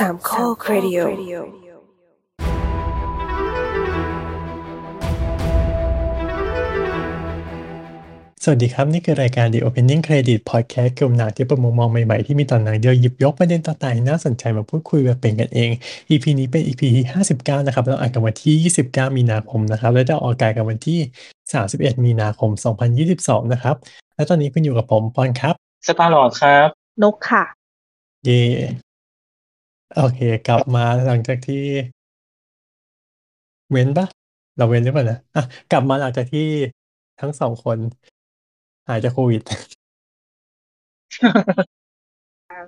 สามข้อครดิโอสวัสดีครับ นี่คือรายการ The Opening Credit Podcast กลุ่มหนังที่ประมุมมองใหม่ๆ ที่มีตอนหนังเดียวหยิบยกประเด็นต่างๆน่าสนใจมาพูดคุยแบบเป็นกันเอง EP นี้เป็น EP ที่ 59 นะครับเราอัดกันวันที่ 29 มีนาคมนะครับ และจะออกอากาศกันวันที่ 31 มีนาคม 2022 นะครับ และตอนนี้คุณอยู่กับผมปอนครับ สตาร์ลอดครับ นกค่ะ เย่ โอเค กลับมาหลังจากที่ เว้นปะเราเว้นหรือเปล่านะอะกลับมาหลังจากที่ทั้งสองคนหายจากโควิด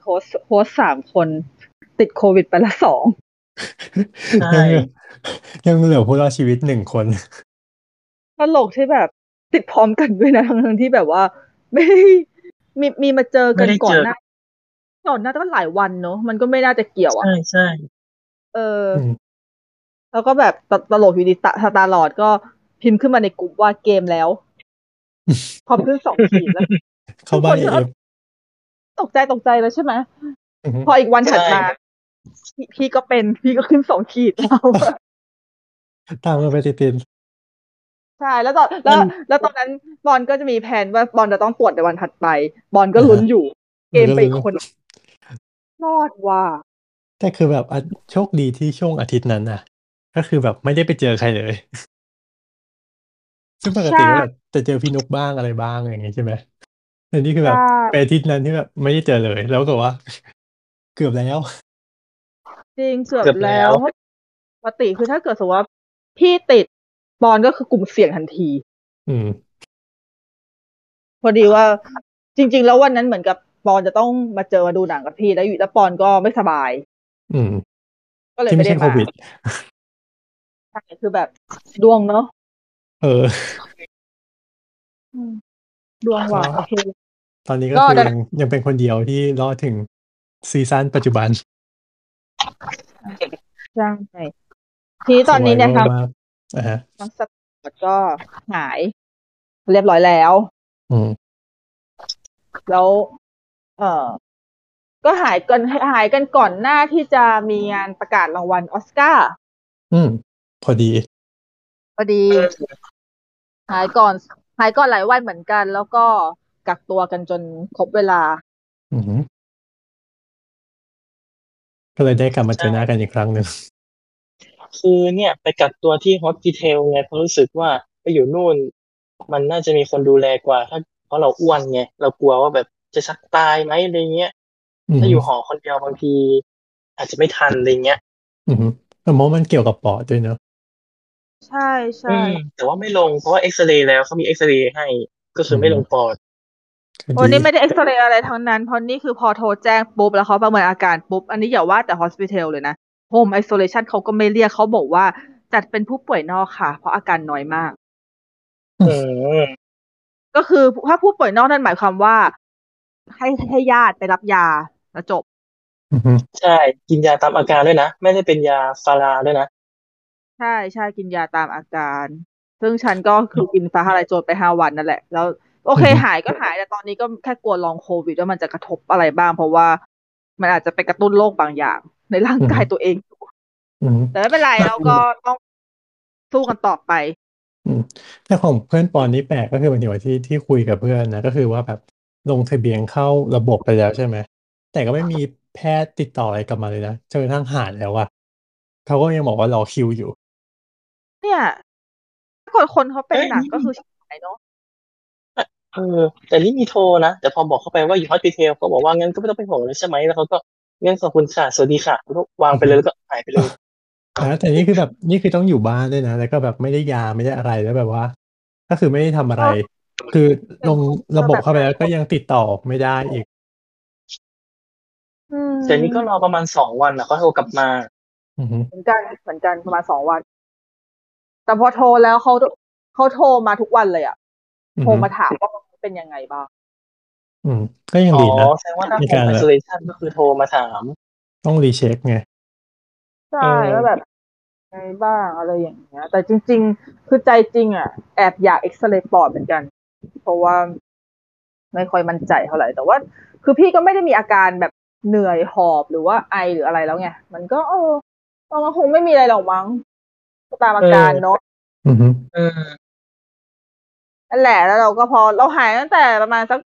โฮสโฮสสามคนติดโควิดไปละสอง ใช่ ยังเหลือผู้รอดชีวิตหนึ่งคนตลกที่แบบติดพร้อมกันด้วยนะทั้งๆที่แบบว่า ไม่ได้มีมีมาเจอกันไม่ได้ก่อเจนอหน้า ก่อนหน้าตั้งหลายวันเนอะมันก็ไม่น่าจะเกี่ยวอะใช่ใช่เอออมแล้วก็แบบตตลกอยู่ดีตาสตาร์ลอดก็พิมพ์ขึ้นมาในกลุ่มว่าเกมแล้วพอขึ้นสองขีดแล้วเข้าบ้านทุกเอคนฟตกใจตกใจแล้วใช่ไหมอือฮึพออีกวันถัดมาพี่พี่ก็เป็นพี่ก็ขึ้นสองขีดแล้วตามกันไปติดใช่แล้วตอนแล้ว แล้วตอนนั้นบอลก็จะมีแผนว่าบอลจะต้องตรวจในวันถัดไป บอลก็ลุ้นอยู่ๆเกมไปอีกคน รอดว่าแต่คือแบบอะโชคดีที่ช่วงอาทิตย์นั้นน่ะ ก็คือแบบไม่ได้ไปเจอใครเลย ซึ่งปกติก็แบบจะเจอพี่นุกบ้างอะไรบ้างอย่างงี้ใช่ไหมแต่นี่คือแบบใช่เป็นอาทิตย์นั้นที่แบบไม่ได้เจอเลย แล้วก็ว่า เกือบแล้ว จริงเกือบแล้วเพราะปกติคือถ้าเกิดสมมติว่าพี่ติดบอลก็คือกลุ่มเสี่ยงทันที อืม พอดีว่า จริง ๆ แล้ววันนั้นเหมือนกับ บอลจะต้องมาเจอมาดูหนังกับพี่แล้วอยู่แล้วปอนก็ไม่สบาย อืม ก็เลยที่ไม่ไม่ได้ใช่โคมาวิดใช่คือแบบดวงเนาะเอออืมดวงว่ะอ๋อโอเคตอนนี้ก็ก็คือได้ยังยังเป็นคนเดียวที่รอดถึงซีซั่นปัจจุบันใช่ทีนี้ตอนนี้เนี่ยครับสวยมากอ่าฮะน้องสปอร์ตก็หาย เรียบร้อยแล้ว อืมแล้ว เออก็หายกันหายกันก่อนหน้าที่จะมีงานประกาศรางวัลออสการ์อืม พอดี พอดี หายก่อน หายก่อนหลายวันเหมือนกัน แล้วก็กักตัวกันจนครบเวลา อืมก็เลยได้กลับมาเจอหน้ากันอีกครั้งหนึ่งคือเนี่ยไปกักตัวที่ฮอสพิทลไงเพราะรู้สึกว่าไปอยู่นู่น มันน่าจะมีคนดูแลกว่า ถ้าเพราะเราอ้วนไงเรากลัวว่าแบบ จะชักตายไหมอะไรเงี้ยอืมถ้าอยู่หอคนเดียวบางที อาจจะไม่ทันอะไรเงี้ยอืมแต่มองมันเกี่ยวกับปอดด้วยเนอะใช่อืใช่ไหมแต่ว่าไม่ลงเพราะว่าเอ็กซเรย์แล้วเขามีเอ็กซเรย์ให้ก็คือไม่ลงปอดโอ้นี่ไม่ได้เอ็กซเรย์อะไรทั้งนั้น เพราะนี่คือพอโทรแจ้งปุ๊บแล้วเขาประเมินอาการปุ๊บ อันนี้อย่าว่าแต่ hospitel เลยนะ home isolation เขาก็ไม่เรียกเขาบอกว่า จัดเป็นผู้ป่วยนอกค่ะ เพราะอาการน้อยมากอืมก็คือถ้าผู้ป่วยนอกนั่นหมายความว่า ให้ให้ญาติไปรับยาแล้วจบอืมใช่ กินยาตามอาการด้วยนะ ไม่ได้เป็นยาฟาราด้วยนะ ใช่ใช่กินยาตามอาการ ซึ่งฉันก็คือกินฟ้าทลายโจรไปห้าวันนั่นแหละ แล้ว โอเคหายก็หายแต่ตอนนี้ก็แค่กลัวลองโควิดว่ามันจะกระทบอะไรบ้าง เพราะว่ามันอาจจะไปกระตุ้นโรคบางอย่าง ในร่างกายตัวเองอืมแต่ไม่เป็นไรเราก็ต้องสู้กันต่อไปอืมแต่ของเพื่อนปอนนี่แปลกก็คือหมายถึงว่าที่ที่คุยกับเพื่อนนะก็คือว่าแบบ ลงทะเบียนเข้าระบบไปแล้วใช่ไหม แต่ก็ไม่มีแพทย์ติดต่ออะไรกลับมาเลยนะจนกระทั่งหายแล้วอะเขาก็ยังบอกว่ารอคิวอยู่ เนี่ยถ้าคนคนเขาเป็นเอ้ยหนักนี่ก็คือหายเนาะเออ แต่นี่มีโทรนะ แต่พอบอกเข้าไปว่าอยู่ฮอสพิทลเขาบอกว่างั้นก็ไม่ต้องไปห่วงเลยใช่ไหมแล้วเขาก็งั้นขอบคุณค่ะสวัสดีค่ะแล้วก็วางไปเลยแล้วก็หายไปเลยนะแต่นี่คือแบบนี่คือต้องอยู่บ้านด้วยนะ แล้วก็แบบไม่ได้ยาไม่ได้อะไรแล้วแบบว่า ก็คือไม่ได้ทำอะไร คือลงระบบเข้าไปแล้วก็ยังติดต่อไม่ได้อีกอืมแต่นี่ก็รอประมาณสองวันนะเขาโทรกลับมาอือฮึเหมือนกันเหมือนกันประมาณสองวัน แต่พอโทรแล้วเขาเขาโทรมาทุกวันเลยอะอือโทรฮึมาถามว่าเป็นยังไงบ้างอืม ก็ยังอ๋อดีนะแสดงว่าถ้ามีโฮการมแบบไอโซเลชันก็คือโทรมาถาม ต้องรีเช็คไง ใช่เออว่าแบบไงบ้างอะไรอย่างเงี้ย แต่จริง ๆ คือใจจริงอะ แอบอยากเอ็กซเรย์ปอดเหมือนกัน เพราะว่าไม่ค่อยมั่นใจเท่าไหร่แต่ว่า คือพี่ก็ไม่ได้มีอาการแบบเหนื่อยหอบหรือว่าไอหรืออะไรแล้วไงมันก็เออมันคงไม่มีอะไรหรอกมั้งตามอาการเนาะอือฮึอืมนั่นแหละแล้วเราก็พอเราหายตั้งแต่ประมาณสัก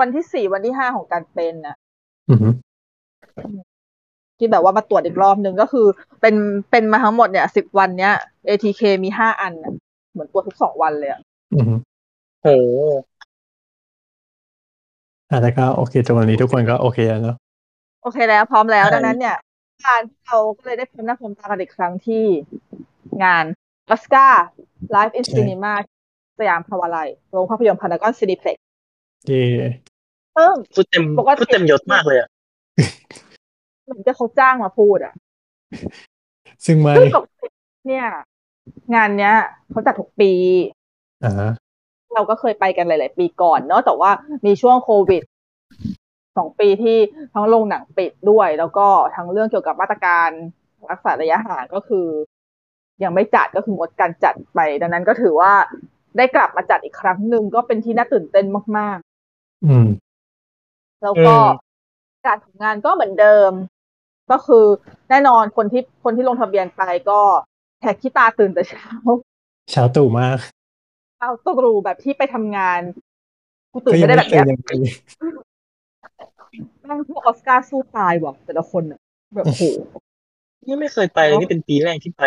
วันที่สี่วันที่ห้าของการเป็นน่ะอือฮึที่แบบว่ามาตรวจอีกรอบหนึ่งก็คือ เป็นเป็นมาทั้งหมดเนี่ยสิบวันเนี้ย ATK มีห้าอันน่ะเหมือนตรวจทุกสองวันเลยอะอือฮึ โห อะแต่ก็โอเคจนวันนี้ทุกคนก็โอเคแล้วเนาะโอเคแล้ว พร้อมแล้วใช่ดังนั้นเนี่ยการที่เราก็เลยได้พบหน้าพบตากันอีกครั้งที่งานออสการ์ Live in Cinema สยามพาวาไลยโรงภาพยนตร์พารากอนซีนิเพล็กเย่ซึ่ง พูดเต็มปกติ พูดเต็มยศมากเลยอะเหมือนจะเขาจ้างมาพูดอะซึ่งไม่ซึ่งปกติเนี่ย งานเนี้ยเขาจัดทุกปี อ่าฮะ เราก็เคยไปกันหลาย ๆ ปีก่อนเนาะแต่ว่ามีช่วงโควิดสองปีที่ทั้งโรงหนังปิดด้วย แล้วก็ทั้งเรื่องเกี่ยวกับมาตรการรักษาระยะห่างก็คือ ยังไม่จัดก็คืองดการจัดไป ดังนั้นก็ถือว่าได้กลับมาจัดอีกครั้งหนึ่งก็เป็นที่น่าตื่นเต้นมากอืมๆแล้วก็อืมการของงานก็เหมือนเดิม ก็คือแน่นอนคนที่คนที่ลงทะเบียนไปก็แท็กขี้ตาตื่นแต่เช้า เช้าตู่มาก เอาตรูแบบที่ไปทำงาน กูตื่นก็ยัไม่งได้ไม่แบบเคเนี้ยยยังไงแม่งพวกออสการ์สู้ตายว่ะแต่ละคนอะแบบโหนี่ไม่เคยไปเลยนี่เป็นปีแรกที่ไป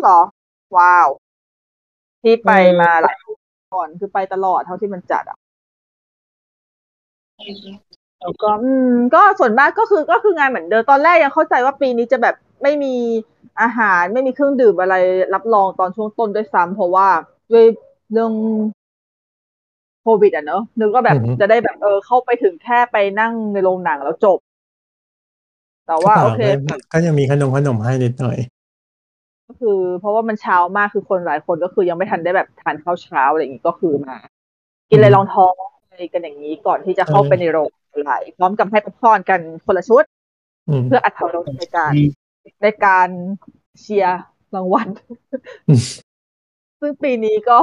เหรอ ว้าว ที่ไปอืมมาหลายปีก่อนคือไปตลอดเท่าที่มันจัดอะแล้วก็อืม ก็ส่วนมากก็คือก็คืองานเหมือนเดิมตอนแรกยังเข้าใจว่าปีนี้จะแบบไม่มีอาหารไม่มีเครื่องดื่มอะไรรับรองตอนช่วงต้นด้วยซ้ำเพราะว่า ด้วยเรื่องโควิดอะเนอะนึกว่าแบบจะได้แบบเออเข้าไปถึงแค่ไปนั่งในโรงหนังแล้วจบ แต่ว่าโอเคก็ก็ยังมีขนมขนมให้นิดหน่อย ก็คือ เพราะว่ามันเช้ามากคือคนหลายคนก็คือยังไม่ทันได้แบบทานข้าวเช้าอะไรอย่างนี้ก็คือมา กินอะไรรองท้องอะไรกันอย่างนี้ก่อนที่จะเข้าไปในโรงไหลพร้อมกับให้ป๊อปคอร์นกันคนละชุดอืมเพื่ออัดรสในการในการเชียร์รางวัลอืม ซึ่งปีนี้ก็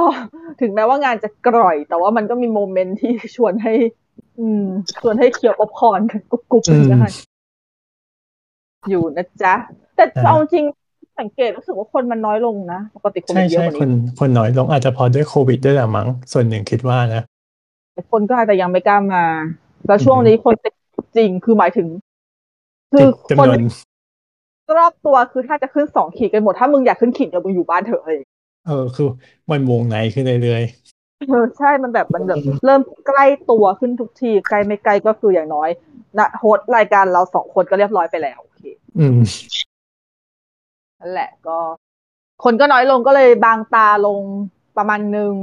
ถึงแม้ว่างานจะกร่อย แต่ว่ามันก็มีโมเมนต์ที่ชวนให้ อืม ชวนให้เคี้ยวป๊อปคอร์นกันกรุบๆอืกันมได้อยู่นะจ๊ะ แต่อ่าเอาจริงสังเกตรู้สึกว่าคนมันน้อยลงนะปกติคนใช่มันเยอะใช่กว่าคนนี้คนน้อยลงอาจจะพอด้วยโควิดด้วยแหละมั้งส่วนหนึ่งคิดว่านะแต่คนก็อาจจะยังไม่กล้ามา แล้วช่วงอือฮึนี้คนติดจริงคือหมายถึง คืติอดจำคนนวนรอบตัวคือถ้าจะขึ้นสองขีดกันหมด ถ้ามึงอยากขึ้นขีดเดี๋ยวมึงอยู่บ้านเถอะเลย เออคือมันวงไหนขึ้นเรื่อยเออใช่มันแบบมันแบบเริ่มใกล้ตัวขึ้นทุกทีใกล้ไม่ใกล้ก็คืออย่างน้อยนะโฮสต์รายการเราสองคนก็เรียบร้อยไปแล้วโอเคๆอืมนั่นแหละก็ คนก็น้อยลงก็เลยบางตาลงประมาณนึง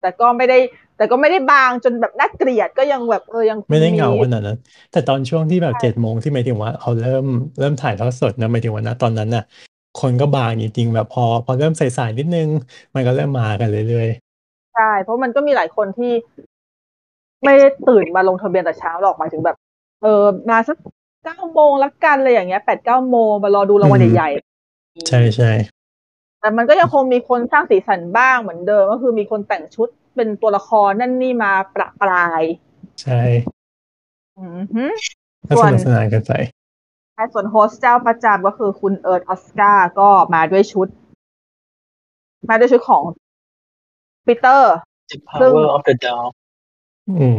แต่ก็ไม่ได้ แต่ก็ไม่ได้บางจนแบบน่าเกลียดก็ยังแบบเออยังไม่ได้เหงาขนาดนั้นแต่ตอนช่วงที่แบบเจ็ดโมงที่หมายถึงว่าเขาเริ่มเริ่มถ่ายทอดสดนะหมายถึงว่านะตอนนั้นน่ะ คนก็บางจริงๆแบบพอ พอเริ่มสายๆนิดนึง มันก็เริ่มมากันเรื่อยใช่เพราะมันก็มีหลายคนที่ ไม่ได้ตื่นมาลงทะเบียนแต่เช้าหรอกหมายถึงแบบ เออมาสักเก้าโมงละกันเลยอย่างเงี้ยแปดเก้าโมงมารอดูรางวัลใหญ่ๆๆใช่ใช่แต่มันก็ยังคงมีคนสร้างสีสันบ้างเหมือนเดิมก็คือมีคนแต่งชุดเป็นตัวละครนั่นนี่มาประปราย ใช่ อือฮึก็ส่สวนนุกสนานกันไป ส่วนโฮสต์เจ้าประจำก็คือคุณเอิร์ธออสการ์ก็มาด้วยชุด มาด้วยชุดของปีเตอร์ The Power of the Dog อืม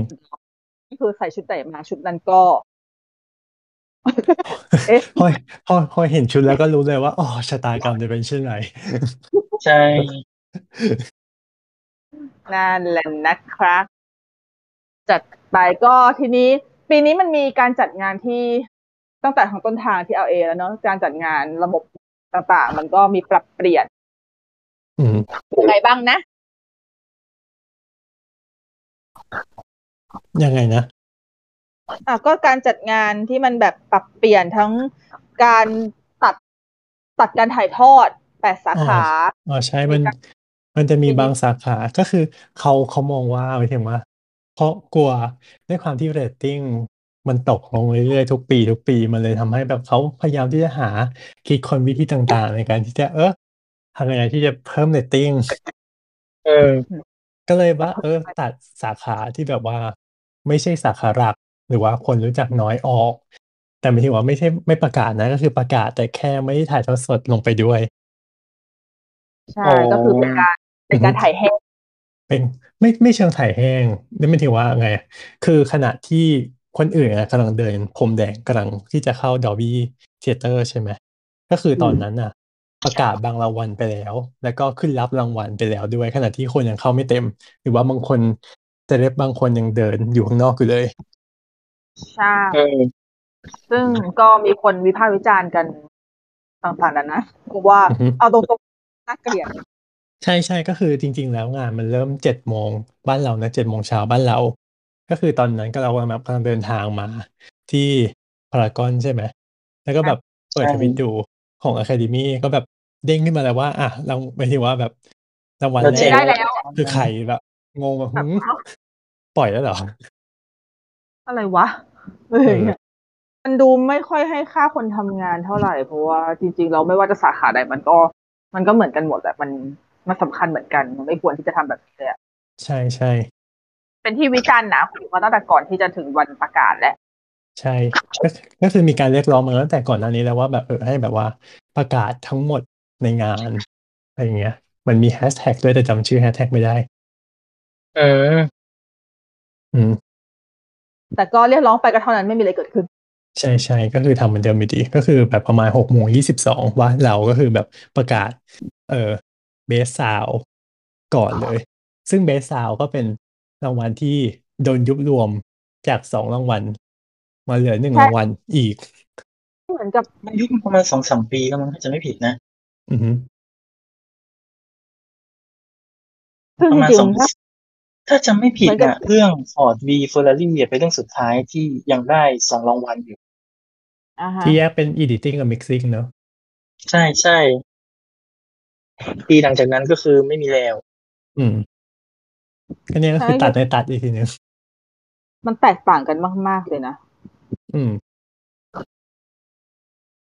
ก็คือใส่ชุดไหนมาชุดนั้นก็ เอ๊ะพอพอพอเห็นชุดแล้วก็รู้เลยว่าอ๋อชะตากรรมจะเป็นเช่นไรใช่นั่นแหละนะครับ จัดไปก็ทีนี้ ปีนี้มันมีการจัดงานที่ ตั้งแต่ทางต้นทางที่ LA แล้วเนาะการจัดงานระบบต่างๆ มันก็มีปรับเปลี่ยนอืมยังไงบ้างนะ ยังไงนะอะก็การจัดงานที่มันแบบปรับเปลี่ยนทั้งการตัดตัดการถ่ายทอดแปดสาขาอ๋อใช่มันมันจะมีบางสาขาก็คือเขาเขามองว่าหมายถึงว่าเพราะกลัวด้วยความที่เรตติ้ง มันตกลงเรื่อยๆทุกปี ทุกปีมันเลยทำให้แบบเขาพยายามที่จะหาคิดคนวิธีต่างๆ ในการที่จะเออทำยังไงที่จะเพิ่มเรตติ้งเออ ก็เลยว่า เออ ตัดสาขาที่แบบว่า ไม่ใช่สาขาหลัก หรือว่าคนรู้จักน้อยออก แต่ไม่ถึงว่าไม่ใช่ไม่ประกาศนะ ก็คือประกาศแต่แค่ไม่ได้ถ่ายทอดสดลงไปด้วย ใช่ก็คือเป็นการเป็นการถ่ายแห้งเป็นไม่ไม่เชิงถ่ายแห้งนี่ไม่ถึงว่าไง คือขณะที่ คนอื่นอะกำลังเดินพรมแดงกำลังที่จะเข้าดอ l บี้เทเตอร์ใช่ไหมก็คือตอนนั้นน่ะ ประกาศบางรางวัลไปแล้ว แล้วก็ขึ้นรับรางวัลไปแล้วด้วยขณะที่คนยังเข้าไม่เต็ม หรือว่าบางคนเซเลบบางคนยังเดินอยู่ข้างนอกอยู่เลยใช่เออซึ่งก็มีคนวิพากษ์วิจารณ์กันต่างๆนั้นนะเพราะว่าอือฮึเอาตรงๆน่าเกลียดใช่ใช่ก็คือจริง ๆ แล้วงานมันเริ่มเจ็ดโมงบ้านเรานะเจ็ดโมงเช้าบ้านเรา ก็คือตอนนั้นก็เรากำลังแบบกำลังเดินทางมาที่พารากอนใช่ไหม แล้วก็แบบเปิดใช่ทวิตดูของ Academy ก็แบบเด้งขึ้นมาแล้วว่า อะเราไม่ถึงว่าแบบรางวัลเราแรแจกกได้แล้วคือใครแบบงงแบบแบบหืมปล่อยแล้วเหรอ อะไรวะเอ้ยเออมันดูไม่ค่อยให้ค่าคนทำงานเท่าไหร่เพราะว่าจริงๆ เราไม่ว่าจะสาขาใดมันก็ มันก็เหมือนกันหมดแหละมันมันสำคัญเหมือนกัน มันไม่ควรที่จะทำแบบนี้เลยอะใช่ใช่ เป็นที่วิจารณ์หนาหูมาตั้งแต่ก่อนที่จะถึงวันประกาศแล้วใช่ก็ก็คือมีการเรียกร้องมาตั้งแต่ก่อนหน้านี้แล้วว่าแบบเออให้แบบว่าประกาศทั้งหมดในงานอะไรอย่างเงี้ย มันมีแฮชแท็กด้วยแต่จำชื่อแฮชแท็กไม่ได้ เออ อืม แต่ก็เรียกร้องไปก็เท่านั้นไม่มีอะไรเกิดขึ้น ใช่ใช่ก็คือทำเหมือนเดิมอยู่ดี ก็คือแบบประมาณหกโมงยี่สิบสองว่าเราก็คือแบบประกาศ เออเบสซาวก่อนเลย ซึ่งเบสซาวก็เป็น รางวัลที่โดนยุบรวมจากสองรางวัล มาเหลือหนึ่งใช่รางวัลอีก เหมือนกับมันยุคประมาณสองสามปีก็มั้งถ้าจะไม่ผิดนะ อือฮึซึ่งประมาณจริสองงๆถ้าถ้าจำไม่ผิดเหมือนกับอะเรื่อง Ford v Ferrari อะเป็นเรื่องสุดท้ายที่ยังได้สองรางวัลอยู่อ่าฮะที่แยกเป็น editing กับ mixing เนอะใช่ใช่ปีหลังจากนั้นก็คือไม่มีแล้ว อืม ก็เนี่ยก็คือตัดในตัดอีกทีหนึงมันแตกต่างกันมาก ๆ เลยนะ อืม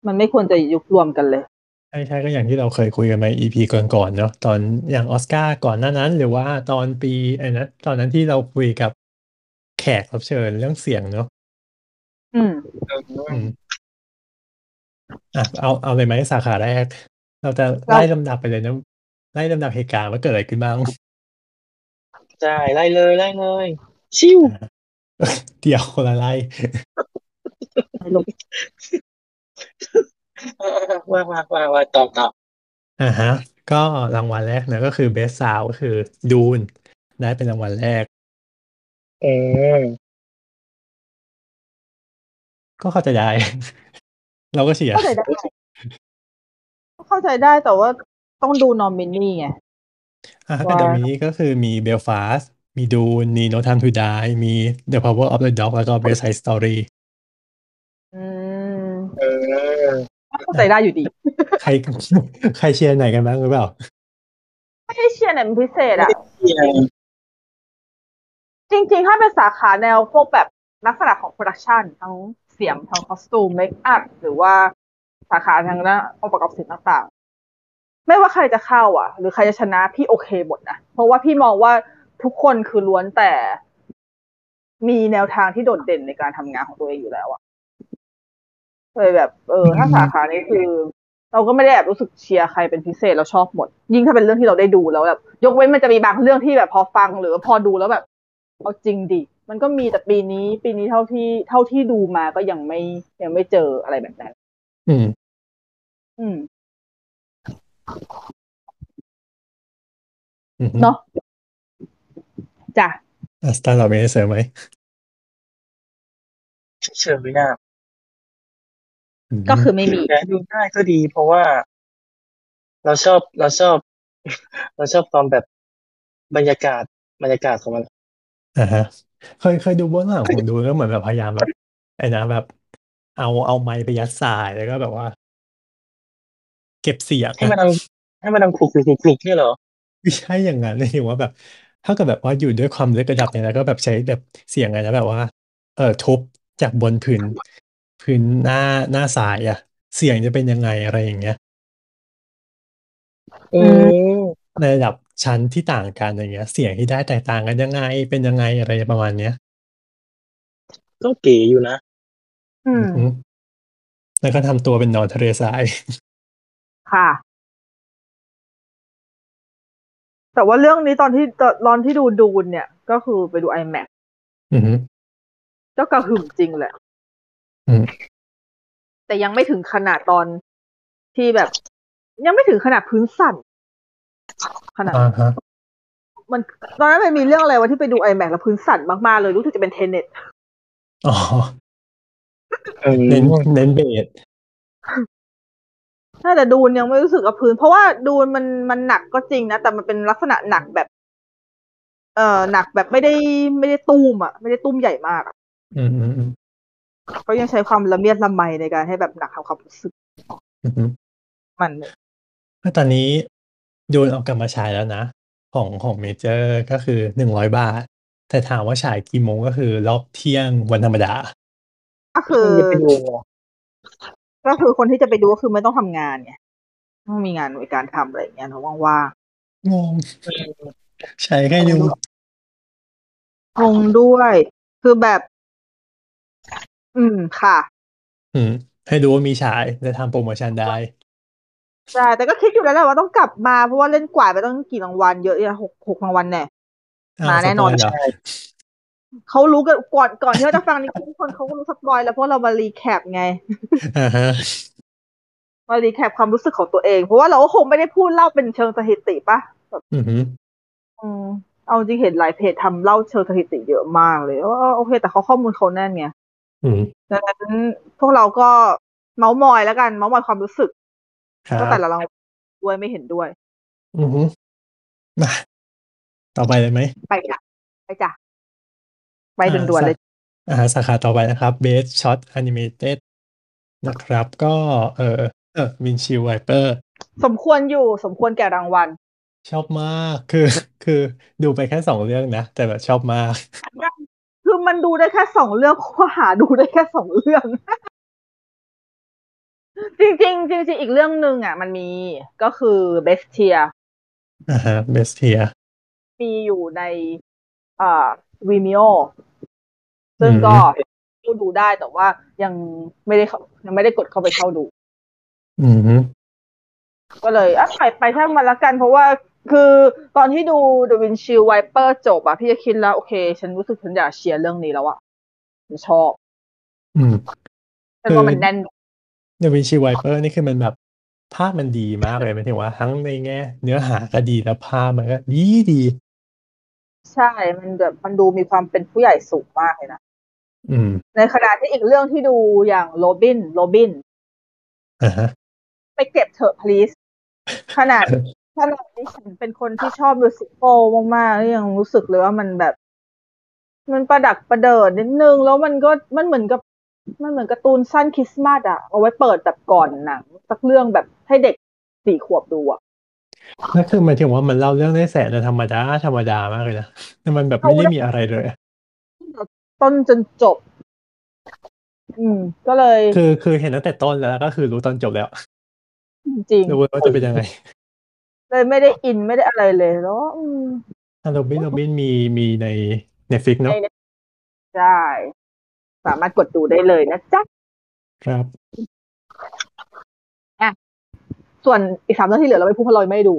มันไม่ควรจะยุบรวมกันเลย ใช่ใช่ก็อย่างที่เราเคยคุยกันใน EP ก่อนๆเนาะตอนอย่างออสการ์ก่อนหน้านั้น หรือว่าตอนปีไอ้นะตอนนั้นที่เราคุยกับแขกรับเชิญเรื่องเสียงเนาะอืมอืมอะเอาเอาเลยไหมสาขาแรก เราจะเราไล่ลำดับไปเลยนะไล่ลำดับเหตุการณ์ว่าเกิดอะไรขึ้นบ้าง ใช่ไล่เลยไล่เลย ชิวเดี๋ยวคนละไล่ว่าว่าว่าว่าต่อต่ออ่าฮะ ก็รางวัลแรกนะก็คือ Best Sound ก็คือดูน ได้เป็นรางวัลแรก เออก็เข้าใจได้ เราก็เชียร์เข้าใจได้ เข้าใจได้แต่ว่าต้องดูนอมินีไง อะก็ว่าเดี๋ยวนี้ก็คือมี Belfast มีดูนมี No Time to Die มี The Power of the Dog แล้วก็ Best Side Story อืมเออ เข้าใจได้อยู่ดี ใคร ใครเชียร์ไหนกันบ้างหรือเปล่า ไม่ได้เชียร์ไหนเป็นพิเศษอะเชียร์จริงๆ ถ้าเป็นสาขาแนวพวกแบบลักษณะของ production ทั้งเสียงทั้ง costume makeup หรือว่าสาขาทางด้านองค์ประกอบศิลป์ต่างๆ ไม่ว่าใครจะเข้าอะ หรือใครจะชนะพี่โอเคหมดนะเพราะว่าพี่มองว่าทุกคนคือล้วนแต่ มีแนวทางที่โดดเด่นในการทำงานของตัวเองอยู่แล้วอะเลยแบบ เออ ถ้าสาขานี้คือ เราก็ไม่ได้แบบรู้สึกเชียร์ใครเป็นพิเศษเราชอบหมด ยิ่งถ้าเป็นเรื่องที่เราได้ดูแล้วแบบยกเว้นมันจะมีบางเรื่องที่แบบพอฟังหรือพอดูแล้วแบบเอาจริงดิมันก็มีแต่ปีนี้ ปีนี้เท่าที่เท่าที่ดูมาก็ยังไม่ยังไม่เจออะไรแบบนั้น อืม อืมอืม เนาะจ้ะอะสตาร์เราไม่ได้เสริมไหมเชิญไม่น่ามก็คือไม่มีแต่ดูได้ก็ดี เพราะว่า เราชอบเราชอบ เราชอบความแบบบรรยากาศบรรยากาศของมันอ่าฮะ เคยเคยดูเบื้องหลังของดูแล้วเหมือนแบบพยายามแบบไอ้นะแบบ เอาเอาไมค์ไปยัดสายแล้วก็แบบว่าเก็บเสียงให้มันดังให้มันดังคลุกคลุกคลุกคลุกเนี่ยเหรอไม่ใช่อย่างนั้นเลยว่าแบบเท่ากับแบบว่าอยู่ด้วยความลึกระดับเนี่ยแล้วก็แบบใช้แบบเสียงอะไรนะแบบว่า เออทุบจากบนพื้นพื้นหน้าหน้าสายอะเสียงจะเป็นยังไงอะไรอย่างเงี้ยอืมในระดับชั้นที่ต่างกันอย่างเงี้ย เสียงที่ได้แตกต่างกันยังไง เป็นยังไงอะไรประมาณเนี้ยก็เก๋อยู่นะอืมอืมแล้วก็ทำตัวเป็นนอนทะเลทราย ค่ะ แต่ว่าเรื่องนี้ตอนที่ตอนที่ดูดูนเนี่ย ก็คือไปดู iMac อือฮึก็กระหึ่มจริงแหละ อืมแต่ยังไม่ถึงขนาดตอนที่แบบ ยังไม่ถึงขนาดพื้นสั่น ขนาด อ่าฮะมันตอนนั้นมันมีเรื่องอะไรวะที่ไปดู iMac แล้วพื้นสั่นมาก ๆ เลยรู้สึกจะเป็นเทเน็ตอ๋อเออเน้นเน้นเบส ใช่แต่ดูนยังไม่รู้สึกกับพื้น เพราะว่าดูนมันมันหนักก็จริงนะ แต่มันเป็นลักษณะหนักแบบ เอ่อหนักแบบไม่ได้ไม่ได้ตุ้มอะ ไม่ได้ตุ้มใหญ่มากอะอืมอืมอืมเขายังใช้ความละเมียดละไมในการให้แบบหนักทำความรู้สึกอืมมันก็ตอนนี้ดูนเอากลับมาฉายแล้วนะ ของของเมเจอร์ก็คือหนึ่งร้อยบาท แต่ถามว่าฉายกี่โมงก็คือรอบเที่ยงวันธรรมดา ก็คือ จะไปดูเหรอ ก็คือคนที่จะไปดูก็คือไม่ต้องทำงานไงต้องมีงานในการทำอะไรอย่างเงี้ยเนอะว่างงงใช้แค่ดูๆงงด้วย คือแบบ อืมค่ะ อืม ให้ดูว่ามีฉายและทำโปรโมชั่นได้ใช่แต่ก็คิดอยู่แล้วแหละว่าต้องกลับมาเพราะว่าเล่นกวาดไปต้องกี่รางวัลเยอะอะหกหกรางวัลแน่อ้อมาแน่นอน spoil เหรอใช่ เขารู้กันก่อนก่อนที่เราจะฟังนี้ทุกคนเขาก็รู้ spoil แล้วเพราะเรามา recap ไงอ่าฮะมา recap ความรู้สึกของตัวเอง เพราะว่าเราก็คงไม่ได้พูดเล่าเป็นเชิงสถิติปะแบบอือฮึอืมเอาจริงเห็นหลายเพจทำเล่าเชิงสถิติเยอะมากเลยว่าโอเค แต่เขาข้อมูลเขาแน่นไงอืมดังนั้นพวกเราก็เมาส์มอยแล้วกันเมาส์มอยความรู้สึกครับก็แต่ละรางวัลด้วยไม่เห็นด้วย อือฮึมาต่อไปเลยไหมไปจ้ะไปจ้ะ ไปด่วนๆเลยอ่าสาขาต่อไปนะครับ Best Shot Animated นะครับ ก็เออเออวินชิวไวเปอร์สมควรอยู่สมควรแก่รางวัล ชอบมากคือคือดูไปแค่สองเรื่องนะ แต่แบบชอบมาก คือมันดูได้แค่สองเรื่องเพราะว่าหาดูได้แค่สองเรื่อง จริงๆจริงๆอีกเรื่องหนึ่งอะ มันมีก็คือ Best Tier อ่าฮะ Best Tier มีอยู่ในอ่า Vimeo ซึ่งก็ดูดูได้แต่ว่ายังไม่ได้เข้ายังไม่ได้กดเข้าไปเข้าดู อืมฮึก็เลยอะไปไปช่างมันละกัน เพราะว่าคือตอนที่ดู The Windshield Wiper จบอะพี่จะคิดแล้ว โอเค ฉันรู้สึกฉันอยากเชียร์เรื่องนี้แล้วอะฉันชอบ อืมฉันว่ามันแน่น The Windshield Wiper นี่คือมันแบบภาพมันดีมากเลยหมายถึงว่าทั้งในแง่ เนื้อหาก็ดีแล้วภาพมันก็ดีดี ใช่ มันแบบมันดูมีความเป็นผู้ใหญ่สูงมากเลยนะอืม ในขณะที่อีกเรื่องที่ดูอย่าง Robin Robin อ่าฮะไปเก็บเถอะ please ขนาดขนาดที่ฉันเป็นคนที่ชอบ musicalมากๆแล้วยังรู้สึกเลยว่ามันแบบ มันประดักประเดิดนิดนึง แล้วมันก็มันเหมือนกับ มันเหมือนการ์ตูนสั้นคริสต์มาสอะเอาไว้เปิดแบบก่อนหนังสักเรื่องแบบให้เด็กสี่ขวบดูอะนั่นคือหมายถึงว่ามันเล่าเรื่องได้แสนธรรมดาธรรมดามากเลยนะแต่มันแบบไม่ได้มีอะไรเลย ต้นจนจบ อืม ก็เลย คือคือเห็นตั้งแต่ต้นแล้วก็คือรู้ตอนจบแล้ว จริงรู้ว่าจะเป็นยังไง เลยไม่ได้อินไม่ได้อะไรเลยแล้วก็อืม Robin Robin มีมีใน Netflix เนาะในใช่สามารถกดดูได้เลยนะจ๊ะ ครับส่วนอีกสามเรื่องที่เหลือเราไม่พูดเพราะเราไม่ได้ดู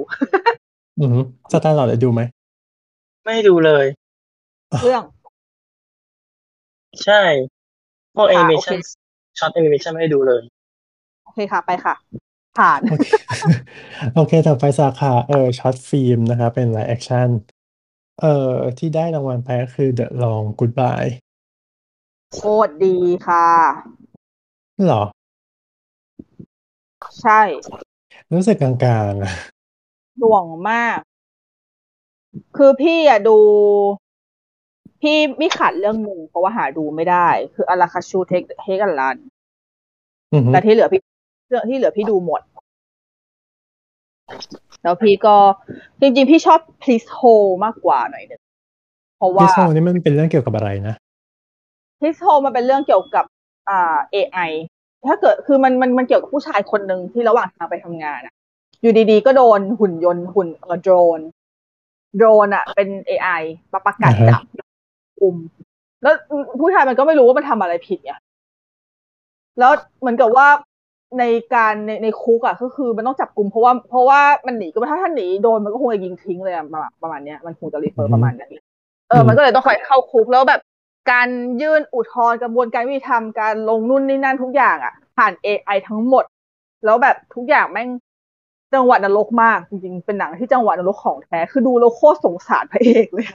อือฮึสตาร์ลอดได้ดูไหม ไม่ดูเลย เรื่อง ใช่ พวกแอค่ะ โอเค ชันช็อตแอนิเมชันไม่ได้ดูเลย โอเคค่ะ ไปค่ะ ผ่าน โอเค โอเคต่อไปสาขาเออ short film นะครับเป็น live action เอ่อที่ได้รางวัลไปก็คือ The Long Goodbye โคตรดีค่ะ เหรอ ใช่ รู้สึกกลางๆอะหน่วงมาก คือพี่อะดู พี่ไม่ขาดเรื่องหนึ่งเพราะว่าหาดูไม่ได้ คืออาราคาชูเทคเฮกันลันอือฮึแต่ที่เหลือพี่เรื่องที่เหลือพี่ดูหมด แล้วพี่ก็จริง ๆ พี่ชอบ Please Hold มากกว่าหน่อยหนึงเพราะว่าพี่โซนี่มันเป็นเรื่องเกี่ยวกับอะไรนะ Please Hold มันเป็นเรื่องเกี่ยวกับ อ่า AI ถ้าเกิดคือมันมันมันเกี่ยวกับผู้ชายคนหนึ่งที่ระหว่างทางไปทำงานอะอยู่ดีๆ ก็โดนหุ่นยนต์หุ่นเออโดรนโดรนอะเป็น AI มาประกาศอ่าฮะจับ กลุ่มแล้วผู้ชายมันก็ไม่รู้ว่ามันทำอะไรผิดไงแล้วเหมือนกับว่าในการในในคุกอะก็คือมันต้องจับกลุ่มเพราะว่าเพราะว่ามันหนีก็ไม่ถ้าท่านหนีโดนมันก็คงจะยิงทิ้งเลยอะประมาณประมาณเนี้ยมันคงจะรีเฟอร์ประมาณนั้นเออมันก็เลยต้องคอยเข้าคุกแล้วแบบ การยื่นอุทธรณ์กระบวนการวิธีทำการลงนู่นนี่นั่นทุกอย่างอะ ผ่าน AI ทั้งหมด แล้วแบบทุกอย่างแม่งจังหวะนรกมากจริงๆเป็นหนังที่จังหวะนรกของแท้คือดูแล้วโคตรสงสารพระเอกเลย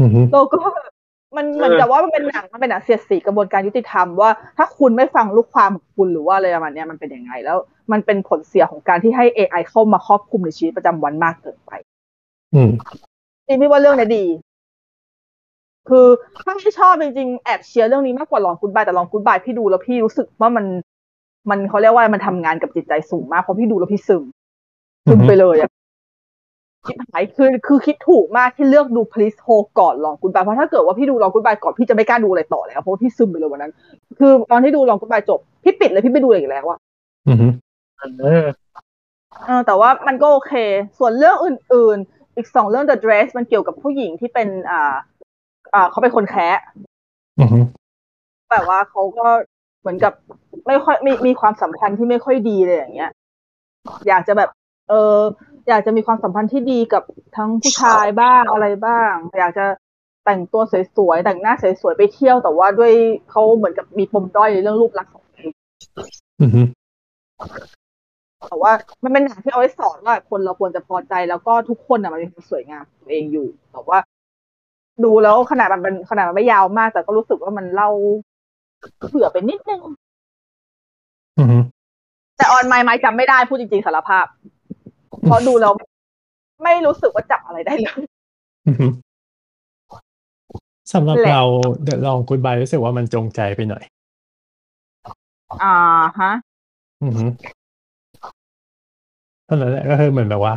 อือฮึแล้วก็แบบ มันเหมือนกับว่ามันเป็นหนังมันเป็นหนังเสียดสีกระบวนการยุติธรรมว่าถ้าคุณไม่ฟังลูกความของคุณหรือว่าอะไรประมาณเนี้ยมันเป็นยังไง แล้ว มันเป็นผลเสียของการที่ให้ AI เข้ามาครอบคลุมในชีวิตประจำวันมากเกินไป อืมจริงพี่ว่าเรื่องนี้ดี คือถ้าไม่ชอบจริงๆแอบเชียร์เรื่องนี้มากกว่าลองกูดบายแต่ลองกูดบายพี่ดูแล้วพี่รู้สึกว่ามัน มันเขาเรียกว่ามันทำงานกับจิตใจสูงมากเพราะพี่ดูแล้วพี่ซึมซึมไปเลยอะ คิดหายคือคือคิดถูกมากที่เลือกดู Please Hold ก่อนลองกูดบายเพราะถ้าเกิดว่าพี่ดูลองกูดบายก่อนพี่จะไม่กล้าดูอะไรต่อแล้วเพราะว่าพี่ซึมไปเลยวันนั้น คือตอนที่ดูลองกูดบายจบ พี่ปิดเลยพี่ไม่ดูอะไรอีกแล้วอะอือฮึเออเออแต่ว่ามันก็โอเค ส่วนเรื่องอื่น ๆ อีกสองเรื่อง The Dress มันเกี่ยวกับผู้หญิงที่เป็น อ่า อ่าเขาเป็นคนแคะอือฮึแบบว่าเขาก็เหมือนกับไม่ค่อยมีมีความสัมพันธ์ที่ไม่ค่อยดีเลยอย่างเงี้ย อยากจะแบบ เอออยากจะมีความสัมพันธ์ที่ดีกับทั้งผู้ชายบ้างอะไรบ้าง อยากจะแต่งตัวสวยๆแต่งหน้าสวยๆไปเที่ยวแต่ว่าด้วยเขาเหมือนกับมีปมด้อยในเรื่องรูปลักษณ์ของตัวเองอือฮึแต่ว่ามันเป็นหนังที่เอาไว้สอนว่าคนเราควรจะพอใจแล้วก็ทุกคนอะมันมีความสวยงามของตัวเองอยู่ แต่ว่า ดูแล้วขนาดมันเป็นขนาดมันไม่ยาวมาก แต่ก็รู้สึกว่ามันเล่าเผื่อไปนิดนึงอือฮึแต่ออนไมล์ไม้จำไม่ได้พูดจริงๆสารภาพ เพราะดูแล้วไม่รู้สึกว่าจับอะไรได้เลยอือฮึสำหรับแหละเราเดอะลองกูดบายรู้สึกว่ามันจงใจไปหน่อย อ่าฮะ อือฮึเท่านั้นแหละก็คือเหมือนแบบว่า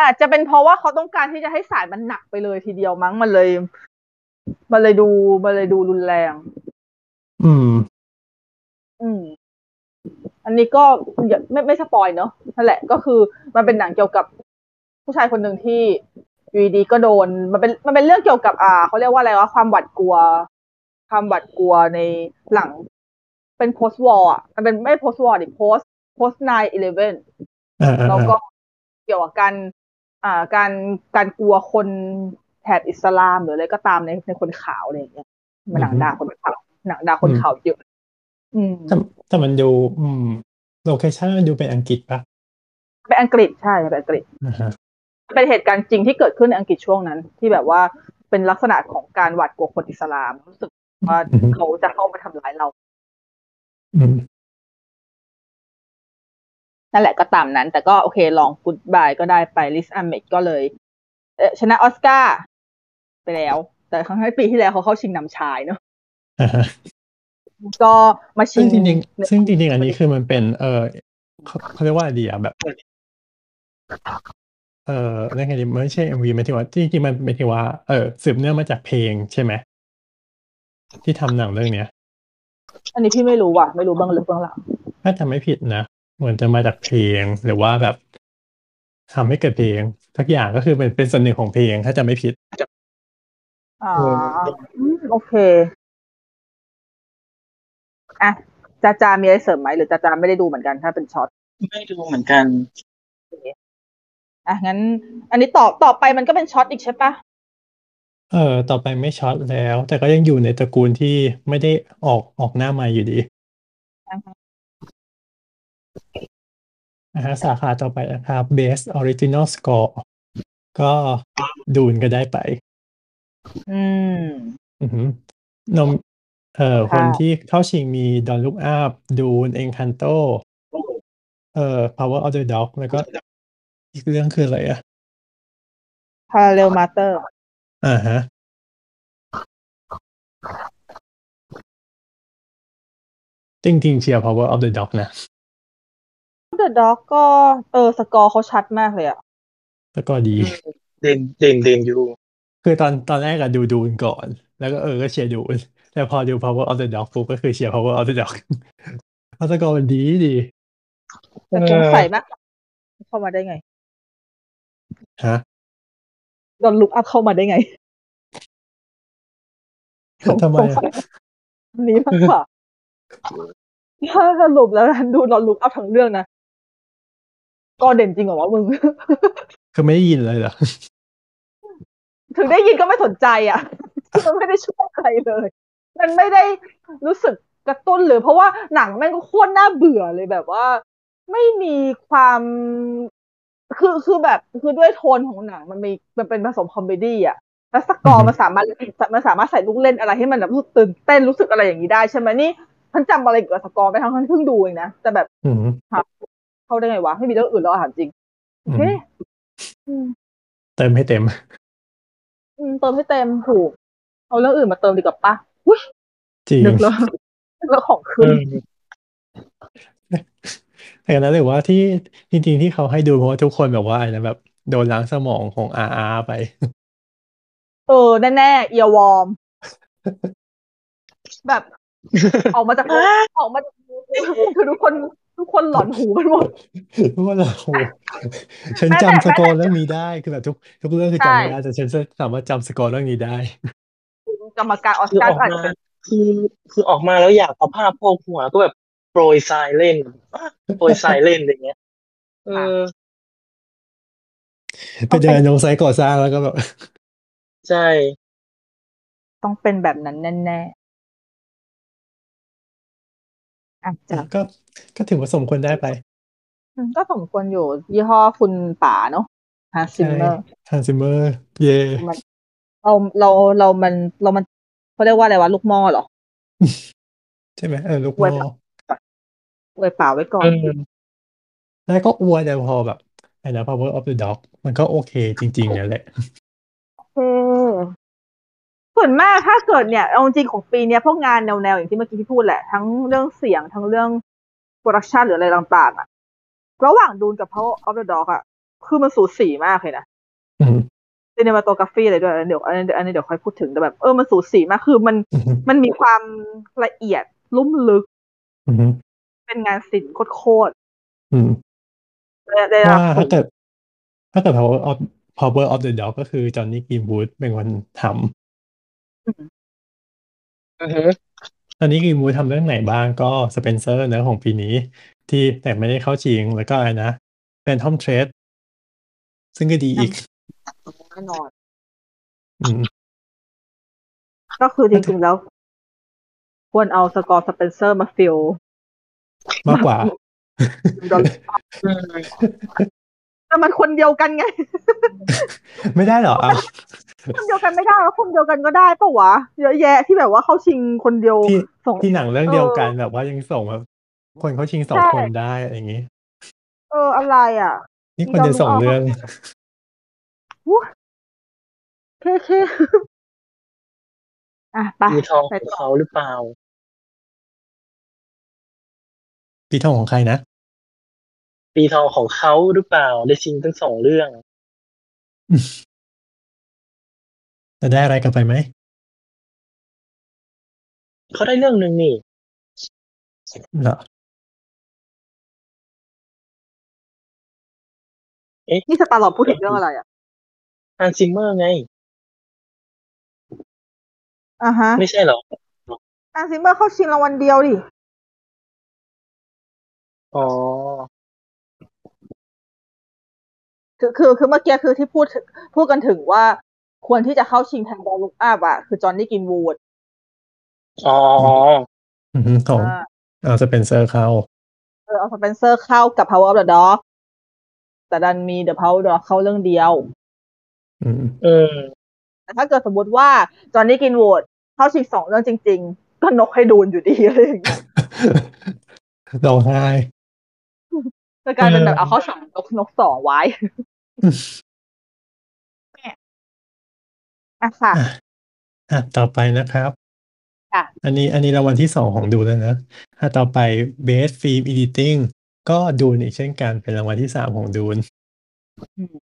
อาจจะเป็นเพราะว่าเขาต้องการที่จะให้สายมันหนักไปเลยทีเดียวมั้งมันเลย มันเลยดูมันเลยดูรุนแรง อืม อืม อันนี้ก็อย่าไม่ไม่สปอยเนอะนั่นแหละก็คือมันเป็นหนังเกี่ยวกับผู้ชายคนหนึ่งที่อยู่ดีๆก็โดน มันเป็นมันเป็นเรื่องเกี่ยวกับอ่าเขาเรียกว่าอะไรวะความหวาดกลัว ความหวาดกลัวในหลัง เป็น post war อะมันเป็นไม่ post war ดิ post post 9 11อ่าอ่าแล้วอ่าก็เกี่ยวกับการอ่าการการกลัวคนแถบอิสลามหรืออะไรก็ตามในในคนขาวอะไรอย่างเงี้ยมันหนังด่าคนขาวหนังด่าคนขาวเยอะอืม แต่แต่มันดูอืมโลเคชั่นมันดูเป็นอังกฤษปะเป็นอังกฤษใช่เป็นอังกฤษอ่าฮะเป็นเหตุการณ์จริงที่เกิดขึ้นในอังกฤษช่วงนั้น ที่แบบว่าเป็นลักษณะของการหวาดกลัวคนอิสลามรู้สึกว่าอือฮึเขาจะเข้ามาทำร้ายเราอืมนั่นแหละก็ตามนั้น แต่ก็โอเค Long Goodbye ก็ได้ไป Riz Ahmed ก็เลยเออชนะออสการ์ไปแล้ว แต่ครั้งที่ปีที่แล้วเขาเข้าชิงนำชายเนอะอ่าฮะ ก็มาชิซึ่งงจริงๆซึ่งจริงๆอันนี้คือมันเป็น เออเขาเขาเรียกว่าอะไรดีอะแบบ เออนั่นไงดีมันไม่ใช่ MV หมายถึงว่าจริงๆมันหมายถึงว่าเออสืบเนื่องมาจากเพลงใช่ไหมที่ทำหนังเรื่องเนี้ย อันนี้พี่ไม่รู้ว่ะ ไม่รู้เบื้องลึกเบื้องหลังถ้าจำไม่ผิดนะเหมือนจะมาจากเพลงหรือว่าแบบทำให้เกิดเพลงทักอย่างก็คือเป็นเป็นส่วนหนึ่งของเพลงถ้าจำไม่ผิดอ๋ออืมโอเค อะจาจามีอะไรเสริมไหมหรือจาจาไม่ได้ดูเหมือนกันถ้าเป็นช็อตไม่ดูเหมือนกันอะงั้น อันนี้ต่อต่อไปมันก็เป็นช็อตอีกใช่ปะเออต่อไปไม่ช็อตแล้ว แต่ก็ยังอยู่ในตระกูลที่ไม่ได้ออกออกหน้าใหม่อยู่ดีนะฮะสาขาต่อไปนะครับ Best Original Score ก็ดูนก็ได้ไป อืมอือหือนม เอ่อค่ะคนที่เข้าชิงมี Don't Look Up ดูน Encanto เอ่อ Power of the Dog แล้วก็อีกเรื่องคืออะไรอะ Parallel Mothers อ่าฮะจริงๆเชียร์ Power of the Dog นะ The Dog ก็เออสกอร์เขาชัดมากเลยอะแล้วก็ดี เด่นเด่นเด่นอยู่ คือตอนตอนแรกอะดู Dune ก่อน แล้วก็เออก็เชียร์ Dune แต่พอดู Power of the Dog ปุ๊บก็คือเชียร์ Power of the Dog เพราะสกอร์มันดีดีแต่สงสัยมากเข้ามาได้ไง ฮะโดนลุกอัพเข้ามาได้ไงทำไมสงอะสัยอันนี้มากกว่าถ้าสรุปแล้วดูเราลุกเอาทั้งเรื่องนะก็เด่นจริงเหรอวะมึง คือไม่ได้ยินเลยเหรอ ถึงได้ยินก็ไม่สนใจอะมันไม่ได้ช่วยอะไรเลย มันไม่ได้รู้สึกกระตุ้นเลยเพราะว่าหนังแม่งก็โคตรน่าเบื่อเลยแบบว่า ไม่มีความคือคือแบบคือด้วยโทนของหนังมันมีมันเป็นผสม comedy อะแล้วสกออือร์ฮึมันสามารถมันสามารถใส่ลูกเล่นอะไรให้มันแบบรู้สึกตื่นเต้นรู้สึกอะไรอย่างนี้ได้ใช่ไหมนี่ฉันจำอะไรเกี่ยวกับสกอร์ไม่ทั้งที่เพิ่งดูเองนะแต่แบบอืมเข้าได้ไงวะไม่มีเรื่องอื่นแล้วอาหารจริงอืมเฮ้ยอืมเติมให้เต็มอืมเติมให้เต็มถูก เอาเรื่องอื่นมาเติมดีกว่าปะอุ้ย จริงนึกแล้วนึกแล้วของเอขึ้นอแต่นั้นหรือว่าที่จริง ๆ ที่เขาให้ดูเพราะว่าทุกคนแบบว่าอะไรนะแบบ โดนล้างสมองของอาอาไป เออ แน่ๆเอียวอร์มแบบ ออกมาจากออกมาจากคือทุกคนทุกคนหลอนหูกันหมดเพราะว่าเราฉันแม้แต่จำสกอร์เรื่องนี้ได้คือแบบทุก ทุกเรื่องคือใช่จำไม่ได้แต่ฉันสามารถจำสกอร์เรื่องนี้ได้ กรรมการออสคือการ์ออกอาจจะมาเป็นคือคือออกมาแล้วอยากเอาผ้าโพกหัวก็แบบโปรยทรายเล่นอะโปรยทรายเล่นอย่างเงี้ยเออไปเดินลงไซต์ก่อสร้างแล้วก็แบบใช่ ต้องเป็นแบบนั้นแน่ๆอาจจะก็ก็ถือว่าสมควรได้ไปอืมก็สมควรอยู่ ยี่ห้อคุณป๋าเนาะฮาซิมใช่เมอร์ฮันซิเมอร์ เย่มัน เราเราเรามันเรามันเขาเรียกว่าอะไรวะลูกหม้อเหรอ ใช่ไหมเออลูกไว้หม้ออวยป๋าไว้ก่อนอืมแล้วก็อวยแต่พอแบบไอ้นะ power of the dog มันก็โอเคจริงๆนั่นแหละเออส่วนมากถ้าเกิดเนี่ยเอาจริงๆของปีเนี้ยพวกงานแนวๆอย่างที่เมื่อกี้ที่พูดแหละ ทั้งเรื่องเสียงทั้งเรื่องโปรดักชันหรืออะไรต่างๆอะระหว่างดูนกับ Power of the Dog อะคือมันสูสีมากเลยนะอืม ซีเนมาโตกราฟีอะไรด้วยอันนี้เดี๋ยวอันนี้อันนี้เดี๋ยวค่อยพูดถึงแต่แบบ เออมันสูสีมากคือมันมันมีความละเอียดลุ่มลึกเป็นงานศิลป์โคตรว่าถ้าเกิด ถ้าเกิด power of power of the dog ก็คือ Jonny Greenwood เป็นคนทำ Jonny Greenwood ทำเรื่องไหนบ้างก็สเปนเซอร์เนอะของปีนี้ ที่แต่ไม่ได้เข้าชิงแล้วก็อะไรนะ Phantom Thread ซึ่งก็ดีอีก แน่นอน อืม ก็คือจริงๆแล้ว ควรเอา score Spencer มาฟิลมากกว่าอืมแต่มันคนเดียวกันไง ไม่ได้เหรอเอาคนเดียวกันไม่ได้แล้วคนเดียวกันก็ได้ปะวะเยอะแยะที่แบบว่าเข้าชิงคนเดียวที่ส่งที่หนังเรื่องเดียวกันแบบว่ายังส่งแบบคนเขาชิงสองใช่คนได้อะไรอย่างงี้ เอออะไรอะ นี่คนจะส่งเรื่อง วู้เคเคอะไปมีทองไปของต่อเขาหรือเปล่าปีทองของใครนะ ปีทองของเขาหรือเปล่า ได้ชิงทั้งสองเรื่อง จะได้อะไรกลับไปไหม เขาได้เรื่องหนึ่งนี่เหรอนี่สตาร์ลอดพูดถึงเรื่องอะไรอะ Hans Zimmer ไง อ่าฮะไม่ใช่เหรออะ Zimmer เข้าชิงรางวัลเดียวดิ อ๋อ คือคือคือเมื่อกี้คือที่พูดถึงพูดกันถึงว่า ควรที่จะเข้าชิงแทน Don't Look Up อะ คือ Jonny Greenwoodอ๋ออือฮึของอ่าเอาสเปนเซอร์เข้าเออเอาสเปนเซอร์เข้ากับ Power of the Dog แต่ดันมี The Power of the Dog เข้าเรื่องเดียว อืมอืมแต่ถ้าเกิดสมมติว่าจอห์นนี่กินวูดเข้าชิงสองเรื่องจริง ๆ ก็นกให้ดูนอยู่ดีอะไรอย่างเงี้ยร้องไห้จะกลายเป็นแบบเออเอาเข้าสองนกนกสองไว้อะค่ะอะอะต่อไปนะครับค่ะอันนี้อันนี้รางวัลที่สองของดูแล้วนะถ้าต่อไป Best Film Editing ก็ดูนอีกเช่นกันเป็นรางวัลที่สามของดูนอืม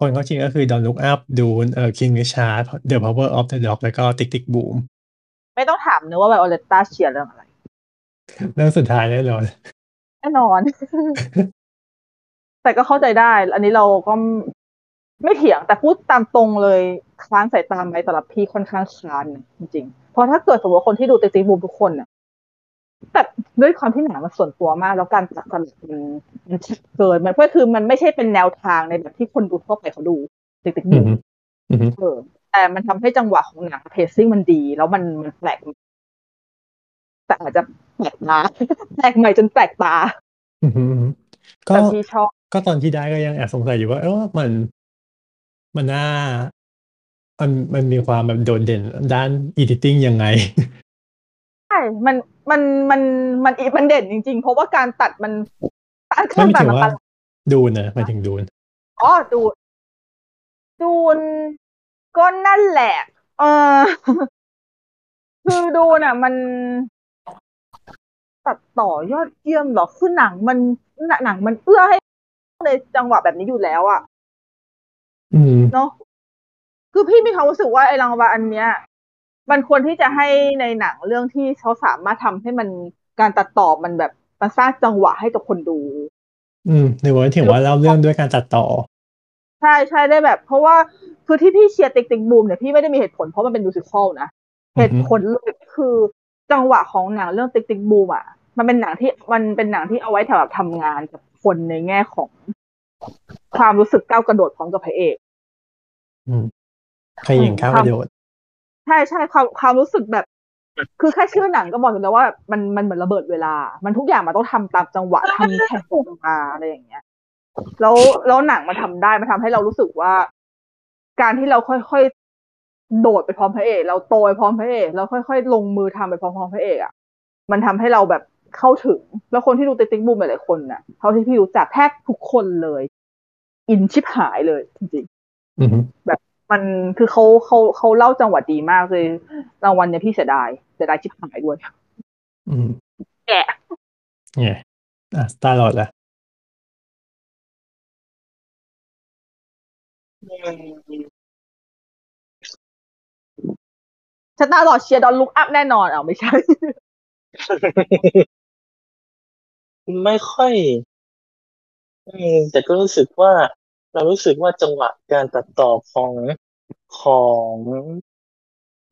คนเข้าชิงก็คือ Don't Look Up ดูนเอ่อ King Richard The Power of the Dog แล้วก็ Tick Tick Boom ไม่ต้องถามเนื้อะว่าไวโอเลต้าเชียร์เรื่องอะไร เรื่องสุดท้ายแน่นอนแน่นอน แต่ก็เข้าใจได้ อันนี้เราก็ไม่เถียงแต่พูดตามตรงเลยคลานสายตาไหมสำหรับพี่ค่อนข้างคลานจริงๆเพราะถ้าเกิดสมมติว่าคนที่ดู Tick Tick Boom ทุกคนเนี่ย แบบด้วยความที่หนังมันส่วนตัวมาก แล้วการตัดสลับมันมันเกินมันก็คือมันไม่ใช่เป็นแนวทางในแบบที่คนดูทั่วไปเขาดู Tick Tick Boom อืบูมมอืมเออแต่มันทำให้จังหวะของหนัง pacing มันดี แล้วมันมันแปลกแต่อาจจะแปลกตาแปลกใหม่จนแปลกตาอืมอืมก็แต่ที่ชอบก็ตอนที่ได้ก็ยังแอบสงสัยอยู่ว่า เออมันมันน่ามันมันมีความแบบโดดเด่นด้านอีดิติ้งยังไงใช่มัน มันมันมันอีมันเด่นจริง ๆ เพราะว่าการตัดมันการเคไม่รื่องไม่ตัดถึงมันว่าดูนนะหมายถึงดูนอ๋อดูนดูนก็นั่นแหละ เออคือดูน่ะ มันตัดต่อยอดเยี่ยมเหรอคือหนังมันหนังมันเอื้อให้ในจังหวะแบบนี้อยู่แล้วอะอืมเนาะคือพี่มีความรู้สึกว่าไอ้รางวัลอันเนี้ย มันควรที่จะให้ในหนังเรื่องที่เขาสามารถทำให้มันการตัดต่อมันแบบมันสร้างจังหวะให้กับคนดู อืมในวันถึงว่าเล่าเรื่องด้วยการตัดต่อ ใช่ใช่ได้แบบ เพราะว่าคือที่พี่เชียร์ติ๊กติ๊กบูมเนี่ยพี่ไม่ได้มีเหตุผลเพราะมันเป็นมิวสิควลนะอือฮึเหตุผลเลยคือจังหวะของหนังเรื่องติ๊กติ๊กบูมอะมันเป็นหนังที่มันเป็นหนังที่เอาไว้สำหรับทำงานกับคนในแง่ของความรู้สึกก้าวกระโดดพร้อมกับพระเอกอืมใครยิงข้าวประโยชน์ ใช่ใช่ความความรู้สึกแบบ คือแค่ชื่อหนังก็บอกอยู่แล้วว่ามันมันเหมือนระเบิดเวลา มันทุกอย่างมันต้องทำตามจังหวะทำแข่งมาอะไรอย่างเงี้ย แล้วแล้วหนังมันทำได้มันทำให้เรารู้สึกว่า การที่เราค่อยๆโดดไปพร้อมพระเอกเราโตไปพร้อมพระเอกเราค่อยๆลงมือทำไปพร้อมๆพระเอกอะมันทำให้เราแบบเข้าถึง แล้วคนที่ดู Tick, Tick... Boom!หลายๆคนน่ะเท่าที่พี่รู้จักแทบทุกคนเลย อินชิบหายเลยจริงๆอืม มันคือเขาเขาเขาเล่าจังหวะดีมากเลยรางวัลเนี่ยพี่เสียดายเสียดายชิบหายด้วยอืมแกะเนี่ยอะสตาร์ลอดละชะตาหลอดเชียร์ดอนลุกอัพแน่นอนเอาไม่ใช่ ไม่ค่อยอืมแต่ก็รู้สึกว่าเรารู้สึกว่าจังหวะการตัดต่อของ ของ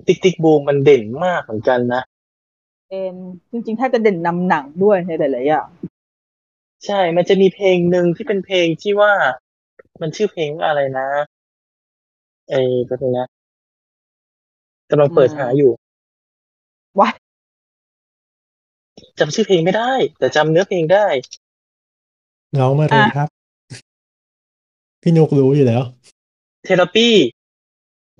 ติ๊กติ๊กบูมมันเด่นมากเหมือนกันนะเป็นจริงๆ ถ้าจะเด่นนำหนังด้วยในหลายๆอย่างใช่ มันจะมีเพลงหนึ่งที่เป็นเพลงที่ว่า มันชื่อเพลงว่าอะไรนะไอ้ก็ตรงนะกำลังเปิดหาอยู่ว้ายจำชื่อเพลงไม่ได้ แต่จำเนื้อเพลงได้ร้องมาเลยครับ พี่นุกรู้อยู่แล้ว เทเลปี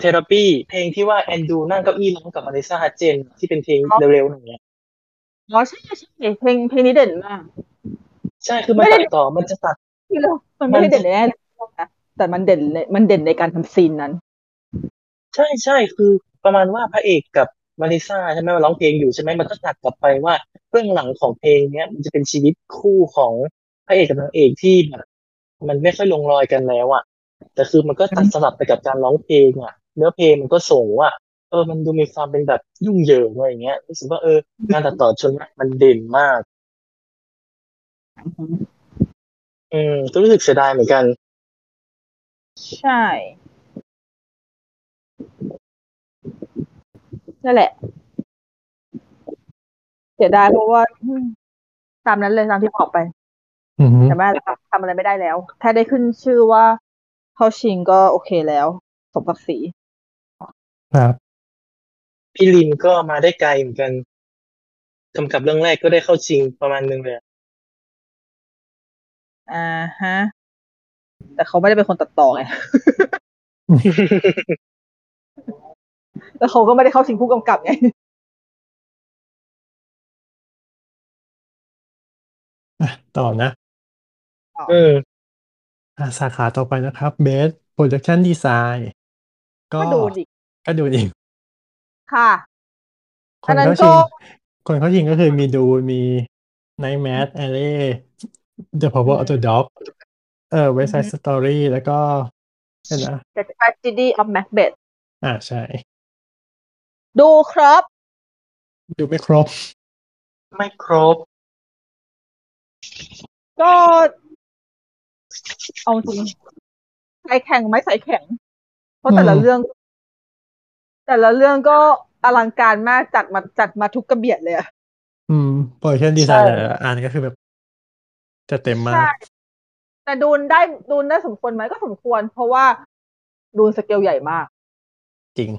เทเลปีเพลงที่ว่าแอนดูนั่งเก้าอี้ร้องกับมาริซาฮัจเจน ที่เป็นเพลงเร็วๆหน่อยเนี่ยอ๋อใช่ใช่เพลงเพลงนี้เด่นมาก ใช่คือมันไม่ได้ตัดต่อมันจะตัดที่เรามันไม่ได้เด่นในแง่นะแต่มันเด่นในมันเด่นในการทำซีนนั้น ใช่ใช่คือประมาณว่าพระเอกกับมาริซาใช่ไหมมาร้องเพลงอยู่ใช่ไหมมันก็ตัดกลับไปว่าเบื้องหลังของเพลงเนี้ย มันจะเป็นชีวิตคู่ของพระเอกกับนางเอกที่แบบมันไม่ค่อยลงรอยกันแล้วอะแต่คือมันก็ตัดสลับไปกับการร้องเพลงอะ เนื้อเพลงมันก็ส่งว่าเออ มันดูมีความเป็นแบบยุ่งเหยิงอะไรอย่างเงี้ยรู้สึกว่าเออการตัดต่อชนเนี่ยมันเด่นมาก อืมก็รู้สึกเสียดายเหมือนกัน ใช่ นั่นแหละ เสียดายเพราะว่าอืมตามนั้นเลยตามที่บอกไปอืมแต่ว่าทำอะไรไม่ได้แล้ว ถ้าได้ขึ้นชื่อว่าเข้าชิงก็โอเคแล้ว สมศักดิ์ศรี ครับ พี่ลินก็มาได้ไกลเหมือนกันกำกับเรื่องแรกก็ได้เข้าชิงประมาณนึงเลยอ่าฮะ แต่เขาไม่ได้เป็นคนตัดต่อไง แล้วเขาก็ไม่ได้เข้าชิงผู้กำกับไง อะต่อนะอืมอะสาขาต่อไปนะครับ Best Production Design ก็ก็ดูดิ ก็ดูอีก ค่ะคอันนนั้นเข้าชิงก็คนเข้าชิงก็คือมีดูมี Nightmare Alley The Power of the Dog เออ West Side Story แล้วก็เห็นนะ The Tragedy of Macbeth อ่าใช่ ดูครับดูไม่ครบ ไม่ครบ ก็ เอาจริงสายแข็งไหมสายแข็ง เพราะแต่ละอืมเรื่อง แต่ละเรื่องก็อลังการมากจัดมาจัดมาทุกกระเบียดเลยอะอืม production design แต่ละอันก็คือแบบ จัดเต็มมาใช่แต่ Dune ได้ Dune ได้สมควรไหมก็สมควร เพราะว่า Dune scale ใหญ่มาก จริง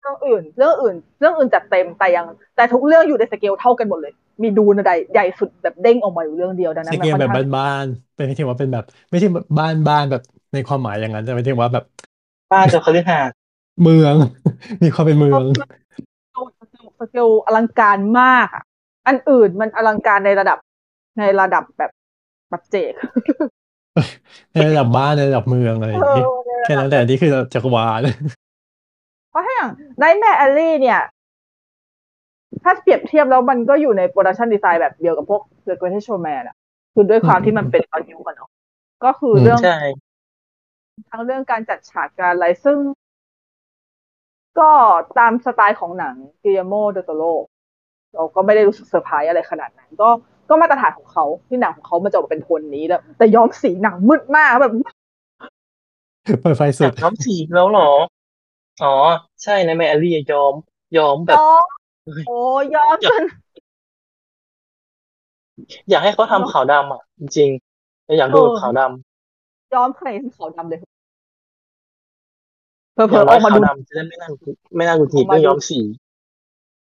เรื่องอื่น เรื่องอื่น เรื่องอื่นจัดเต็มแต่ยัง แต่ทุกเรื่องอยู่ในสเกลเท่ากันหมดเลย มี Dune ใหญ่สุดแบบเด้งออกมาอยู่เรื่องเดียวดังนั้สนเกลมันแบค่อนข้างบ้านๆเป็นไม่ถึงว่าเป็นแบบ ไม่ใช่แบบบ้านๆแบบในความหมายอย่างนั้นแต่หมายถึงว่าแบบบ้านจะคฤหาสน์ เมือง มีความเป็นเมืองสเกลอลังการมากอะ อันอื่นมันอลังการในระดับในระดับแบบปัจเจก ในระดับบ้านในระดับเมืองอะไรอย่างเอนี้อในระแค่ดับนั้นแต่อันนี่คือจักรวาลเพราะถ้าอย่าง Nightmare Alley เนี่ย ถ้าเปรียบเทียบแล้วมันก็อยู่ใน production design แบบเดียวกับพวก The Greatest Showman อะคือด้วยความที่มันเป็นตอนยุคกันเนาะก็คือเรื่องใช่ทั้งเรื่องการจัดฉากการอะไรซึ่ง ก็ตามสไตล์ของหนัง Guillermo del Toro เราก็ไม่ได้รู้สึกเซอร์ไพรส์อะไรขนาดนั้น ก็ก็มาตรฐานของเขาที่หนังของเขามันจะออกมาเป็นโทนนี้แล้วแต่ย้อมสีหนังมืดมากแบบเปิดไฟสุดย้อมสีอีกแล้วเหรอ อ๋อ ใช่นะแมรี่ย้อมย้อมแบบย้อมโอ้ย้อมจนอยากให้เขาทำขาวดำอะ จริงๆแต่อยากดูแบบขาวดำย้อมใครให้ขาวดำเลย เผลออๆย่างอน้ออยกมาขาวดูดำจะได้ไม่น่าไม่น่าหงุดหงิดเรื่องย้อมสี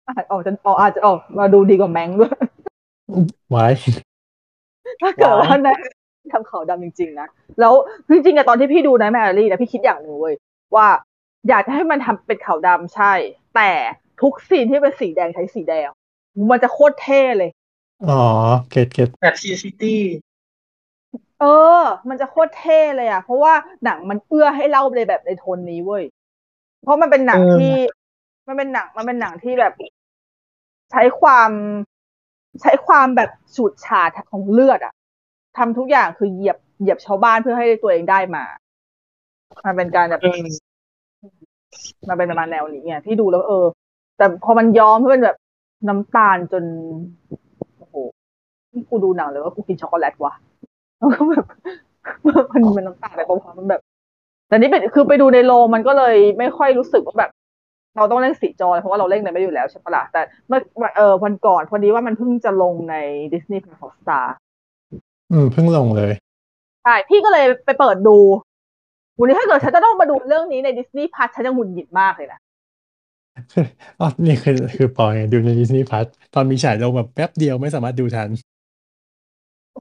อาจออกจะออกอาจจะออกมาดูดีกว่าแมงด้วยไว้ถ้าเกิดว่านะทำขาวดำจริง ๆ นะ แล้วจริงๆอะตอนที่พี่ดูนะแมรี่นะพี่คิดอย่างหนึ่งเว้ยว่า อยากจะให้มันทำเป็นขาวดำใช่ แต่ทุกซีนที่เป็นสีแดงใช้สีแดง มันจะโคตรเท่เลย อ๋อ get get แบบ Sin City้ เออ มันจะโคตรเท่เลยอะเพราะว่าหนังมันเอื้อให้เล่าเลยแบบในโทนนี้เว้ย เพราะมันเป็นหนังที่ มันเป็นหนัง มันเป็นหนังที่แบบ ใช้ความ ใช้ความแบบฉูดฉาดของเลือดอะทำทุกอย่างคือเหยียบ เหยียบชาวบ้านเพื่อให้ตัวเองได้มา มันเป็นการแบบอืมมันเป็นประมาณแนวนี้ไงที่ดูแล้วเออ แต่พอมันย้อมให้มันแบบน้ำตาลจน โอ้โหนี่กูดูหนังเลยว่ากูกินช็อกโกแลตวะ แล้วก็แบบมันมันน้ำตาลไปเพราะมันแบบ แต่นี่เป็นคือไปดูในโรงมันก็เลยไม่ค่อยรู้สึกว่าแบบ เราต้องเล่นสีจอเพราะว่าเราเล่นในไม่อยู่แล้วใช่ปะล่ะแต่เมื่อเออวันก่อนพอดีว่ามันเพิ่งจะลงใน Disney Plus Hotstar อืมเพิ่งลงเลยใช่พี่ก็เลยไปเปิดดูวันนี้ถ้าเกิดฉันจะต้องมาดูเรื่องนี้ใน Disney Plus ฉันจะหงุดหงิดมากเลยนะอ๋อนี่คือคือปอยไงดูในดิสนีย์พัทตอนมีฉายลงแบบแป๊บเดียวไม่สามารถดูทัน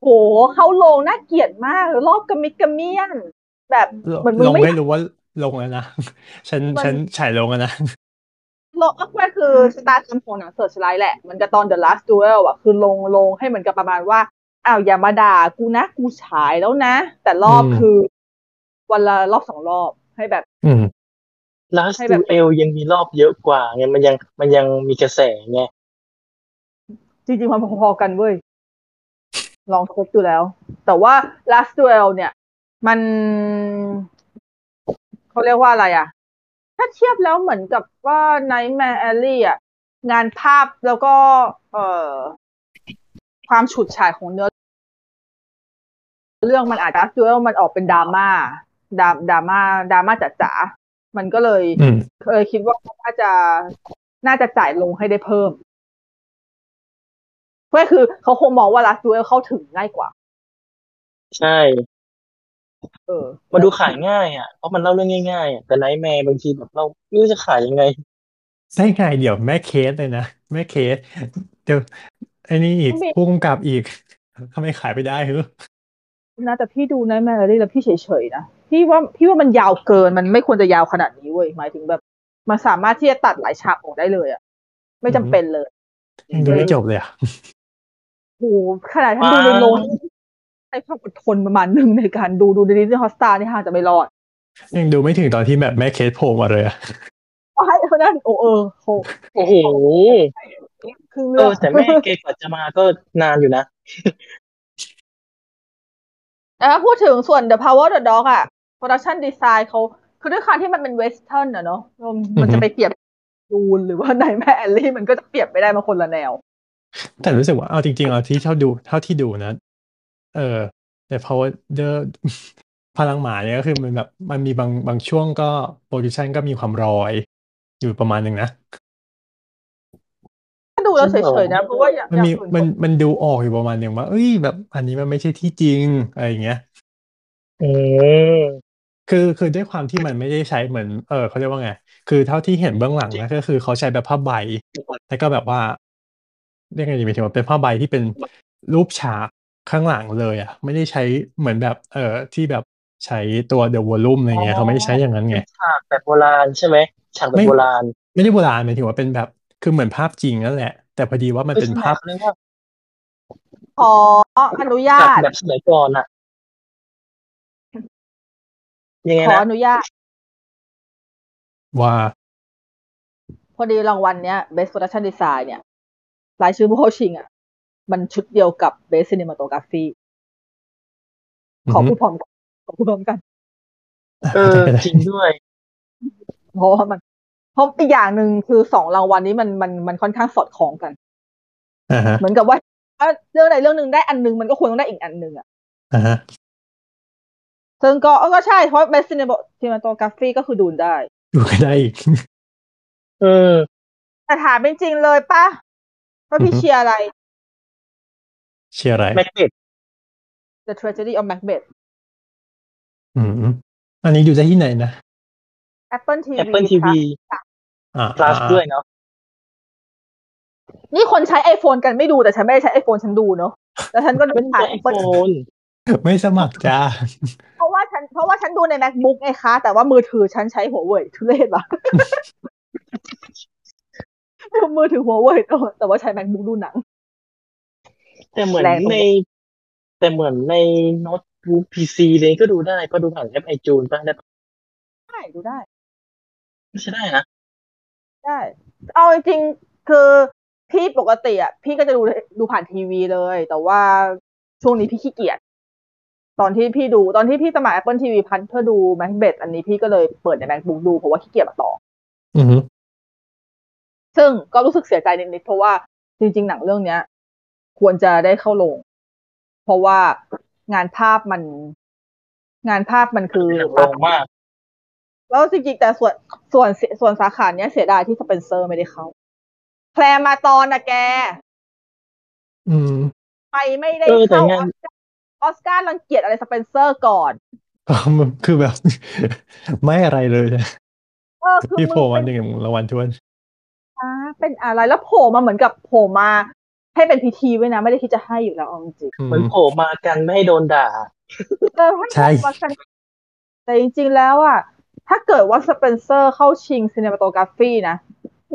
โหเข้าโรงน่าเกลียดมาก รอบกระมิดกระเมียน แบบเหมือนมึงลงไม่ไม่รู้ว่าลงแล้วนะฉันมันฉันฉายลงแล้วนะลงก็คือสตาร์ทำของหนังเสิร์ชไลท์แหละ มันจะตอน The Last Duel อะ คือลงลงให้เหมือนกับประมาณว่า อ้าวอย่ามาด่ากูนะ กูฉายแล้วนะ แต่รอบอืมคือ วันละรอบสองรอบให้แบบอืมลาสให้แบตูบเอลยังมีรอบเยอะกว่าไงมันยังมันยังมีกระแสไงจริงๆมันพอๆกันเว้ย ลองเช็คดูแล้ว แต่ว่า Last Duel เนี่ย มันเขาเรียกว่าอะไรอะถ้าเทียบแล้วเหมือนกับว่า Nightmare Alley อะงานภาพแล้วก็ เอ่อ ความฉูดฉาดของเนื้อ เรื่องมันอาจจะ Last Duel มันออกเป็นดราม่าดราดราม่าดราม่าจ๋าๆมันก็เลยอืมเคยคิดว่าน่าจะน่าจะจ่ายลงให้ได้เพิ่ม เพื่อคือเขาคงมองว่าลัสดูเอลเข้าถึงง่ายกว่า ใช่ เออมาดูขายง่ายอะเพราะมันเล่าเรื่องง่ายๆอะแต่ไนท์แมร์บางทีแบบเราไม่รู้จะขายยังไงได้ไงเดี๋ยวแม่เคสเลยนะแม่เคส เดี๋ยวไอ้นี่อีกไม่ผู้กำกับอีกทำไมขายไม่ได้เหรอนะแต่พี่ดูนะแมรี่แล้วพี่เฉยๆนะพี่ว่าพี่ว่ามันยาวเกินมันไม่ควรจะยาวขนาดนี้เว้ยหมายถึงแบบ มันสามารถที่จะตัดหลายฉากออกได้เลยอะไม่จำเป็นเลยยังดูไม่จบเลยอะ โอ้โหขนาดฉันดูในโรงใช้ความอดทนประมาณหนึ่งในการดูดูในดิสนีย์ฮอสตานี่ห่างจะไม่รอด ยังดูไม่ถึงตอนที่แบบแม่เคสโผล่มาเลยอะไอ้เพราะนั่นโอ้เออโหโอ้โหครึ่งเอเรื่อองแต่แม่เกกว่าจะมาก็นานอยู่นะแต่ถ้าพูดถึงส่วน The Power of the Dog อะ Production Design เขาคือด้วยความที่มันเป็น western อะเนาะมันมันจะไปเปรียบ Dune หรือว่า Nightmare Alley มันก็จะเปรียบไม่ได้มาคนละแนว แต่รู้สึกว่าเอาจริงๆเอาที่เท่าดูเท่าที่ดูนะ เออ แต่ Power of the พลังหมาเนี่ยก็คือมันแบบมันมีบางบางช่วงก็ production ก็มีความลอยอยู่ประมาณหนึ่งนะดูแล้วเฉยๆนะเพราะว่าอย่างมันมีอย่างอื่นมันมันดูออกอยู่ประมาณหนึ่งว่าเอ้ยแบบ อันนี้มันไม่ใช่ที่จริงอะไรอย่างเงี้ยอืมคือคือด้วยความที่มันไม่ได้ใช้เหมือน เออเขาเรียกว่าไง คือเท่าที่เห็นเบื้องหลังนะก็คือเขาใช้แบบผ้าใบ แล้วก็แบบว่า เรียกไงดีหมายถึงว่าเป็นผ้าใบที่เป็นรูปฉากข้างหลังเลยอะ ไม่ได้ใช้เหมือนแบบเออที่แบบใช้ตัวเดอะวอลลุ่มอะไรเงี้ยเขาไม่ได้ใช้อย่างนั้นไงฉากแบบโบราณใช่ไหมฉากแบบไม่โบราณ ไม่ได้โบราณหมายถึงว่าเป็นแบบคือเหมือนภาพจริงนั่นแหละ แต่พอดีว่ามันเป็นภาพเรียกว่าขออนุญาฉากตแบบสมัยก่อนอะยังไงขอนะอนุญาต ว่า พอดีรางวัลเนี้ย Best Production Design เนี่ย รายชื่อผู้เข้าชิงอะ มันชุดเดียวกับ Best Cinematography ขอพูดพร้อมกันขอพูดพร้อมกัน เออจริงด้วยเพราะว่ามันเพราะอีกอย่างหนึ่งคือสองรางวัลนี้มันมันมันค่อนข้างสอดคล้องกันอ่าฮะเหมือนกับว่าถ้าเรื่องใดเรื่องหนึ่งได้อันหนึงมันก็ควรต้องได้อีกอันหนึ่งอะอ่าฮะซึ่งก็เออก็ใช่เพราะ Best Cinematography ก็คือดูนได้ ดูก็ได้อีก เออแต่ถามเป็นจริงเลยป่ะ ว่าพี่อือฮึเชียร์อะไร เชียร์อะไร แม็กเบ็ด The Tragedy of Macbeth อืมอันนี้ดูได้ที่ไหนนะ Apple TV แอปเปิลทีวีอ่าพลัสด้วยเนาะนี่คนใช้ iPhone กันไม่ดูแต่ฉันไม่ได้ใช้ iPhone ฉันดูเนอะแล้วฉันก็ดูเป็นผ่านไอโฟ Apple นไม่สมัครจ้า เพราะว่าฉันเพราะว่าฉันดูใน MacBook ไงคะ แต่ว่ามือถือฉันใช้หัวเว่ยทุเรศปะดู มือถือหัวเว่ยแต่ว่าแต่ว่าใช้ MacBook ดูหนัง แต่เหมือนแรงตรงใน แต่เหมือนในโน้ตบุ๊กพีซีเลยก็ดูได้ก็ดูผ่านแอปไอจูนป่ะได้ปะได้ดูได้ไม่ใช่ได้นะได้ เอาจริงๆคือพี่ปกติอะพี่ก็จะดูดูผ่านทีวีเลย แต่ว่าช่วงนี้พี่ขี้เกียจตอนที่พี่ดูตอนที่พี่สมัคร Apple TV พันเพื่อดู Macbeth อันนี้พี่ก็เลยเปิดใน MacBook ดูเพราะว่าขี้เกียจมาต่อ อือฮึ ซึ่งก็รู้สึกเสียใจนิดๆเพราะว่าจริง ๆ หนังเรื่องเนี้ย ควรจะได้เข้าโรงเพราะว่างานภาพมัน งานภาพมันคือหนังโรงมาก แล้วจริงๆแต่ส่วนส่วนส่วนสาขาเนี้ยเสียดายที่สเปนเซอร์ไม่ได้เข้าแพรมาตอนนะแก อืมไปไม่ได้เออแต่เข้างานออสการ์รังเกียจอะไรสเปนเซอร์ก่อนคือแบบ ไม่อะไรเลยนะเออคือพี่มึโผล่งมาเป็นหนึ่งรางวัลทวน อ่าเป็นอะไรแล้วโผล่มาเหมือนกับโผล่มา ให้เป็นพิธีไว้นะ ไม่ได้คิดจะให้อยู่แล้วเอาจริงอืเหมือนมโผล่มากันไม่ให้โดนด่าๆเออให้ใช่มากันแต่จริง ๆ แล้วอะถ้าเกิดว่าสเปนเซอร์เข้าชิงซีเนมาโตกราฟีนะ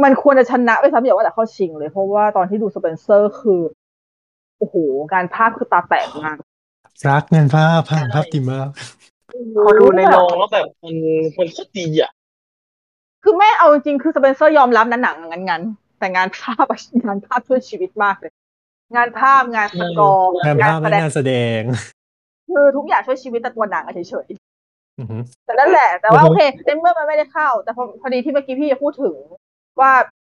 มันควรจะชนะไปซ้ำอย่าว่าแต่เข้าชิงเลย เพราะว่าตอนที่ดูสเปนเซอร์คือ โอ้โห การภาพคือตาแตกมากรักงานภาพภาพภาพดีมากพอดูในโรงแล้วแบบมันมันโคตรดีอะ คือแม่เอาจริงๆคือสเปนเซอร์ยอมรับนะหนังงั้นงั้นๆแต่งานภาพอะงานภาพช่วยชีวิตมากเลย งานภาพงานสกอร์งานภาพและงานแสดง คือทุกอย่างช่วยชีวิตแต่ตัวหนังอะเฉยอือฮึๆแต่นั่นแหละ แต่ว่าโอเค อือฮึในเมื่อมันไม่ได้เข้า แต่พอพอดีที่เมื่อกี้พี่จะพูดถึงว่า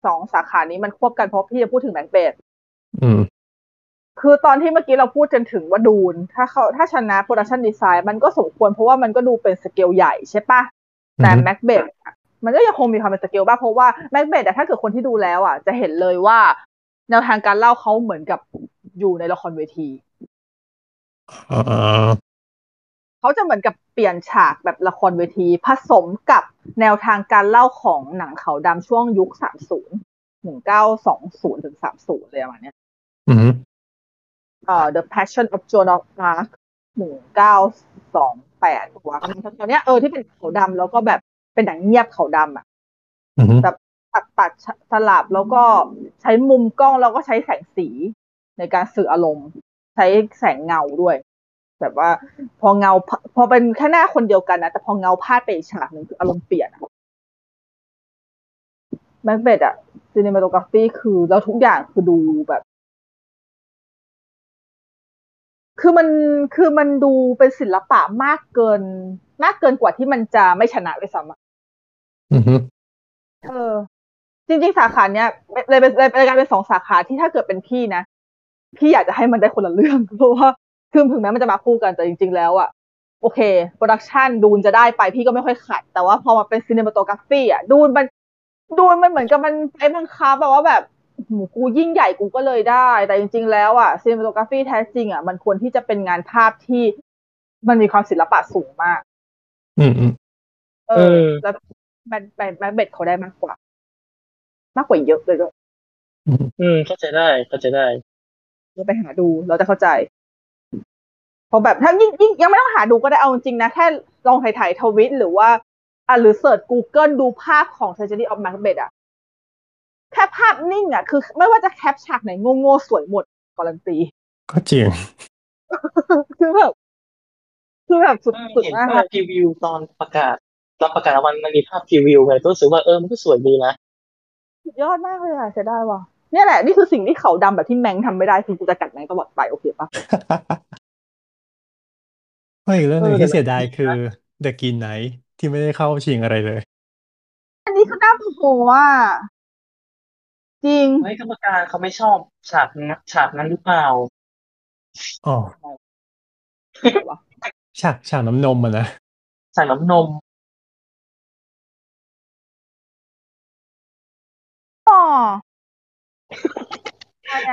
สองสาขานี้มันควบกันเพราะพี่จะพูดถึง Macbethอืมคือตอนที่เมื่อกี้เราพูดจนถึงว่า Dune ถ้าเขาถ้าชนะ production design มันก็สมควรเพราะว่ามันก็ดูเป็นสเกลใหญ่ใช่ปะแต่อือฮึ Macbeth มันก็ยังคงมีความเป็นสเกลบ้างเพราะว่า Macbeth ถ้าเกิดคนที่ดูแล้วอะ จะเห็นเลยว่า แนวทางการเล่าเขาเหมือนกับอยู่ในละครเวทีอ่าเขาจะเหมือนกับเปลี่ยนฉากแบบละครเวที ผสมกับแนวทางการเล่าของหนังขาวดำช่วงยุค30 1920ถึง30เลยประมาณเนี้ยอืมเอ่อ The Passion of Joan of Arc หนึ่งเก้าสองแปดตัวตอนเนี้ยเออที่เป็นขาวดำแล้วก็แบบ เป็นหนังเงียบขาวดำอะอืมแบบตัดตัดสลับแล้วก็ใช้มุมกล้องแล้วก็ใช้แสงสีในการสื่ออารมณ์ ใช้แสงเงาด้วย แบบว่า พอเงาพพอเป็นแค่หน้าคนเดียวกันนะแต่พอเงาพาดไปอีกฉากหนึ่งคืออารมณ์เปลี่ยนMacbeth อะ cinematography คือแล้วทุกอย่างคือดูแบบคือมันคือมันดูเป็นศิลปะมากเกิน มากเกินกว่าที่มันจะไม่ชนะเลยซ้ำอะอืม เออ จริงๆ สาขาเนี้ยเลยเป็นเลยเลยกลายเป็นสองสาขาที่ถ้าเกิดเป็นพี่นะ พี่อยากจะให้มันได้คนละเรื่องเพราะว่าคือถึงแม้มันจะมาคู่กันแต่จริง ๆ แล้วอะโอเค production Dune จะได้ไปพี่ก็ไม่ค่อยขัด แต่ว่าพอมาเป็น cinematography อะ Dune มันดูนมันเหมือนกับมันไปบังคับแบบว่าแบบหมูกูยิ่งใหญ่กูก็เลยได้ แต่จริง ๆ แล้วอะซีน m โ t กราฟีแท้จริงอะมันควรที่จะเป็นงานภาพที่มันมีความศิลปะสูงมาก อืมอืมเอเอออแล้ว แบทแบทแบทเบ็ดเขาได้มากกว่า มากกว่าเยอะเลยด้วยอืมเข้าใจได้เข้าใจได้เราไปหาดูเราจะเข้าใจเพราะแบบถ้ายิ่งยิ่งยังไม่ต้องหาดูก็ได้เอาจริงๆนะ แค่ลองถ่ายถ่ายทวิตหรือว่าอะหรือเสิร์ช Google ดูภาพของ Tragedy of Macbeth อะแค่ภาพนิ่งอะ คือ ไม่ว่าจะแคปฉากไหนโง่ๆสวยหมดการันตี ก็จริง คือแบบคือแบบสุดสุดเห็นมากภาพพรีวิวตอนประกาศ ตอนประกาศรางวัลมันมีภาพพรีวิวไงก็รู้สึกว่าเออมันก็สวยดีนะสุดยอดมากเลยอะเสียดายว่ะเนี่ยแหละนี่คือสิ่งที่เขาดำแบบที่แมงทำไม่ได้คือกูจะกัดแมงตลอดไปโอเคปะก็อีกเรื่องหนึ่งเออที่เสียดายคือ The Green Knight ที่ไม่ได้เข้าชิงอะไรเลย อันนี้คือน่าโมโหอะจริงเฮ้ยกรรมการเขาไม่ชอบฉากนั้นฉากนั้นหรือเปล่าอ๋อฉากฉากน้ำนมอะนะฉากน้ำนม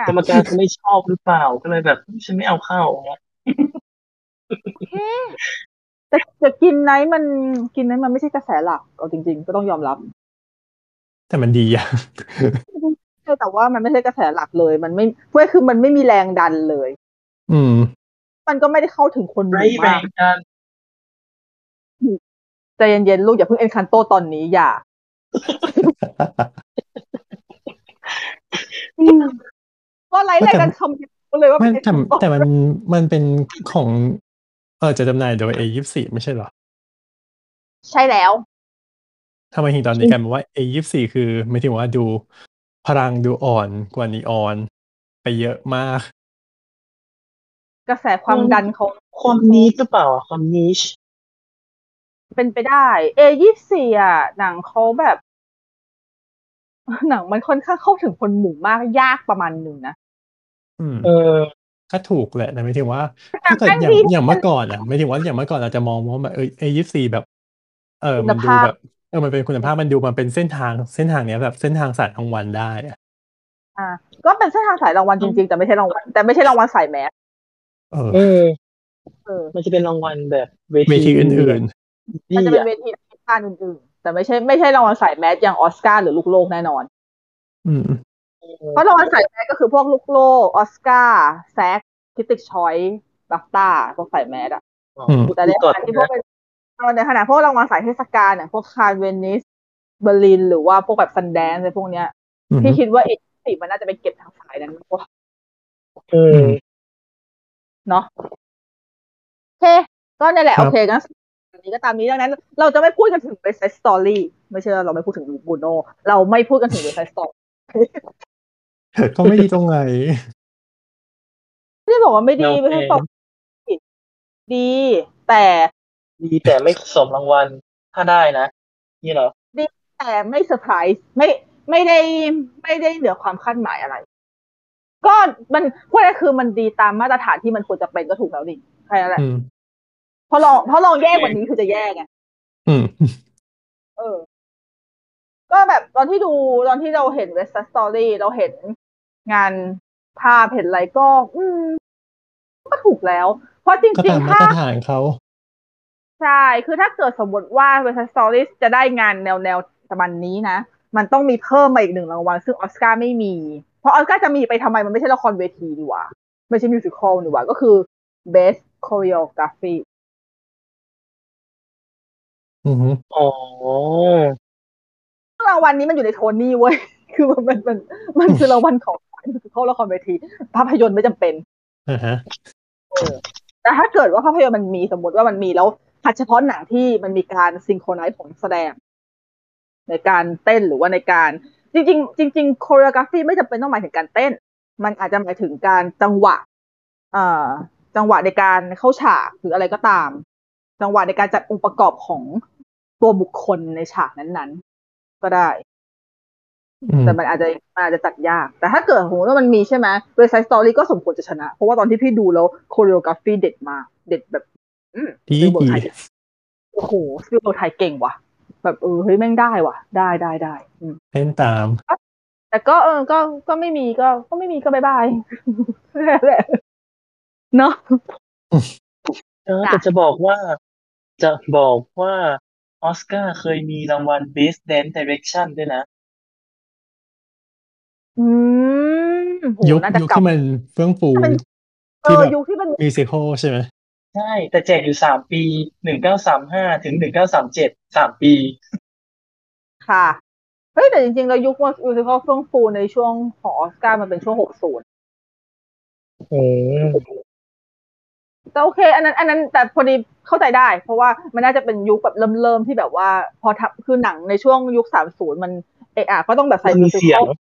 กรรมการเขาไม่ชอบหรือเปล่าก็เลยแบบฉันไม่เอาเข้าอย่างเงี้ยแต่แต่กินไนท์มันกินไนท์มันไม่ใช่กระแสหลักเอาจริง ๆ ก็ต้องยอมรับ แต่มันดีอะใช่แต่ว่ามันไม่ใช่กระแสหลักเลย มันไม่เพื่อคือมันไม่มีแรงดันเลย อืม มันก็ไม่ได้เข้าถึงคนหไรมู่แรมากงกันใจเย็นๆลูกอย่าเพิ่งเอ็นคันโตตอนนี้อย่า ก็ไลฟ์รายการคำเลยว่าไม่เป็นแต่แต่มันมันเป็นของ เออจะจำหน่ายโดย A24 ไม่ใช่เหรอ ใช่แล้วทำไมถึงตอนนี้กลายเป็นว่า A24 คือไม่ถึงว่าดูพลังดูอ่อนกว่านีออน ไปเยอะมาก กระแสความดันเขาความนี้หรือเปล่าอะความนิชเป็นไปได้เอยี่สี่อะ หนังเขาแบบ หนังมันค่อนข้างเข้าถึงคนหมู่มากยากประมาณหนึ่งนะอืมเออก็ถูกแหละแต่ไม่ถึงว่าแต่ถ้าเกิดอย่างบางทีอย่างเมื่อก่อนอะไม่ถึงว่าอย่างเมื่อก่อนอาจจะมองว่าแบบเออ A24 แบบ เออมันดูคุณภาพแบบเออมันเป็นคุณภาพมันดูมันเป็นเส้นทางเส้นทางเนี้ยแบบเส้นทางสายทางวันได้อะอ่า ก็เป็นเส้นทางสายรางวัลจริงๆ แต่ไม่ใช่รางวัลแต่ไม่ใช่รางวัลสายแมสเออ เออเออมันจะเป็นรางวัลแบบเวเวทีอื่นดีมันจะเป็นอะเวทีการอื่นๆ แต่ไม่ใช่ไม่ใช่รางวัลสาย mass อย่างออสการ์หรือลูกโลกแน่นอนๆอืมเพราะรางวัลสาย mass ก็คือพวกลูกโลกออสการ์ SAG Critics' Choice BAFTA พวกสาย mass อะอืมแต่ในขณะที่พวกเป็นเออในขณะพวกรางวัลสายเทศกาลเนี่ยพวกคานเวนิสเบอร์ลิน หรือว่าพวกแบบ Sundance อะไรพวกเนี้ยอืมพี่คิดว่าเอสี่มันน่าจะไปเก็บทางสายนั้นมากกว่าเออเนาะโอเค ก็นี่นแหละครับโอเคงั้นอั นนี้ก็ตามนี้ดังนั้น เราจะไม่พูดกันถึง West Side Story ไม่ใช่ว่าเราไม่พูดถึงบูโนเราไม่พูดกันถึง West Side Story ก็ไม่ดีตรงไหนไม่ได้บอกว่าไม่ดีโอเคไม่ใช่บอกผิดดี แต่ดีแต่ไม่สมรางวัลถ้าได้นะนี่เหรอแต่ไม่เซอร์ไพรส์ไม่ไม่ได้ไม่ได้เหนือความคาดหมายอะไร ก็มันพูดง่ายๆคือมันดีตามมาตรฐานที่มันควรจะเป็นก็ถูกแล้วนี่แค่นั้นแหละอืมเพ ราะลองเพราะลองแย่กว่านี้คือจะแย่ไงอืม เออ ก็แบบตอนที่ดูตอนที่เราเห็น West Side Story เราเห็นงานภาพเห็นอะไรก็ อืม ก็ถูกแล้ว เพราะจก็ริงตามๆมาถ้าตรฐานเขาใช่ คือถ้าเกิดสมมติว่า West Side Story จะได้งานแนวแนวประมาณนี้นะ มันต้องมีเพิ่มมาอีกหนึ่งรางวัล ซึ่งออสการ์ไม่มี เพราะออสการ์จะมีไปทำไมมันไม่ใช่ละครเวทีดีกว่าไม่ใช่มิวสิควลดีกว่าก็คือ Best Choreography อือฮึอ๋อ รางวัลนี้มันอยู่ในโทนี่เว้ย คือมันมันมันมันคือรางวัลของมิวสิควลละครเวที ภาพยนตร์ไม่จำเป็นอ่าฮะแต่ถ้าเกิดว่าภาพยนตร์มันมีสมมติว่ามันมีแล้วเฉพาะหนังที่มันมีการ synchronize ของนักแสดง ในการเต้นหรือว่าในการ จริง ๆ จริงๆ choreography ไม่จำเป็นต้องหมายถึงการเต้น มันอาจจะหมายถึงการจังหวะ เอ่อจังหวะในการเข้าฉากหรืออะไรก็ตาม จังหวะในการจัดองค์ประกอบของ ตัวบุคคลในฉากนั้นๆ ก็ได้อืมแต่มันอาจจะมันอาจจะจัดยาก แต่ถ้าเกิดสมมติว่ามันมีใช่ไหม West Side Story ก็สมควรจะชนะ เพราะว่าตอนที่พี่ดูแล้วchoreography เด็ดมาก เด็ดแบบอืมดีดีกไทยโอ้โหฟิลเบิร์กไทยเก่งว่ะ แบบเออเฮ้ยแม่งได้ว่ะ ได้ได้ได้อืมเล่นตาม แต่ก็เออ ก็ก็ไม่มีก็ ก็ไม่มีก็ bye bye แหละเนาะเออแต่จะบอกว่าจะบอกว่า ออสการ์เคยมีรางวัล Best Dance Direction ด้วยนะ อืมโหยุคน่าจะยุคเก่าที่มันเฟื่องฟูถ้าเป็นเอ่อที่แบบยุคที่มัน musical ใช่ไหมใช่ แต่แจกอยู่สามปีหนึ่งเก้าสามห้าถึงหนึ่งเก้าสามเจ็ดสามปี ค่ะเฮ้ยแต่จริงๆ แล้วยุค musical เฟื่องฟูในช่วงของออสการ์มันเป็นช่วงหกศูนย์ อืม แต่โอเค อันนั้น อันนั้นแต่พอดีเข้าใจได้ เพราะว่ามันน่าจะเป็นยุคแบบเริ่มเริ่มที่แบบว่า พอทับคือหนังในช่วงยุคสามศูนย์มันเอะอะก็ต้องแบบใส่มันมีมิวสิเสีคยองล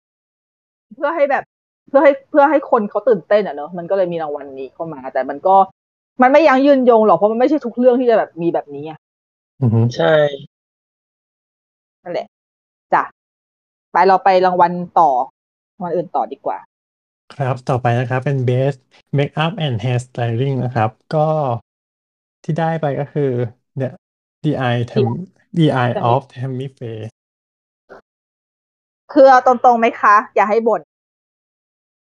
เพื่อให้แบบเพื่อให้เพื่อให้คนเขาตื่นเต้นอะเนอะมันก็เลยมีรางวัลนี้เข้ามา แต่มันก็มันไม่ยังยืนยงหรอกเพราะมันไม่ใช่ทุกเรื่องที่จะแบบมีแบบนี้อะอือฮึใช่นั่นแหละจ้ะไปเราไปรางวัลต่อรางวัลอื่นต่อดีกว่า ครับต่อไปนะครับเป็น Best Makeup and Hair Styling นะครับ ก็ที่ได้ไปก็คือเนี่ย The Eye Tam The Eye of Tammy Faye คือเอาตรงๆไหมคะ อย่าให้บ่น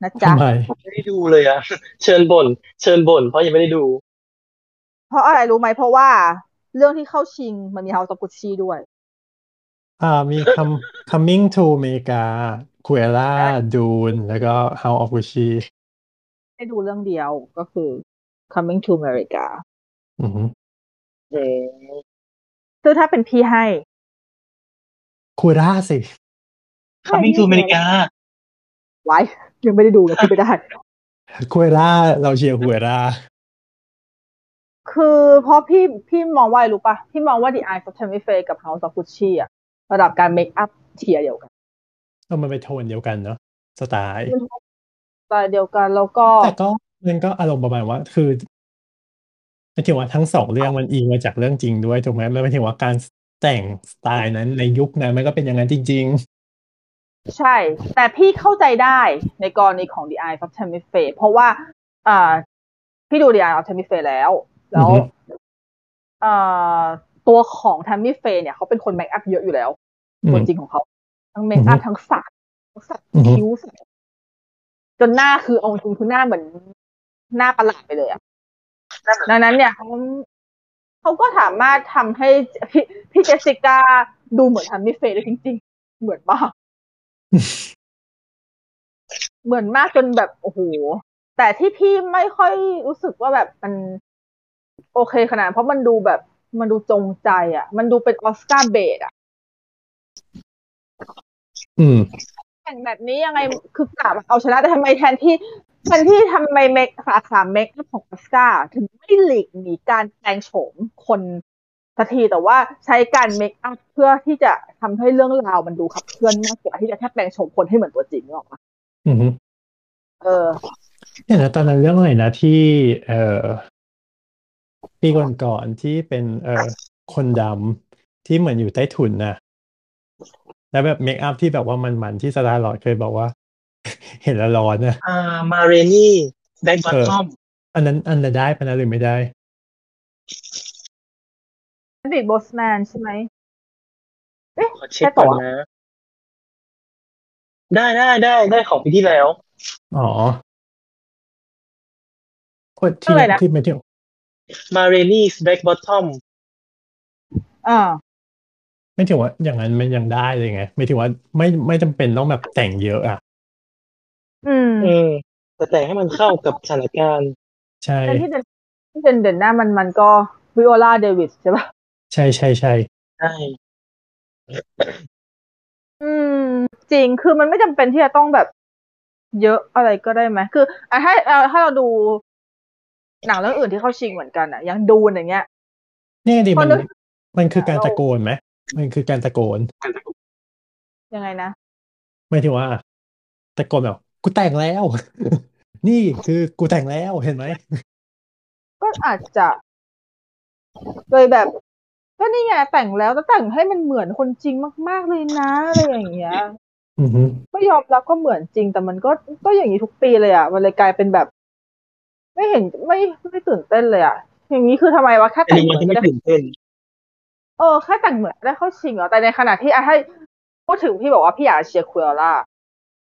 นะจ๊ะทำไมไม่ได้ดูเลยอะเชิญบ่นเชิญบ่นเพราะยังไม่ได้ดู เพราะอะไรรู้ไหมเพราะว่าเรื่องที่เข้าชิงมันมี House of Gucci ด้วย อ่ามีคำ Coming to America Cruella Dune แล้วก็ House of Gucci ได้ดูเรื่องเดียวก็คือ Coming to America อือฮึอืมซึ่งถ้าเป็นพี่ให้ Cruella สิ Coming to America ไว้ยังไม่ได้ดูเลยพูดไม่ได้ Cruella เราเชียร์ Cruella คือเพราะพี่พี่มองว่าอะไรรู้ปะพี่มองว่า The Eye of Tammy Faye กับ House of Gucci อะ ระดับการ makeup tier เดียวกันเออมันเป็นโทนเดียวกันเนาะสไตล์สไตล์เดียวกันแล้วก็แต่ก็มันก็อารมณ์ประมาณว่า คือหมายถึงว่าทั้งสองเรื่องมันอิงมาจากเรื่องจริงด้วยถูกไหมมันหมายถึงว่าการแต่งสไตล์นั้นในยุคนั้นมันก็เป็นอย่างนั้นจริงใช่ แต่พี่เข้าใจได้ในกรณีของ The Eye of Tammy Faye เพราะว่า อ่า พี่ดู The Eye of Tammy Faye แล้ว แล้วอือฮึเอ่อตัวของ Tammy Faye เนี่ยเขาเป็นคนเมคอัพเยอะอยู่แล้วๆอื ตัวมจริงของเขา ทั้งเมคอัพอือฮึทั้งสักทั้งสักอือฮึคิ้วสักจนหน้าคือเอาจริงคือหน้าเหมือนหน้าประหลาดไปเลยอะดังนั้นเนี่ยเขาเขาก็สามารถทำให้พี่พี่เจสสิก้าดูเหมือนทัมมี่เฟย์ได้จริง ๆ เหมือนมากเหมือนมากจนแบบโอ้โหแต่ที่พี่ไม่ค่อยรู้สึกว่าแบบมัน โอเคขนาดนั้นเพราะมันดูแบบมันดูจงใจ อะ มันดูเป็น Oscar bait อะ อืมแต่งแบบนี้ยังไงคือกะเอาชนะแต่ทำไมแทนที่แทนที่ทำไม make สาขา makeup ของออสการ์ถึงไม่หลีกหนีการแปลงโฉมคนสักทีแต่ว่าใช้การ makeup เพื่อที่จะทำให้เรื่องราวมันดูขับเคลื่อนมากกว่าที่จะแค่แปลงโฉมคนให้เหมือนตัวจริงนึกออกปะอืมเออเนี่ยนะตอนนั้นเรื่องอะไรนะที่ เอ่อปีก่อนๆที่เป็น เอ่อคนดำที่เหมือนอยู่ใต้ถุนน่ะ แล้วแบบ makeup ที่แบบว่ามันๆที่สตาร์ลอร์ดเคยบอกว่า เห็นแล้วร้อนนะอ่า Ma Rainey's Black Bottom อันนั้นอันนั้นได้ปะนะหรือไม่ได้ Chadwick Boseman ใช่ไหมเอ๊ะขอเช็คก่อนนะได้ได้ได้ได้ของปีที่แล้ว อ๋อคนที่อะไรนะที่ไม่ที่มาเรนี่แบ็กบัตทอมอ่า ไม่ถึงว่าอย่างนั้นมันยังได้เลยไงไม่ถึงว่าไม่ไม่จำเป็นต้องแบบแต่งเยอะอะ อืมอืมแต่แต่งให้มันเข้ากับสถานการณ์ ใช่แต่ที่เด่นที่เด่นเด่นหน้ามันมันก็วิโอลาเดวิสใช่ปะใช่ใช่ใช่ใช่อืม จริงคือมันไม่จำเป็นที่จะต้องแบบเยอะอะไรก็ได้ไหมคืออะถ้าเอาถ้าเราดูหนังเรื่องอื่นที่เข้าชิงเหมือนกันอะ อย่างดูนอย่างเงี้ยเนี่ยดิพอมันนึกมันคือการเราตะโกนไหม มันคือการตะโกนยังไงนะไม่ถึงว่า ตะโกนแบบกูแต่งแล้ว นี่คือกูแต่งแล้วเห็นไหมก็อาจจะเลยแบบก็นี่ไงแต่งแล้วแต่แต่งให้มันเหมือนคนจริงมาก ๆเลยนะอะไรอย่างเงี้ยอือฮึก็ยอมรับก็เหมือนจริง แต่มันก็ก็อย่างนี้ทุกปีเลยอะมันเลยกลายเป็นแบบ ไม่เห็นไม่ไม่ตื่นเต้นเลยอะ อย่างนี้คือทำไมวะแค่เป็นแต่งยังเหไงมือนที่ก็ไม่ได้ตื่นเต้น เออแค่แต่งเหมือนได้เข้าชิงเหรอแต่ในขณะที่อะให้พูดถึงพี่บอกว่าพี่อยากเชียร์คุยอล่า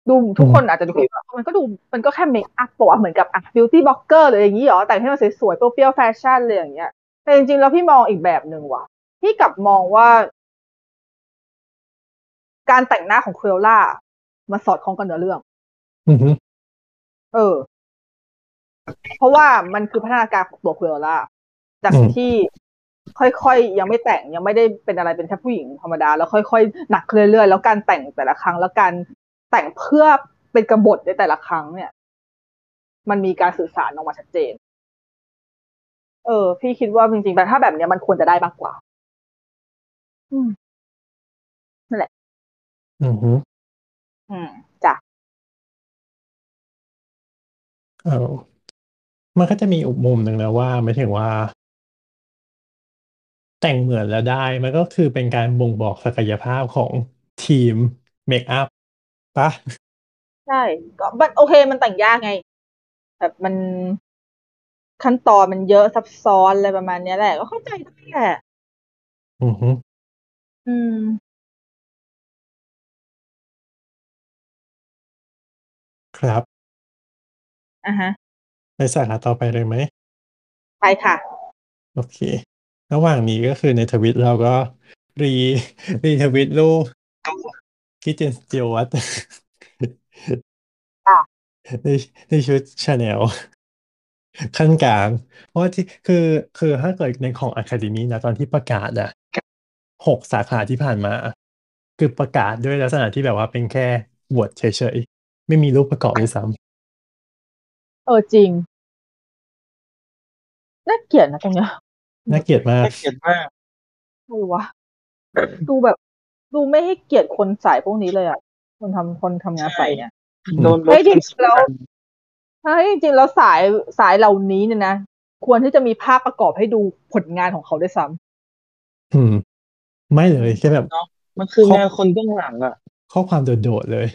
ดูทุกคนอาจจะดูคิดว่ามันก็ดูมันก็แค่ makeup ปะเหมือนกับอะ beauty blogger หรืออย่างนี้หรอแต่งให้มันสวยๆเปรี้ยวๆแฟชั่นเลยอย่างเงี้ย แต่จริงๆแล้วพี่มองอีกแบบหนึ่งว่ะพี่กลับมองว่า การแต่งหน้าของ Cruella มาสอดคล้องกับเนื้อเรื่องอือฮึเออ เพราะว่ามันคือพัฒนาการของตัว Cruella จากที่ ค่อยๆ ยังไม่แต่งยังไม่ได้เป็นอะไรเป็นแค่ผู้หญิงธรรมดา แล้วค่อยๆ หนักขึ้นเรื่อยๆ แล้วการแต่งแต่ละครั้ง แล้วการแต่งเพื่อเป็นกบฏในแต่ละครั้งเนี่ย มันมีการสื่อสารออกมาชัดเจน เออ พี่คิดว่าจริงๆ แต่ถ้าแบบเนี้ยมันควรจะได้มากกว่า อืมอือฮึอืมจ้ะเออมันก็จะมีอีกมุมหนึ่งนะว่าไม่ถึงว่า แต่งเหมือนแล้วได้ มันก็คือเป็นการบ่งบอกศักยภาพของทีมเมคอัพปะใช่ ก็มันโอเคมันแต่งยากไง แบบมันขั้นตอนมันเยอะซับซ้อนอะไรประมาณเนี้ยแหละ ก็เข้าใจได้แหละ อือฮึอืมครับอะฮะ ไปสาขาต่อไปเลยไหม ไปค่ะ โอเค ระหว่างนี้ก็คือในทวิตเราก็รีรีทวิตรูปคิดเจนสจวตอะในในชุดชาแนลขั้นกลาง เพราะว่าที่คือคือถ้าเกิดในของ Academy นะตอนที่ประกาศอะหกสาขาที่ผ่านมา คือประกาศด้วยลักษณะที่แบบว่าเป็นแค่บวดเฉยๆ ไม่มีรูปประกอบด้วยซ้เออจริงน่าเกลียดนะตรงเนี้ยำ น่าเกลียดมากน่าเกลียดมากดูวะดูแบบ ดูไม่ให้เกียรติคนสายพวกนี้เลยอะ คนทำคนทำงานสายเนี่ยโดนลเฮ้ดยจริงความๆแล้วสำคัญใช่จริงๆแล้วสายสายเหล่านี้เนี่ยนะควรที่จะมีภาพประกอบให้ดูผลงานของเขาด้วยซ้ำอืม ไม่เลยแค่แบบมันคืองานคนเบื้องหลังอะข้อความโดดๆเลย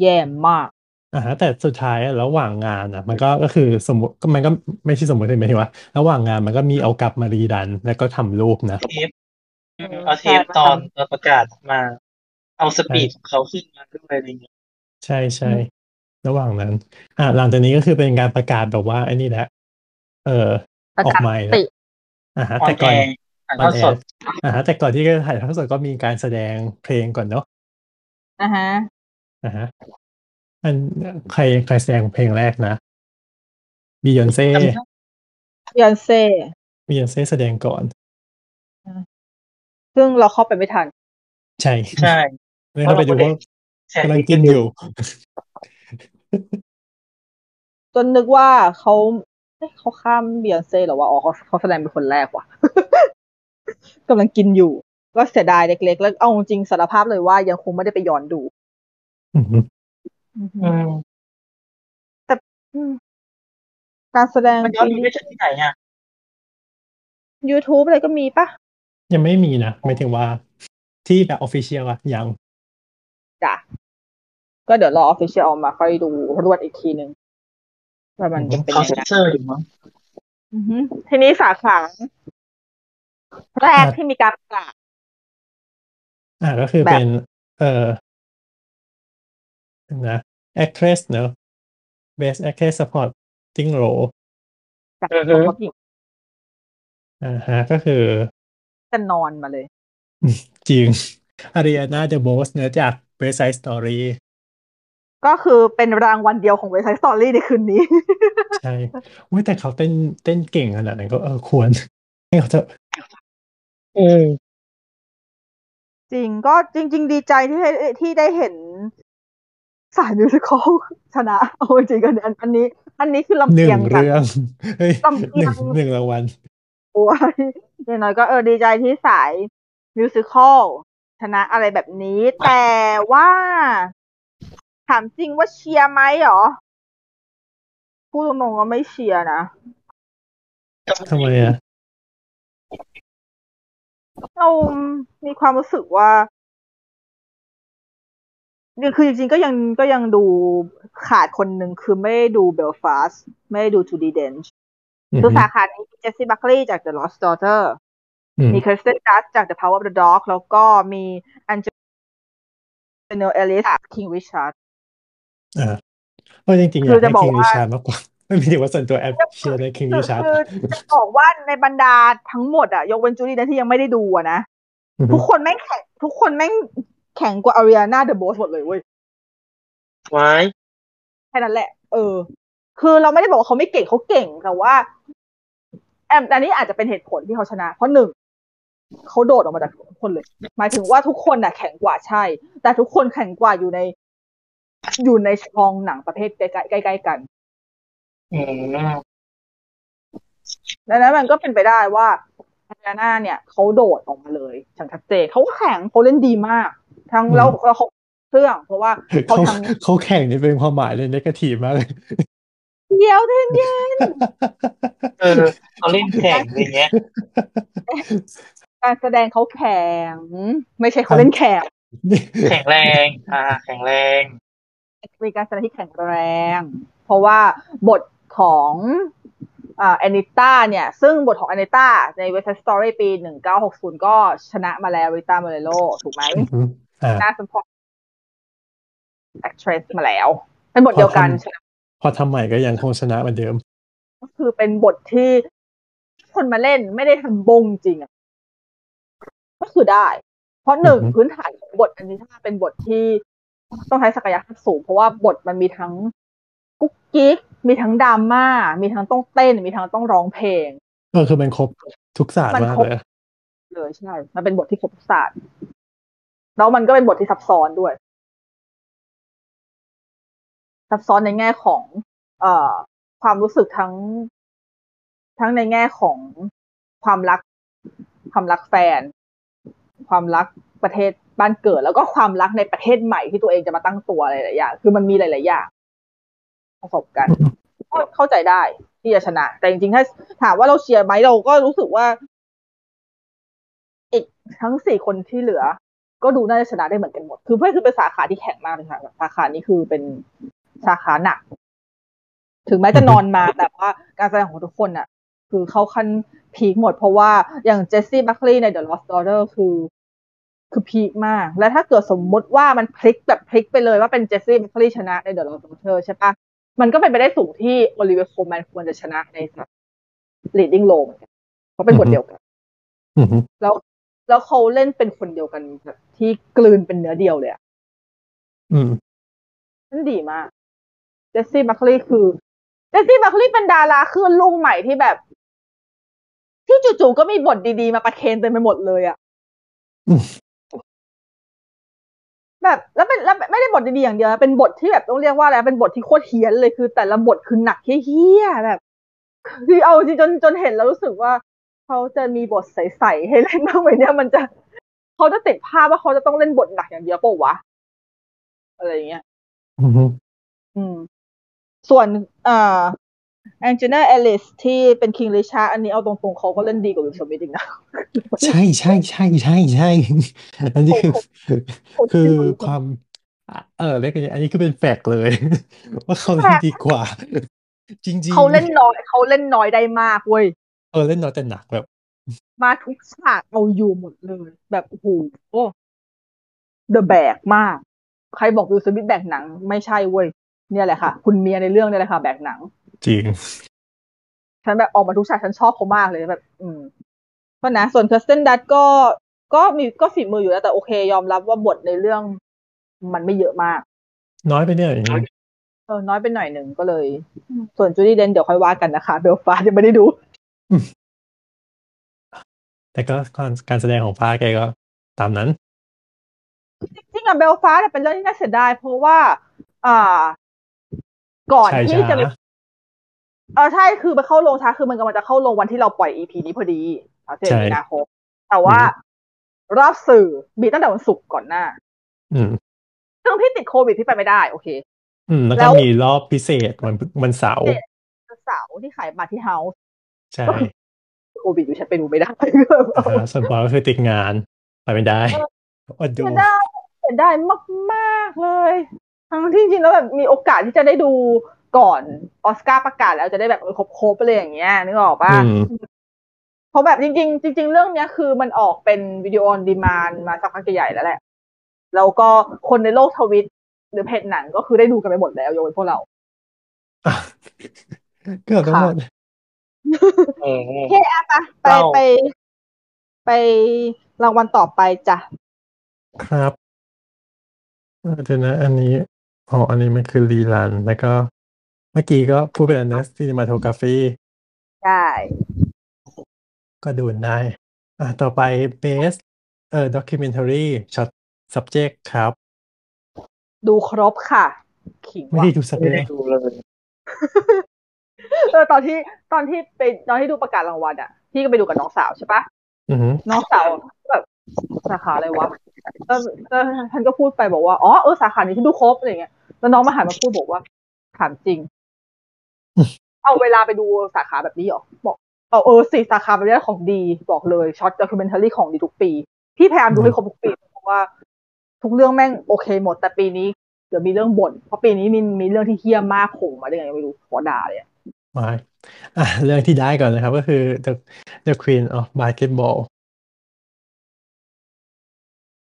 แย่มาก อ่าฮะแต่สุดท้ายอะระหว่างงานอะ มันก็ก็คือสมมติก็มันก็ไม่ใช่สมมติเลยหมายถึงว่า ระหว่างงานมันก็มีเอากลับมารีดัน แล้วก็ทำรูปนะ เทปเอาเทปตอนตอนประกาศมา เอาสปีดของเขาขึ้นมาด้วยอะไรอย่างเงี้ยใช่ใช่ระหว่างนั้น อ่าหลังจากนี้ก็คือเป็นการประกาศแบบว่าไอ้นี่แหละ เออ ประออกกาศใหม่ติ อ่าฮะ ออแต่นก่แออน ร์ถ่ายอทออนดแอสดร์อ่าฮะแต่ก่อนที่จะถ่ายทอดสดก็มีการแสดงเพลงก่อนเนาะอะฮะ อ่าฮะ อันใครใครแสดงเพลงแรกนะบียอนเซ่จำได้ยอนเซ่บียอนเซ่แสดงก่อน ซึ่งเราเข้าไปไม่ทัน ใช่ใช่เลยเข้าไปดูว่าแชร์กำลังลิงก์กินอยู่ จนนึกว่าเขาเอ๊ะเขาข้ามบียอนเซ่หรอว่าอ๋อเขาเขาแสดงเป็นคนแรกว่ะกำลังกินอยู่ ก็เสียดายเล็กๆ แล้วเอาจริงๆสารภาพเลยว่ายังคงไม่ได้ไปย้อนดู อือฮึ อืมอืม การแสดงมันย้อนดูได้จากที่ไหนอะยูทูบอะไรก็มีปะยังไม่มีนะ หมายถึงว่า ที่แบบ official อะยัง จ้ะ ก็เดี๋ยวรอ official ออกมาค่อยดูรวดอีกทีหนึ่ง ว่ามันจะเป็นเขายังเซ็ไงนเซอร์อยู่มั้ง อือฮึ ทีนี้สาขา แรกที่มีการประกาศอ่าก็คือแบบเป็นเอ่อ นะ actress เนอะ best actress supporting role จากอือฮึของหญิงอ่าฮะก็คือจะนอนมาเลย จริงอาริ a นาเดโบสเนื้อจาก West Side Story ก็คือเป็นรางวัลเดียวของเว s ไ d สตอรี่ในคืนนี้ ใช่อุ้ยแต่เขาเต้นเต้นเก่งขนาดนั้นก็เออควร ให้เขาเถอะอืมจริงก็จริง ๆ ดีใจที่ให้ที่ได้เห็น สายมิวสิคอลชนะเอาจริงๆกันอันอันนี้ อันนี้คือลำหนึ่เอียงงแบบเรื่องเฮ้ยลำเอีหยนึ่งงหนึ่งรางวัลโอ้ยอย่างน้อยก็เออดีใจที่สายมิวสิคอลชนะอะไรแบบนี้ แต่ว่า ถามจริงว่าเชียร์ไหมหรอพูดตรงๆก็ไม่เชียร์นะทำไมอะเรามีความรู้สึกว่า คือจริงๆก็ยังก็ยังดูขาดคนหนึ่งคือไม่ได้ดูเบลฟาสไม่ได้ดูจูดีเดนช์อือคือฮึสาขานี้มีเจสซี่บัคลีย์จาก The Lost Daughter อืมมีคริสเตนดัสจาก The Power of the Dog แล้วก็มีอันเจเนลเอลิสคิงริชาร์ดอ่าเพราะจริงๆอคืยาอกจะให้บอกคิงริว่าชาร์ดมากกว่าไม่มีถึงว่าส่วนตัวแอปเชียร์ในคิงคืริอชาร์ดคือจะบอกว่าในบรรดาทั้งหมดอะยกเว้นจูดี้นะที่ยังไม่ได้ดูอะนะ ทุกคนแม่งแข็งทุกคนแม่ง แข็งกว่าอาริอานาเดอะโบสหมดเลยเว้ยไว้แค่นั้นแหละ เออ คือเราไม่ได้บอกว่าเขาไม่เก่งเขาเก่งแต่ว่า แอมอันนี้อาจจะเป็นเหตุผลที่เขาชนะ เพราะหนึ่งเขาโดดออกมาจากทุกคนเลย หมายถึงว่าทุกคนน่ะ แข็งกว่าใช่ แต่ทุกคนแข็งกว่าอยู่ใน อยู่ในช่องหนังประเภทใกล้ๆใกล้ๆกันอืมดังนั้นมันก็เป็นไปได้ว่าอาริอาน่าเนี่ยเขาโดดออกมาเลยอย่างชัดเจนเขาแข็งเขาเล่นดีมาก ทั้งแล้วแล้วเขาเครื่อง เพราะว่าเขาเขาทั้งเขาแข่งนี่เป็นความหมายเลยนกาทีฟมากเลยเดียวเท่นเดียวเออเขาเล่นแข่งอะไรเงี้ยการแสดงเขาแข็ง ไม่ใช่เขาเล่นแข็งแข็งแรง อ่า แข็งแรงมีการแสดงที่แข็งแรง เพราะว่าบทของอ่าแอนิต้าเนี่ย ซึ่งบทของแอนิต้าใน West Side Story ปี 1960 ก็ชนะมาแล้วริต้าเมเลโลถูกไหมอืมอ่า น่าสมพอ actress มาแล้วเป็นบทเดียวกันพอทำชนะพอทำใหม่ก็ยังคงชนะเหมือนเดิม ก็คือเป็นบทที่คนมาเล่นไม่ได้ทำบงจริงอะก็คือได้ เพราะหนึ่งอือฮึพื้นฐานของบทอันนี้ถ้าเป็นบทที่ต้องใช้ศักยภาพสูง เพราะว่าบทมันมีทั้งกุ๊กกิ๊กมีทั้งดราม่า มีทั้งต้องเต้น มีทั้งต้องร้องเพลงเออคือมันครบทุกศาสตร์มันมากครบเลยเลยใช่ มันเป็นบทที่ครบศาสตร์ แล้วมันก็เป็นบทที่ซับซ้อนด้วย ซับซ้อนในแง่ของ เอ่อ ความรู้สึกทั้ง ทั้งในแง่ของความรัก ความรักแฟน ความรักประเทศบ้านเกิด แล้วก็ความรักในประเทศใหม่ที่ตัวเองจะมาตั้งตัวหลายๆอย่างคือมันมีหลาย ๆ อย่างผสมกันก็เข้าใจได้ที่จะชนะ แต่จริงๆ ถ้าถามว่าเราเชียร์ไหมเราก็รู้สึกว่า อีกทั้งสี่คนที่เหลือ ก็ดูน่าจะชนะได้เหมือนกันหมด คือเพื่อคือเป็นสาขาที่แข็งมากเลยค่ะ สาขานี้คือเป็นสาขาหนัก ถึงแม้จะนอนมาแต่ว่าการแสดงของทุกคนน่ะคือเข้าขั้นพีคหมด เพราะว่าอย่างเจสซี่บัคลีย์ใน The Lost Daughter คือ คือพีคมาก และถ้าเกิดสมมุติว่ามันพลิกแบบพลิกไปเลยว่าเป็นเจสซี่บัคลีย์ชนะใน The Lost Daughter ใช่ปะมันก็เป็นไปได้สูงที่โอลิเวียโคแมนควรจะชนะใน leading role เหมือนกันเพราะเป็นบทเดียวกันแล้ว แล้วเขาเล่นเป็นคนเดียวกันแบบที่กลืนเป็นเนื้อเดียวเลยอะอืมนั่นดีมากเจสซี่บัคลีย์คือเจสซี่บัคลีย์เป็นดาราคลื่นลูกใหม่ที่แบบ ที่จู่ๆก็มีบทดีๆ มาประเคนเต็มไปหมดเลยอะอืมแบบแล้วเป็นแล้วไม่ได้บทดีๆอย่างเดียวนะเป็นบทที่แบบต้องเรียกว่าอะไรเป็นบทที่โคตรเฮี้ยนเลยคือ แต่ละบทคือหนักเฮี้ยๆแบบ คือเอาจริงจนจนเห็นแล้วรู้สึกว่า เขาจะมีบทใสๆให้เล่นบ้างไหมเนี่ยมันจะเขาจะติดภาพว่าเขาจะต้องเล่นบทหนักอย่างเดียวเปล่าวะอะไรอย่างเงี้ยอือฮึอืม ส่วนเอ่อ Aunjanue Ellis ที่เป็น King Richard อันนี้เอาตรงๆเขาก็เล่นดีกว่าวิลสมิธอีกนะใช่ใช่ใช่ใช่ใช่อันนี้คือเขาคือเขาความ เออเรียกอย่างนี้อันนี้คือเป็น fact เลย ว่าเขาเล่นดีกว่า จริงๆเขาเล่นน้อยเขาเล่นน้อยได้มากเว้ย เออเล่นน้อยแต่หนักแบบ มาทุกฉากเอาอยู่หมดเลย แบบโอ้โหthe แบกมาก ใครบอกวิลสมิธแบกหนัง ไม่ใช่เว้ยเนี่ยแหละค่ะ คุณเมียในเรื่องเนี่ยแหละค่ะ แบกหนัง จริง ฉันแบบออกมาทุกฉากฉันชอบเขามากเลยแบบ อืมก็นะส่วน Kirsten Dunst ก็ก็มีก็ฝีมืออยู่แล้วแต่โอเค ยอมรับว่าบทในเรื่อง มันไม่เยอะมาก น้อยไปเนี่ยอย่างนี้เออน้อยไปหน่อยหนึ่งก็เลย ส่วน Judi Dench เดี๋ยวค่อยว่ากันนะคะเบลฟายังไม่ได้ดู แต่ก็การ การแสดงของฟ้าแกก็ตามนั้น จริงๆอะเบลฟาสต์เป็นเรื่องที่น่าเสียดาย เพราะว่า อ่า ก่อนใช่ที่จะช้าเออใช่คือไปเข้าโรงช้าคือมันกำลังจะเข้าโรงวันที่เราปล่อยอีพีนี้พอดีสามสิบใช่มีนาคมแต่ว่ารอบสื่อมีตั้งแต่วันศุกร์ก่อนหน้า อืมซึ่งพี่ติดโควิดพี่ไปไม่ได้ โอเค อืม แล้วแล้ก็วมีรอบพิเศษวันวันเสาร์วันเสาร์ที่ขายบัตรที่เฮาส์ ใช่โควิดอยู่ฉันไปดูไม่ได้อ่าฮะส่วนปอก็คือติดงานไปไม่ได้อดดูเสียดายเสียดายมากๆเลย ทั้งที่จริงแล้วแบบมีโอกาสที่จะได้ดูก่อนออสการ์ประกาศแล้วจะได้แบบเออครบๆไปเลยอย่างเงี้ยนึกออกป่ะอืมเพราะแบบจริง ๆ จริง ๆ เรื่องเนี้ยคือมันออกเป็นวิดีโอออนดีมานมาสักพักใหญ่แล้วแหละ แล้วก็คนในโลกทวิต หรือเพจหนังก็คือได้ดูกันไปหมดแล้วยกเว้นพวกเราอะเกือบทั้งหมดอืมโอ เคอะไปไปเล่าไป ไปรางวัลต่อไปจ้ะ ครับเออเดี๋ยวนะ อันนี้อ๋ออันนี้มันคือรีลัน แล้วก็ เมื่อกี้ก็พูดไปแล้วนะซีนิมาโทกราฟีใช่ก็ดูได้ อะต่อไป best เอ่อ documentary short subject ครับ ดูครบค่ะ ขิงไม่ว่ะได้ดูสักไม่เรื่ได้องดู เลยเออตอนที่ตอนที่ไปตอนที่ดูประกาศรางวัลอะพี่ก็ไปดูกับน้องสาวใช่ปะอือหือน้องสาวแบบสาขาอะไรวะก็ก็ท่านก็พูดไปบอกว่าอ๋อเออสาขานี้ที่ดูครบอะไรเงี้ยแล้วน้องมาหันมาพูดบอกว่าถามจริง เอาเวลาไปดูสาขาแบบนี้เหรอบอกเอาเออสิสาขาแบบนี้ของดีบอกเลย short documentary ของดีทุกปี พี่พยายามดูให้ครบทุกปีเพราะว่า ทุกเรื่องแม่งโอเคหมดแต่ปีนี้เดี๋ยวมีเรื่องบ่นเพราะปีนี้มีมีเรื่องที่เฮี้ยมากโผล่มาได้ไงไม่รู้ขอด่าเลย อะมาอะเรื่องที่ได้ก่อนนะครับ ก็คือ the the queen of basketball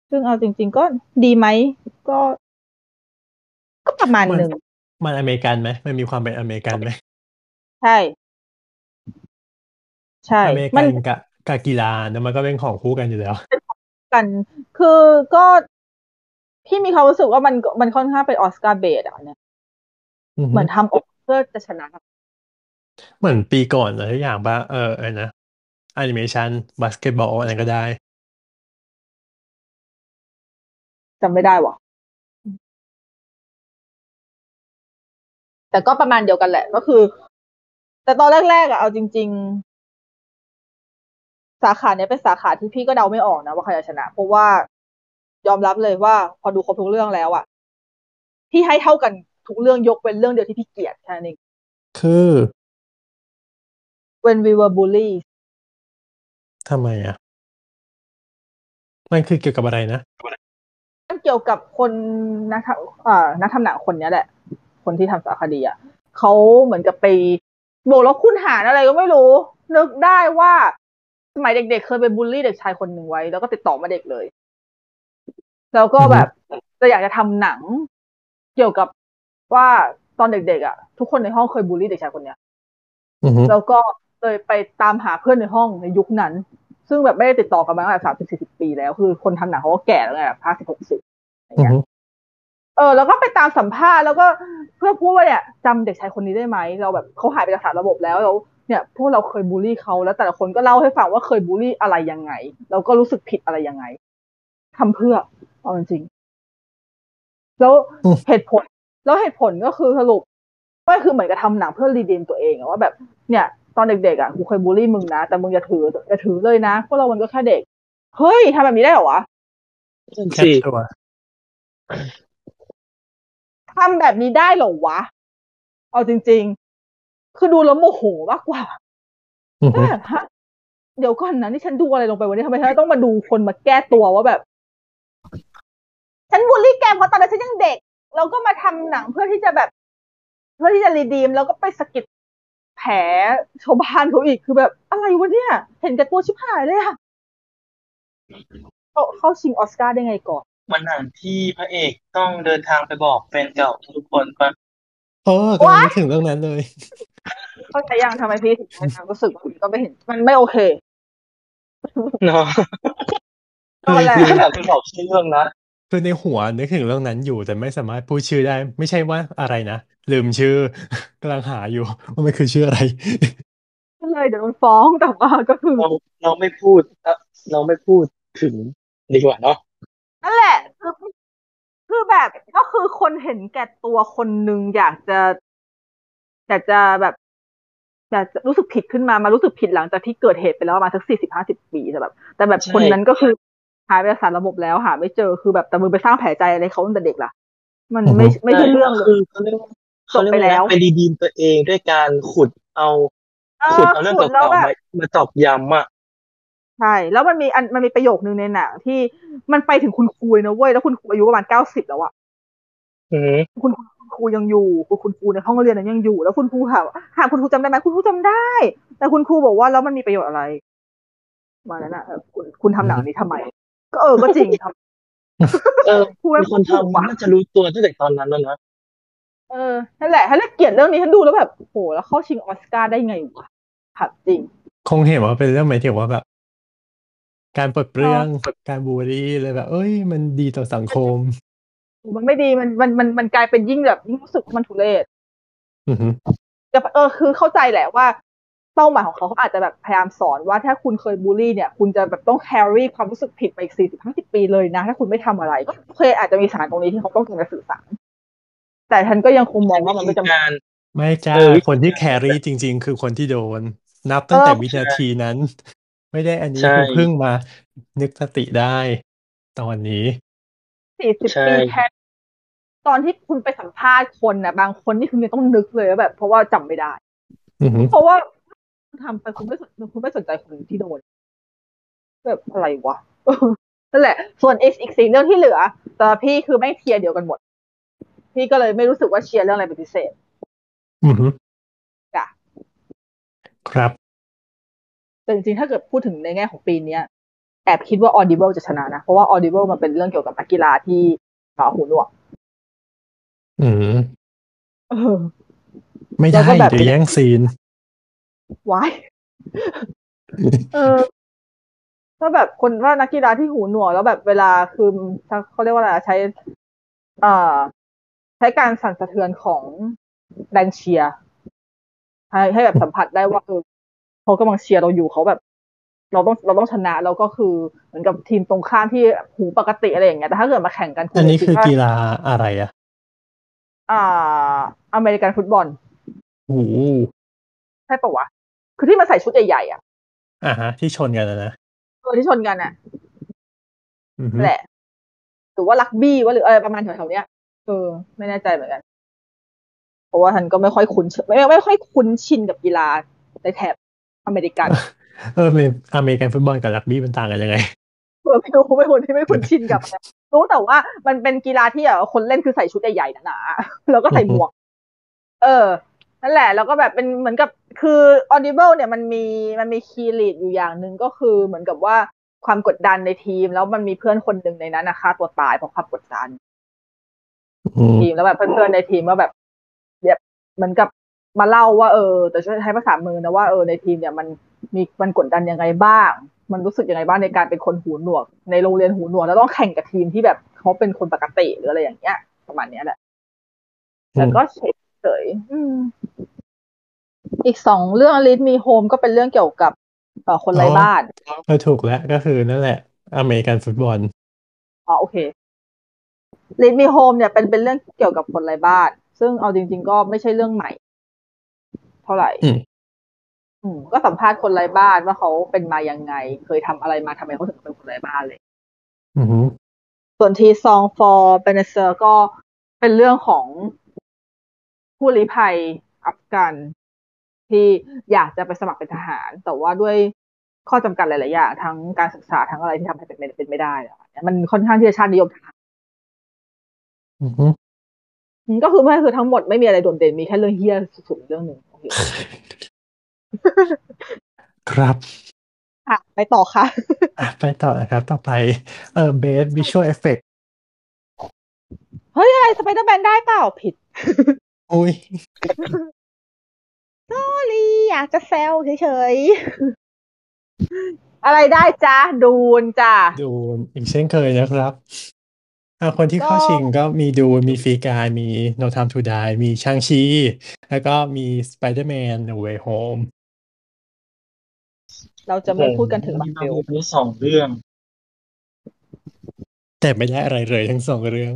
ซึ่งเอาจริง ๆ ก็ดีไหม ก็ ก็ประมาณมันหนึ่ง มันอเมริกันไหม มันมีความเป็นอเมริกันไหม ใช่ ใช่ อเมริมักันมันกับกับกีฬาเนี่ยมันก็เป็นของคู่กันอยู่แล้วกัน คือก็พี่มีความรู้สึกว่ามันมันค่อนข้างเป็น Oscar bait อะเนี่ยอือหืเหมือนทำออกเพื่อจะชนะ เหมือนปีก่อนอะไรทุกอย่างป่ะเออเออนะแอนิเมชันบาสเกตบอลอะไรก็ได้จำไม่ได้ว่ะ แต่ก็ประมาณเดียวกันแหละก็คือ แต่ตอนแรกๆอะเอาจริง ๆ สาขาเนี้ยเป็นสาขาที่พี่ก็เดาไม่ออกนะว่าใครจะชนะ เพราะว่ายอมรับเลยว่าพอดูครบทุกเรื่องแล้วอะพี่ให้เท่ากันทุกเรื่องยกเป็นเรื่องเดียวที่พี่เกลียดแค่นั้นเองคือ When we were bullies ทำไมอะ มันคือเกี่ยวกับอะไรนะมันเกี่ยวกับคนนักทำอ่านักทำหนังคนเนี้ยแหละ คนที่ทำสารคดีอะเขาเหมือนกับไปบวกลบคูณหารอะไรก็ไม่รู้ นึกได้ว่าสมัยเด็กๆ เคยไปบูลลี่เด็กชายคนหนึ่งไว้ แล้วก็ติดต่อมาเด็กเลย แล้วก็แบบจะอยากจะทำหนัง เกี่ยวกับว่าตอนเด็กๆอะ ทุกคนในห้องเคยบูลลี่เด็กชายคนเนี้ยอือหือแล้วก็ เลยไปตามหาเพื่อนในห้องในยุคนั้น ซึ่งแบบไม่ได้ติดต่อกันมาตั้งแต่สามสิบสี่สิบปีแล้ว คือคนทำหนังเขาก็แก่แล้วไงแบบห้าสิบหกสิบอือหือเออแล้วก็ไปตามสัมภาษณ์แล้วก็เพื่อพูดว่าเนี่ยจำเด็กชายคนนี้ได้ไหมเราแบบเขาหายไปจากสารระบบแล้วแล้วเนี่ยพวกเราเคยบูลลี่เขาแล้วแต่ละคนก็เล่าให้ฟังว่าเคยบูลลี่อะไรยังไงแล้วก็รู้สึกผิดอะไรยังไงทำเพื่อเอาจริงๆแล้วอืมเหตุผล แล้วเหตุผลก็คือสรุปก็คือเหมือนกับทำหนังเพื่อรีดีมตัวเองอะว่าแบบ เนี่ย ตอนเด็กๆอะกูเคยบูลลี่มึงนะ แต่มึงอย่าถืออย่าถือเลยนะพวกเรามันก็แค่เด็ก เฮ้ยทำแบบนี้ได้เหรอวะนั่นแค่สิตัวทำแบบนี้ได้เหรอวะ เอาจริง ๆ คือดูแล้วโมโหมากกว่าอือหือแบบฮะเดี๋ยวก่อนนะนี่ฉันดูอะไรลงไปวันนี้ทำไมฉันต้องมาดูคนมาแก้ตัวว่าแบบ ฉันบูลลี่แกเพราะตอนนั้นฉันยังเด็ก เราก็มาทำหนังเพื่อที่จะแบบ เพื่อที่จะรีดีม แล้วก็ไปสะกิด แผลชาวบ้านเขาอีกคือแบบอะไรวะเนี่ย เห็นแก่ตัวชิบหายเลยอะเขาเข้าชิงออสการ์ได้ไงก่อนมันหนังที่พระเอกต้องเดินทางไปบอกแฟนเก่าทุกคนว่าเออกำลังนึกถึงเรื่องนั้นเลย เข้าใจยังทำไมพี่ถึงมีความรู้สึกว่าก็ไม่เห็น มันไม่โอเคเนาะก็แหละขนาดไปบอกชื่อเรื่องนะ คือในหัวนึกถึงเรื่องนั้นอยู่ แต่ไม่สามารถพูดชื่อได้ ไม่ใช่ว่าอะไรนะ ลืมชื่อกำลังหาอยู่ว่ามันคือชื่ออะไร ก็เลยเดี๋ยวโดนฟ้องแต่ว่าก็คือเราเราไม่พูดเอ่อเราไม่พูดถึงดีกว่าเนาะนั่นแหละคือคือแบบก็คือคนเห็นแก่ตัวคนหนึ่งอยากจะอยากจะแบบอยากจะรู้สึกผิดขึ้นมามารู้สึกผิดหลังจากที่เกิดเหตุไปแล้วประมาณสักสี่สิบห้าสิบปีแต่แบบ แต่แบบคนนั้นก็คือ หายไปจากสารระบบแล้วหาไม่เจอคือแบบแต่มึงไปสร้างแผลใจอะไรเขาตั้งแต่เด็กล่ะ มันไม่อือฮึไม่ใช่เรื่องเลคืยอเขาเรียกว่าเขาเรียกจบไปว่าแล้วไปรีดีมตัวเองด้วยการขุดเอาเอขุดอเอาเรื่องขุดแล้วเก่าๆแบบมามาตอกย้ำอะใช่แล้วมันมีอันมันมีประโยคนึงในหนังที่มันไปถึงคุณครูเลยนะเว้ยแล้วคุณครูอายุประมาณเก้าสิบแล้วอะอืมคุณคุณครูยังอยู่คุณคุณครูในห้องเรียนนั้นยังอยู่ แล้วคุณครูถามถามคุณครูจำได้ไหมคุณครูจำได้ แต่คุณครูบอกว่าแล้วมันมีประโยชน์อะไรมานั้นอะเออคุณคุณทำหนังนี้ทำไม ก็เออก็จริงทเออพูดมีคนทำว่ะน่าจะรู้ตัวตั้งแต่ตอนนั้นแล้วนะเออนั่นแหละถ้าเกลียดเรื่องนี้ฉันดูแล้วแบบโหแล้วเข้าชิงออสการ์ได้ไงวะถามจริง คงเห็นว่าเป็นเรื่องหมายถึงว่าแบบ การปลดเปลื้องการบูลลี่เลยแบบ เอ้ย มันดีต่อสังคม มันไม่ดีมันมันมันมันกลายเป็นยิ่งแบบยิ่งรู้สึกว่ามันทุเรศอือฮึแต่เออคือเข้าใจแหละว่า เป้าหมายของเขาเขาอาจจะแบบพยายามสอนว่าถ้าคุณเคยบูลลี่เนี่ยคุณจะแบบต้อง carry ความรู้สึกผิดไปอีกสี่สิบห้าสิบปีเลยนะ ถ้าคุณไม่ทำอะไรก็โอเคอาจจะมีสารตรงนี้ที่เขาต้องการจะสื่อสารแต่ฉันก็ยังคงมองว่ามันไม่จำเป็นการไม่จ้าเออคนที่แครี่จริง ๆ คือคนที่โดน นับตั้งแต่เออวินาทีนั้น ไม่ได้อันนี้ใช่คือเพิ่งมา นึกสติได้ ตอนนี้สี่สิบใช่ปีแค่ตอนที่คุณไปสัมภาษณ์คนนะบางคนนี่คุณยังต้องนึกเลยว่าแบบ เพราะว่าจำไม่ได้อือฮึเพราะว่า ทำไปคุณไม่สนคุณไม่สนใจคนที่โดนแบบอะไรวะนั่นแหละ ส่วนอีกอีกสี่เรื่องที่เหลือแต่พี่คือไม่งเทียร์เดียวกันหมด พี่ก็เลยไม่รู้สึกว่าเชียร์เรื่องอะไรเป็นพิเศษ อือฮึจ้ะครับแต่จริงๆ ถ้าเกิดพูดถึงในแง่ของปีเนี้ย แอบคิดว่า Audible จะชนะนะ เพราะว่า Audible มันเป็นเรื่องเกี่ยวกับนักกีฬาที่หมาหูหนวก อืมเออไม่แล้ได้วก็แบบเดี๋ยวแย่งซีน วายเออก็แบบคนว่านักกีฬาที่หูหนวกแล้วแบบเวลาคือเขาเรียกว่าอะไรอะใช้ เอ่อ ใช้การสั่นสะเทือนของแรงเชียร์ให้ให้แบบสัมผัสได้ว่าเออเขากำลังเชียร์เราอยู่เขาแบบ เราต้องเราต้องชนะแล้วก็คือเหมือนกับทีมตรงข้ามที่หูปกติอะไรอย่างเงี้ยแต่ถ้าเกิดมาแข่งกันอันนี้คือว่ากีฬาอะไรอะอ่า อเมริกันฟุตบอลโอ้โหใช่ปะวะ คือที่มาใส่ชุดใหญ่ๆอะอ่าฮะ ที่ชนกันนะนะเออที่ชนกันอะอือฮึแหละหรือว่าลักบี้ว่าหรืออะไรประมาณแถวๆเนี้ยเออ ไม่แน่ใจเหมือนกัน เพราะว่าฉันก็ไม่ค่อยคุ้นชินไม่ไม่ค่อยคุ้นชินกับกีฬาในแถบอเมริกัน เอออเมริกันฟุตบอลกับรักบี้มันต่างกันยังไงเออไม่รู้ไม่คุ้นไม่คุ้นชินกับอะไรรู้แต่ว่ามันเป็นกีฬาที่แบบคนเล่นคือใส่ชุดใหญ่ๆหนาๆแล้วก็ใส่หมวก เออ นั่นแหละ แล้วก็แบบเป็นเหมือนกับ คือ Audible เนี่ยมันมีมันมีคีย์ลีดอยู่อย่างหนึ่งก็คือเหมือนกับว่าความกดดันในทีม แล้วมันมีเพื่อนคนหนึ่งในนั้นนะฆ่าตัวตายเพราะความกดดันอืมทีมแล้วแบบเพื่อนๆในทีมก็แบบแบบเหมือนกับมาเล่าว่าเออ แต่ช่วยใช้ภาษามือนะว่าเออในทีมเนี่ยมันมีมันกดดันยังไงบ้าง มันรู้สึกยังไงบ้างในการเป็นคนหูหนวก ในโรงเรียนหูหนวกแล้วต้องแข่งกับทีมที่แบบเขาเป็นคนปกติหรืออะไรอย่างเงี้ยประมาณเนี้ยแหละแต่ก็เฉยเฉยๆ อืมอีกสองเรื่องลิสมีโฮมก็เป็นเรื่องเกี่ยวกับเอ่อคนไร้บ้านเออถูกแล้วก็คือนั่นแหละ อเมริกันฟุตบอลอ๋อโอเค Lead Me Home เนี่ยเป็นเป็นเรื่องเกี่ยวกับคนไร้บ้าน ซึ่งเอาจริง ๆ ก็ไม่ใช่เรื่องใหม่ เท่าไหร่อืมอืมก็สัมภาษณ์คนไร้บ้านว่าเขาเป็นมายังไง เคยทำอะไรมาทำไมเขาถึงเป็นคนไร้บ้านเลยอือฮึส่วน Three Songs for Benazir ก็เป็นเรื่องของผู้ลี้ภัยอัฟกัน ที่อยากจะไปสมัครเป็นทหาร แต่ว่าด้วยข้อจำกัดหลาย ๆ อย่างทั้งการศึกษาทั้งอะไรที่ทำให้เป็นไม่เป็นไม่ได้อะมันค่อนข้างที่จะชาตินิยมทหารอือฮึอืมก็คือไม่คือทั้งหมดไม่มีอะไรโดดเด่นมีแค่เรื่องเหี้ยสุดๆเรื่องหนึ่งโอเคครับค่ะไปต่อค่ะอะ ไปต่อนะครับ ต่อไปเออ Best Visual Effectsเฮ้ยอะไรสไปเดอร์แมนได้เปล่าผิด อุ้ย สอรี่อยากจะแซวเฉยๆ อะไรได้จ้าดูนจ้าดูอีกเช่นเคยนะครับอะคนที่ก็เข้าชิงก็มีดูมีฟรีกายมี No Time to Die มีชางชี แล้วก็มี Spider-Man No Way Home เราจะไม่พูดกันถึงมาเวลมีสองเรื่อง แต่ไม่ได้อะไรเลยทั้งสองเรื่อง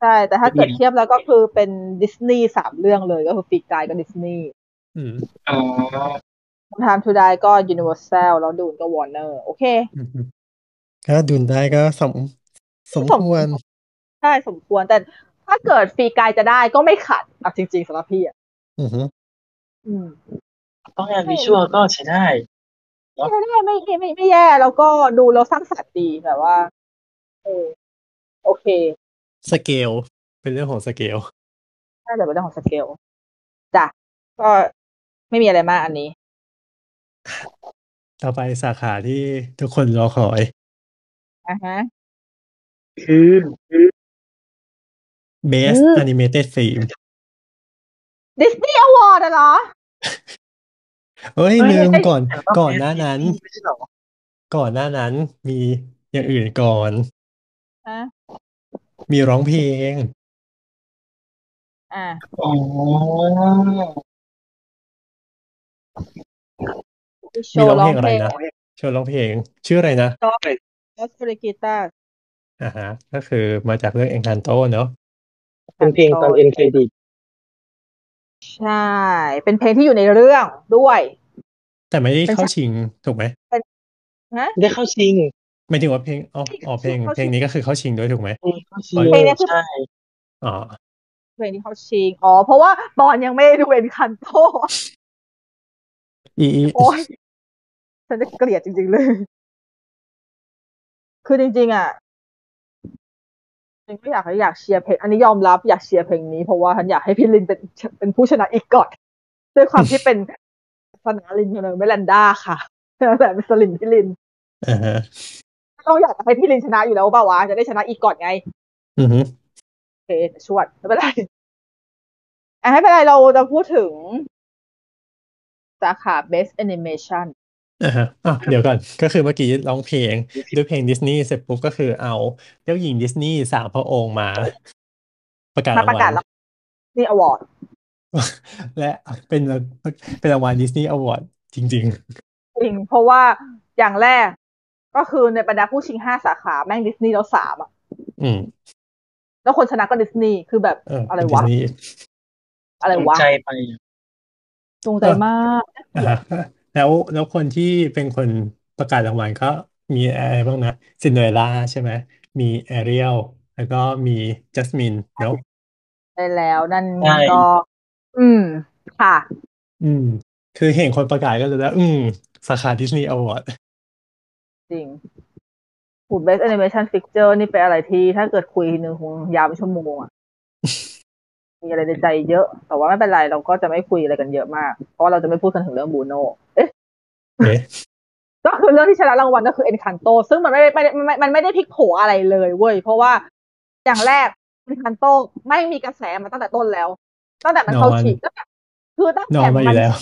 ใช่ แต่ถ้าเกิดเทียบแล้วก็คือเป็นดิสนีย์สามเรื่องเลยก็คือฟรีกายก็ดิสนีย์ อืมอ๋อ Time to Die ก็ Universal แล้วดูนก็ Warner โอเคอืมก็ดูได้ก็สมสมสมควรใช่สมควรแต่ถ้าเกิดฟรีกายจะได้ก็ไม่ขัดเอาจริงๆสำหรับพี่อะอือฮึอืมต้องงานวิชวลก็ใช้ได้ไม่ได้ไม่ไม่ไม่ไม่แย่แล้วก็ดูแล้วสร้างสรรค์ดีแบบว่าเออโอเค สเกล เป็นเรื่องของสเกลน่าจะเป็นเรื่องของสเกลจ้ะก็ ไม่มีอะไรมากอันนี้ ต่อไปสาขาที่ทุกคนรอคอยอะฮะ คือ Best อืม Animated Film ดิสนีย์ Award เหรอ เอ้ยเอ้ยลืมเอ้ยก่อน แต่ว่าก่อนหน้านั้นไม่ใช่หรอก่อนหน้านั้นมีอย่างอื่นก่อน ฮะ มีร้องเพลง อ่า อ๋อ โชมีว์ร้องร้อเพลงงอะเพไรลงนะโชว์ร้องเพลงชื่ออะไรนะก็ก็สเปรกีตาร์อ่าฮะ ก็คือมาจากเรื่อง Encanto เนอะเป็นเพลงตอนเอ็นเครดิตใช่ เป็นเพลงที่อยู่ในเรื่องด้วย แต่ไม่ได้เป็นเข้าชิงถูกไหมนะได้เข้าชิงหมายถึงว่าเพลงอ๋ออ๋อเพลงเข้าชิงเพลงนี้ก็คือเข้าชิงด้วยถูกไหมเข้าชิงเพลงเนี้ยคือ ใช่อ๋อเพลงที่เขาชิง อ๋อ เพราะว่าตอนยังไม่ได้ดูเอ็นคันโต อีอีโอ้ยฉันจะเกลียดจริง ๆ เลย คือจริง ๆ อะฉันก็อยากอยากเชียร์เพลง อันนี้ยอมรับอยากเชียร์เพลงนี้เพราะว่าฉันอยากให้พี่ลินเป็นเป็นผู้ชนะอีกก่อนด้วยความที่เป็นสนาลินเนอร์เมลันด้าค่ะแต่เป็นสลิมพี่ลินอ่าฮะต้องอยากจะให้พี่ลินชนะอยู่แล้วเปล่าวะจะได้ชนะอีกก่อนไง อือฮึโอเคชวดไม่เป็นไรอะไม่เป็นไรเราจะพูดถึง สาขา best animation อ่าฮะอะเดี๋ยวก่อนก็คือเมื่อกี้ร้องเพลงด้วยเพลงดิสนีย์เสร็จปุ๊บก็คือเอาเจ้าหญิงดิสนีย์สามพระองค์มา ประกาศมาประกาศรางแล้วดิสนีย์ Awardและเป็นเป็นรางวัลดิสนีย์ Award จริงจริง เพราะว่าอย่างแรกก็คือในบรรดาผู้ชิงห้าสาขาแม่งดิสนีย์แล้วสามอะๆอืม แล้วคนชนะก็ดิสนีย์คือแบบเอออะไรวะดิสนีย์อะไรวะจงใจไป จงใจมากอ่าฮะแล้วแล้วคนที่เป็นคนประกาศรางวัลก็มีอะไรบ้างนะซินเดอเรลล่าใช่ไหมมีแอเรียลแล้วก็มีจัสมินเนาะได้แล้วนั่นใช่ก็ อืม ค่ะ อืม คือเห็นคนประกาศก็จะได้อืม สาขาดิสนีย์ Awardจริงพูด best animation picture นี่เป็นอะไรที่ถ้าเกิดคุยทีนึงคงยาวเป็นชั่วโมงอะ มีอะไรในใจเยอะ แต่ว่าไม่เป็นไรเราก็จะไม่คุยอะไรกันเยอะมาก เพราะว่าเราจะไม่พูดกันถึงเรื่องบูโนเอ๊ะเอ๊ะก็คือเรื่องที่ชนะรางวัลก็คือ Encanto ซึ่งมันไม่ได้ไม่ได้ไม่มันไม่ได้พลิกโผอะไรเลยเว้ยเพราะว่าอย่างแรก Encanto ไม่มีกระแสมาตั้งแต่ต้นแล้ว ตั้งแต่มันเข้านอนฉีกตั้งแต่คือตั้งนอแต่นมาอมัยู่แล้ว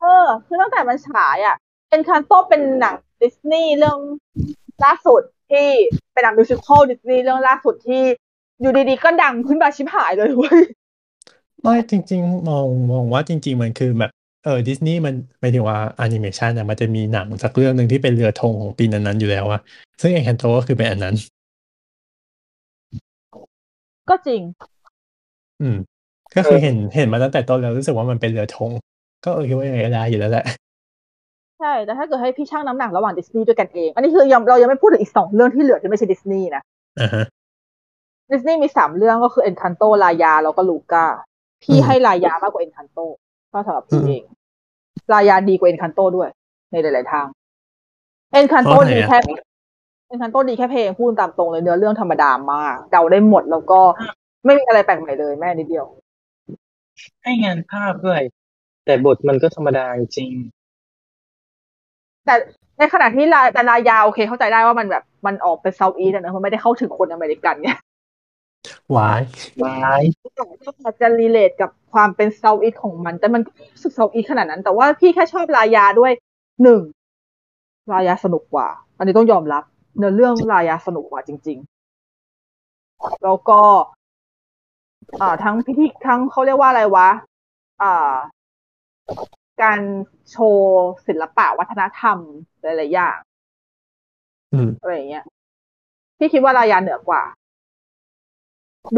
เออ คือตั้งแต่มันฉายอะ Encanto เป็นหนังดิสนีย์เรื่องล่าสุดที่เป็นหนังมิวสิควลดิสนีย์เรื่องล่าสุดที่ อยู่ดีๆก็ดังขึ้นมาชิบหายเลยเว้ยไม่จริง ๆ มองมองว่าจริง ๆ มันคือแบบเออดิสนีย์มันหมายถึงว่าแอนิเมชันอะมันจะมีหนังสักเรื่องหนึ่งที่เป็นเรือธงของปีนั้นๆอยู่แล้วอะซึ่ง Encanto ก็คือเป็นอันนั้น ก็จริง อืม ก็คือเห็นเห็นมาตั้งแต่ต้นแล้วรู้สึกว่ามันเป็นเรือธงก็เออคิดว่ายังไงก็ได้อยู่แล้วแหละใช่แต่ถ้าเกิดให้พี่ช่างน้ำหนักระหว่างดิสนีย์ด้วยกันเอง อันนี้คือยังเรายังไม่พูดถึงอีกสองเรื่องที่เหลือที่ไม่ใช่ดิสนีย์นะอ่าฮะ ดิสนีย์มีสามเรื่องก็คือ Encanto ลายาแล้วก็ลูก้า พี่อืมให้ลายามากกว่า Encanto ก็สำหรับพี่อืมเอง ลายาดีกว่า Encanto ด้วย ในหลาย ๆ ทาง Encanto เพราะอะไรดีอะแค่ Encanto ดีแค่เพลงพูดตามตรงเลยเนื้อเรื่องธรรมดามาก เดาได้หมดแล้วก็ไม่มีอะไรแปลกใหม่เลยแม่นิดเดียว ให้งานภาพด้วย แต่บทมันก็ธรรมดาจริง แต่ในขณะที่ลายแต่ลายาโอเคเข้าใจได้ว่ามันแบบมันออกเป็น Southeast นะมันไม่ได้เข้าถึงคนอเมริกันไง วายร้ายก็อาจจะ relate กับความเป็น Southeast ของมัน แต่มันก็ไม่รู้สึก Southeast ขนาดนั้น แต่ว่าพี่แค่ชอบรายาด้วยหนึ่งรายาสนุกกว่า อันนี้ต้องยอมรับเนื้อเรื่องรายาสนุกกว่าจริง ๆ แล้วก็ อ่าทั้งพิธีทั้งเขาเรียกว่าอะไรวะ อ่า การโชว์ศิลปะวัฒนธรรมหลายๆอย่างอืมอะไรอย่างเงี้ยพี่คิดว่าลายาเหนือกว่า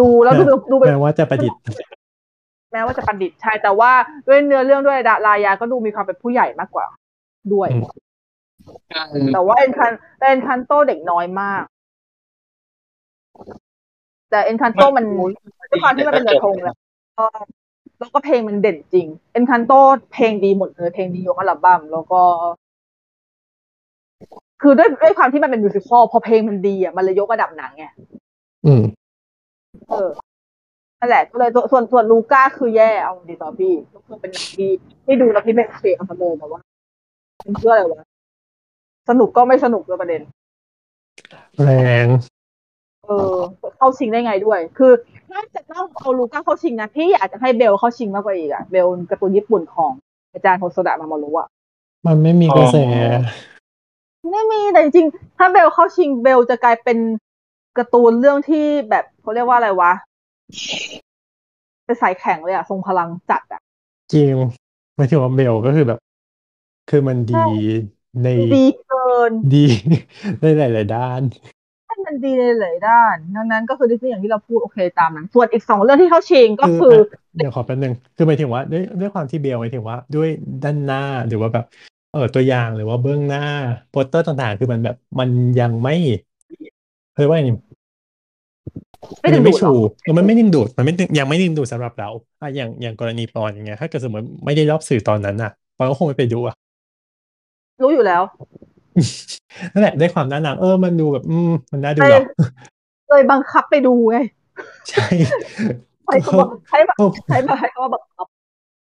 ดูแล้วดูดูเป็นแม้ว่าจะประดิษฐ์แม้ว่าจะประดิษฐ์ใช่แต่ว่าด้วยเนื้อเรื่องด้วยดารายาก็ดูมีความเป็นผู้ใหญ่มากกว่า ด้วยอืมแต่ว่าเอ็นคันแต่เอ็นคันโตเด็กน้อยมาก แต่เอ็นคันโตมันด้วยความที่มันเป็นเรือธงแหละก็แล้วก็เพลงมันเด่นจริง เอ็นคันโตเพลงดีหมดเลยเพลงดียกอัลบั้มแล้วก็ คือด้วยด้วยความที่มันเป็นมิวสิควลพอเพลงมันดีอะมันเลยยกระดับหนังไงอืม เออนั่นแหละก็เลยตัวส่วนส่วนลูก้าคือแย่เอาดีต่อพี่ก็คือเป็นหนังที่ที่ดูแล้วพี่ไม่โอเคเอามาเลยแต่ว่าเป็นเพื่ออะไรวะสนุกก็ไม่สนุกเลยประเด็น แรง เอเออเข้าชิงได้ไงด้วย คือถ้าจะต้องเอาลูก้าเข้าชิงนะพี่อยากจะให้เบลเข้าชิงมากกว่าอีกอะเบลการ์ตูนญี่ปุ่นของอาจารย์โฮโซดะมามารู้อะมันไม่มีกระแสไม่มีแต่จริงๆถ้าเบลเข้าชิงเบลจะกลายเป็น การ์ตูนเรื่องที่แบบเขาเรียกว่าอะไรวะเป็นสายแข็งเลยอะทรงพลังจัดอะจริงหมายถึงว่าเบลก็คือแบบ คือมันดีในดีเกินดีในหลายๆด้านให้มันดีในหลายด้านดังนั้นก็คือดิสนีย์อย่างที่เราพูดโอเคตามนั้น ส่วนอีกสองเรื่องที่เข้าชิงก็คืออะเดี๋ยวขอแป๊บนึงคือหมายถึงว่าด้วยด้วยความที่เบลหมายถึงว่า ด้วยด้านหน้าหรือว่าแบบ เออตัวอย่างหรือว่าเบื้องหน้าโปสเตอร์ต่างๆ คือมันแบบมันยังไม่เรียกว่าไงนี่ ไม่มันดึยังงดูไม่ดหรชูอเออมันไม่ดึงดูดมันไม่ดึงยังไม่ดึงดูดสำหรับเราอะอย่างอย่างกรณีปอนอย่างเงี้ยถ้าเกิดสมมติไม่ได้รอบสื่อตอนนั้นอะปอนก็คงไม่ไปดูอะรู้อยู่แล้วนั่นแหละด้วยความน่ารักเออมันดูแบบ อืมมันน่าดูเลยหรอเลยบังคับไปดูไงใช่ใช้คำว่าใช้แบบเออใช้แบบใช้คำว่าบังคับ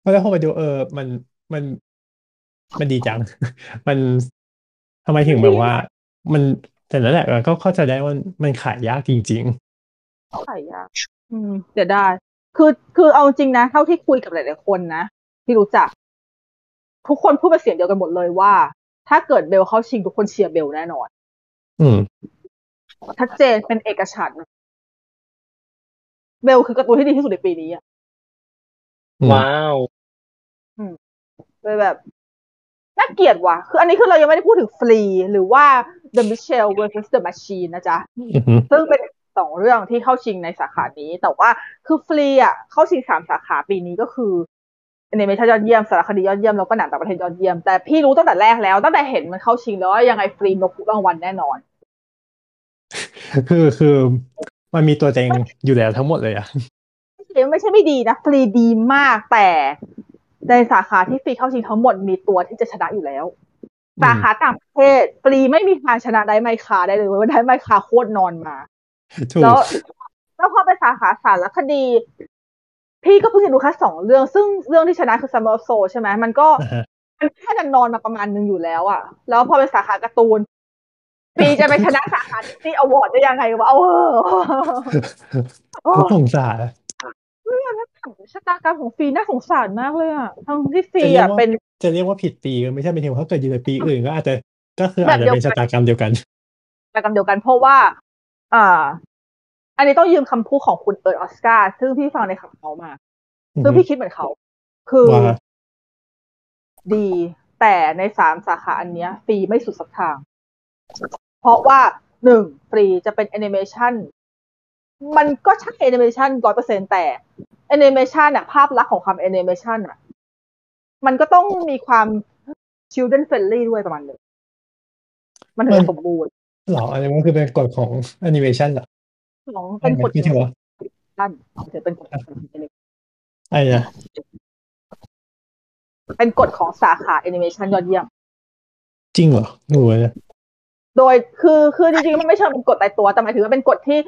พอแล้วพอไปดูเออ มันมัน มันดีจัง มันทำไมถึงแบบว่า มันแต่นั่นแหละก็เข้าใจได้ว่ามันขายยากจริง ขายยากอืมเดี๋ยวได้ คือคือเอาจริงนะ เท่าที่คุยกับหลายๆคนนะ ที่รู้จัก ทุกคนพูดเป็นเสียงเดียวกันหมดเลยว่า ถ้าเกิดเบลเข้าชิงทุกคนเชียร์เบลแน่นอนๆอืมชัดเจนเป็นเอกฉันท์เบลคือการ์ตูนที่ดีที่สุดในปีนี้อะอืมว้าวเลยแบบน่าเกลียดว่ะ คืออันนี้คือเรายังไม่ได้พูดถึงฟรีหรือว่า The Michelle vs The Machine นะจ๊ะอือหือซึ่งเป็น สองเรื่องที่เข้าชิงในสาขานี้ แต่ว่าคือฟรีอะเข้าชิงสามสาขาปีนี้ก็คือแอนิเมชันยอดเยี่ยมสารคดียอดเยี่ยมแล้วก็หนังต่างประเทศยอดเยี่ยมแต่พี่รู้ตั้งแต่แรกแล้วตั้งแต่เห็นมันเข้าชิงแล้วว่ายังไงฟรีนกทุกรางวัลแน่นอน คือคือมันมีตัวเต็งอยู่แล้วทั้งหมดเลยอะไม่ใช่ไม่ดีนะฟรีดีมากแต่ในสาขาที่ฟรีเข้าชิงทั้งหมดมีตัวที่จะชนะอยู่แล้วอืมสาขาต่างประเทศฟรีไม่มีทางชนะได้ไมคาได้เลยว่าได้ไมคาโคตรนอนมาถูก แล้วแล้วพอไปสาขาสารคดี พี่ก็เพิ่งจะดูแค่สองเรื่อง ซึ่งเรื่องที่ชนะคือ Summer of Soul ใช่ไหมมันก็อ่าฮะมันแค่จะนอนมาประมาณนึงอยู่แล้วอะแล้วพอเป็นสาขาการ์ตูน Flee จะไปชนะสาขาดิสนีย์ Award ได้ยังไงวะเอาเออโอ้ก็สงสารชะตากรรมของ Flee น่าสงสารมากเลยอะทั้งที่ Flee จะเรียกอะว่าเป็นจะเรียกว่าผิดปีก็ไม่ใช่เรียกว่าถ้าเกิดอยู่ในปีอื่นก็อาจจะก็คือแบบอาจจะเป็นเดียวกันชะตากรรมเดียวกันชะตากรรมเดียวกันเพราะว่า อ่า อันนี้ต้องยืมคำพูดของคุณเอิร์ธออสการ์ซึ่งพี่ฟังในข่าวเขามา ซึ่งพี่คิดเหมือนเขา คือว่าดี แต่ในสามสาขาอันเนี้ย Flee ไม่สุดสักทาง เพราะว่าหนึ่ง Flee จะเป็นแอนิเมชันมันก็ใช่แอนิเมชันร้อยเปอร์เซ็นต์แต่แอนิเมชันอะภาพลักษณ์ของคำแอนิเมชันอะมันก็ต้องมีความ children friendly ด้วยประมาณหนึ่งมันถึงจะสมบูรณ์ หรออันนี้มันคือเป็นกฎของแอนิเมชันเหรอสองเป็นกฎไม่ใช่ว่าท่านถือเป็นกฎของไอ้นะเป็นกฎของสาขาแอนิเมชันยอดเยี่ยม จริงเหรอหนูนะโดยคือคือจริงๆมันไม่เชิงเป็นกฎตายตัว แต่หมายถึงว่าเป็นกฎที่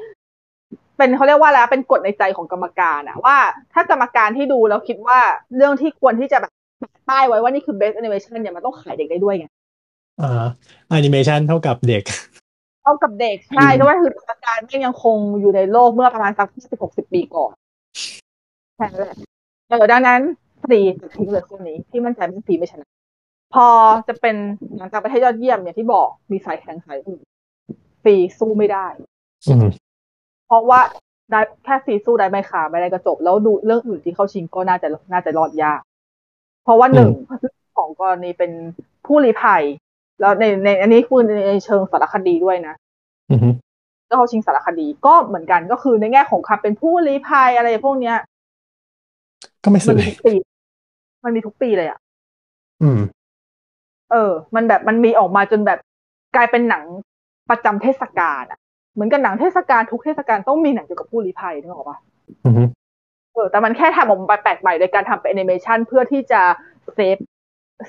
เป็นเขาเรียกว่าอะไรเป็นกฎในใจของกรรมการอะว่า ถ้ากรรมการที่ดูแล้วคิดว่าเรื่องที่ควรที่จะแบบป้ายไว้ว่านี่คือ best animation เนี่ยมันต้องขายเด็กได้ด้วยไงอ่าแอนิเมชันเท่ากับเด็ก เท่ากับเด็กใช่อืมเพราะว่าคือกรรมการแม่งยังคงอยู่ในโลกเมื่อประมาณสักสิบหกสิบปีก่อนแค่นั้นแหละเออดังนั้นฟรีตัดทิ้งเลยคนนี้ที่มั่นใจว่าฟรีไม่ชนะ พอจะเป็นหนังต่างประเทศยอดเยี่ยมอย่างที่บอกมีสายแข่งสายอื่นฟรีสู้ไม่ได้อืมเพราะว่าได้แค่ฟรีสู้ได้ไม่ขาไม่ได้ก็จบ แล้วดูเรื่องอื่นที่เข้าชิงก็น่าจะน่าจะรอดยาก เพราะว่าหนึ่งของกรณีเป็นผู้ลี้ภัย แล้วในในอันนี้คือในเชิงสารคดีด้วยนะอืมก็เข้าชิงสารคดีก็เหมือนกันก็คือในแง่ของความเป็นผู้ลี้ภัยอะไรพวกเนี้ย ก็ไม่มัสุดมีเลยทุกปีมันมีทุกปีเลยอะอืม เออ มันแบบมันมีออกมาจนแบบกลายเป็นหนังประจำเทศกาลอะเหมือนกับหนังเทศกาลทุกเทศกาลต้องมีหนังเกี่ยวกับผู้ลี้ภัยนึกออกปะอืมเออแต่มันแค่ทำออกมาแปลกใหม่โดยการทำเป็นแอนิเมชันเพื่อที่จะ save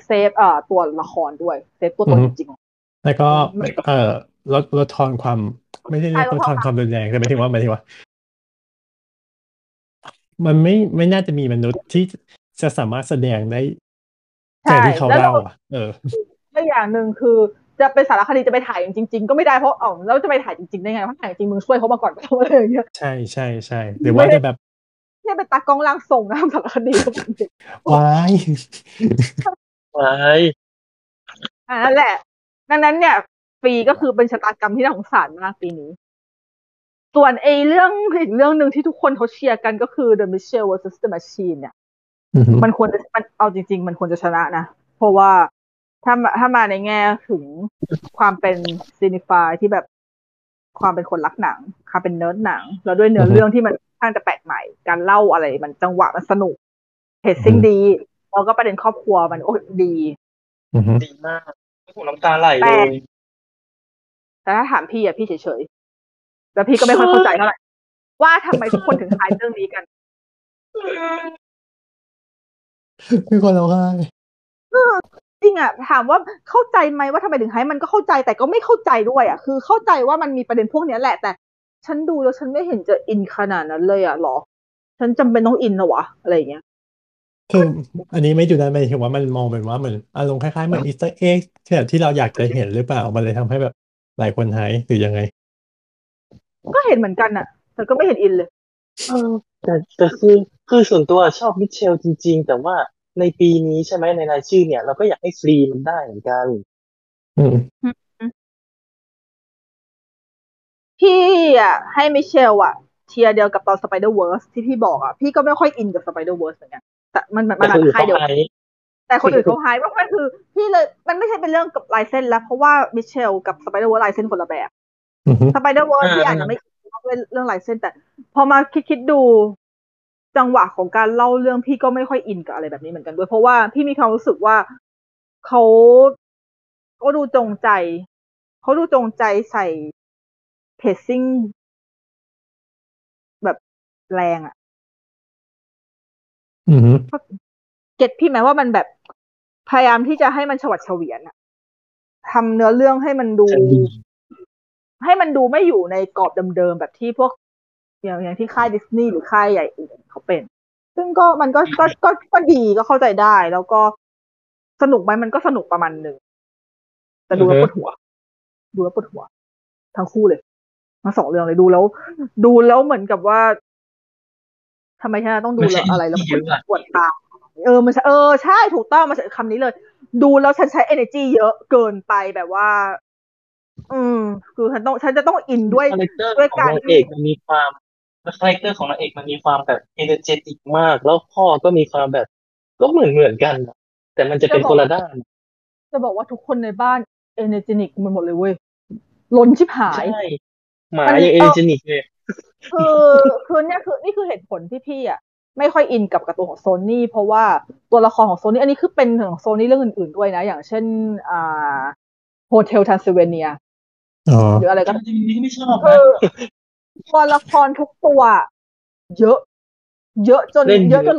save เอ่อตัวละครด้วย save ตัวตนจริงแล้วก็ไม่เอ่อลดลดทอนความ ไม่ใช่เรียกใช่ลลดดททออนนความรุนแรงแต่หมายถึงว่าหมายถึงว่า มันไม่ไม่น่าจะมีมนุษย์ที่จะสามารถแสดงได้ใช่แต่ที่เขาแล้วเล่าเราอะเออแล้วอย่างหนึ่งคือจะเป็นสารคดีจะไปถ่ายจริง ๆ ก็ไม่ได้เพราะเอ๋อแล้วจะไปถ่ายจริงๆได้ไงเพราะถ่ายจริงมึงช่วยเขามาก่อนเขาอะไรอย่างเงี้ยใช่ใช่ใช่หรือว่าจะแบบเนี่ยเป็นตากล้องล่างทรงนะสารคดีเขาจริงวาย ไว้ๆอ่านั่นแหละ ดังนั้นเนี่ย Flee ก็คือเป็นชะตากรรมที่น่าสงสารมากปีนี้ ส่วนไอ้เรื่องอีกเรื่องหนึ่งที่ทุกคนเขาเชียร์กันก็คือ The Mitchells vs The Machines เนี่ยอือหือมันควรจะมันเอาจริง ๆ มันควรจะชนะนะ เพราะว่าถ้ามาถ้ามาในแง่ถึงความเป็น cinephile ที่แบบความเป็นคนรักหนังความเป็นเนิร์ดหนัง แล้วด้วยเนื้อเรื่องที่มันค่อนข้างจะแปลกใหม่ การเล่าอะไรมันจังหวะมันสนุกเพจซิ่งดี แล้วก็ประเด็นครอบครัวมันโอ้ยดีอือหือดีมากผมน้ำตาไหลเลยแต่ถ้าถามพี่อะพี่เฉยๆแล้วพี่ก็ไม่ค่อยเข้าใจเท่าไหร่ว่าทำไมทุกคนถึงทายเรื่องนี้กันมีคนร้องไห้จริงอะถามว่าเข้าใจไหมว่าทำไมถึงให้มันก็เข้าใจแต่ก็ไม่เข้าใจด้วยอะคือเข้าใจว่ามันมีประเด็นพวกเนี้ยแหละ แต่ฉันดูแล้วฉันไม่เห็นจะอินขนาดนั้นเลยอะหรอ ฉันจำเป็นต้องอินเหรอวะอะไรอย่างเงี้ย คืออันนี้ไม่ดูนะหมายถึงว่ามันมองเป็นว่าเหมือนอารมณ์คล้ายๆเหมือน Easter egg ที่แบบที่เราอยากจะเห็นหรือเปล่ามันเลยทำให้แบบหลายคนหายหรือยังไง ก็เห็นเหมือนกันอะแต่ก็ไม่เห็นอินเลยเออแต่แต่คือคือส่วนตัวชอบมิเชลจริง ๆ แต่ว่าในปีนี้ใช่ไหมในรายชื่อเนี่ย เราก็อยากให้ Flee มันได้เหมือนกัน อืมพี่อะให้ Mitchells อะ tier เดียวกับตอน Spider-Verse ที่พี่บอกอะพี่ก็ไม่ค่อยอินกับ Spider-Verse เหมือนกัน แต่มันมันแต่มันคนอื่นค่ายเขาเดียวไฮแต่คนอื่นเขาไฮว่ามันคือพี่เลยมันไม่ใช่เป็นเรื่องกับลายเส้นแล้ว เพราะว่า Mitchells กับ Spider-Verse ลายเส้นคนละแบบอือหือ Spider-Verse ที่อาจจะไม่เรื่องเรื่องลายเส้นแต่ พอมาคิดคิดดูจังหวะของการเล่าเรื่องพี่ก็ไม่ค่อยอินกับอะไรแบบนี้เหมือนกันด้วย เพราะว่าพี่มีความรู้สึกว่าเขาเขาดูจงใจเขาดูจงใจใส่เพจซิ่งแบบแรงอะอือหือ เก็ตพี่ไหมว่ามันแบบพยายามที่จะให้มันฉวัดเฉวียนอะทำเนื้อเรื่องให้มันดูจะดีให้มันดูไม่อยู่ในกรอบเดิมๆแบบที่พวกอย่างอย่างที่ค่ายดิสนีย์หรือค่ายใหญ่อื่นเขาเป็น ซึ่งก็มันก็ก็ก็ก็ดีก็เข้าใจได้ แล้วก็สนุกไหมมันก็สนุกประมาณหนึ่งแต่ดูแล้วปวดหัว ดูแล้วปวดหัว ทั้งคู่เลยทั้งสองเรื่องเลยดูแล้ว ดูแล้วเหมือนกับว่า ทำไมฉันต้องดูมันใช้อะไรแล้ว energy เยอะอะปวดตาเออมันใช่เออใช่ถูกต้องมาใช้คำนี้เลย ดูแล้วฉันใช้ energy เยอะเกินไปแบบว่า อืม คือฉันต้องฉันจะต้องอินด้วย character ด้วยของการนางเอกมันมีความ character ของนางเอกมันมีความแบบ energetic มาก แล้วพ่อก็มีความแบบก็เหมือนเหมือนกันอะแต่มันจะเป็นคนละด้าน จะบอกว่าทุกคนในบ้าน energetic มันหมดเลยเว้ยล้นชิบหายใช่หมามันยังเอเออเจนิกเลย คือคือเนี่ยคือนี่คือเหตุผลที่พี่อะไม่ค่อยอินกับการ์ตูนของโซนี่เพราะว่าตัวละครของโซนี่อันนี้คือเป็นของโซนี่เรื่องอื่น ๆด้วยนะ อย่างเช่นอ่า Hotel Transylvaniaอ๋อหรืออะไรก็จริงๆที่ไม่ชอบคืนะอตัวละครทุกตัว เยอะ เยอะจนเล่นเยเยอะอะจน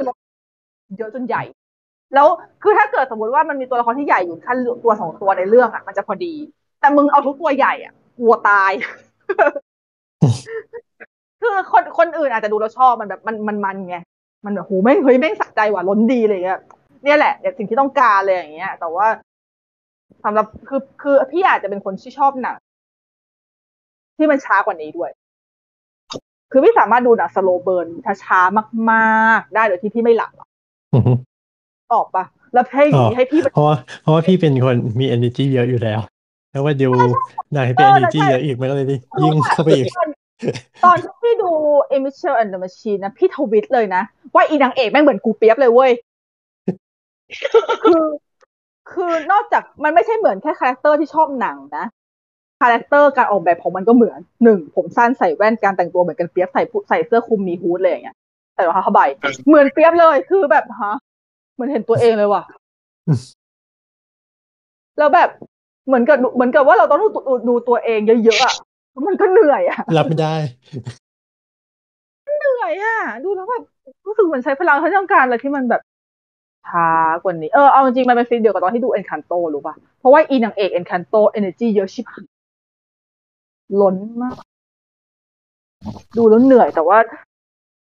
เยอะจนใหญ่ แล้วคือถ้าเกิดสมมติว่ามันมีตัวละครที่ใหญ่อยู่แค่ตัวสองตัวในเรื่องอะมันจะพอดี แต่มึงเอาทุกตัวใหญ่อะกลัวตาย คือคนคนอื่นอาจจะดูแล้วชอบมันแบบมันมันมันไงมันแบบโหแม่งเฮ้ยแม่งสะใจว่ะล้นดีเลยอะเนี่ยแหละอย่างสิ่งที่ต้องการเลยอย่างเงี้ย แต่ว่าสำหรับคือคือพี่อาจจะเป็นคนที่ชอบหนังที่มันช้ากว่านี้ด้วย คือพี่สามารถดูหนัง slow burn ช้าๆมากๆ ได้โดยที่พี่ไม่หลับอะอือหือออกปะแล้วให้อ๋อให้พี่เพราะว่าเพราะว่าพี่เป็นคนมี energy เยอะอยู่แล้วแล้วว่าดูหนังให้เป็นเออ energy ใช่เยอะอีกมันก็เลยยิ่งเข้าไปอีก ตอนที่พี่ดู e m i s s i o n and the Machine นะพี่ทวิตเลยนะ ว่าอีนางเอกแม่งเหมือนกูเปี๊ยบเลยเว้ย คือ คือนอกจากมันไม่ใช่เหมือนแค่ character ที่ชอบหนังนะcharacter การออกแบบของมันก็เหมือนหนึ่งผมสั้นใส่แว่นการแต่งตัวเหมือนกันเปี๊ยบใส่ผู้ใส่เสื้อคลุมมี hood เลยอย่างเงี้ยใส่รองเท้าผ้าใบเหมือนเปี๊ยบเลยคือแบบฮะเหมือนเห็นตัวเองเลยว่ะแล้วแบบเหมือนกับเหมือนกับว่าเราต้องดูดูดูตัวเองเยอะๆอะ มันก็เหนื่อยอะรับไม่ได้ เหนื่อยอะดูแล้วแบบรู้สึกเหมือนใช้พลังเขาต้องการอะไรที่มันแบบช้ากว่านี้เออเอาจริงๆมันเป็น feel เดียวกับตอนที่ดู Encanto รู้ป่ะ เพราะว่าอีนางเอก Encanto energy เยอะชิบหายล้นมาก ดูแล้วเหนื่อยแต่ว่า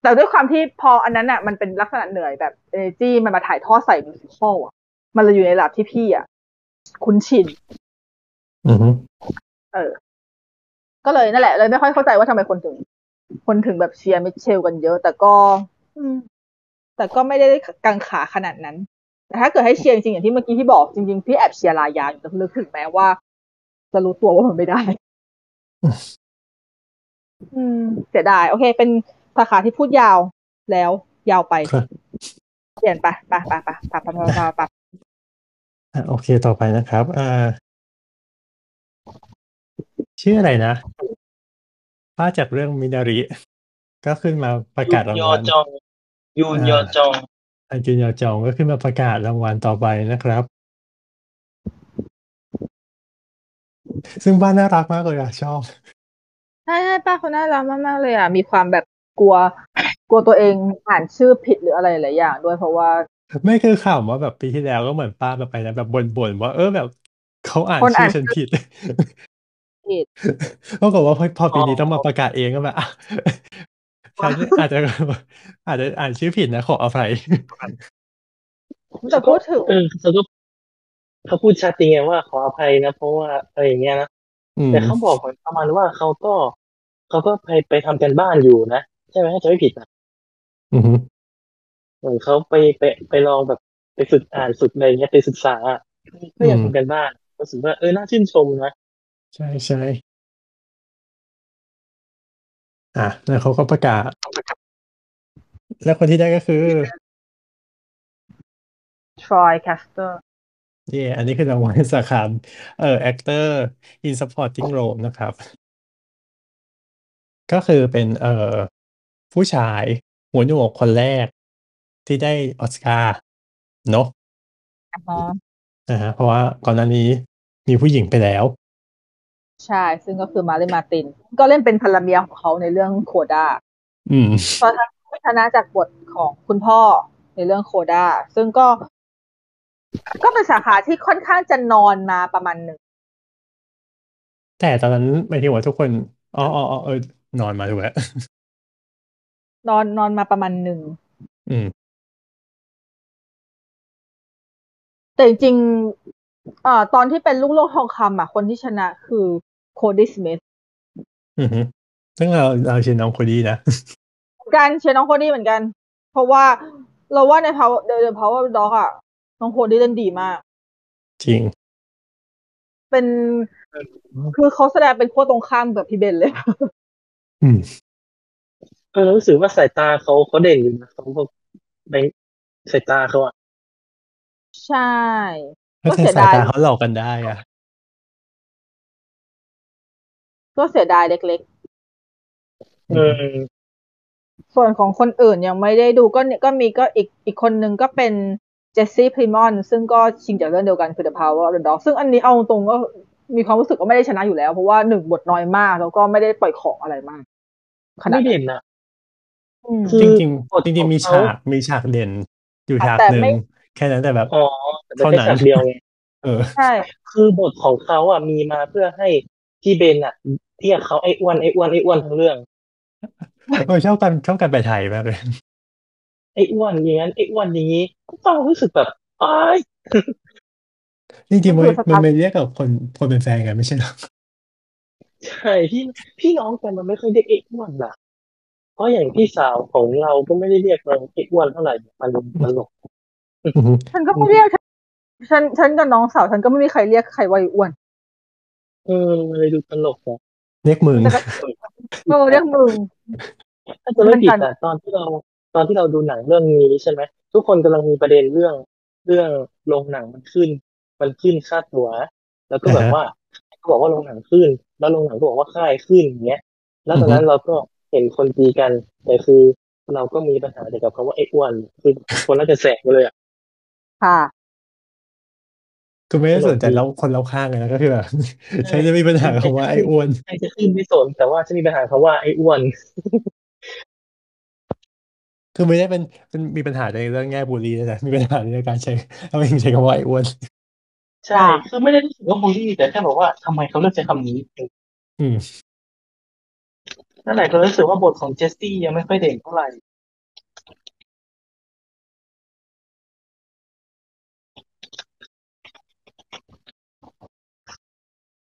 แต่ด้วยความที่พออันนั้นอะมันเป็นลักษณะเหนื่อยแบบ energy มันมาถ่ายทอดใส่ musical อะ มันเลยอยู่ในระดับที่พี่อะ คุ้นชินอือฮึเออ ก็เลยนั่นแหละเลยไม่ค่อยเข้าใจว่าทำไมคนถึง คนถึงแบบเชียร์ Mitchells กันเยอะ แต่ก็ อืม แต่ก็ไม่ได้กังขาขนาดนั้น แต่ถ้าเกิดให้เชียร์จริงๆอย่างที่เมื่อกี้ที่บอกจริงๆพี่แอบเชียร์ Raya อยู่แต่ลึกถึงแม้ว่า จะรู้ตัวว่ามันไม่ได้ อืม เสียดาย โอเค เป็นสาขาที่พูดยาวแล้ว ยาวไปครับเปลี่ยนไปไปไปไปไปไปไปไปไปอะโอเคต่อไปนะครับ อ่า ชื่ออะไรนะภาพจากเรื่องมินาริ ก็ขึ้นมาประกาศรางยอวัลจองยูนยอจองอันจุนยอจองก็ขึ้นมาประกาศรางวัลต่อไปนะครับ ซึ่งบ้านน่ารักมากเลยอะชอบใช่ใช่ป้าเขาน่ารักมากๆเลยอะมีความแบบกลัว กลัวตัวเองอ่านชื่อผิดหรืออะไรหลายอย่างด้วยเพราะว่า ไม่คือข่าวว่าแบบปีที่แล้วก็เหมือนป้าแบบไปนะแบบบ่นๆว่าเออแบบเขาอ่านคนชื่อ่าอนฉันผิด ผิดปรากฏว่าพอพอปีนี้อ๋อต้องมาประกาศเองก็แบบอะฉันอาจจะอาจจะอ่านชื่อผิดนะขออภัยแต่พูดถึงเออเขาก็เขาพูดชัดจริงไงว่าขออภัยนะเพราะว่าอะไรอย่างเงี้ยนะอืมแต่เขาบอกเหมือนประมาณว่าเขาก็เขาก็ไปไปทำกันบ้านอยู่นะใช่ไหมถ้าจะไม่ผิดนะอือฮึเหมือนเขาไปไปไปลองแบบไปฝึกอ่านฝึกอะไรเงี้ยไปศึกษาอะเพื่ออยากทำกันบ้านรู้สึกว่าเออน่าชื่นชมนะ ใช่ใช่อะแล้วเขาก็ประกาศ แล้วคนที่ได้ก็คือ Troy Caster เย่อันนี้คือรางวัลสาขาเอ่อ actor in supporting role นะครับ ก็คือเป็นเอ่อผู้ชายหัวหนวกคนแรกที่ได้ออสการ์เนอะอ๋อนะฮะเพราะว่าก่อนหน้านี้มีผู้หญิงไปแล้ว ใช่ ซึ่งก็คือมาเลนมาร์ติน ก็เล่นเป็นภรรเมียของเขาในเรื่องโคด้าอืมเพราะชนะจากบทของคุณพ่อในเรื่องโคด้าซึ่งก็ ก็เป็นสาขาที่ค่อนข้างจะนอนมาประมาณหนึ่ง แต่ตอนนั้นหมายถึงว่าทุกคนอ๋ออ๋ออ๋อเออนอนมาถูกแล้วนอนนอนมาประมาณหนึ่งอืม แต่จริงๆเอ่อตอนที่เป็นลูกโลกทองคำอะ คนที่ชนะคือ Kodi Smitอือฮึซึ่งเราเราเชียร์น้องโคดี้นะการเชียร์น้องโคดี้เหมือนกัน เพราะว่าเราว่าใน power the the power dog อะน้องโคดี้เล่นดีมาก จริง เป็นคือเขาแสดงเป็นขั้วตรงข้ามกับพี่เบนเลย อืมเออรู้สึกว่าสายตาเขาเขาเด่นอยู่นะเขาแบบในสายตาเขาอะใช่ก็ก็แต่เสียสายดายตาเขาหลอกกันได้อะ ก็เสียดายเล็กเออๆ ส่วนของคนอื่นยังไม่ได้ดูก็เนี่ยก็มีก็อีกอีกคนนึงก็เป็นเจสซี่พรีมอนซึ่งก็ชิงจากเรื่องเดียวกันคือ The Power of the Dog ซึ่งอันนี้เอาตรงๆก็มีความรู้สึกว่าไม่ได้ชนะอยู่แล้ว เพราะว่าหนึ่งบทน้อยมาก แล้วก็ไม่ได้ปล่อยของอะไรมาก ขนาดไม่นั้นเด่นนะอืม คือจริงบทๆจริง ๆ มีของเขาฉากมีฉากเด่นอยู่ฉากแต่หนึ่งไม่ แค่นั้นแต่แบบ อ๋อแต่เป็นเท่าแค่นั้นฉากเดียวไงเออ ใช่ คือบทของเขาอะมีมาเพื่อให้ พี่เบนอะเรียกเขาไอ้อ้วนไอ้อ้วนไอ้อ้วนทั้งเรื่องเออชอบกันชอบกันไปไทยมากเลยไอ้อ้วนอย่างนั้นไอ้อ้วนอย่างนี้ก็ฟังรู้สึกแบบอ้ายจริงๆมันคือสมันตาร์ไม่เรียกกับคนคนเป็นแฟนกันไม่ใช่หรอใช่พี่พี่น้องกันมันไม่ค่อยเรียกไอ้อ้วนล่ะเพราะอย่างพี่สาวของเราก็ไม่ได้เรียกเราไอ้อ้วนเท่าไหร่มันมันหลกอือฮึฉันก็ไม่เรียกฉันฉันกับน้องสาวฉันก็ไม่มีใครเรียกใครว่าไอ้อ้วน เออมันเลยดูตลกอะเรียกมึงแต่ก็เออเรียกมึงถ้าจะไม่ผิดมันกัอะนตอนที่เราตอนที่เราดูหนังเรื่องนี้ใช่ไหมทุกคนกำลังมีประเด็นเรื่องเรื่องโรงหนังมันขึ้น มันขึ้นค่าตั๋ว แล้วก็แบบอ่าฮะว่าเขาบอกว่าโรงหนังขึ้น แล้วโรงหนังก็บอกว่าค่ายขึ้นอย่างเงี้ย แล้วตอนนั้นเราก็เห็นคนตีกัน แต่คือเราก็มีปัญหาเกี่ยวกับคำว่าไอ้อ้วนคือคนน่าจะแสกไปเลยอะค่ะ ก็ไม่ได้สนใจตลกดีแล้วคนเราข้างเลยนะก็คือแบบฉันจะมีปัญหากับว่าไอ้อ้วนใครจะขึ้นไม่สนแต่ว่าจะมีปัญหาคำว่าไอ้อ้วน คือไม่ได้เป็นเป็นมีปัญหาในเรื่องแง่บูลลี่นะแต่มีปัญหาในการใช้เอาเองใช้คำว่าไอ้อ้วนใช่ คือไม่ได้รู้สึกว่าบูลลี่ แต่แค่บอกว่าทำไมเขาเลือกใช้คำนี้ อืมนั่นแหละก็รู้สึกว่าบทของเจสซี่ยังไม่ค่อยเด่นเท่าไหร่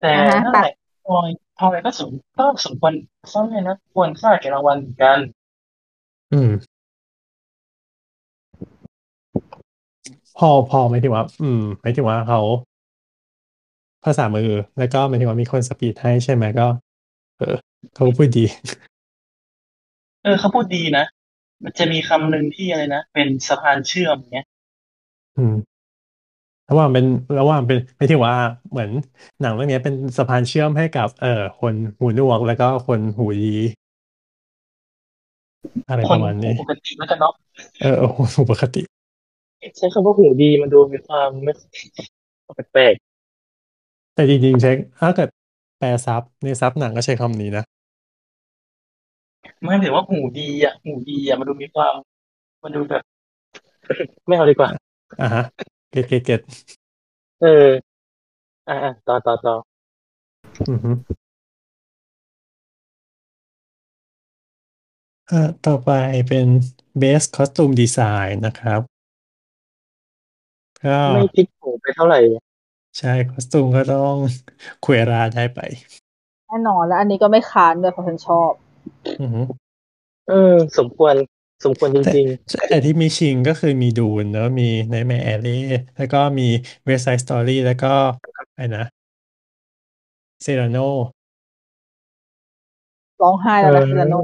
แต่อ่าฮะนั่นแหละพลอยพลอยก็สมก็สมควรเขาเลยนะควรค่าแก่รางวัลเหมือนกัน อืม พอพอหมายถึงว่า อืมหมายถึงว่าเขาภาษามือ แล้วก็หมายถึงว่ามีคนสปีดให้ใช่ไหมก็ เออเขาพูดดี เออเขาพูดดีนะ มันจะมีคำหนึ่งที่อะไรนะ เป็นสะพานเชื่อมเนี้ย อืม ระหว่างเป็นระหว่างเป็นไม่ถึงว่าเหมือนหนังเรื่องนี้เป็นสะพานเชื่อมให้กับ เอ่อคนหูหนวกแล้วก็คนหูดีอะไรคปนระมาณนี้ปกติแล้วกันเนาะเออเออหูปกติ ใช้คำว่าหูดีมันดูมีความไม่แปลกแต่จริงๆใช้ถ้าเกิดแปลซับในซับหนังก็ใช้คำนี้นะๆไม่ถือว่าหูดีอะหูดีอะมันดูมีความ มันดูแบบ ไม่เอาดีกว่าอ่าฮะ get get getเออ อ่าต่อต่อต่ออือฮึเอ่อต่อไปเป็น best costume design นะครับก็ไม่พลิกโผไปเท่าไหร่ ใช่ costume ก็ต้อง Cruella ได้ไป แน่นอนแล้วอันนี้ก็ไม่ค้านด้วยเพราะฉันชอบ อือฮึเออ สมควร สมควรจแต่ริงแต่ที่มีชิงก็คือมีดูนแล้วมี Nightmare Alley แล้วก็มี West Side Story แล้วก็อะไรนะเซราโนร้องไห้ๆแล้วนะเออซิลาโน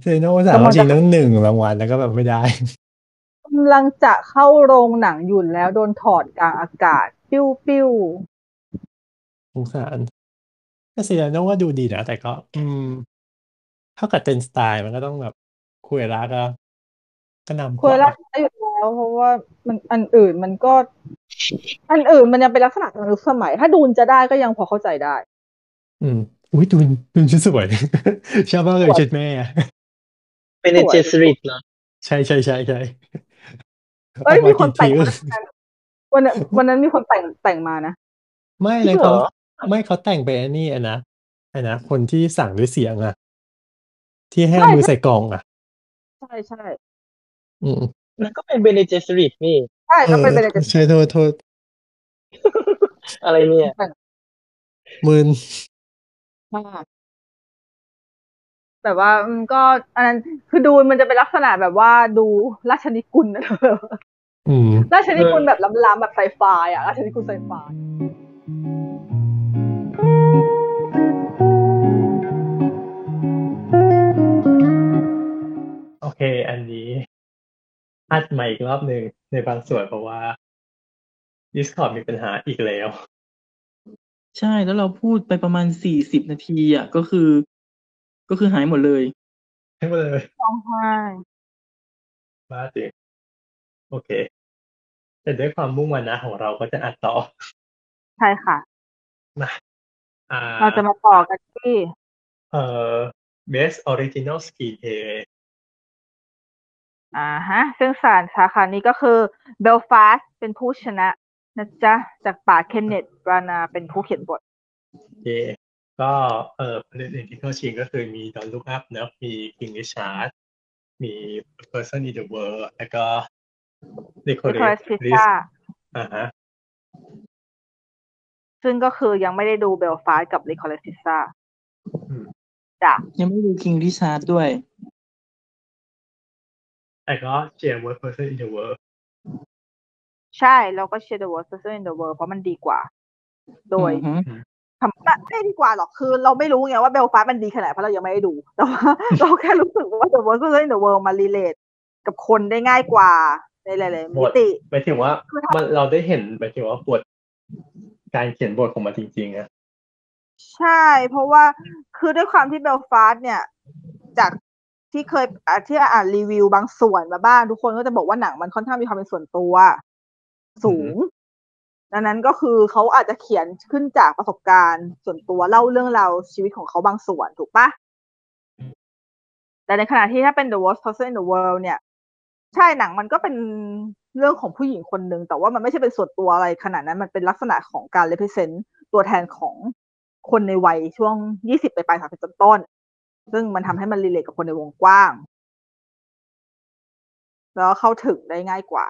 เซราโนสามารถชิงทั้งหนึ่งรางวัลแล้วก็แบบไม่ได้กำลังจะเข้าโรงหนังอยู่แล้วโดนถอดกลางอากาศ ปิ้วปิ้วสงสารแต่เซราโนก็ดูดีนะแต่ก็ อืม เท่ากับเต็นสไตล์มันก็ต้องแบบคุยราก็ก็นำกคุยว่ารักได้อยู่แล้วเพราะว่ามันอันอื่นมันก็ อันอื่นมันยังเป็นลักษณะการยุคสมัย ถ้าดูนจะได้ก็ยังพอเข้าใจได้ อืมอุ้ยดูนดูนชุดสวยชอบมากเลยชุดแม่อะเป็นในเจสริตเหรอใช่ใช่ใช่ใช่เอ้ยออกมีมาคนกี่แต่งทีมาวันนั้นวันนั้นมีคนแต่งแต่งมานะ ไม่จรินะงเหรเขาอไม่เขาแต่งไปอันนี้อะนะไอ้นะคนที่สั่งด้วยเสียงอะ ที่ให้ใช่เอามือใส่กล่องอะใช่ใช่ Mm. อืมนั่นก็เป็นเบเนเจสริตนี่ ใช่เอต้องอเป็นเบเนเจใช่โทษโทษ อะไรเนี่ยมืนแบบว่าอืมก็อันนั้นคือดูมันจะเป็นลักษณะแบบว่าดูราชนิกุลนะอืมราชนิกุลแบบล้ำๆแบบไซไฟอะราชนิกุลไซไฟ เค อันนี้อัดใหม่อีกรอบหนึ่งในบางส่วนเพราะว่า Discord มีปัญหาอีกแล้ว ใช่แล้วเราพูดไปประมาณสี่สิบนาทีอะก็คือ ก็คือหายหมดเลยให้มาเลยร้องไห้บ้าจริงโอเค แต่ด้วยความมุ่งมั่นนะของเราก็จะอัดต่อ ใช่ค่ะมาอ่าเราจะมาต่อกันที่ เอ่อ best original screenplay อ่าฮะ ซึ่งสารสาขานี้ก็คือเบลฟาสเป็นผู้ชนะนะจ๊ะ จากป่าเคนเนตบรานาเป็นผู้เขียนบทเยก็เออประเด็นที่เข้าชิงก็คือมี Don't Look Up นะมี King Richard มี Worst Person in the World แล้วก็ Nicholas Licorice Pizza อ่าฮะซึ่งก็คือยังไม่ได้ดูเบลฟาสกับ Licorice Pizza อืมจ้ะยังไม่ดู King Richard ด้วย แต่ก็เชียร์ Worst Person in the World ใช่เราก็เชียร์ The Worst Person in the World เพราะมันดีกว่า โดยอือฮึทำไม่ดีกว่าหรอกคือ เราไม่รู้ไงว่าเบลฟาสมันดีขนาดไหนเพราะเรายังไม่ได้ดู แต่ว่าเราแค่รู้สึกว่า The Worst Person in the World มารีเลทกับคนได้ง่ายกว่าในหลายๆบมิทติหมายถึงว่าคือถ้ามัมันเราได้เห็นหมายถึงว่าบทการเขียนบทของมันจริงๆอะใช่ เพราะว่าคือด้วยความที่เบลฟาสเนี่ย จาก ที่เคยอะที่อ่านรีวิวบางส่วนมาบ้าง ทุกคนก็จะบอกว่าหนังมันค่อนข้างมีความเป็นส่วนตัว สูง ดังนั้นก็คือเขาอาจจะเขียนขึ้นจากประสบการณ์ส่วนตัวเล่าเรื่องราวชีวิตของเขาบางส่วนถูกปะแต่ในขณะที่ถ้าเป็น The Worst Person in the World เนี่ย ใช่หนังมันก็เป็นเรื่องของผู้หญิงคนหนึ่งแต่ว่ามันไม่ใช่เป็นส่วนตัวอะไรขนาดนั้นมันเป็นลักษณะของการ represent ตัวแทนของคนในวัยช่วงยี่สิบไปปลายสามสิบต้นๆ ซึ่งมันทำให้มันรีเลทกับคนในวงกว้าง แล้วเข้าถึงได้ง่ายกว่า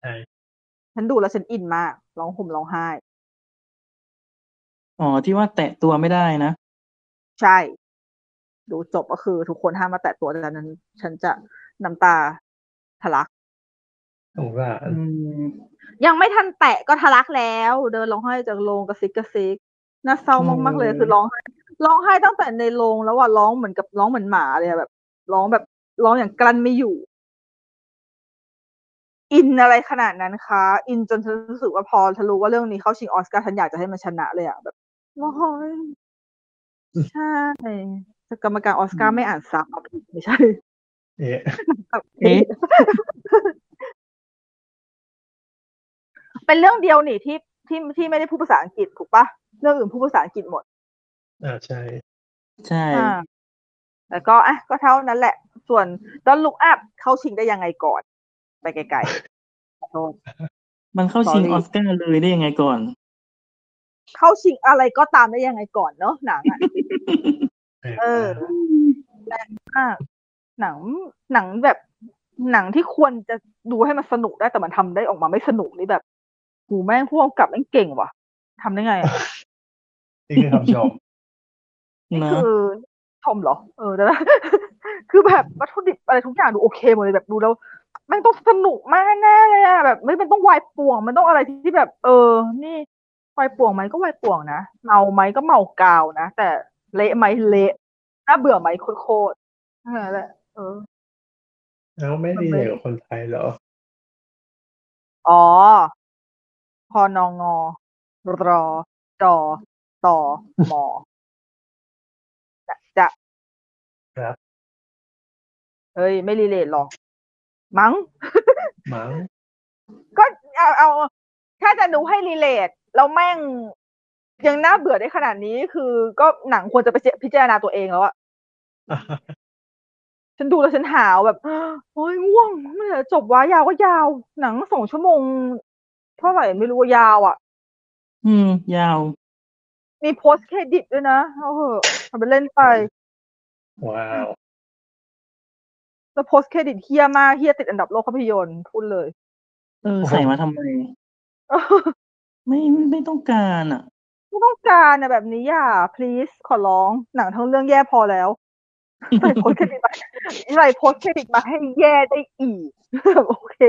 ใช่ ฉันดูแล้วฉันอินมาก ร้องห่มร้องไห้ อ๋อ ที่ว่าแตะตัวไม่ได้นะ ใช่ ดูจบก็คือทุกคนห้ามมาแตะตัวดังนั้น ฉันจะน้ำตาทะลัก สงสารอืม ยังไม่ทันแตะก็ทะลักแล้ว เดินร้องไห้จากโรงกระซิกกระซิกน่าเศร้ามากๆเลยอืมคือร้องไห้ ร้องไห้ตั้งแต่ในโรงแล้วว่าร้องเหมือนกับร้องเหมือนหมาเลยอะแบบ ร้องแบบร้องอย่างกลั้นไม่อยู่ อินอะไรขนาดนั้นคะอินจนฉันรู้สึกว่าพอฉันรู้ว่าเรื่องนี้เข้าชิงออสการ์ฉันอยากจะให้มันชนะเลยอะแบบร้องไห้ใช่แต่กรรมการออสการ์ไม่อ่านซับไม่ใช่เอ๊ะเอ๊ะเป็นเรื่องเดียวนี่ที่ที่ที่ไม่ได้พูดภาษาอังกฤษถูกปะเรื่องอื่นพูดภาษาอังกฤษหมด อ่าใช่ ใช่ อ่าแต่ก็อะก็เท่านั้นแหละ ส่วนดอนลุกอัพเข้าชิงได้ยังไงก่อน ไปไกลๆขอโทษ มันเข้าชิง Sorry ออสการ์เลยได้ยังไงก่อน เข้าชิงอะไรก็ตามได้ยังไงก่อนเนอะหนังอะ เออ แรงมากหนังหนังแบบหนังที่ควรจะดูให้มันสนุกได้แต่มันทำได้ออกมาไม่สนุกนี่แบบหูแม่งพวกกับแม่งเก่งว่ะทำได้ไงอะ นี่คือคำชม นะคือชมเหรอ เออแต่ว่าคือแบบวัตถุดิบอะไรทุกอย่างดูโอเคหมดเลยแบบดูแล้วแมันต้องสนุกมากแน่เลยอะแบบไม่มันต้องวายป่วง มันต้องอะไรที่แบบ เออ นี่วายป่วงไหมก็วายป่วงนะเมาไหมก็เมากาวนะแต่เละไหมเละน่าเบื่อไหมโคตรๆนั่นแหละเออแล้วไม่ดีเลยกับคนไทยเหรอ อ๋อ พอนองอรอจอต่อมอ จะจะครับเฮ้ย ไม่รีเลทหรอก มั้ง มั้ง ก็เอาเอาถ้าจะดูให้รีเลทแล้วแม่งยังน่าเบื่อได้ขนาดนี้คือก็หนังควรจะไปพิจารณาตัวเองแล้วอะฉันดูแล้วฉันหาวแบบโอ้ยง่วงเมื่อไหร่จะจบวะยาวก็ยาว หนังสองชั่วโมง เท่าไหร่ไม่รู้ว่ายาวอะอืม ยาว มีโพสเครดิตด้วยนะเอาเหอะทำไปเล่นไป ว้าวแล้วโพสเครดิตเฮียมากเฮียติดอันดับโลกภาพยนตร์พูดเลย เออ ใส่มาทำไม ไม่ไม่ไม่ต้องการอะ ไม่ต้องการนะแบบนี้อย่า please ขอร้อง หนังทั้งเรื่องแย่พอแล้วใส่ post-credit มาใส่ post-credit มาให้แย่ได้อีก โอเค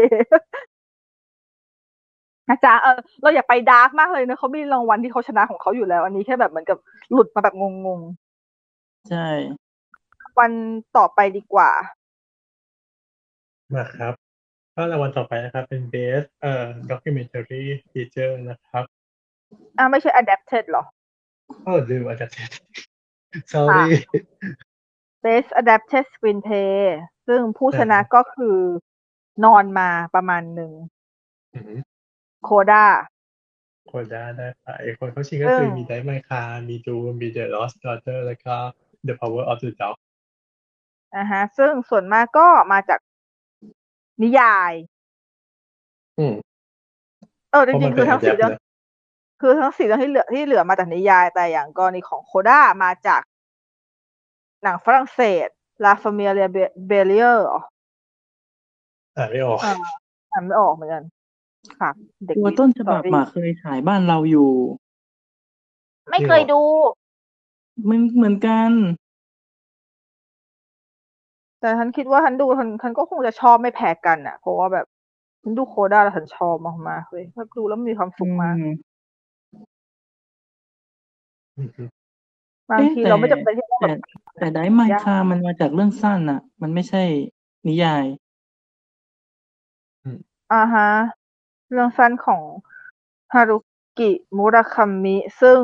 นะจ๊ะเออเราอย่าไป dark มากเลยนะเขามีรางวัลที่เขาชนะของเขาอยู่แล้ว อันนี้แค่แบบเหมือนกับหลุดมาแบบงงใช่ๆวันต่อไปดีกว่า มาครับ ก็รางวัลต่อไปนะครับ เป็น Best เอ่อ Documentary Feature นะครับอ่าไม่ใช่ adapted หรอเออลืมอาจจะ sorry Best Adapted Screenplay ซึ่งผู้ชนะก็คือนอนมาประมาณหนึ่ง อืมโคด้าคนได้ได้ไปคนเข้าชิงก็คือเออมีไดไมคามีดูมี The Lost Daughter แล้วก็ The Power of the Dog นะฮะ ซึ่งส่วนมากก็มาจากนิยาย อืมเออจเพราะมัรินงๆเป็คืนอทั้งสี่ adapt เรื่องนะคือทั้งสี่เรื่องที่เหลือที่เหลือมาจากนิยาย แต่อย่างกรณีของโคด้ามาจาก หนังฝรั่งเศส La Familia Bellier เหรออ่านไม่ออกอ่าอ่านไม่ออกเหมือนกัน ค่ะ เด็กตัวต้นฉบับ sorry มาเคยฉายบ้านเราอยู่ ไม่เคยดูมันเหมือนกัน แต่ฉันคิดว่าฉันดูฉันฉันก็คงจะชอบไม่แพ้กันอะ เพราะว่าแบบฉันดูโคด้าแล้วฉันชอบมากๆเลยถ้าดูแล้วมีความสุขมากอืมอืมอืมบางทีเอ๊ะแต่เราไม่จำเป็นที่ต้องแบแต่บแต่ไดไมคามันมาจากเรื่องสั้นอะ มันไม่ใช่นิยาย อ่าฮะ เรื่องสั้นของฮารุกิมุราคามิ ซึ่ง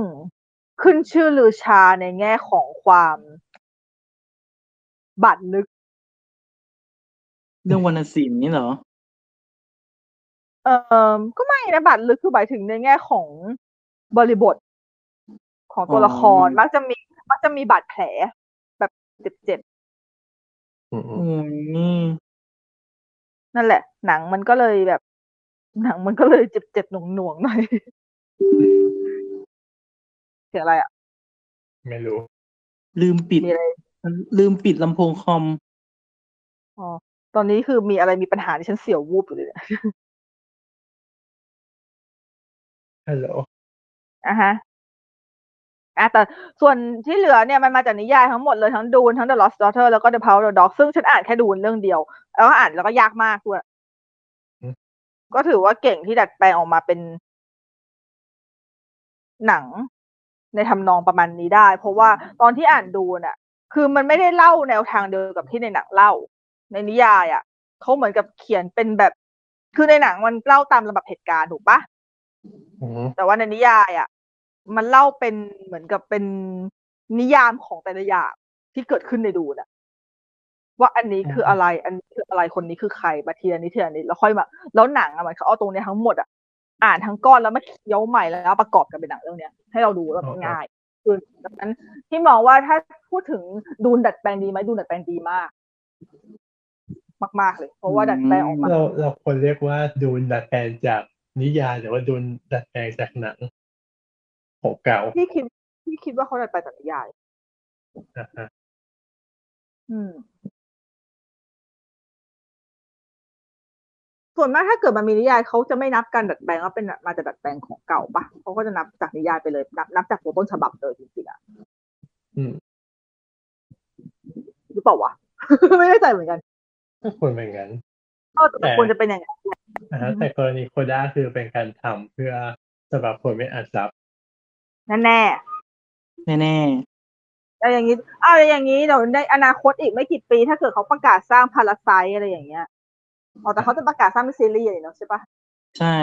ขึ้นชื่อลือชาในแง่ของความบาดลึก เรื่องวรรณศิลป์นี่เหรอ เออก็ไม่นะบาดลึกคือหมายถึงในแง่ของบริบทของตัวอ๋อละครมักจะมีมักจะมีบาดแผล แบบเจ็บอืมอืมอืมนี่ๆนั่นแหละ หนังมันก็เลยแบบ หนังมันก็เลยเจ็บๆหน่วงๆหน่อยเสียงอะไรอะ ไม่รู้ ลืมปิด มีอะไร ลืมปิดลำโพงคอม อ๋อ ตอนนี้คือมีอะไรมีปัญหาที่ฉันเสียววูบอยู่เลยเนี่ยฮัลโหลอะฮะอะแต่ส่วนที่เหลือเนี่ยมันมาจากนิยายทั้งหมดเลยทั้งดูนทั้ง The Lost Daughter แล้วก็ The Power of the Dog ซึ่งฉันอ่านแค่ดูนเรื่องเดียว แล้วก็อ่านแล้วก็ยากมากด้วยอืม ก็ถือว่าเก่งที่ดัดแปลงออกมาเป็น หนังในทำนองประมาณนี้ได้ เพราะว่าตอนที่อ่านดูน่ะ คือมันไม่ได้เล่าแนวทางเดียวกับที่ในหนังเล่า ในนิยายอะเขาเหมือนกับเขียนเป็นแบบ คือในหนังมันเล่าตามลำดับเหตุการณ์ถูกปะอืมแต่ว่าในนิยายอะ มันเล่าเป็นเหมือนกับเป็นนิยามของแต่ละอย่างที่เกิดขึ้นในดูน่ะ ว่าอันนี้คืออะไร อันนี้คืออะไรคนนี้คือใครมาทีละนิดทีละนิดแล้วค่อยมาแล้วหนังอะมันเขาเอาตรงเนี้ยทั้งหมดอะอ่านทั้งก้อนแล้วมาเคี้ยวใหม่แล้วประกอบกันเป็นหนังเรื่องเนี้ย ให้เราดูแล้วมันง่ายคือดังนั้นที่มองว่าถ้าพูดถึงดูนดัดแปลงดีไหมดูนดัดแปลงดีมาก มาก ๆ เลย เพราะว่าดัดแปลงออกมาเราเราควรเรียกว่าดูนดัดแปลงจากนิยายหรือว่าดูนดัดแปลงจากหนังของเก่าพี่คิดพี่คิดว่าเขาดัดแปลงจากนิยายอ่าฮะอืม ส่วนมากถ้าเกิดมันมีนิยายเขาจะไม่นับการดัดแปลงว่าเป็นมาจากดัดแปลงของเก่าปะเขาก็จะนับจากนิยายไปเลยนับนับจากตัวต้นฉบับเลยจริงๆอะอืมหรือเปล่าวะ ไม่แน่ใจเหมือนกันก็ควรเป็นอย่างนั้นก็แต่ควรจะเป็นอย่างนั้นนะฮะแต่กรณีโคด้าคือเป็นการทำเพื่อสำหรับคนไม่อ่านซับแน่แน่ๆแล้วอย่างนี้อ้าวแล้วอย่างนี้เดี๋ยวในอนาคตอีกไม่กี่ปี ถ้าเกิดเขาประกาศสร้างพาราไซอะไรอย่างเงี้ย อ๋อแต่เขาจะประกาศสร้างเป็นซีรีส์อะไรเนาะใช่ปะๆใช่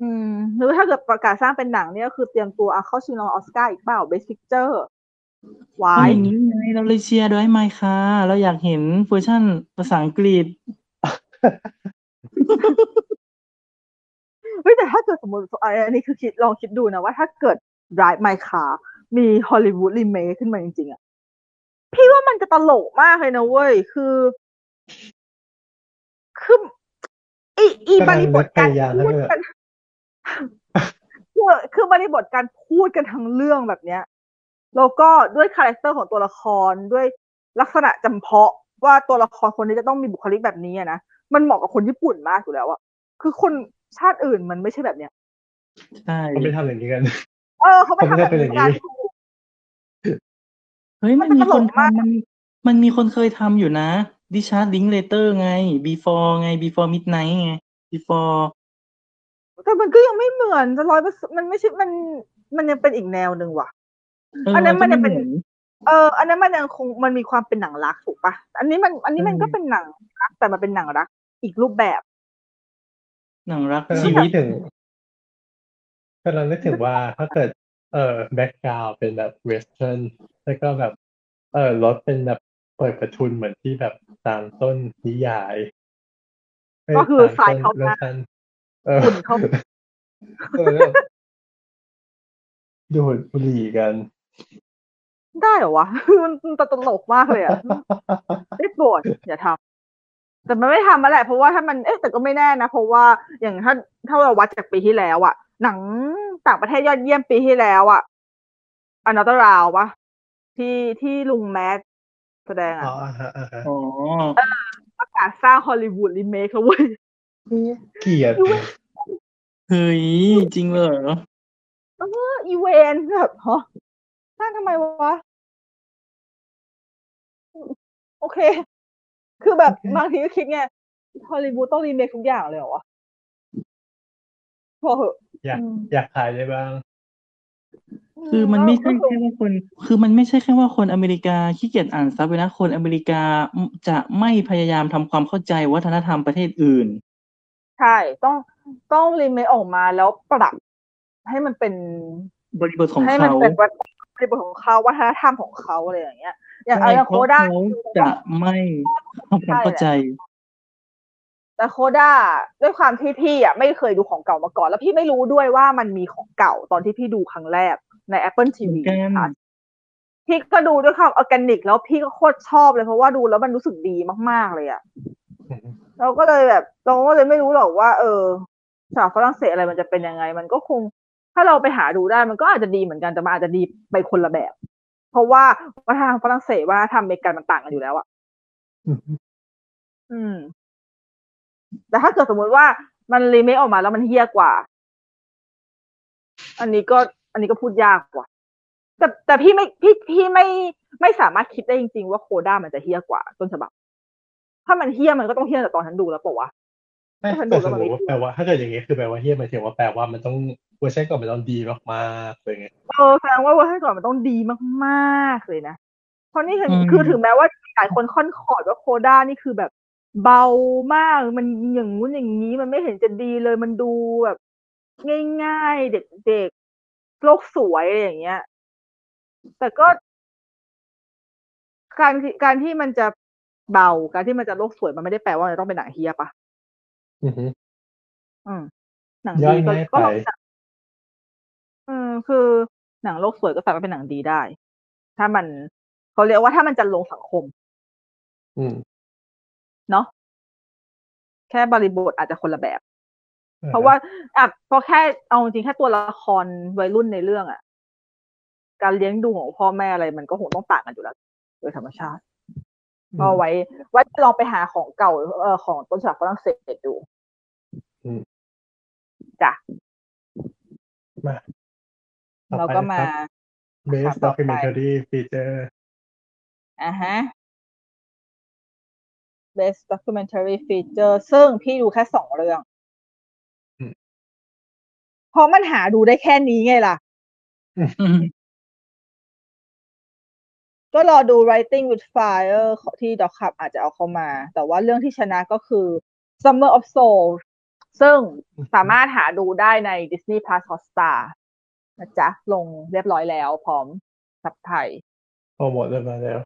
อืมหรือถ้าเกิดประกาศสร้างเป็นหนังเนี่ยก็คือเตรียมตัวเอาเข้าชิงรางวัลออสการ์อีกเปล่า Best Picture วาเอายอย่างนี้ไงเราเลยเชียร์ด้วยไหมคะเราอยากเห็นเวอร์ชันภาษาอังกฤษเฮ้ยแต่ถ้าเกิดสมมติอะอันนี้คือคิดลองคิดดูนะว่าถ้าเกิด Drive My Car มีฮอลลีวูดรีเมคขึ้นมาจริงๆอะพี่ว่ามันจะตลกมากเลยนะเว้ย คือ คืออีอีบริบทการพูดกันคือคือบริบทการพูดกันทั้งเรื่องแบบเนี้ยแล้วก็ด้วย character ของตัวละครด้วยลักษณะจำเพาะว่าตัวละครคนนี้จะต้องมีบุคลิกแบบนี้อะนะมันเหมาะกับคนญี่ปุ่นมากอยู่แล้วอะคือคนชาติอื่นมันไม่ใช่แบบเนี้ยใช่เขาไม่ทำอย่างนี้กัน เออเขาไปทำแบบผมไม่ได้เป็นอย่างนี้นี้กันเฮ้ยมัมันนจะมีตลคนกมากทำมันมันมีคนเคยทำอยู่นะ Richard Linklater ไง before ไง before midnight ไง before แต่มันก็ยังไม่เหมือนจะร้อยเปอร์เซ็นต์มันไม่ใช่มันมันยังเป็นอีกแนวหนึ่งว่ะเอออันนั้นก็มันจะเป็นไหมือเออ อันนั้นมันยังคงมันมีความเป็นหนังรักถูกปะอันนี้มันอันนี้มันอืมก็เป็นหนังรักแต่มันเป็นหนังรัก อีกรูปแบบ หนังรักกำลังชีนึวิกตถึงกำลังนึกถึงว่าถ้าเกิด เออแบ็กกราวเป็นแบบเวสเทิร์นแล้วก็แบบ เออรถเป็นแบบ เปิดประทุนเหมือนที่แบบตามต้นนิยายเยก็คือตมสายต้นเขาหน้าเวอร์ชันเออหุ่นเขาเออแล้วดูดบุหรี่กัน ได้เหรอวะมันมันตลกมากเลยอะได้โปรดอย่าทำแต่มันไม่ทำมาแหละเพราะว่าถ้ามันเอ๊ะแต่ก็ไม่แน่นะ เพราะว่าอย่างถ้าถ้าเราวัดจากปีที่แล้วอะหนังต่างประเทศยอดเยี่ยมปีที่แล้วอะอันนัตราวปะที่ที่ลุงแมท แสดงอ๋ออะอ่าฮะอ่าฮะอ๋อประกาศสร้างฮอลลีวูดรีเมคแล้วเว้ยเกลียดเฮ้ย จริงเหรอเอออีเวนต์แบบฮะสร้างทำไมวะ โอเค คือแบบบางทีก็คิดไงฮอลลีวูดต้องรีเมคทุกอย่างเลยเหรอวะพอเหอะอยากอืมอยากขายได้บ้าง คือมันไม่ใช่ก็แค่ว่าคน คือมันไม่ใช่แค่ว่าคนอเมริกาขี้เกียจอ่าน sub เลยนะ คนอเมริกาจะไม่พยายามทำความเข้าใจวัฒนธรรมประเทศอื่น ใช่ ต้องต้องรีเมคออกมาแล้วปรับให้มันเป็นบริบทของให้มันเขาเป็นวัฒนบริบทของเขาวัฒนธรรมของเขาอะไรอย่างเงี้ย อย่างใช่อะไรเพโคราะด้าเขาจะไม่ทำความเข้าใจแต่โคด้าด้วยความที่พี่อะไม่เคยดูของเก่ามาก่อน แล้วพี่ไม่รู้ด้วยว่ามันมีของเก่าตอนที่พี่ดูครั้งแรก ใน Apple เห TV มือนกันค่ะพี่ก็ดูด้วยความออร์แกนิก แล้วพี่ก็โคตรชอบเลยเพราะว่าดูแล้วมันรู้สึกดีมาก ๆ เลยอะเราก็เลยแบบเราก็เลยไม่รู้หรอกว่า เออสาวฝรั่งเศสอะไรมันจะเป็นยังไง มันก็คง ถ้าเราไปหาดูได้มันก็อาจจะดีเหมือนกันแต่มันอาจจะดีไปคนละแบบ เพราะว่าวัฒนธรรมฝรั่งเศสวัฒนธรรมอเมริกันมันต่างกันอยู่แล้วอะอืม แต่ถ้าเกิดสมมุติว่ามันรีเมคออกมาแล้วมันเฮี้ยกว่า อันนี้ก็ อันนี้ก็พูดยากกว่า แต่แต่พี่ไม่พี่พี่ไม่ไม่สามารถคิดได้จริง ๆ ว่าโคด้ามันจะเฮี้ยกว่าต้นฉบับ ถ้ามันเฮี้ยมันก็ต้องเฮี้ยแต่ตอนฉันดูแล้วปะวะไม่ถ้าแต่ดูแล้สวมมันมไม่ติว่าแปลว่าถ้าเกิดอย่างงี้คือแปลว่าเฮียหมายถึงว่าแปลว่ามันต้องเวอร์ชันก่อนมันต้องดีมากๆเลยไงเออแสดงว่าเวอร์ชันก่อนมันต้องดีมากๆเลยนะเพราะนี่คืออืมคือถึงแม้ว่าหลายคนค่อนขอดว่าโคด้านี่คือแบบเบามากมันอย่างงู้นอย่างนี้มันไม่เห็นจะดีเลยมันดูแบบ ง่ายๆ เด็กๆ โลกสวยอะไรอย่างเงี้ย แต่ก็ การที่การที่มันจะเบาการที่มันจะโลกสวยมันไม่ได้แปลว่ามันจะต้องเป็นหนังเฮียปะอือฮึอืมหนังย่อดียก็ง่ายก็ไปลองจัดอืมคือหนังโลกสวยก็สามารถเป็นหนังดีได้ ถ้ามันเขาเรียกว่าถ้ามันจะลงสังคม อืม เนาะแค่บริบทอาจจะคนละแบบ เพราะว่าอะเพราะแค่เอาจริงๆแค่ตัวละครวัยรุ่นในเรื่องอะการเลี้ยงดูของพ่อแม่อะไรมันก็คงต้องต่างกันอยู่แล้ว โดยธรรมชาติอืมก็ไว้ไว้ลองไปหาของเก่าเออของต้นฉบับฝรั่งเศสดูอืมจ้ะมาต่อเราไปก็นะมาครับ Best ครับต่อไป Documentary Feature อ่าฮะ Best Documentary Feature ซึ่งพี่ดูแค่สองเรื่องอืม เพราะมันหาดูได้แค่นี้ไงล่ะอืมก็รอดู Writing with Fire ที่ดอกคับอาจจะเอาเข้ามา แต่ว่าเรื่องที่ชนะก็คือ Summer of Soul ซึ่งสามารถหาดูได้ใน Disney Plus Hotstar นะจ๊ะ ลงเรียบร้อยแล้ว พร้อมซับไทยโปรโมทเรียบร้อยแล้ว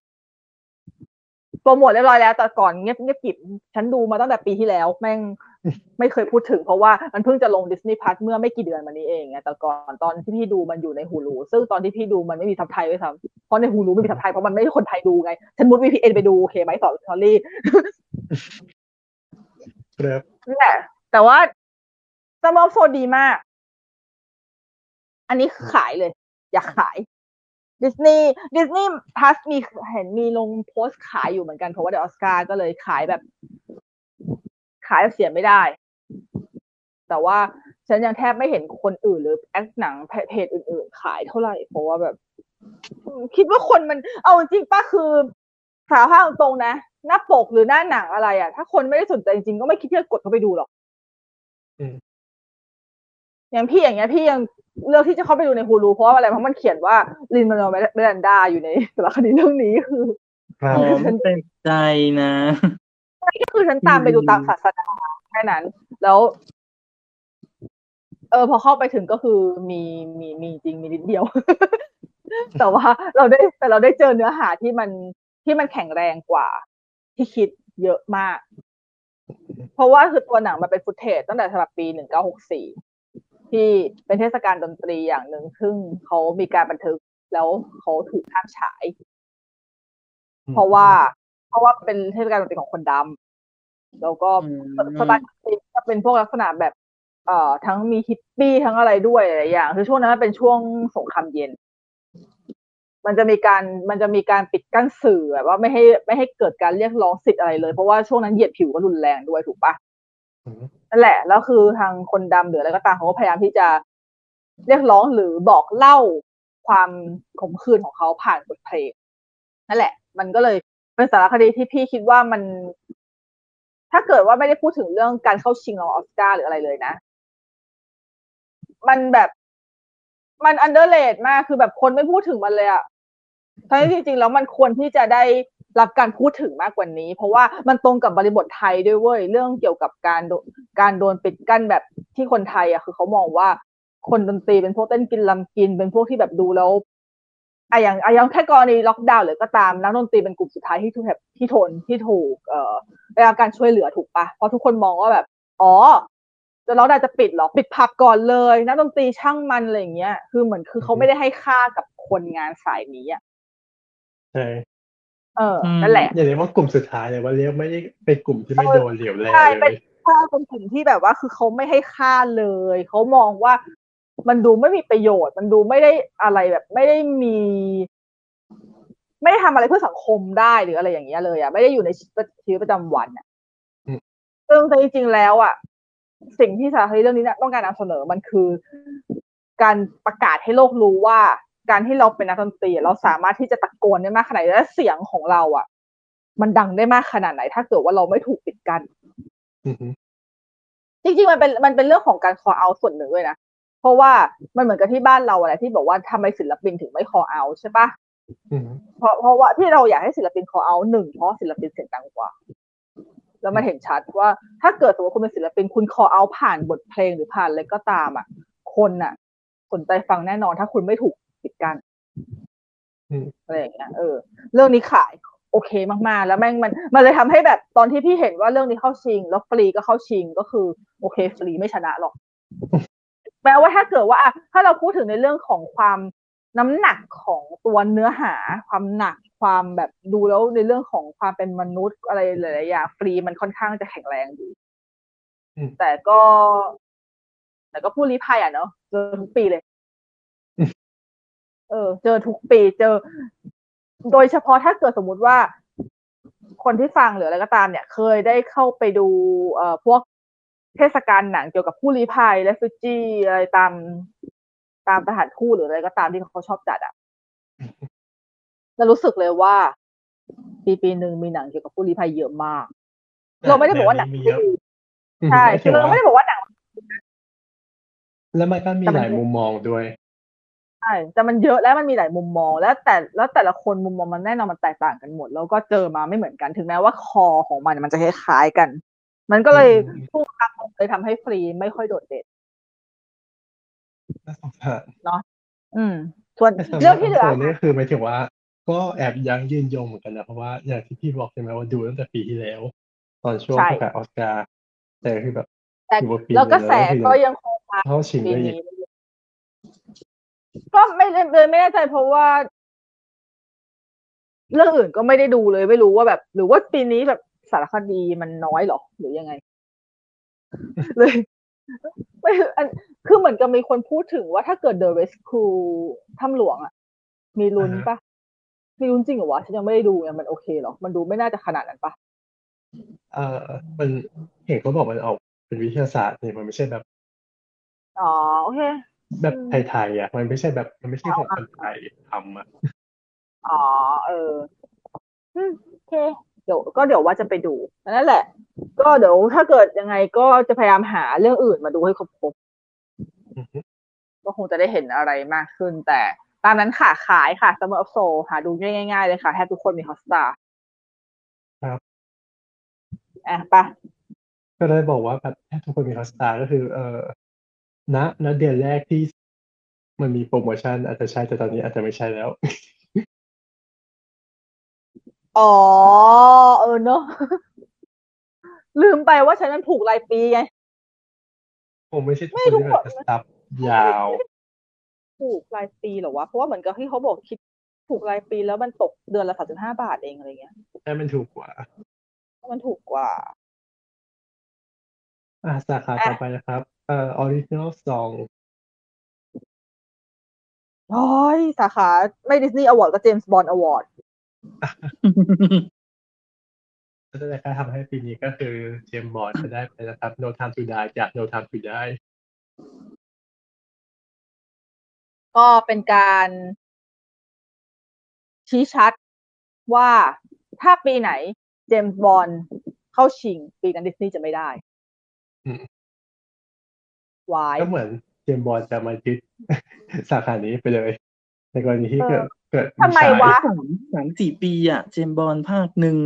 โปรโมทเรียบร้อยแล้วแต่ก่อนเงียบเงียบกริบฉันดูมาตั้งแต่ปีที่แล้วแม่งไม่เคยพูดถึงเพราะว่ามันเพิ่งจะลง Disney Plus เมื่อไม่กี่เดือนมานี้เองไงแต่ก่อนตอนที่พี่ดูมันอยู่ในฮูลูซึ่งตอนที่พี่ดูมันไม่มีทับไทยด้วยซ้ำเพราะในฮูลูไม่มีทับไทยเพราะมันไม่ใช่คนไทยดูไง ฉันมุด VPN ไปดูโอเคไหมสอนสอรี่ครับนั่นแหละแต่ว่า Summer of Soul ดีมาก อันนี้คือขายเลย อยากขาย Disney Disney Plus มีเห็นมีลงโพสต์ขายอยู่เหมือนกันเพราะว่า The Oscars ก็เลยขายแบบ ขายแบบเสียไม่ได้ แต่ว่าฉันยังแทบไม่เห็นคนอื่นหรือแอคหนังเพจอื่น ๆ ขายเท่าไหร่ เพราะว่าแบบ คิดว่าคนมัน เอาจริงป้าคือสารภาพตรงนะหน้าปกหรือหน้าหนังอะไรอะ ถ้าคนไม่ได้สนใจจริงๆก็ไม่คิดที่จะกดเข้าไปดูหรอก อืมอย่างพี่อย่างเงี้ยพี่ยังเลือกที่จะเข้าไปดูในฮูลูเพราะว่าอะไรเพราะมันเขียนว่าลินมาโนเมลันดาอยู่ในสารคดีเรื่องนี้คือครับอ๋อไม่เป็นใจนะก็คือฉันตามไปดูตามศาสนาแค่นั้น แล้วเออพอเข้าไปถึงก็คือมีมีมีจริงมีนิดเดียว แต่ว่าเราได้แต่เราได้เจอเนื้อหาที่มันที่มันแข็งแรงกว่า ที่คิดเยอะมาก เพราะว่าคือตัวหนังมันเป็นฟุตเทจตั้งแต่ฉบับปีหนึ่งเก้าหกสี่ ที่เป็นเทศกาลดนตรีอย่างหนึ่งซึ่งเขามีการบันทึกแล้วเขาถูกห้ามฉาย เพราะว่า เพราะว่าเป็นเทศกาลดนตรีของคนดำแล้วก็อืมสไตล์ดนตรีจะเป็นพวกลักษณะแบบ เอ่อ ทั้งมีฮิปปี้ทั้งอะไรด้วยหลายๆอย่าง คือช่วงนั้นมันเป็นช่วงสงครามเย็น มันจะมีการมันจะมีการปิดกั้นสื่อแบบว่าไม่ให้ไม่ให้เกิดการเรียกร้องสิทธิ์อะไรเลย เพราะว่าช่วงนั้นเหยียดผิวก็รุนแรงด้วยถูกปะอืม นั่นแหละ แล้วคือทางคนดำหรืออะไรก็ตามเขาก็พยายามที่จะเรียกร้องหรือบอกเล่าความขมขื่นของเขาผ่านบทเพลงนั่นแหละ มันก็เลยเป็นสารคดีที่พี่คิดว่ามัน ถ้าเกิดว่าไม่ได้พูดถึงเรื่องการเข้าชิงรางวัลออสการ์หรืออะไรเลยนะ มันแบบมัน underrated มากคือแบบคนไม่พูดถึงมันเลยอะทั้งที่จริงๆแล้วมันควรที่จะได้ รับการพูดถึงมากกว่านี้ เพราะว่ามันตรงกับบริบทไทยด้วยเว้ยเรื่องเกี่ยวกับการการโดนปิดกั้นแบบที่คนไทยอะคือเขามองว่าคนดนตรีเป็นพวกเต้นกินลำกินเป็นพวกที่แบบดูแล้วอะอย่างอะอย่างแค่กรณีล็อกดาวน์หรือก็ตามนักดนตรีเป็นกลุ่มสุดท้ายที่ถูกแบบที่ทนที่ถูกเอ่อได้รับการช่วยเหลือถูกปะเพราะทุกคนมองว่าแบบ อ๋อจะแล้วดาจะปิดหรอปิดผับก่อนเลยนักดนตรีช่างมันอะไรอย่างเงี้ย คือเหมือนคือเขาไม่ได้ให้ค่ากับคนงานสายนี้อะใช่ เอออมนั่นแหละอย่าเรียกว่ากลุ่มสุดท้ายเลยว่าเรียกไม่ได้เป็นกลุ่มที่ไม่โดนเหลียวแลใช่เลเป็นยค่าเป็นกลุ่มที่แบบว่าคือเขาไม่ให้ค่าเลยเขามองว่ามันดูไม่มีประโยชน์ มันดูไม่ได้อะไรแบบไม่ได้มี ไม่ได้ทำอะไรเพื่อสังคมได้หรืออะไรอย่างเงี้ยเลยอะไม่ได้อยู่ในชีวิตประจำวันอะอืมซึ่งแต่จริงๆแล้วอะสิ่งที่สารคดีเรื่องนี้เนี่ยต้องการนำเสนอมันคือ การประกาศให้โลกรู้ว่า การที่เราเป็นนักดนตรีเราสามารถที่จะตะโกนได้มากขนาดไหนและเสียงของเราอะ มันดังได้มากขนาดไหน ถ้าเกิดว่าเราไม่ถูกปิดกั้นอือฮึจริงๆมันเป็นมันเป็นเรื่องของการ call out ส่วนหนึ่งด้วยนะเพราะว่ามันเหมือนกับที่บ้านเราอะไรที่บอกว่าทำไมศิลปินถึงไม่ call out ใช่ปะอือฮึเพราะเพราะว่าที่เราอยากให้ศิลปิน call out หนึ่งเพราะศิลปินเสียงดังกว่า แล้วมันเห็นชัดว่า ถ้าเกิดสมมติคุณเป็นศิลปินคุณ call out ผ่านบทเพลงหรือผ่านอะไรก็ตามอะ คนอะ สนใจฟังแน่นอนถ้าคุณไม่ถูก ปิดกั้นอืมอะไรอย่างเงี้ยเออ เรื่องนี้ขายโอเคมากๆ แล้วแม่งมันมันเลยทำให้แบบตอนที่พี่เห็นว่าเรื่องนี้เข้าชิง แล้วฟรีก็เข้าชิงก็คือ โอเคฟรีไม่ชนะหรอกแม้ว่าถ้าเกิดว่าอะถ้าเราพูดถึงในเรื่องของความน้ำหนักของตัวเนื้อหา ความหนักความแบบดูแล้วในเรื่องของความเป็นมนุษย์อะไรหลายๆอย่างฟรีมันค่อนข้างจะแข็งแรงอยู่อืมแต่ก็ แต่ก็ผู้ลี้ภัยอะเนาะเจอทุกปีเลย เออ เจอทุกปีเจอ โดยเฉพาะถ้าเกิดสมมุติว่า คนที่ฟังหรืออะไรก็ตามเนี่ย เคยได้เข้าไปดูเอ่อพวกเทศกาลหนังเกี่ยวกับผู้ลี้ภัยและฟิจีอะไรตามตามสถานทูตหรืออะไรก็ตามที่เขาชอบจัดอะจะรู้สึกเลยว่า ปีปีหนึ่งมีหนังเกี่ยวกับผู้ลี้ภัยเยอะมาก เราไม่ได้บอกว่าหนังมีไม่เยอะดีอืมใช่ก็คือเราไม่ได้บอกว่าหนังแล้วมันก็มีแต่มันหลายมุมมองด้วย ใช่แต่มันเยอะแล้วมันมีหลายมุมมอง แล้วแต่แล้วแต่ละคนมุมมองมันแน่นอนมันแตกต่างกันหมด แล้วก็เจอมาไม่เหมือนกันถึงแม้ว่าคอของมันมันจะคล้ายๆกัน มันก็เลยอืมผู้กำกับเลยทำให้ฟรีไม่ค่อยโดดเด่นน่าสงสารอืม ส่วนแต่สำหเรื่รัอบงที่เหลือส่วนนี้ก็คือหมายถึงว่า ก็แอบยั้งยืนยงเหมือนกันนะเพราะว่าอย่างที่พี่บอกใช่ไหมว่าดูตั้งแต่ปีที่แล้ว ตอนช่วงใช่ประกาศออสการ์แต่คือแบบแต่ถือว่าปีแล้วกระแสหนึ่งก็แล้วยังคงมาเข้าชิงปีได้อีกนี้ ก็ไม่เลยเลยไม่แน่ใจเพราะว่า เรื่องอื่นก็ไม่ได้ดูเลยไม่รู้ว่าแบบ หรือว่าปีนี้แบบสารคดีมันน้อยเหรอหรือยังไง เลยไม่อันคือเหมือนกับมีคนพูดถึงว่าถ้าเกิด The Rescue ถ้ำหลวงอะมีลุ้นปะมีลุ้นจริงเหรอวะฉันยังไม่ได้ดูไงมันโอเคเหรอ มันดูไม่น่าจะขนาดนั้นปะเออมันเห็นเขาบอกมันออกเป็นวิทยาศาสตร์นี่มันไม่ใช่แบบ อ๋อโอเค แบบอืมไทยๆอะ มันไม่ใช่แบบ มันไม่ใช่ของคนไทยทำอะอ๋อ เอออืมโอเค เดี๋ยวก็เดี๋ยวว่าจะไปดูนั่นแหละ ก็เดี๋ยวถ้าเกิดยังไงก็จะพยายามหาเรื่องอื่นมาดูให้ครบอือฮึๆก็คงจะได้เห็นอะไรมากขึ้น แต่ตามนั้นค่ะขายค่ะ Summer of Soul หาดูง่ายๆเลยค่ะแทบทุกคนมีฮอตสตาร์ครับอะไปะก็เลยบอกว่าแบบแทบทุกคนมีฮอตสตาร์ก็คือ เออ ณณเดือนแรกที่มันมีโปรโมชั่นอาจจะใช่แต่ตอนนี้อาจจะไม่ใช่แล้ว อ๋อ เออเนอะลืมไปว่าฉันนั้นผูกรายปีไง ผมไม่ใช่ทุกไม่คนทุกที่แบบคนจะซับยาว ผูกรายปีเหรอวะ เพราะว่าเหมือนกับที่เขาบอกคิดผูกรายปีแล้วมันตกเดือนละสามสิบห้าบาทเองอะไรเงี้ยแต่มันถูกกว่า มันถูกกว่า อ่าสาขาอะต่อไปนะครับ เอ่อ original song โอ้ยสาขาไม่ Disney award ก็ James Bond awardก็จะได้ค่าทำให้ปีนี้ก็คือ James Bond จะได้ไปนะครับ No Time to Die จาก No Time to Die ก็เป็นการชี้ชัดว่าถ้าปีไหนเจมส์บอลเข้าชิง ปีนั้นดิสนีย์จะไม่ได้อืม วายก็เหมือนเจมส์บอร์ดจะมายึดสาขานี้ไปเลย ในกรณีที่เออเกิดเกิดทำไมฉายวะสามสามสี่ปีอะ เจมส์บอลภาคหนึ่ง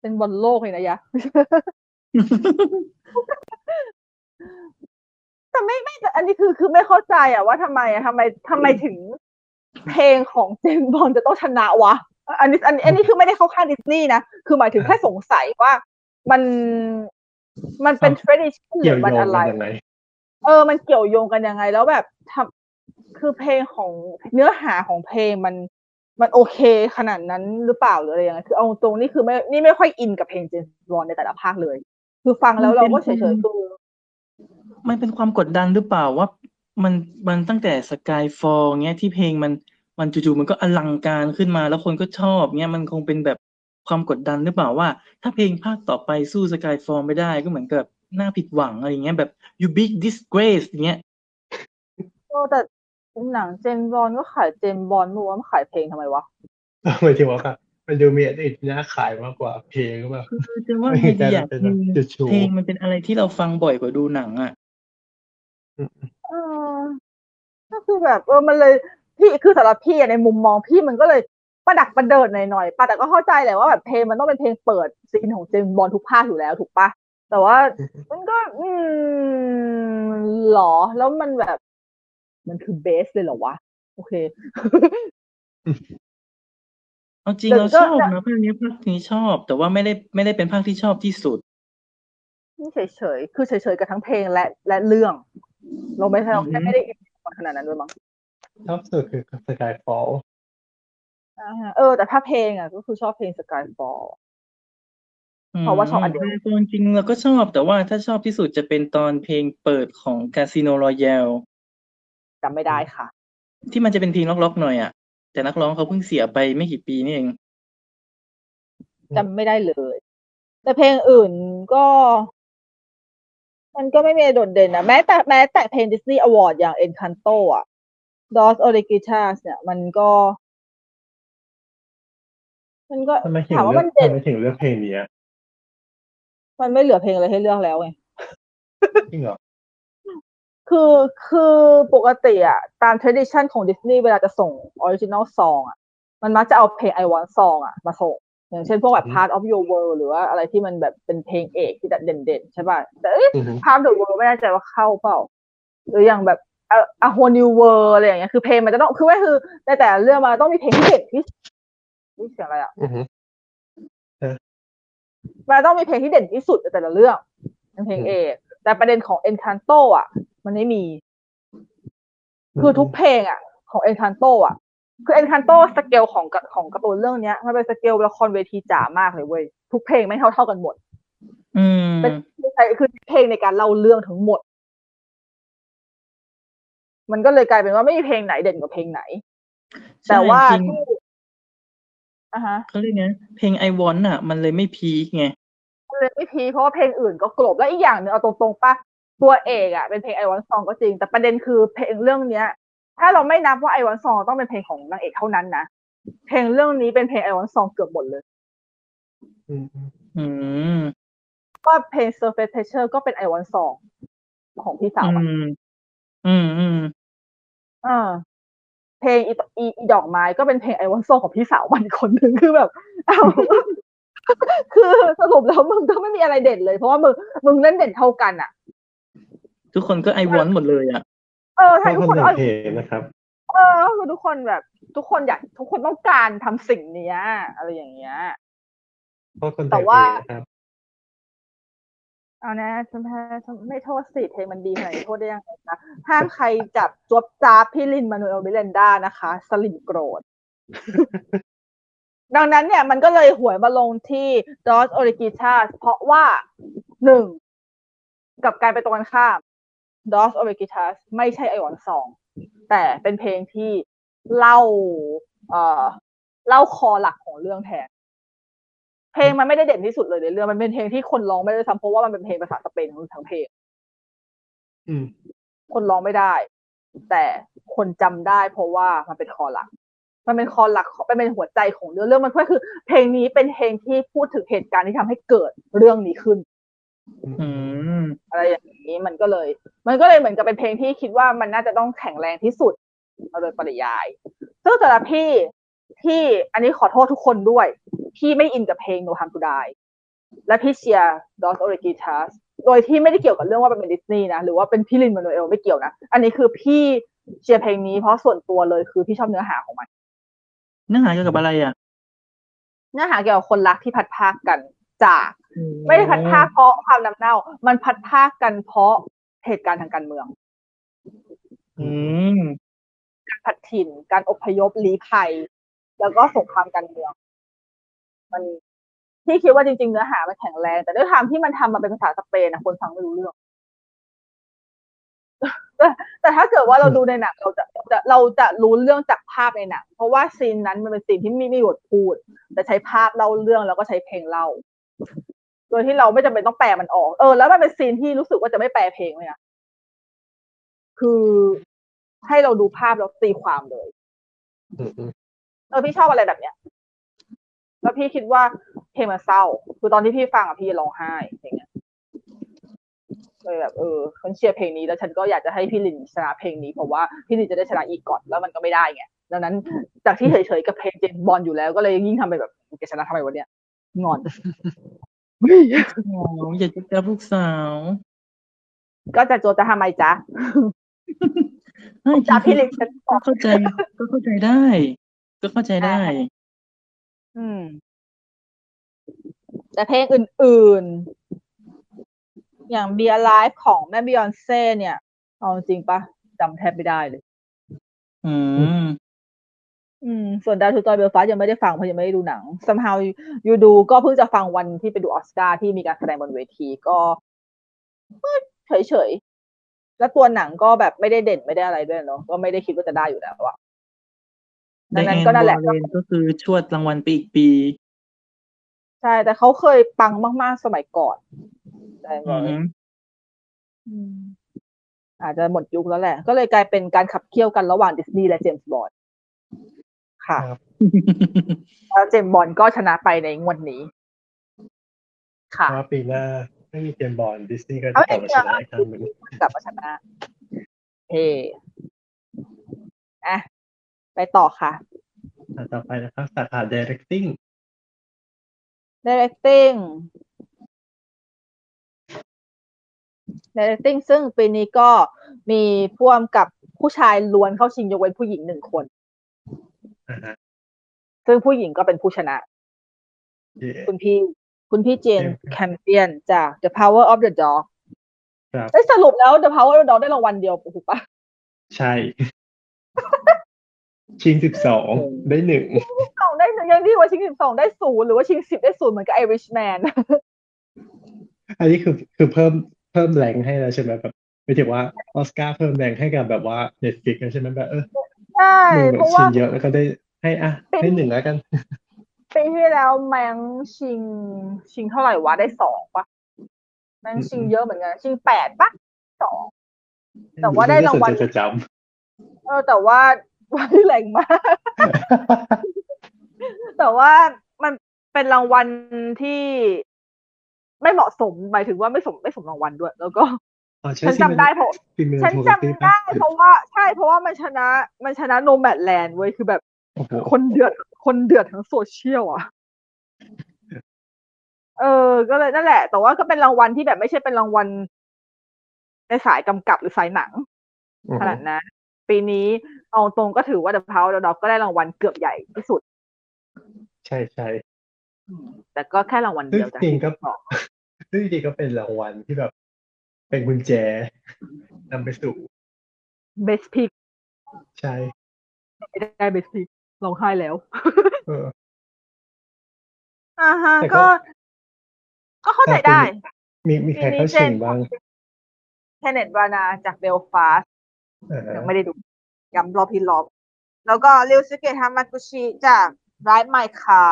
เป็นบอลโลกเลยนะยะแต่ไม่ไม่แต่อันนี้คือคือไม่เข้าใจอะว่าทำไมอะทำไมทำไมถึงเพลงของเจมส์บอลจะต้องชนะวะอันนี้อันนี้อันนี้คือไม่ได้เข้าข้างดิสนีย์นะ คือหมายถึงแค่สงสัยว่ามัน มันเป็น tradition หเกี่รืยวอโยมันงอะไรกันยังไงเออ มันเกี่ยวโยงกันยังไง แล้วแบบทำคือเพลงของเนื้อหาของเพลงมันมันโอเคขนาดนั้นหรือเปล่าหรืออะไรยังไงคือเอาตรงนี่คือไม่นี่ไม่ค่อยอินกับเพลงเจมส์บอลในแต่ละภาคเลย คือฟังแล้วเราก็เฉยๆคือมันเป็นความกดดันหรือเปล่าว่า มันมันตั้งแต่สกายฟอลเงี้ยที่เพลงมันมันจู่ๆมันก็อลังการขึ้นมาแล้วคนก็ชอบเงี้ยมันคงเป็นแบบ ความกดดันหรือเปล่าว่า ถ้าเพลงภาคต่อไปสู้สกายฟอลไม่ได้ก็เหมือนกับน่าผิดหวังอะไรเงี้ยแบบ you big disgrace อย่างเงี้ยโอ้แต่หนังเจมส์บอลก็ขายเจมส์บอลไม่รู้ว่ามันขายเพลงทำไมวะหมายถึงว่าแบบมันดูมีอะไรน่าขายมากกว่าเพลงหรือเปล่าคือจะว่าไม่ไงเห็นดีอะจะเป็นคือจุดชูเพลงมันเป็นอะไรที่เราฟังบ่อยกว่าดูหนังอะเออก็คือแบบ เออมันเลยพี่คือสำหรับพี่อะในมุมมองพี่มันก็เลย ประดักประเดิดหน่อยๆปะแต่ก็เข้าใจแหละว่าแบบเพลงมันต้องเป็นเพลงเปิดซีนของเจมส์บอลทุกภาคอยู่แล้วถูกปะแต่ว่ามันก็ อืมหรอ แล้วมันแบบ มันคือเบสเลยเหรอวะ โอเค เอาจริงแต่เราก็ชอบนะภาคนี้ภาคนี้ชอบ แต่ว่าไม่ได้ไม่ได้เป็นภาคที่ชอบที่สุดนี่เฉยๆ คือเฉยๆ กับทั้งเพลงและและเรื่อง เราไม่ใช่เราแค่อืมไม่ได้อินขนาดนั้นด้วยมั้งชอบสุดคือ Skyfall อ่าฮะ เออ แต่ถ้าเพลงอะก็คือชอบเพลง Skyfall เพราะว่าชอบอันเดียวมเพลงจริงเราก็ชอบแต่ว่าถ้าชอบที่สุดจะเป็นตอนเพลงเปิดของ Casino Royale จำไม่ได้ค่ะ ที่มันจะเป็นเพลงล็อกๆหน่อยอะ แต่นักร้องเขาเพิ่งเสียไปไม่กี่ปีนี่เองจำไม่ได้เลย แต่เพลงอื่นก็ มันก็ไม่มีอะไรโดดเด่นนะแม้แต่แม้แต่เพลง Disney Award อย่าง Encanto อะ Dos Oregitas เนี่ย มันก็ มันก็ทำไมถึงถามว่าเลือมักนเด่นทำไมถึงเลือกเพลงนี้อะมันไม่เหลือเพลงอะไรให้เลือกแล้วไงจริงเหรอคือคือปกติอะตาม tradition ของดิสนีย์เวลาจะส่ง original song อะมันมักจะเอาเพลง I want song อะมาส่งอย่างเช่นพวกแบบอืม part of your world หรือว่าอะไรที่มันแบบเป็นเพลงเอกที่เด่นๆ ใช่ป่ะ แต่เอ๊ะอือฮึ part of the world ไม่แน่ใจว่าเข้าเปล่า หรืออย่างแบบ a, a whole new world อะไรอย่างเงี้ยคือเพลงมันจะต้องคือไม่คือในแต่ละเรื่องมันต้องมีเพลงที่เด่นที่ อุ๊ยเสียงอะไรอะอือฮึมันต้องมีเพลงที่เด่นที่สุดในแต่ละเรื่องเป็นเพลงอืมเอกแต่ประเด็นของ Encanto อะ มันไม่มี คือทุกเพลงอะ ของ Encanto อะ คือ Encanto สเกลของกะของการ์ตูนเรื่องเนี้ยมันเป็นสเกลละครเวทีจ๋ามากเลยเว้ยทุกเพลงไม่งเท่าเท่ากันหมด อืมเป็นไม่ใช่คือเพลงในการเล่าเรื่องทั้งหมด มันก็เลยกลายเป็นว่าไม่มีเพลงไหนเด่นกว่าเพลงไหน แต่ว่าใช่เพลงที่ อะฮะ เขาเรียกไงเพลง I Want อะ มันเลยไม่พีคไงเลยไม่พีคเพราะว่าเพลงอื่นก็กลบแล้วอีกอย่างหนึ่งเอาตรงๆป่ะตัวเอกอะเป็นเพลงไอวันซองก็จริง แต่ประเด็นคือเพลงเรื่องเนี้ย ถ้าเราไม่นับว่าไอวันซองต้องเป็นเพลงของนางเอกเท่านั้นนะเพลงเรื่องนี้เป็นเพลงไอวันซองเกือบหมดเลยอืมอืมอืมว่าเพลง Surface Pressure ก็เป็นไอวันซองของพี่สาวอือะมอืมอืมอ่า เพลงอีอีอีดอกไม้ก็เป็นเพลงไอวันซองของพี่สาวมันอีกคนหนึ่งคือแบบอ้าวคือสรุปแล้วมึงก็ไม่มีอะไรเด่นเลย เพราะว่ามึงมึงเล่นเด่นเท่ากันอะ ทุกคนก็ I Want หมดเลยอะเออชอใช่บทุกคนคนหนึ่เอางเพลงนะครับ เออคือทุกคนแบบ ทุกคนอยากทุกคนต้องการทำสิ่งเนี้ยอะไรอย่างเงี้ยชอบคนแต่แต่งเพว่าลงนะครับ เอานะฉันแพ้ฉันไม่โทษสิเพลงมันดีขนาดนี้โทษได้ยังไงคะห้ามใครจับจวบจ้าพี่ลินมานูเอลมิเลนด้านะคะ สลิมโกรธ ดังนั้นเนี่ยมันก็เลยหวยมาลงที่ดอสโอริกิชาเพราะว่าหนึ่งกับการไปตรงกันข้ามดอสโอริกิชาไม่ใช่ไอวอนสองแต่เป็นเพลงที่เล่า เอ่อ เล่าคอหลักของเรื่องแทน เพลงมันไม่ได้เด่นที่สุดเลยในเรื่องมันเป็นเพลงที่คนร้องไม่ได้ซ้ำเพราะว่ามันเป็นเพลงภาษาสเปนทั้งเพลงอืมคนร้องไม่ได้ แต่คนจำได้เพราะว่ามันเป็นคอหลัก มันเป็นคอหลักของมันเป็นหัวใจของเรื่องเรื่องมันก็คือ เพลงนี้เป็นเพลงที่พูดถึงเหตุการณ์ที่ทำให้เกิดเรื่องนี้ขึ้นอืมอะไรอย่างนี้มันก็เลย มันก็เลยเหมือนกับเป็นเพลงที่คิดว่ามันน่าจะต้องแข็งแรงที่สุดโดยปริยายซึ่งสำหรับพี่ ที่อันนี้ขอโทษทุกคนด้วยพี่ไม่อินกับเพลง No Time to Die และพี่เชียร์ Dos Oregitas โดยที่ไม่ได้เกี่ยวกับเรื่องว่ามันเป็นดิสนีย์นะหรือว่าเป็นพี่ลินมานูเอลไม่เกี่ยวนะ อันนี้คือพี่เชียร์เพลงนี้เพราะส่วนตัวเลยคือพี่ชอบเนื้อหาของมัน เนื้อหาเกี่ยวกับอะไรอะ เนื้อหาเกี่ยวกับคนรักที่พัดพรากกันจาก ไม่ได้พัดพรากเพราะความน้ำเน่า มันพัดพรากกันเพราะเหตุการณ์ทางการเมือง อืมการผัดถิ่นการอพยพลี้ภัย แล้วก็สงครามการเมืองมันพี่คิดว่าจริง ๆ เนื้อหามันแข็งแรง แต่ด้วยความที่มันทำมาเป็นภาษาสเปนนะคนฟังไม่รู้เรื่องแต่ถ้าเกิดว่าเราดูในหนังเราจะจะเราจะรู้เรื่องจากภาพในหนังเพราะว่าซีนนั้นมันเป็นซีนที่ไม่มีบทพูด แต่ใช้ภาพเล่าเรื่องแล้วก็ใช้เพลงเล่าโดยที่เราไม่จำเป็นต้องแปลมันออก เออ แล้วมันเป็นซีนที่รู้สึกว่าจะไม่แปลเพลงเลยอะคือให้เราดูภาพแล้วตีความเลย เออพี่ชอบอะไรแบบเนี้ยแล้วพี่คิดว่าเพลงมันเศร้า คือตอนที่พี่ฟังอะพี่ร้องไห้อย่างเงี้ยเลยแบบเออฉันเชียร์เพลงนี้แล้วฉันก็อยากจะให้พี่ลินชนะเพลงนี้เพราะว่าพี่ลินจะได้ชนะอีกก่อนแล้วมันก็ไม่ได้ไงดังนั้นจากที่เฉยๆกับเพลงเจมส์บอลอยู่แล้วก็เลยยิ่งทำไปแบบแกชนะทำไมวะเนี่ยงอนอ๋ออยากจะเจอลูกสาว ก็จะโจจะทำไมจ๊ะเฮ้ยจ๊ะพี่ลินฉันบก็อกเข้าใจก็เข้าใจได้ ก็เข้าใจได้อืม แต่เพลงอื่น ๆ อย่าง Be Alive ของแม่บิยอนเซ่เนี่ย เอาจริงปะจำแทบไม่ได้เลย อืม อืม ส่วนดาวทูตอยเบลฟาสยังไม่ได้ฟัง เพราะยังไม่ได้ดูหนัง somehow you do ก็เพิ่งจะฟังวันที่ไปดูออสการ์ ที่มีการแสดงบนเวที ก็เฉย ๆ แล้วตัวหนังก็แบบไม่ได้เด่น ไม่ได้อะไรด้วยเนาะ ก็ไม่ได้คิดว่าจะได้อยู่แล้วอะ ไดดังแอนั้นนก็นั่นแหละวอลเลนก็คือชวดรางวัลไปอีกปี ใช่ แต่เขาเคยปังมาก ๆ สมัยก่อนใช่ไหมอือฮึอืมอาจจะหมดยุคแล้วแหละ ก็เลยกลายเป็นการขับเคี่ยวกันระหว่างดิสนีย์และเจมส์บอนด์ค่ะครับแล้วเจมส์บอนด์ก็ชนะไปในงวดนี้เพค่ะราะว่าปีหน้าไม่มีเจมส์บอลดิสนีย์ก็เอาจะกลับมาชนะอีกครั้งหนึ่งกลับมาชนะเฮ้อะ ไปต่อค่ะอะ ต่อไปนะครับ สาขา directing directing directing ซึ่งปีนี้ก็มีพ่วมกับผู้ชายล้วนเข้าชิงยกเว้นผู้หญิงหนึ่งคนอ่าฮะซึ่งผู้หญิงก็เป็นผู้ชนะเย่คุณพี่ คุณพี่เจนเจนแคมเปียนจาก The Power of the Dog ครับเอ้ยสรุปแล้ว The Power of the Dog ได้รางวัลเดียวถูกปะใช่ ชิงสิบสองได้หนึ่งสองได้หนึ่งยังดีกว่าชิงสิบสองได้ศูนย์หรือว่าชิงสิบได้ศูนย์เหมือนกับ Irishman อันนี้คือคือเพิ่มเพิ่มแรงให้แล้วใช่ไหมแบบไม่ถึงว่าออสการ์เพิ่มแรงให้กับแบบว่าเน็ตฟิกใช่ไหมแบบเออใช่มึงแบเพบราะชิว่างเยอะแล้วก็ได้ให้อะให้หนึ่งแล้วกันปีที่แล้วแมงชิง ชิงเท่าไหร่วะได้สองปะแมงชิงเยอะเหมือนกันชิงแปดปะสองแต่ว่าได้รางวัลม่สนใจจะจเออแต่ว่า ว่าแรงมาก แต่ว่ามันเป็นรางวัลที่ไม่เหมาะสมหมายถึงว่าไม่สมไม่สมรางวัลด้วย แล้วก็ำอ๋อใช่ฉันที่จำได้เพราะฟิเมลฉันโทจำตี้ได้เพราะว่าใช่เพราะว่ามันชนะมันชนะโนแมดแลนด์เว้ยคือแบบโอ้โหคนเดือดคนเดือดทั้งโซเชียลอะ เออ ก็เลยนั่นแหละ แต่ว่าก็เป็นรางวัลที่แบบไม่ใช่เป็นรางวัลในสายกำกับหรือสายหนังอือขฮึนาดนั้นปีนี้ เอาตรงก็ถือว่า The Power of the Dog ก็ได้รางวัลเกือบใหญ่ที่สุด ใช่ใช่แต่ก็แค่รางวัลซึ่งเดียวจ้ะจริงก็ที่บอกซึ่งจริงก็เป็นรางวัลที่แบบ เป็นกุญแจนำไปสู่ Best Pick ใช่ไม่ได้ Best Pick ร้องไห้แล้วเอออ่าฮะแต่ก็ก็ ก็เข้าใจได้ มีมีใครเข้าชิงบ้างแคเนตบานาจากเบลฟาสอ่าฮะยังไม่ได้ดู ย้ำรอบพี่รอบ แล้วก็ริวซึเกะฮามากุชิจาก Drive My Car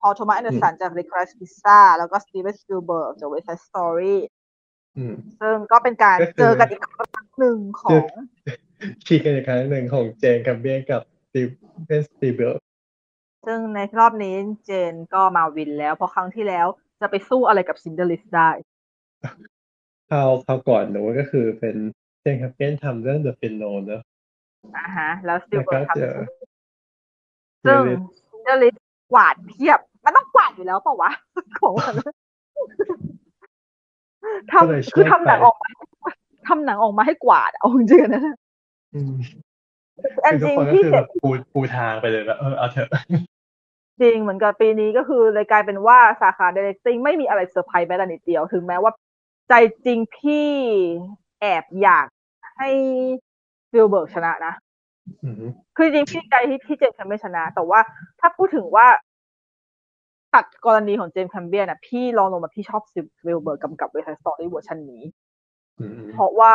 Paul Thomas Anderson จาก r e q u e s t Pizza แล้วก็สตีเวนส p ิลเบิร์กจาก West Side Story อืมซึ่งก็เป็นการก็คือเจอกันอีกครั้งหนึ่งของชิงกันอีกครั้งหนึ่งของ Jane Campion กับ Steven Spielbergซึ่งในรอบนี้ Jane ก็มา win แล้ว เพราะครั้งที่แล้วจะไปสู้อะไรกับ Schindler's List ได้คราวคราวก่อนหนูก็คือเป็นเจนกับเบียนทำเรื่อง The p i n o เนอะ อ่าฮะ แล้วสติลแล้วเบิก็ร์กทำเจอซึ่ง Lilith ซินเดอร์ลิสกวาดเพียบ มันต้องกวาดอยู่แล้วเปล่าวะของมันทก็เลยช่วยำคือทำหนังไปออกมาทำหนังออกมาให้กวาดอะเอาจริงๆนะอืมอันคือจทุกริงคนก็ที่คือเจ็แบบบปูปูทางไปเลยแล้วเออเอาเถอะจริงเหมือนกับปีนี้ก็คือเลยกลายเป็นว่าสาขา directing ไม่มีอะไรเซอร์ไพรส์แม้แต่นิดเดียว ถึงแม้ว่าใจจริงพี่แอบอยากให้ ฟิลเบิร์กชนะนะอืมคือจริงๆพี่ใจที่พี่ Jane Campion ชนะ แต่ว่าถ้าพูดถึงว่าตัดกรณีของ Jane Campion นะพี่ลองลงมาพี่ชอบซิลเบิร์กกำกับ West Side Story เวอร์ชันนี้อืมเพราะว่า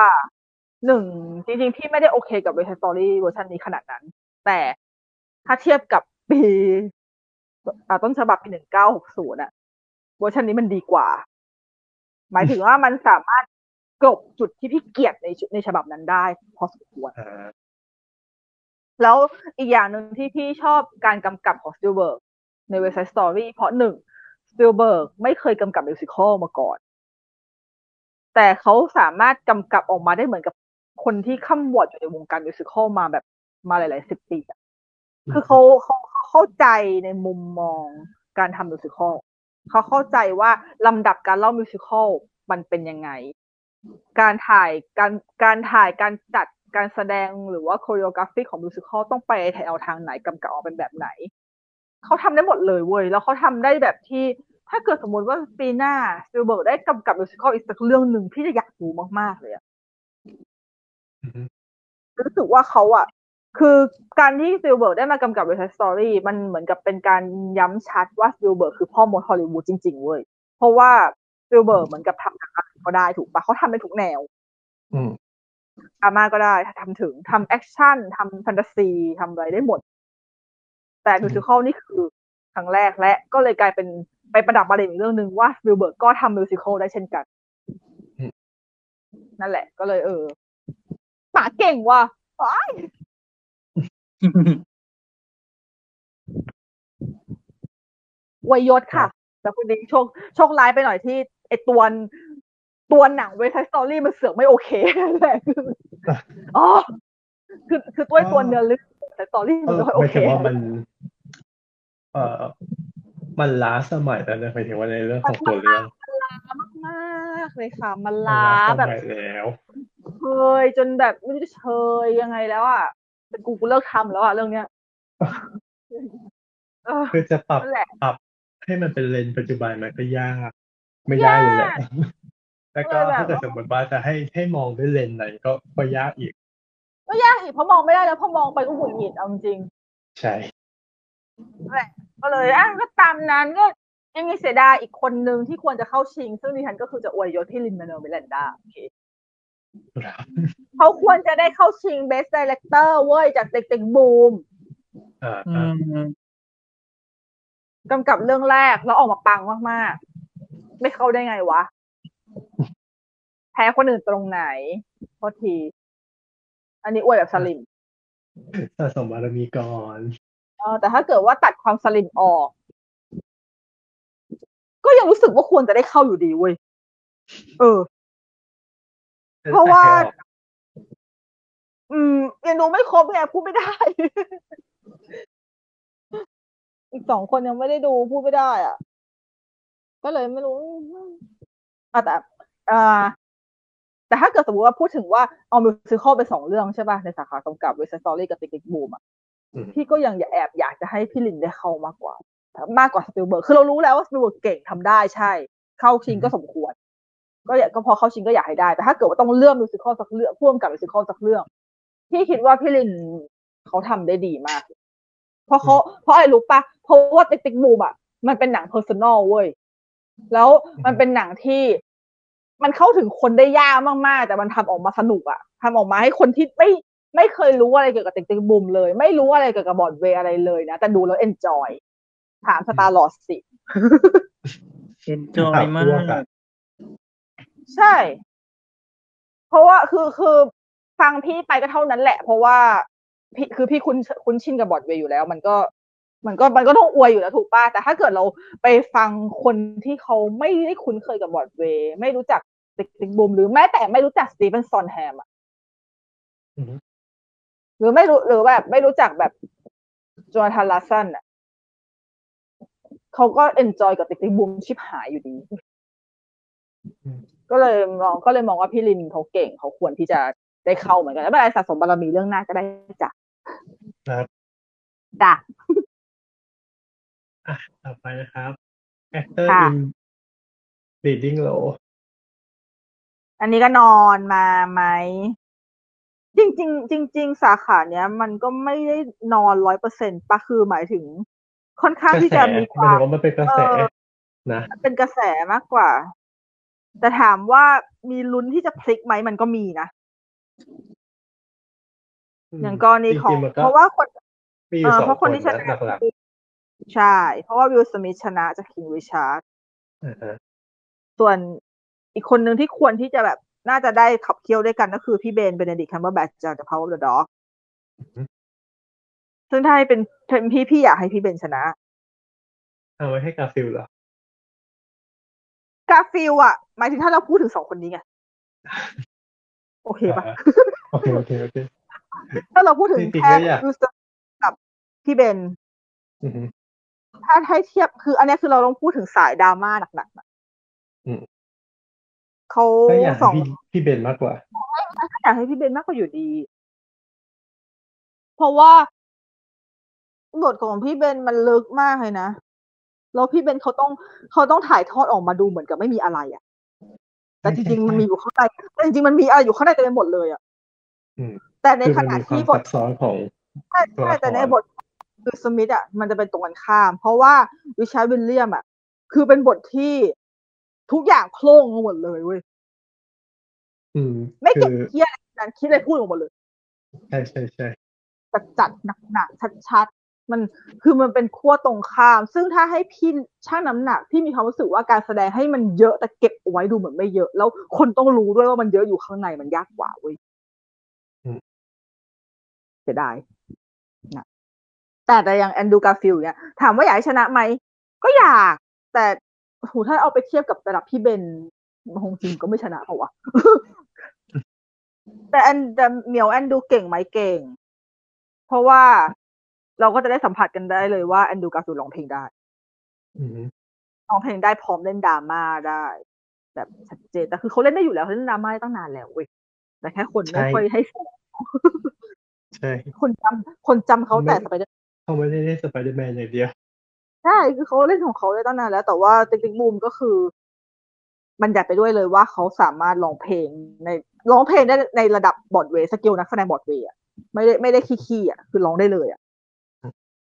หนึ่งจริงๆ พี่ไม่ได้โอเคกับ West Side Story เวอร์ชันนี้ขนาดนั้น แต่ถ้าเทียบกับปีอ่าต้นฉบับปีหนึ่งเก้าหกศูนย์อะเวอร์ชันนี้มันดีกว่า หมายถึงว่ามันสามารถ กลบจุดที่พี่เกลียดในชุดในฉบับนั้นได้ พอสมควรอ่าแล้วอีกอย่างหนึ่งที่พี่ชอบการกำกับของสติลเบิร์กในเว s ไซ d ์สตอรี่เพราะหนึ่งสติลเบิร์กไม่เคยกำกับ musical มาก่อน แต่เขาสามารถกำกับออกมาได้เหมือนกับคนที่คร่ำหวอดอยู่ในวงการ musical มาแบบมาหลาย ๆ สิบปีอะคือเขาเขาเขาเข้าใจในมุมมองการทำ musical เขาเข้าใจว่าลำดับการเล่า musical มันเป็นยังไง การถ่ายการการถ่ายการจัดการแสดงหรือว่าโค r e โอกราฟิกของ musical ต้องไปแถวทางไหนกำกับออกเป็นแบบไหน เขาทำได้หมดเลยเว้ย แล้วเขาทำได้แบบที่ ถ้าเกิดสมมติว่าปีหน้าสติลเบิร์กได้กำกับ musical อีกสักเรื่องหนึ่งพี่จะอยากดูมากๆเลยอะอือฮึรู้สึกว่าเขาอะคือการที่สปีลเบิร์กได้มากำกับ West Side Story มันเหมือนกับเป็นการย้ำชัดว่าสปีลเบิร์กคือพ่อมดฮอลลีวูดจริง ๆ เว้ย เพราะว่า สปีลเบิร์กเหมือนกับทำหนังอะไรก็ได้ถูกปะเขาทำได้ทุกแนวอืมดราม่าก็ได้ถ้าทำถึงทำ action ทำแฟนตาซีทำอะไรได้หมด แต่ musical นี่คือครั้งแรกและก็เลยกลายเป็นไปประดับประเด็นอีกเรื่องหนึ่งว่าสปีลเบิร์กก็ทำ musical ได้เช่นกันอืมนั่นแหละก็เลยเออหมาเก่งว่ะอ้ายอวยยศค่ะ แต่คุณดิงโชคโชคร้ายไปหน่อยที่ ไอตัวตัวหนังเวทสตอรี่มันเสือกไม่โอเคนั่นแหละคืออ๋อคือคือตัวตัวเนื้อลึกแต่สตอรี่เอมันอไม่ค่อยหโอมายเคถึงว่ามัน เอ่อมันล้าสมัยแล้วนะหมายถึงว่าในเรื่องของตัวเรื่องมากๆเลยค่ะ มันมันล้าสแบบมัยแล้วเชยจนแบบไม่รู้จะเชยยังไงแล้วอะเป็นกูกูเลิกทำแล้วอะเรื่องเนี้ยเออคือจะปรับนั่นแหละปรับให้มันเป็นเลนส์ปัจจุบันมันก็ยาก ไม่ได้เลยแหละยากแล้วก็เลยแบบถ้าเกิดสมมติว่าจะให้ให้มองด้วยเลนส์ไหนก็ก็ยากอีก ก็ยากอีกเพราะมองไม่ได้แล้วพอมองไปก็หงุดหงิดเอาจริงใช่ๆนั่นแหละก็เลยอะก็ตามนั้นก็ยังมีเสียดายอีกคนนึงที่ควรจะเข้าชิง ซึ่งดิฉันก็คือจะอวยยศพี่ลินมาโนเมลันดาโอเคครับเขาควรจะได้เข้าชิง Best Director เว้ยจากเด็กๆบูมอ่าอือ่ามกำกับเรื่องแรกแล้วออกมาปังมากๆ ไม่เข้าได้ไงวะ แพ้คนอื่นตรงไหนโทษที อันนี้อวยแบบสลิมสะสมบารมีก่อนเออแต่ถ้าเกิดว่าตัดความสลิมออก ก็ยังรู้สึกว่าควรจะได้เข้าอยู่ดีเว้ย เออ เพราะว่า อืมยังดูไม่ครบไงพูดไม่ได้ อีกสองคนยังไม่ได้ดูพูดไม่ได้ อะ ก็เลยไม่รู้อะแต่อ่าแต่ถ้าเกิดสมมติว่าพูดถึงว่าเอา musical ไปสองเรื่องใช่ป่ะ ในสาขากำกับ West Side Story กับ Tick, Tick... Boom!อะอืมพี่ก็ยังแอบอยากจะให้พี่ลินได้เข้ามากกว่า มากกว่าสปีลเบิร์กคือเรารู้แล้วว่าสปีลเบิร์กเก่งทำได้ใช่ เข้าชิงก็สมควร ก็อยากก็พอเข้าชิงก็อยากให้ได้ แต่ถ้าเกิดว่าต้องเลือก musical สักเรื่องพ่วงกับ musical สักเรื่อง พี่คิดว่าพี่ลินเขาทำได้ดีมาก เพราะเขาเพราะอะไรรู้ปะเพราะว่า Tick, Tick... Boom!อะมันเป็นหนังเพอร์ซันอลเว้ย แล้วมันเป็นหนังที่มันเข้าถึงคนได้ยากมากๆ แต่มันทำออกมาสนุกอะทำออกมาให้คนที่ไม่ไม่เคยรู้อะไรเกี่ยวกับติ๊กติ๊กบูมเลย ไม่รู้อะไรเกี่ยวกับบอร์ดเวย์อะไรเลยนะ แต่ดูแล้วเอนจอย ถามสตาร์ลอสสิเอนจอยมาพวกอะกใช่ เพราะว่าคือคือฟังพี่ไปก็เท่านั้นแหละ เพราะว่าพี่คือพี่คุ้นคุ้นชินกับบอร์ดเวย์อยู่แล้ว มันก็ มันก็มันก็ต้องอวยอยู่แล้วถูกป่ะแต่ถ้าเกิดเราไปฟังคนที่เขาไม่ได้คุ้นเคยกับบอร์ดเวย์ไม่รู้จัก Tick, Tick... Boom!หรือแม้แต่ไม่รู้จักสตีเฟนซอนด์ไฮม์อะอือฮึหรือไม่รู้หรือแบบ ไม่รู้จักแบบโจนาธานลาร์สันอะเขาก็ enjoy กับ Tick, Tick... Boom!ชิบหายอยู่ดีอืมก็เลยมองก็เลยมองว่าพี่ลินเขาเก่งเขาควรที่จะได้เข้าเหมือนกัน แล้วไม่เป็นไรสะสมบารมีเรื่องหน้าก็ได้จ้ะครับจ้ะ อะต่อไปนะครับ actor ค่ะ in leading role อันนี้ก็นอนมาไหม จริงจริงๆจริง ๆ สาขาเนี้ย มันก็ไม่ได้นอนร้อยเปอร์เซ็นต์ปะคือหมายถึง ค่อนข้างกระที่แสจะมีคหมายวามถึงว่ามันเป็นกระแสเออ นะเป็นกระแสมากกว่า แต่ถามว่ามีลุ้นที่จะพลิกไหมมันก็มีนะ อย่างกรณีของจๆมันก็เพราะว่าคน มีอเอยู่อสองเพราะคคนนที่ชนะนะหลัก ใช่ เพราะว่าวิลสมิธชนะจาก King Richardๆอ่าฮะส่วนอีกคนหนึ่งที่ควรที่จะแบบน่าจะได้ขับเคี่ยวด้วยกันก็คือพี่เบนเบเนดิกต์คัมเบอร์แบทจาก The Power of the Dog ซึ่งถ้าให้เป็นเป็นพี่พี่อยากให้พี่เบนชนะ เอาไว้ให้กาฟิลเหรอกาฟิลอะหมายถึงถ้าเราพูดถึงสองคนนี้ไง โอเคปะอ่าโอเค โอเค โอเค ถ้าเราพูดถึงจริงๆแค่ก็อยากยูสกับพี่เบนอือฮึ ถ้าให้เทียบคือ อันเนี้ยคือเราต้องพูดถึงสายดราม่าหนักๆนะอืมเขาก็อยากสให้องพี่พี่เบนมากกว่าอยากให้พี่เบนมากกว่าอยู่ดี เพราะว่าบทของพี่เบนมันลึกมากเลยนะแล้วพี่เบนเขาต้องเขาต้องถ่ายทอดออกมาดูเหมือนกับไม่มีอะไรอะ่ะ แต่จริงๆมันมีอยู่ข้างในแต่จริงๆมันมีอะไรอยู่ข้างในเต็มไปหมดเลยอะ่ะอืมแต่ในคือขมันณะมีความที่บซัทบซ้อนของใช่ตัวใช่ละครแต่ในบท คือสมิธอะมันจะเป็นตรงกันข้าม เพราะว่าวิชาร์ดวิลเลียมอะ คือเป็นบทที่ทุกอย่างโคล่งหมดเลยเว้ยอืมไม่คืเก็บอเคียอะไรนั้นคิดอะไรพูดออกมาเลย ใช่ใช่ใช่จัดจัดหนักหนักชัดชัดๆมันคือมันเป็นขั้วตรงข้าม ซึ่งถ้าให้พี่ช่างน้ำหนักพี่มีความรู้สึกว่าการแสดงให้มันเยอะแต่เก็บเอาไว้ดูเหมือนไม่เยอะ แล้วคนต้องรู้ด้วยว่ามันเยอะอยู่ข้างในมันยากกว่าเว้ยเสียดายนะ แต่แต่อย่างแอนดูการฟิลเนี่ยถามว่าอยากให้ชนะไหมก็อยาก แต่โหถ้าเอาไปเทียบกับระดับพี่เบนคงจริงก็ไม่ชนะเอาวะแต่แอนแต่เหมียวแอนดูเก่งไหมเก่ง เพราะว่าเราก็จะได้สัมผัสกันได้เลยว่าแอนดูการ์ฟิลร้องเพลงได้อืมร้องเพลงได้พร้อมเล่นดราม่าได้ แบบชัดเจนแต่คือเขาเล่นได้อยู่แล้วเขาเล่นดราม่าได้ตั้งนานแล้วเว้ยแต่แค่คนไม่ค่อยให้ใช่ คนจำคนจำเขาแต่สไปเดอร์ เขาไม่ได้เล่นสไปเดอร์แมนอย่างเดียว ใช่ คือเขาเล่นของเขาได้ตั้งนานแล้ว แต่ว่า Tick, Tick... Boom!ก็คือ มันอยากไปด้วยเลยว่าเขาสามารถร้องเพลงในร้องเพลงได้ในระดับ Broadway skill นักแสดงบอดเวย์อะไม่ได้ไม่ได้ขี้ๆอะคือร้องได้เลยอะ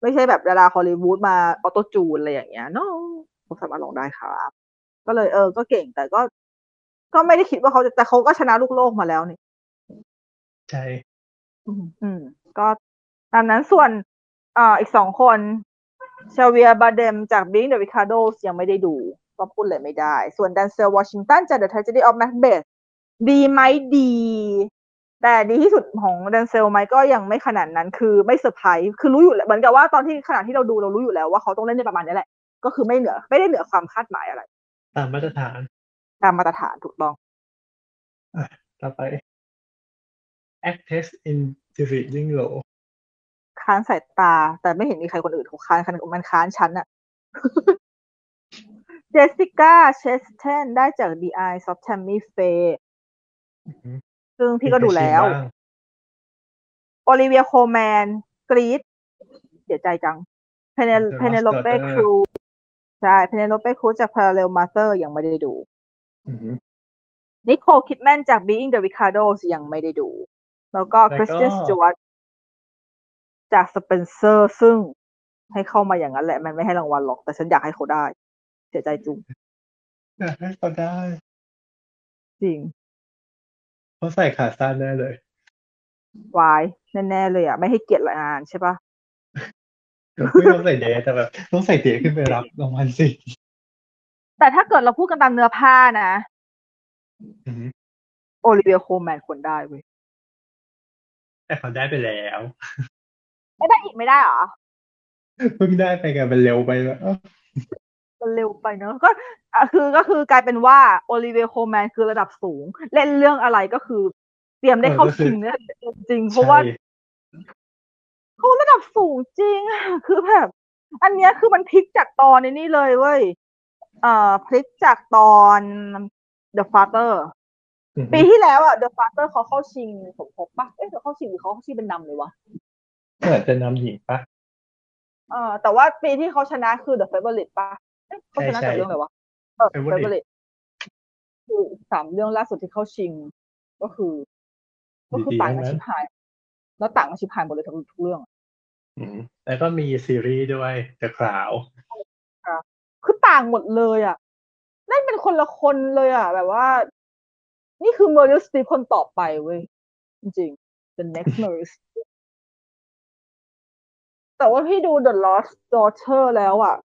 ไม่ใช่แบบดาราฮอลลีวูดมา auto-tune อะไรอย่างเงี้ย no เขาสามารถร้องได้ครับ ก็เลยเออ ก็เก่งแต่ก็ ก็ไม่ได้คิดว่าเขาจะแต่เขาก็ชนะลูกโลกมาแล้วนี่ใช่อืมอืมก็ตามนั้นส่วนเอ่ออีกสองคนฮาเวียร์บาร์เดมจาก Being the Ricardos ยังไม่ได้ดูก็พูดเลยไม่ได้ ส่วนดันเซลวอชิงตันจาก The Tragedy of Macbeth ดีไหมดี แต่ดีที่สุดของดันเซลไหมก็ยังไม่ขนาดนั้น คือไม่เซอร์ไพรส์คือรู้อยู่แล้วเหมือนกับว่าตอนที่ขณะที่เราดูเรารู้อยู่แล้วว่าเขาต้องเล่นในประมาณนี้แหละ ก็คือไม่เหนือ ไม่ได้เหนือความคาดหมายอะไร ตามมาตรฐาน ตามมาตรฐานถูกต้องต่อไป actress in the reading role ค้านสายตา แต่ไม่เห็นมีใครคนอื่นเขาค้านคันมันค้านฉันอะเจสสิก้าเชสเทนได้จาก The Eyes of Tammy Faye อือฮึซึ่งพี่ก็ดูแล้วมีใครชิมบ้างโอลิเวียโคแมนกรีดเสียใจจังเพเน The เพเนโล Lost เป้ Daughter ครูใช่เพเนโลเป้ครูจาก Parallel Master ยังไม่ได้ดูอือฮึนิโคลคิดแมนจาก Being the Ricardos ยังไม่ได้ดู แล้วก็แล้วก็คริสเตียนสจวต จากสเปนเซอร์ซึ่งให้เข้ามาอย่างนั้นแหละ มันไม่ให้รางวัลหรอก แต่ฉันอยากให้เขาได้ เสียใจจุงอยากให้เขาได้ จริงเขาใส่ขาสั้นแน่เลยวายแน่ ๆ เลยอะ ไม่ให้เกียรติงานใช่ปะไม่ต้องใส่เดทแต่แบบต้องใส่เดทขึ้นไปรับรางวัลสิ แต่ถ้าเกิดเราพูดกันตามเนื้อผ้านะอือฮึโอลิเวียโคแมนควรได้เว้ยแต่เขาได้ไปแล้ว ไม่ได้อีกไม่ได้เหรอเพิ่งได้ไปกันมันเร็วไปแล้วเอ้ามันเร็วไปเนอะก็อะคือก็คือกลายเป็นว่าโอลิเวียโคแมนคือระดับสูง เล่นเรื่องอะไรก็คือ เตรียมได้เข้าชิงเนี่ยจริงๆเพราะว่าใช่เขาระดับสูงจริงคือแบบ อันเนี้ยคือมันพลิกจากตอนในนี่เลยเว้ยเอ่อพลิกจากตอน The Father อือฮึปีที่แล้วอะ The Father เขาเข้าชิงสมทบปะเอ๊ะเขาเข้าชิงหรือเขาเข้าชิงเป็นนำเลยวะ เหมือนจะนำหญิงปะเออแต่ว่าปีที่เขาชนะคือ The Favorite ปะเอ๊ะเขาชนะใช่จากใช่เรื่องอะไรวะเออ Favourite Favorite คือสามเรื่องล่าสุดที่เข้าชิง ก็คือ ก็คือดีๆต่างกันทั้งนั้นชิบหาย แล้วต่างกันชิบหายหมดเลยทั้งทุกเรื่องอืมแล้วก็มีซีรีส์ด้วย The Crown คือต่างหมดเลย อะเล่นเป็นคนละคนเลยอะ แบบว่า นี่คือ Meryl Streep คนต่อไปเว้ย จริงๆ the next Meryl Streep แต่ว่าพี่ดู The Lost Daughter แล้วอะ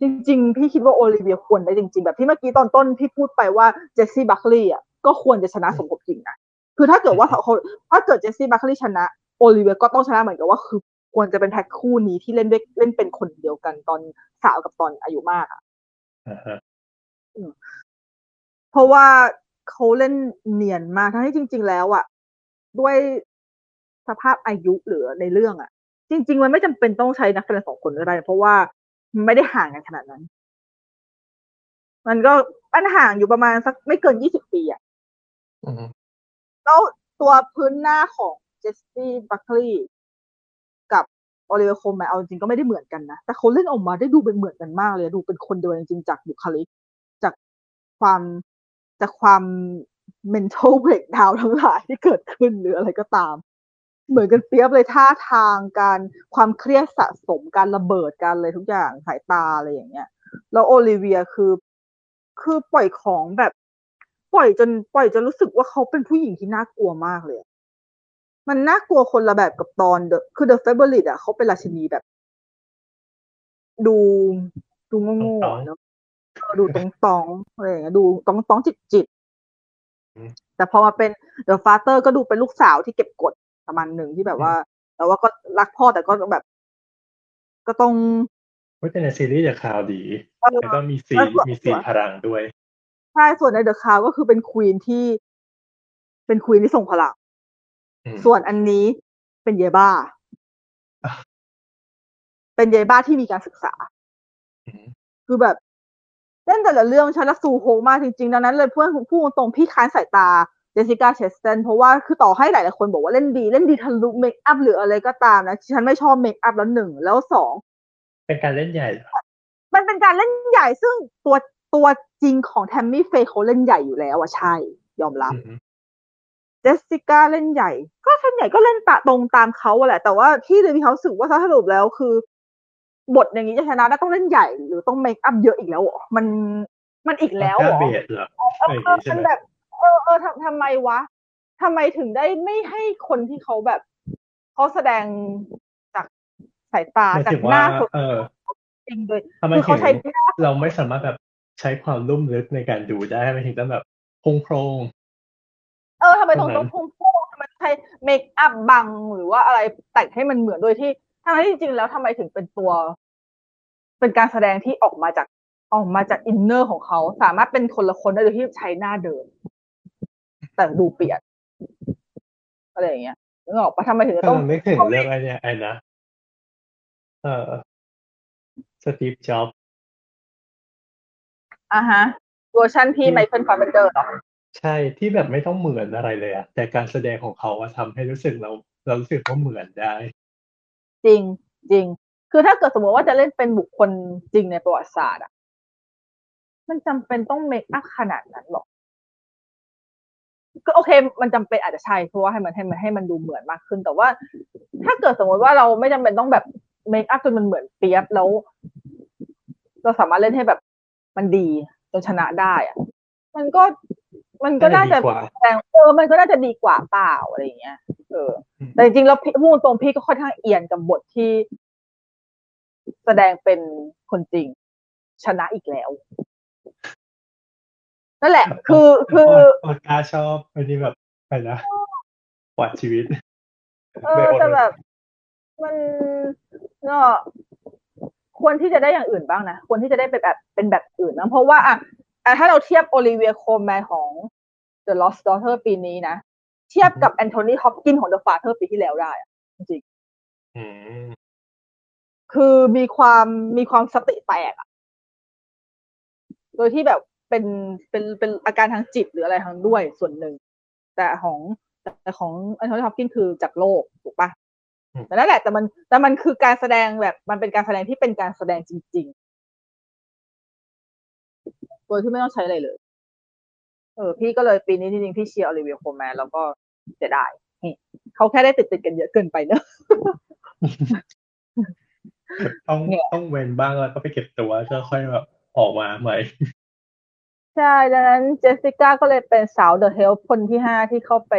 จริง ๆ พี่คิดว่าโอลิเวียควรได้จริง ๆ แบบที่เมื่อกี้ตอนต้นพี่พูดไปว่าเจสซี่บัคลีย์อะก็ควรจะชนะสมทบจริงนะคือถ้าเกิดว่าเขาถ้าเกิดเจสซี่บัคลีย์ชนะโอลิเวียก็ต้องชนะเหมือนกับว่าคือควรจะเป็นแพ็คคู่นี้ที่เล่นด้วยเล่นเป็นคนเดียวกันตอนสาวกับตอนอายุมากอะอ่าฮะเพราะว่าเขาเล่นเนียนมากทั้งที่จริง ๆ แล้วอะด้วยสภาพอายุหรือในเรื่องอะ จริง ๆ มันไม่จำเป็นต้องใช้นักแสดงสองคนก็ได้ เพราะว่ามันไม่ได้ห่างกันขนาดนั้น มันก็มันห่างอยู่ประมาณสักไม่เกินยี่สิบปีอะอืมแล้วตัวพื้นหน้าของเจสซี่บัคลีย์กับโอลิเวียโคลแมนเอาจริงๆก็ไม่ได้เหมือนกันนะ แต่เขาเล่นออกมาได้ดูเป็นเหมือนกันมากเลย ดูเป็นคนเดียวกันจริงๆจากบุคลิก จากความจากความ mental breakdown ทั้งหลายที่เกิดขึ้นหรืออะไรก็ตาม เหมือนกันเปรียบเลยท่าทางการความเครียดสะสมการระเบิดการอะไรทุกอย่างสายตาอะไรอย่างเงี้ย แล้วโอลิเวียคือ คือปล่อยของแบบ ปล่อยจนปล่อยจนรู้สึกว่าเขาเป็นผู้หญิงที่น่ากลัวมากเลยอะมันน่ากลัวคนละแบบกับตอน The คือ The Favorite อะเขาเป็นราชินีแบบ ดูดูโง่ๆอะเนอะเออดูตองตองๆอะไรอย่างเงี้ยดูตองตองจิตจิตๆแต่พอมาเป็น The Father ก็ดูเป็นลูกสาวที่เก็บกด ประมาณหนึ่งที่แบบว่า แต่ว่าก็รักพ่อแต่ก็แบบ ก็ต้องเว้ยแต่ในซีรีส์จะข่าวดีเออแล้วก็มีสีแล้วก็มีสีพลังด้วยใช่ส่วนในเดอะคาวก็คือเป็นควีนที่เป็นควีนที่ทรงพลังอืมส่วนอันนี้เป็นเยบ้าอะเป็นเยบ้าที่มีการศึกษาอืมคือแบบเล่นแต่ละเรื่องฉันรักซูโฮมากจริงๆ ดังนั้นเลยเพื่อนพูดตรงๆพี่ค้านสายตา เจสสิก้าเชสเตนเพราะว่าคือต่อให้หลายๆคนบอกว่าเล่นดีเล่นดีทะลุ makeup หรืออะไรก็ตามนะฉันไม่ชอบ makeup แล้วหนึ่งแล้วสองเป็นการเล่นใหญ่เหรอมันเป็นการเล่นใหญ่ซึ่งตัวตัวจริงของแทมมี่เฟย์เขาเล่นใหญ่อยู่แล้วอะใช่ ยอมรับอืมเจสสิก้าเล่นใหญ่ ก็ส่วนใหญ่ก็เล่นตะตรงตามเขาอะแหละ แต่ว่าพี่เลยมีความรู้สึกว่าถ้าสรุปแล้วคือ บทอย่างนี้จะชนะได้ต้องเล่นใหญ่หรือต้องเมคอัพเยอะอีกแล้วเหรอมันมันอีกแล้วเหรกาอเบสเหรอเอออะไรอย่างงี้ใช่มันไหมแบบ เออเออทำทำไมวะทำไมถึงได้ไม่ให้คนที่เขาแบบเขาแสดงจากสายตาหมายจากถึงหว่าน้าสดเออจริงเลยทำไมคือถึเขางใช้หน้าเราไม่สามารถแบบใช้ความลุ่มลึกในการดูได้ทำไมถึงต้องแบบโครงโครงเออทำไมต้องตรงนั้ต้อนงพุ่งพุ่งทำไมใช้เมคอัพบังหรือว่าอะไรแต่งให้มันเหมือนโดยที่ทั้งที่จริงๆแล้วทำไมถึงเป็นตัว เป็นการแสดงที่ออกมาจากออกมาจาก inner ของเขาสามารถเป็นคนละคนได้โดยที่ใช้หน้าเดิม แต่ดูเปลี่ยนอะไรอย่างเงี้ยนึกออกปะทำไมถึงจะกำต้องลังนึกถึงเรื่องไอ้เนี่ยไอ้นะเออสตีฟจ็อบอะฮะเวอร์ชันที่ไมเคิลฟาสเบนเดอร์เหรอใช่ที่แบบไม่ต้องเหมือนอะไรเลยอะแต่การแสดงของเขาอะทำให้รู้สึกเรา เรารู้สึกว่าเหมือนได้ จริงจริง คือถ้าเกิดสมมติว่าจะเล่นเป็นบุคคลจริงในประวัติศาสตร์อะมันจำเป็นต้องเมคอัพขนาดนั้นหรอก็ โอเค มันจำเป็นอาจจะใช่เพราะว่าให้มันให้มันให้มันดูเหมือนมากขึ้น แต่ว่า ถ้าเกิดสมมติว่าเราไม่จำเป็นต้องแบบเมคอัพจนมันเหมือนเปียบแล้ว เราสามารถเล่นให้แบบมันดีจนชนะได้อะมันก็มันก็น่าจะน่าจะดีกว่าแสดงเออมันก็น่าจะดีกว่าเปล่าอะไรอย่างเงี้ยเออ แต่จริงๆแล้วพี่พูดตรงๆพี่ก็ค่อนข้างเอียนกับบทที่ แสดงเป็นคนจริง ชนะอีกแล้ว นั่นแหละ คือคือออดกาชอบอันนี้แบบอะไรนะกวาดชีวิตเออแต่แบบมันก็ควรที่จะได้อย่างอื่นบ้างนะควรที่จะได้เป็นแบบเป็นแบบอื่นนะเพราะว่าอะอะถ้าเราเทียบโอลิเวียโคแมนของ The Lost Daughter ปีนี้นะ เทียบกับแอนโทนีฮอปกินของ The Father ปีที่แล้วได้อะจริงอืมๆคือมีความมีความสติแตกอะโดยที่แบบ เป็นเป็นเป็นอาการทางจิตหรืออะไรทางด้วยส่วนหนึ่ง แต่ของแต่ของแอนโทนีฮอปกินคือจากโลกถูกปะแต่นั่นแหละแต่มันแต่มันคือการแสดงแบบมันเป็นการแสดงที่เป็นการแสดงจริงๆโดยที่ไม่ต้องใช้อะไรเลย เออ พี่ก็เลยปีนี้จริงๆพี่เชียร์โอลิเวียโคลแมนแล้วก็เสียดายนี่เขาแค่ได้ติดติดๆกันเยอะเกินไปเนอะต้องเนี่ยต้องเว้นบ้างแล้วก็ไปเก็บตัวก็ค่อยแบบออกมาใหม่ ใช่ดังนั้นเจสสิก้าก็เลยเป็นสาว The Help คนที่ห้าที่เข้าไป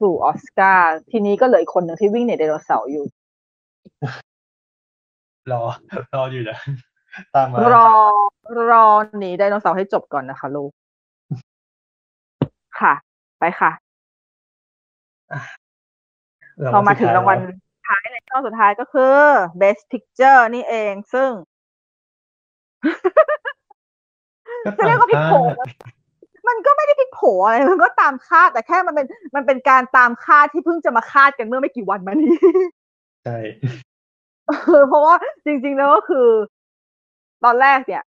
สู่ออสการ์ทีนี้ก็เหลืออีกคนหนึ่งที่วิ่งในไดโนเสาร์อยู่ รอ รออยู่นะตามมารอรอหนีไดโนเสาร์ให้จบก่อนนะคะลูก ค่ะ ไปค่ะรเรามาถึงสุดท้ยรางวัลแล้วท้ายเลยเอช่องสุดท้ายก็คือ Best Picture นี่เองซึ่งก็ จะตาเรียมกว่าพลิกคาโผดมันก็ไม่ได้พลิกโผอะไรมันก็ตามคาดแต่แค่มันเป็นมันเป็นการตามคาดที่เพิ่งจะมาคาดกันเมื่อไม่กี่วันมานี้ใช่เออเพราะว่าจริง ๆ แล้วก็คือ ตอนแรกเนี่ย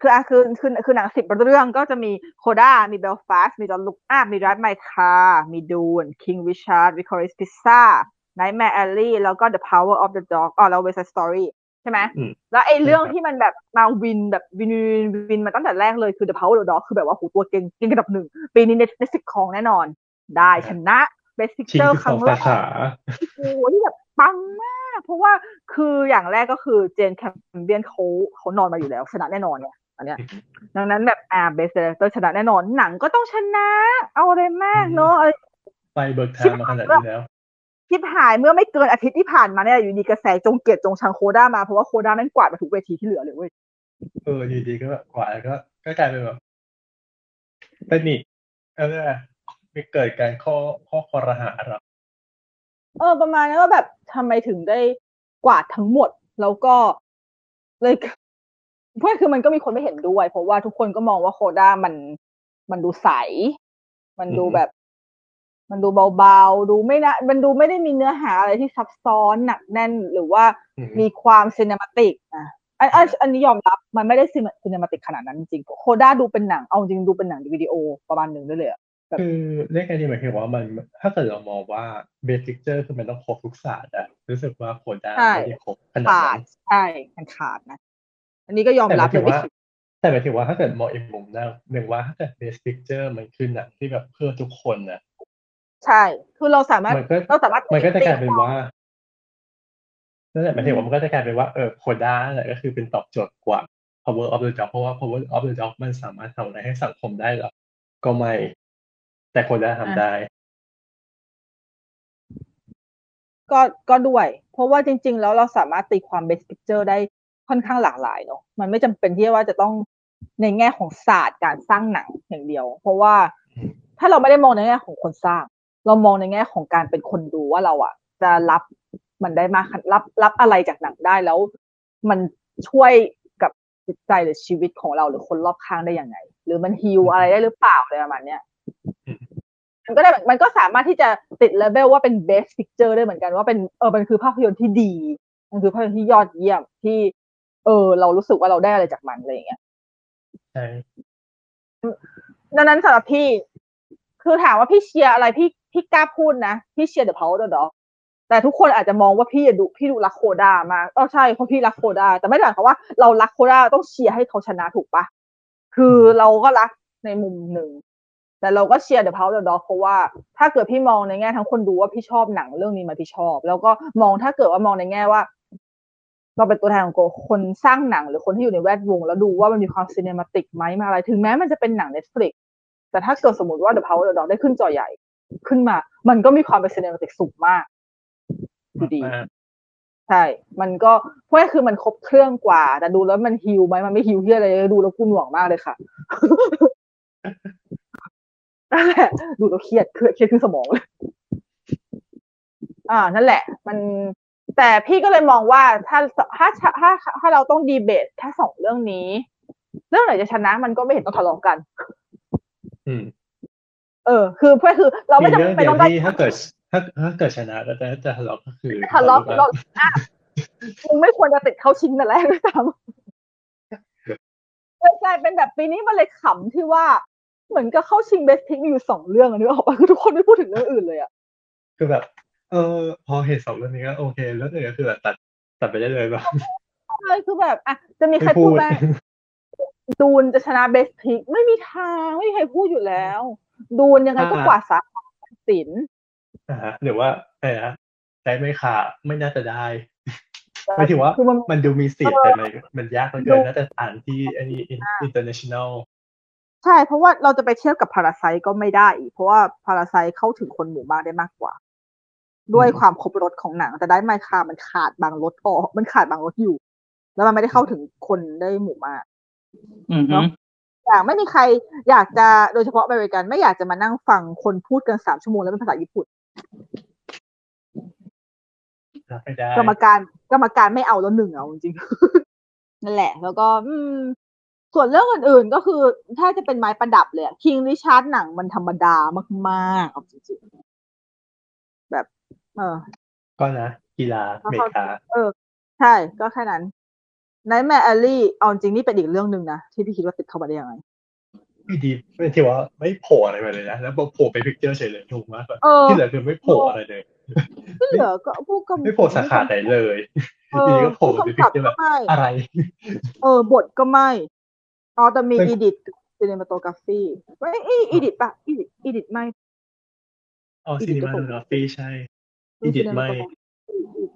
คืออะคือคือคือหนังสิบเรื่องก็จะมี CODA มีเบลฟาสมี Don't Look Up มี Drive My Car มี Dune King Richard Licorice Pizza Nightmare Alley แล้วก็ The Power of the Dog อ๋อแล้ว West Side Story ใช่ไหมอืมแล้วไอ้เรื่องใช่ครับที่มันแบบมาวินแบบวินวินวินมาตั้งแต่แรกเลยคือ The Power of the Dog คือแบบว่าโหตัวเก่งเก่งระดับหนึ่ง ปีนี้ Netflix ของแน่นอน ได้ชนะ Best ชิง Picture สิบคสอรั้งงแรสากขาโอ้โหที่แบบปังมาก เพราะว่าคืออย่างแรกก็คือเจนแคมเบียนเขาเขานอนมาอยู่แล้ว ชนะแน่นอนเนี่ยอันเนี้ยดังนั้นแบบอ่าเบสเดอร์ชนะแน่นอนหนังก็ต้องชนะ เอาอะไรมากเนอะอะไรไปเบิกทางมาขนาดนี้แล้ว ทิพหายเมื่อไม่เกินอาทิตย์ที่ผ่านมาเนี่ยอยู่ดีกระแสจงเกลียดจงชังโคด้ามาเพราะว่าโคด้าแม่งกวาดมาทุกเวทีที่เหลือเลยเว้ยเอออยู่ดีก็แบบกว่าแล้วก็ก็กลายเป็นแบบแต่นี่อะไรอะมีเกิดการข้อข้อคอรหาหรอเออ ประมาณนั้นว่าแบบทำไมถึงได้กวาดทั้งหมด แล้วก็เลยเพราะคือมันก็มีคนไม่เห็นด้วย เพราะว่าทุกคนก็มองว่าโคด้ามันมันดูใส มันดูแบบ มันดูเบาๆ ดูไม่นะมันดูไม่ได้มีเนื้อหาอะไรที่ซับซ้อนหนักแน่นหรือว่าอืมมีความซีน e มาติกอะอันอันอันนี้ยอมรับมันไม่ได้ซีน e มาติกขนาดนั้นจริงๆโคด้าดูเป็นหนังเอาจริงดูเป็นหนังวิดีโอประมาณหนึ่งได้เลยอะคือเรื่องการที่หมายถึงว่ามันถ้าเกิดเรามองว่า Best Picture คือมันต้องครบทุกศาสตร์อะรู้สึกว่า CODA ไม่ได้ครบขนาดขานั้ดนใช่มันขาดนะ อันนี้ก็ยอมแต่หรัมาบยเลถึยงไม่ว่าคิดแต่หมายถึงว่าถ้าเกิดมองอีกมุมนะหนึ่งว่าถ้าเกิด Best Picture มันคือหนังที่แบบเพื่อทุกคนนะ ใช่ คือเราสามารถมันก็เราสามารถมันก็จะกลายเป็นตีว่านั่นแหละหมายถึงว่ามันก็จะกลายเป็นว่าเออ CODA แหละก็คือเป็นตอบโจทย์กว่า power of the dog เพราะว่า power of the dog มันสามารถทำอะไรให้สังคมได้หรอก็ไม่ แต่ CODA ทำได้ ก็ก็ด้วย เพราะว่าจริง ๆ แล้วเราสามารถตีความ best picture ได้ค่อนข้างหลากหลายเนาะมันไม่จำเป็นที่ว่าจะต้องในแง่ของศาสตร์การสร้างหนังอย่างเดียว เพราะว่าอืมถ้าเราไม่ได้มองในแง่ของคนสร้าง เรามองในแง่ของการเป็นคนดูว่าเราอะจะรับมันได้มากขนาดรับรับอะไรจากหนังได้แล้ว มันช่วยกับจิตใจหรือชีวิตของเราหรือคนรอบข้างได้ยังไง หรือมันฮิวอะไรได้หรือเปล่าอะไรประมาณเนี้ยอืมมันก็ได้มันก็สามารถที่จะติดเลเวลว่าเป็น best picture ได้เหมือนกันว่าเป็นเออมันคือภาพยนตร์ที่ดีมันคือภาพยนตร์ที่ยอดเยี่ยมที่ เออ เรารู้สึกว่าเราได้อะไรจากมันอะไรอย่างเงี้ยใช่ดังนั้นสำหรับพี่ คือถามว่าพี่เชียร์อะไรพี่ พี่กล้าพูดนะพี่เชียร์ The Power of the Dog แต่ทุกคนอาจจะมองว่าพี่ดูพี่ดูรักโคด้ามากเออใช่เพราะพี่รักโคด้าแต่ไม่ได้หมายความว่าเรารักโคด้าต้องเชียร์ให้เขาชนะถูกปะคือเราก็รักในมุมหนึ่ง แต่เราก็เชียร์ The Power of the Dog เพราะว่าถ้าเกิดพี่มองในแง่ทั้งคนดูว่าพี่ชอบหนังเรื่องนี้มาพี่ชอบ แล้วก็มองถ้าเกิดว่ามองในแง่ว่าเราเป็นตัวแทนของคนสร้างหนังหรือคนที่อยู่ในแวดวง แล้วดูว่ามันมีความซีเนมาติกไหมมาอะไร ถึงแม้มันจะเป็นหนัง Netflix แต่ถ้าเกิดสมมติว่า The Power of the Dog ได้ขึ้นจอใหญ่ ขึ้นมา มันก็มีความเป็นซีเนมาติกสูงมากอยู่ดีมากใช่ มันก็เพราะว่าคือมันครบเครื่องกว่า แต่ดูแล้วมันฮิวไหมมันไม่ฮิวที่อะไรเลยดูแล้วกูหน่วงมากเลยค่ะนั่นแหละดูแล้วเครียดเครียดเครียดขึ้นสมองเลยอ่า นั่นแหละ มันแต่พี่ก็เลยมองว่าถ้าถ้าถ้าถ้าถ้าเราต้องดีเบตแค่สองเรื่องนี้ เรื่องไหนจะชนะมันก็ไม่เห็นต้องทะเลาะกัน อืม เออ คือเพื่อคือเรามีไม่จำเรื่องเป็นเดียต้วองได้ที่ถ้าเกิดถ้าถ้าเกิดชนะแล้วจะจะทะเลาะก็คือทะเลาะกันเราอะมึงไม่ควรจะติดเข้าชิงแต่แรกด้วยซ้ำเลยกลายเป็นแบบปีนี้มันเลยขำที่ว่าเหมือนกับเข้าชิงเบสพิกมีอยู่สองเรื่องอะนึกออกปะคือทุกคนไม่พูดถึงเรื่องอื่นเลยอะคือแบบ เออพอเห็นสองเรื่องนี้ก็โอเคแล้วอื่นก็คือแบบตัดตัดไปได้เลยแบบใช่คือแบบอะจะมีใครไม่พูพูดดบ้างดูนจะชนะเบสพิกไม่มีทางไม่มีใครพูดอยู่แล้ว ดูนยังไงก็กว่าดสาขาสินอ่าฮะหรือว่าอะไรนะได้ไหมค่ะ ไม่น่าจะได้หมายถึงว่าคือมันมันดูมีสิทธิ์แต่มันมันยากเหลือเกินน่าจะอ่านที่อันนี้ international ใช่ เพราะว่าเราจะไปเทียบกับพาราไซก็ไม่ได้อีก เพราะว่าพาราไซเข้าถึงคนหมู่มากได้มากกว่า ด้วยความครบรถของหนัง แต่ได้ไมคามันขาดบางรถออกมันขาดบางรถอยู่ แล้วมันไม่ได้เข้าถึงคนได้หมู่มากอือฮึเน อะอย่างไม่มีใครอยากจะโดยเฉพาะอเมริกันไม่อยากจะมานั่งฟังคนพูดกันสามชั่วโมงแล้วเป็นภาษาญี่ปุ่นรับไม่ได้กรรมการกรรมการไม่เอาแล้วหนึ่งเอาจริงๆนั่นแหละ แล้วก็อืม ส่วนเรื่องอื่นๆก็คือ ถ้าจะเป็นไม้ประดับเลยคิงริชาร์ดหนังมันธรรมดามากๆเอาจริงๆแบบ เออ ก็นะกีฬาอเมริกาเออ ใช่ ก็แค่นั้น ไนท์แมร์แอลลี่เอาจริงนี่เป็นอีกเรื่องหนึ่งนะ ที่พี่คิดว่าติดเข้ามาได้ยังไงพี่ดีไม่ที่ว่าไม่โผล่อะไรมาเลยนะ แล้วพอโผล่ไปพิกเจอร์เฉยเลยถูกมากแบบเออที่เหลือคือไม่โผล่อะไรเลยที่เหลือก็ผู้กำไม่โผล่สาขาไหนเลยเอทีอนี้ก็โผล่ผู้ไปกำพิกักบเจอร์แบก็บไม่อะไร เออบทก็ไม่อ๋อแต่มีเป็นอีดิทซีเนมาโตกราฟีไม่อีอีดิทปะอีดิทอีดิทไม่อ๋ออีซีดินิก็มาถูกโตกราฟีใช่อีดิทไม่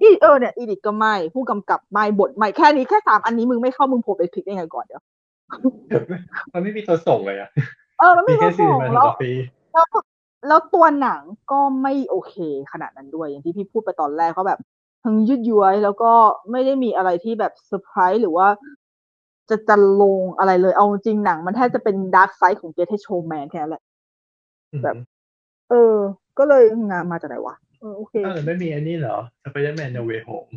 อีเออเนี่ยอีดิทก็ไม่ผู้กำกับไม่บทไม่แค่นี้แค่สามอันนี้มึงไม่เข้ามึงโผล่ไปพลิกได้ไงก่อนเดี๋ยวมันไม่มีตัวส่งเลยอะเออมันมีไม่แค่เข้าซีส่นิงมาโตแล้วกราฟีแล้วแล้วตัวหนังก็ไม่โอเคขนาดนั้นด้วยอย่างที่พี่พูดไปตอนแรกเขาแบบทั้งยืดย้วยแล้วก็ไม่ได้มีอะไรที่แบบเซอร์ไพรส์หรือว่าจะจะลงอะไรเลย เอาจริงหนังมันแทบจะเป็นดาร์กไซด์ของเกทโชว์แมนแค่นั้นแหละแบบ เออ ก็เลยงานมาจากไหนวะเออ โอเคอ้าวแล้วไม่มีอันนี้เหรอสไปเดอร์แมน No Way Home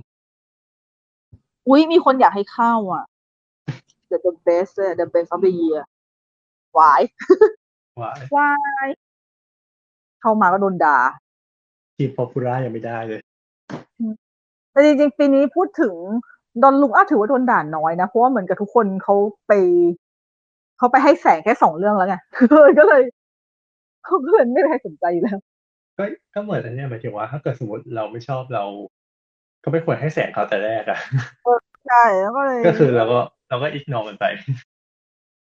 อุ้ยมีคนอยากให้เข้าอะ The the best เลย The best of the year วายว่าวายเข้ามาก็โดนด่าทีม Popular ยังไม่ได้เลย แต่จริงๆ ปีนี้พูดถึงดอนลุงอ้าถือว่าโดนด่าน้อยนะ เพราะว่าเหมือนกับทุกคนเขาไปเขาไปให้แสงแค่สองเรื่องแล้วไงก็เลยเขาก็เลยไม่ได้สนใจอยู่แล้ว ก็ก็เหมือนอันเนี้ยหมายถึงว่าถ้าเกิดสมมติเราไม่ชอบเรา ก็ไม่ควรให้แสงเขาแต่แรกอะใช่แล้วก็เลยก็คือเราก็เราก็ ignore มันไป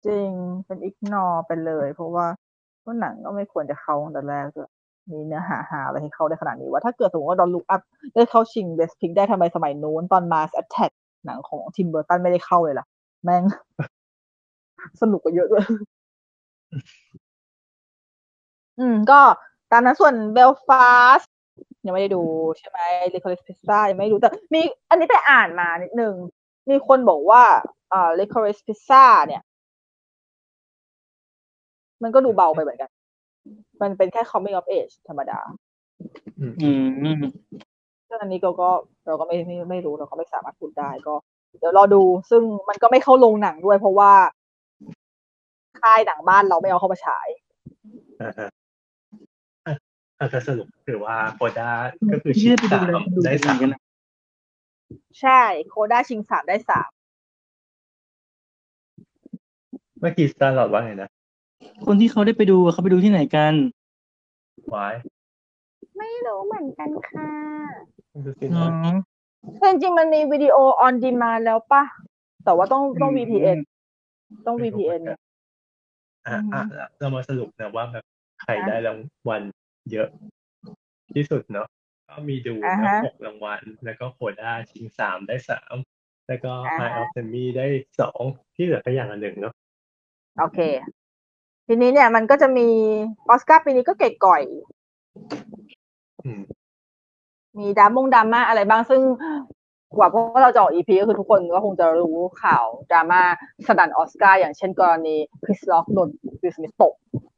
จริงเป็น ignore ไปเลย เพราะว่าว่าหนังก็ไม่ควรจะเข้าตั้งแต่แรกด้วยมีเนื้อหาหาอะไรให้เข้าได้ขนาดนี้ว่าถ้าเกิดสมมติว่า Don't Look Up ได้เข้าชิง Best Pic ได้ทำไมสมัยนู้นตอน Mars Attacksหนังของทิมเบอร์ตันไม่ได้เข้าเลยล่ะ แม่ง สนุกกว่าเยอะด้วยอืม ก็ ตามนั้นส่วนเบลฟาสยังไม่ได้ดูใช่ไหมเ e คอ r ิสพิซซ่ายังไม่ได้ดูแต่มีอันนี้ไปอ่านมานิดนึง มีคนบอกว่าอ่า l คอ r ิสพิซซ่าเนี่ย มันก็ดูเบาไปเหมือนกัน มันเป็นแค่ coming of age ธรรมดา อืมซึ่งอันนี้ก็ก็เราก็ไม่ไม่ไม่รู้เราก็ไม่สามารถพูดได้ก็ เดี๋ยวรอดูซึ่งมันก็ไม่เข้าลงหนังด้วยเพราะว่าค่ายหนังบ้านเราไม่เอาเข้ามาฉาย อ่าฮะอะอาจจะสรุปคือว่าโคด้าก็คือที่ชิได้ปไปดูสามแล้วดูได้ดีสามกันนะใช่โคด้าชิงสามได้สามเมื่อกี้สตาร์ลอดว่าไงนะคนที่เขาได้ไปดูอะเขาไปดูที่ไหนกันวายไม่รู้เหมือนกันค่ะดูสิอ๋อนะแต่จริงๆมันมีวิดีโอ on demand แล้วปะแต่ว่าต้องต้อง VPN ต้อง VPN อะอะเรามาสรุปนะว่าแบบใครได้รางวัล เยอะที่สุดเนาะก็มีดูอ่านะฮะหกรางวัล แล้วก็โคด้าชิงสามได้สามแล้วก็อ่าไฮฮะออฟเซมีได้สองที่เหลือก็อย่างละหนึ่งเนาะโอเค ทีนี้เนี่ยมันก็จะมีออสการ์ปีนี้ก็เก๋ก่อยอืมมีดรามงดราม่าอะไรบ้างซึ่งกว่าพวกเราจะออกอีพีก็คือทุกคนก็คงจะรู้ข่าวดราม่าสดันออสการ์อย่างเช่นกรณีคริสล็อกโดนวิลสมิธตก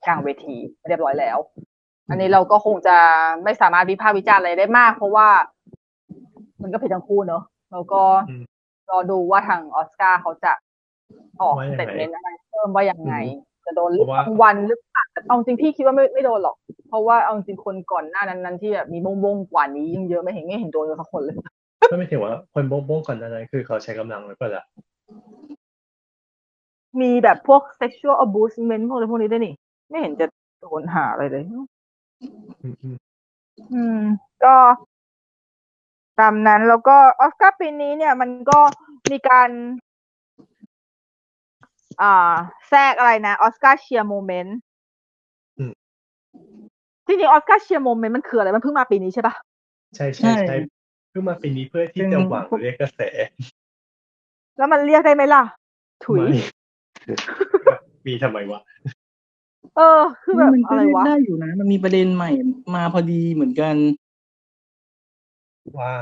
กลางเวทีเรียบร้อยแล้ว อันนี้เราก็คงจะไม่สามารถวิพากษ์วิจารณ์อะไรได้มาก เพราะว่ามันก็ผิดทั้งคู่เนอะแล้วก็อืมรอดูว่าทางออสการ์เขาจะออกว่าสยังไงเตทเมนต์อะไรเพิ่มว่ายังไง จะโดนเพราะว่ารางวัลหรือเปล่าแต่เอาจริงพี่คิดว่าไม่ไม่โดนหรอก เพราะว่าเอาจริงคนก่อนหน้านั้นนั้นที่แบบมีบงบงๆกว่านี้ยังเยอะไม่เห็นไม่เห็นโดนเลยสักคนเลยก็ไม่ถึงว่าคนโบ้งๆก่อนหนานั้นคือเขาใช้กำลังหรือเปล่าล่ะมีแบบพวก sexual abusement พวกอะไรพวกนี้ด้วยนี่ ไม่เห็นจะโดนหาอะไรเลย อืมอืมอืม ก็ตามนั้นแล้วก็ออสการ์ปีนี้เนี่ยมันก็มีการอ่าแทรกอะไรนะ Oscar Cheer Moment ที่จริง Oscar Cheer Moment มันคืออะไร มันเพิ่งมาปีนี้ใช่ปะใช่ใช่ ใช่เพิ่งมาปีนี้เพื่อที่จะหวังเรียกกระแสแล้วมันเรียกได้ไหมล่ะ ถุย ไม่ มีทำไมวะ เออ คือแบบมันก็อะไรเล่นวะ ได้อยู่นะ มันมีประเด็นใหม่มาพอดีเหมือนกัน ว่า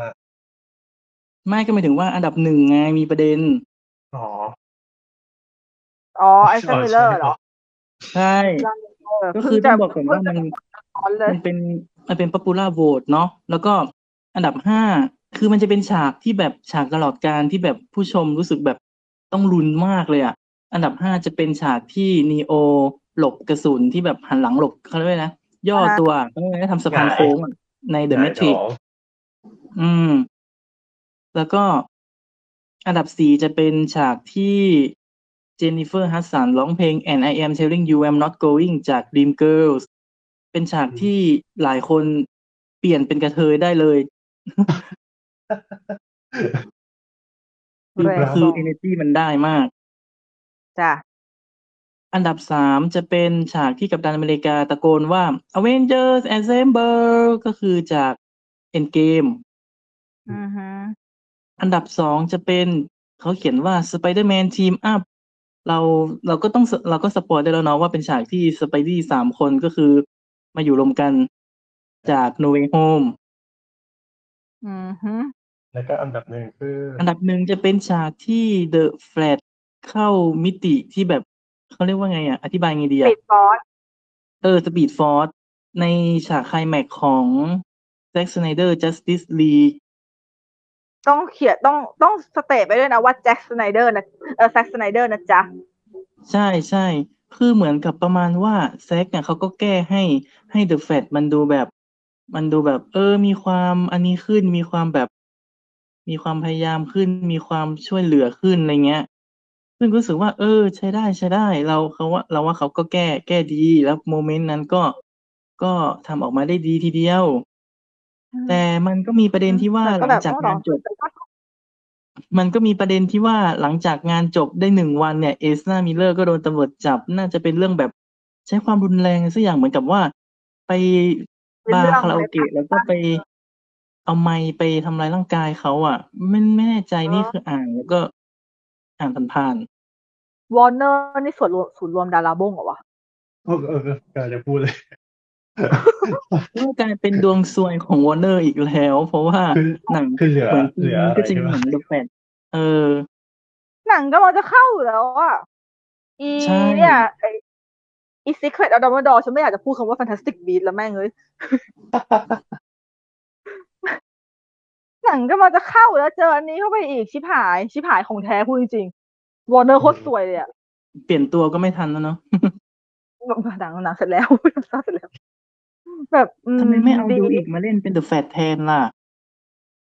ไม่ก็หมายถึงว่าอันดับหนึ่งไงมีประเด็น อ๋ออ๋อ Ezra Miller เหรอใช่เออก็คือต้องบอกก่อนว่ามันร้อนเลยมันเป็นมันเป็น popular vote เนาะแล้วก็อันดับห้าคือมันจะเป็นฉากที่แบบฉากตลอดกาลที่แบบผู้ชมรู้สึกแบบต้องลุ้นมากเลยอะ อันดับห้าจะเป็นฉากที่นีโอ หลบกระสุนที่แบบหันหลังหลบเขาเรียกว่าไงนะย่อตัวเขาเรียกว่าไงทำสะพานโค้งอะในเดอะแมทริกอืม แล้วก็อันดับสี่จะเป็นฉากที่เจนนิเฟอร์ฮัสสันร้องเพลง and I am telling you I'm not going จาก Dream Girls เป็นฉากที่หลายคนเปลี่ยนเป็นกระเทยได้เลยพี่แรงบราคือโว energy มันได้มาก จ้ะ อันดับสามจะเป็นฉากที่กัปตันอเมริกาตะโกนว่า Avengers Assemble ก็คือจาก Endgame อือฮึอันดับสองจะเป็นเขาเขียนว่า Spider-Man Team Up เราเราก็ต้องเราก็สปอยได้แล้วเนาะว่าเป็นฉากที่สไปดี้สามคนก็คือมาอยู่รวมกันจาก No Way Home อือฮึแล้วก็อันดับหนึ่งคือ อันดับหนึ่งจะเป็นฉากที่ The Flash เข้ามิติที่แบบ เขาเรียกว่าไงอะ อธิบายไงดี Speed Force เออ Speed Force ในฉากไคลแม็กซ์ของ Zack Snyder Justice League ต้องเขียนต้องต้อง state ไปด้วยนะว่าแจ็ค Snyder นะเออ Zack Snyder นะจ๊ะ ใช่ใช่คือเหมือนกับประมาณว่า Zack เนี่ยเขาก็แก้ให้ให้เดอะแฟตมันดูแบบ มันดูแบบ เออ มีความอันนี้ขึ้นมีความแบบ มีความพยายามขึ้น มีความช่วยเหลือขึ้นอะไรเงี้ย ซึ่งรู้สึกว่า เออ ใช้ได้ใช้ได้ เราเขาว่า เราว่าเขาก็แก้แก้ดี แล้วโมเมนต์นั้นก็ก็ทำออกมาได้ดีทีเดียว แต่มันก็มีประเด็นที่ว่าแต่หก็ลัแบงบจากต้องรองานจบแต่ก็มันก็มีประเด็นที่ว่าหลังจากงานจบได้หนึ่งวันเนี่ยเอสนามิเลอร์ก็โดนตำรวจจับ น่าจะเป็นเรื่องแบบใช้ความรุนแรงสักอย่างเหมือนกับว่า ไปบาร์คาราโอเกะแล้วก็ไปเอาไมค์ไปทำร้ายร่างกายเขาอะไม่ไม่แน่ใจนี่คืออ่านแล้วก็ อ่านผ่านวอร์เนอร์นี่ส่วนรวมศูนย์รวมดาราบ้งเหรอวะเออเออกำลังจะพูดเลยๆก็กลายเป็นดวงซวยของวอร์เนอร์อีกแล้ว เพราะว่าคือหนังคือเหลือเหมือนเหลือก็จะอะไรมีใช่หปะหนัง The Flash เออ หนังก็มันจะเข้าอยู่แล้วอะอีใช่เนี่ยไออี Secret of Dumbledore ฉันไม่อยากจะพูดคำว่า Fantastic Beasts แล้วแม่งเลย หนังก็มันจะเข้าแล้วเจออันนี้เข้าไปอีกชิบหายชิบหายของแท้พูดจริงๆวอร์เนอร์โคตรสวยเลยอะเปลี่ยนตัวก็ไม่ทันแล้วเนาะหนังหนังเสร็จแล้วสร้างเสร็จแล้ว แบบอืทำไมไม่เอาดีดูอีกมาเล่นเป็นเดอะแฟตแทนล่ะ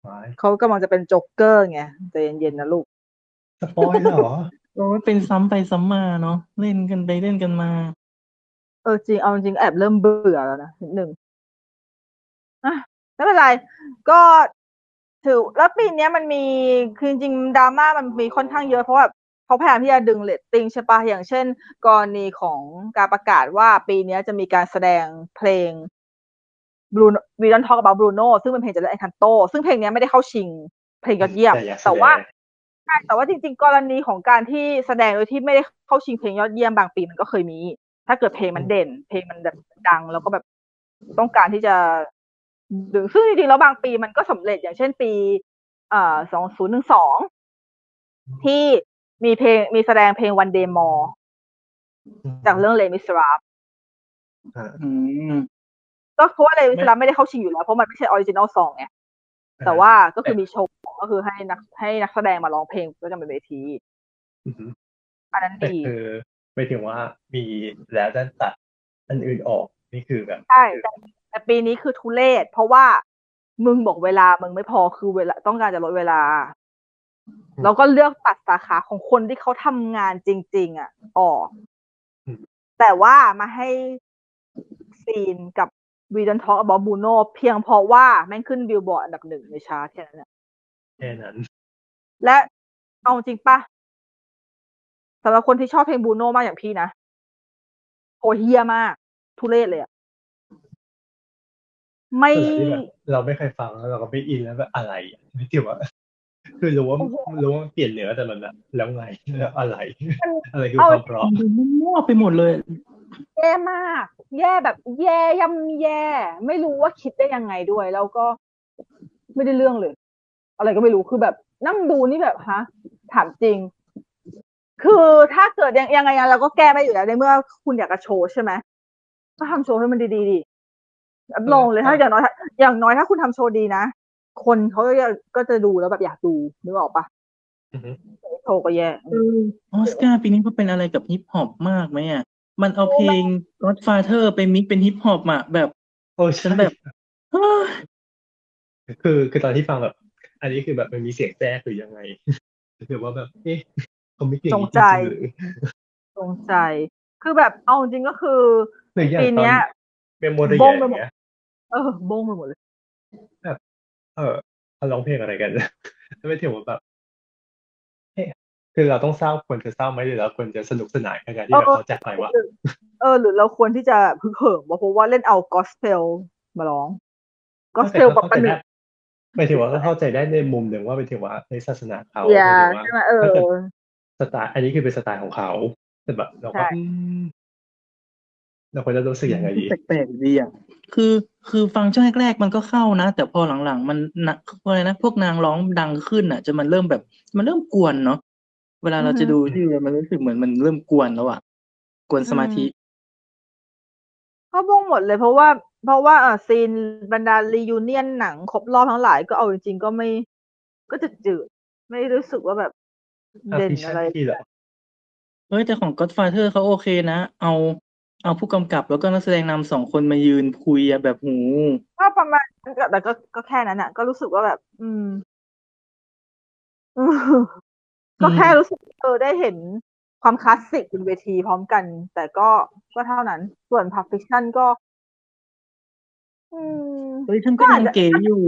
ไว้เขากำลังจะเป็นโจ๊กเกอร์ไงใจเย็นๆนะลูก spoil เหรอโอ้ยเป็นซ้ำไปซ้ำมาเนาะเล่นกันไปเล่นกันมา เออจริงเอาจริงแอบเริ่มเบื่อแล้วนะนิดหนึ่งอะไม่เป็นไร ก็ ถือแล้วปีเนี้ยมันมีคือจริงๆดราม่ามันมีค่อนข้างเยอะเพราะว่าเขาพยายามที่จะดึงเรตติ้งใช่ปะอย่างเช่น กรณีของการประกาศว่าปีเนี้ยจะมีการแสดงเพลง Bruno We Don't Talk About Bruno ซึ่งเป็นเพลงจากเรื่อง Encanto ซึ่งเพลงเนี้ยไม่ได้เข้าชิง เพลงยอดเยี่ยมแต่อยากแสดงแต่ว่าใช่แต่ว่าจริง ๆ กรณีของการที่แสดงโดยที่ไม่ได้เข้าชิงเพลงยอดเยี่ยมบางปีมันก็เคยมี ถ้าเกิดเพลงมันเด่น เพลงมันแบบดังแล้วก็แบบต้องการที่จะ ดึงซึ่งจริงๆแล้วบางปีมันก็สำเร็จอย่างเช่นปีเอ่อสองศูนย์หนึ่งสองที่มีเพลงมีแสดงเพลง One Day More จากเรื่องเลมิสราฟอืมก็เพราะว่าเลมิสราฟไม่ได้เข้าชิงอยู่แล้ว เพราะมันไม่ใช่ออริจินอลซองไงแต่ว่าก็คือมีโชว์ก็คือให้นักให้นักแสดงมาร้องเพลงด้วยกันบนเวทีอือหืออันนั้นแต่ดีคือไม่ถึงว่ามีแล้วด้านตัดอันอื่นออกนี่คือแบบใช่ แต่แต่ปีนี้คือทุเลศเพราะว่ามึงบอกเวลามึงไม่พอคือเวลาต้องการจะลดเวลา แล้วก็เลือกตัดสาขาของคนที่เขาทำงานจริง ๆ อะ ออกอืมแต่ว่ามาให้ซีนกับวีดันทอ k อบ o บูโนเพียงเพราะว่าแม่งขึ้นบิลบอร์ดอันดับหนึ่งในชาร์ตแค่นั้นน่ะแค่นั้น และเอาจริงปะสำหรับคนที่ชอบเพลง Bruno มากอย่างพี่นะโอเฮียมาก ทุเรศเลยอะ ไม่เผื่อที่แบบเราไม่เคยฟังแล้วเราก็ไม่อินแล้วแบบอะไรอะไม่ถือว่าคือรู้ว่าโอ้โหรู้ว่าเปลี่ยนเนื้อแต่มันแบบแล้วไงแล้วอะไรมันอะไรคือเอาความเพราะมันดูมั่วไปหมดเลย แย่มาก แย่แบบ แย่ย่ำแย่ ไม่รู้ว่าคิดได้ยังไงด้วย แล้วก็ไม่ได้เรื่องเลย อะไรก็ไม่รู้คือแบบนั่งดูนี่แบบฮะถามจริง คือถ้าเกิดยังยังไงเราก็แก้ไม่อยู่แล้วในเมื่อคุณอยากจะโชว์ใช่ไหมก็ทำโชว์ให้มันดีๆดิ รับรองเลยถ้าอย่างน้อย อย่างน้อยถ้าคุณทำโชว์ดีนะ คนเขาก็จะก็จะดูแล้วแบบอยากดูนึกออกปะอือฮึโชว์ก็แย่เออออสการ์ปีนี้เขาเป็นอะไรกับฮิปฮอปมากไหมอะ มันเอาเพลง Godfather ไปมิกเป็นฮิปฮอปอะแบบ โอ้ฉัใช่นแบบเฮ้ยคือคือตอนที่ฟังแบบ อันนี้คือแบบมันมีเสียงแทรกหรือยังไงคือว่าแบบเอ๊ะเขาไม่เก่งจงใจริงๆหรือตรงใจ คือแบบเอาจริงก็คือหรืออย่างปีตอเนี้นยเมมโมรีบ้องไปหมดย่างเงี้ย เออ โบ้งไปหมดเลยเออเขาร้องเพลงอะไรกันไม่ถึงว่าแบบเอ๊ะคือเราต้องเศร้าควรจะเศร้าไหมหรือเราควรจะสนุกสนานกับการที่แบบเขาจากไปวะเออ หรือเราควรที่จะพึกเหิมวะเพราะว่าเล่นเอากอสเ e ลมาร้องกอสเ e ลแบบประหนึ่งหมายถึงว่าก็เข้าใจได้ในมุมหนึ่งว่าหมายถึงว่าในศาสนาเขาอย่าหมายถึงว่าใช่ไหมเออถ้าเกิดสไตล์อันนี้คือเป็นสไตล์ของเขาแต่แบบเราใช่ก็อืม เราควรจะรู้สึกยังไงดีแปลกๆดีอะคือคือฟังช่วงแรกๆมันก็เข้านะ แต่พอหลังๆ มันนะอะไรนะพวกนางร้องดังขึ้นอะจนมันเริ่มแบบ มันเริ่มกวนเนาะเวลาเราจะดูที่มันรู้สึกเหมือนมันเริ่มกวนแล้วอะกวนสมาธิก็บ้งหมดเลย เพราะว่า เพราะว่าเออซีนบรรดารียูเนียนหนังครบรอบทั้งหลายก็เอาจริงๆก็ไม่ ก็จะจืดไม่รู้สึกว่าแบบ Pulp Fiction อะไรที่เหรอเฮ้ยแต่ของ Godfather เขาโอเคนะ เอา เอาผู้กำกับแล้วก็นักแสดงนำสองคนมายืนคุยอะแบบหู ก็ประมาณนั้นแต่ก็ก็แค่นั้นอะก็รู้สึกว่าแบบ อืมอืมก็แค่รู้สึกเออได้เห็นความคลาสสิกบนเวทีพร้อมกัน แต่ก็ก็เท่านั้น ส่วนพัฟฟิชันก็ อืมเฮ้ยฉันก็ก็อาจยังจะเก๋อยู่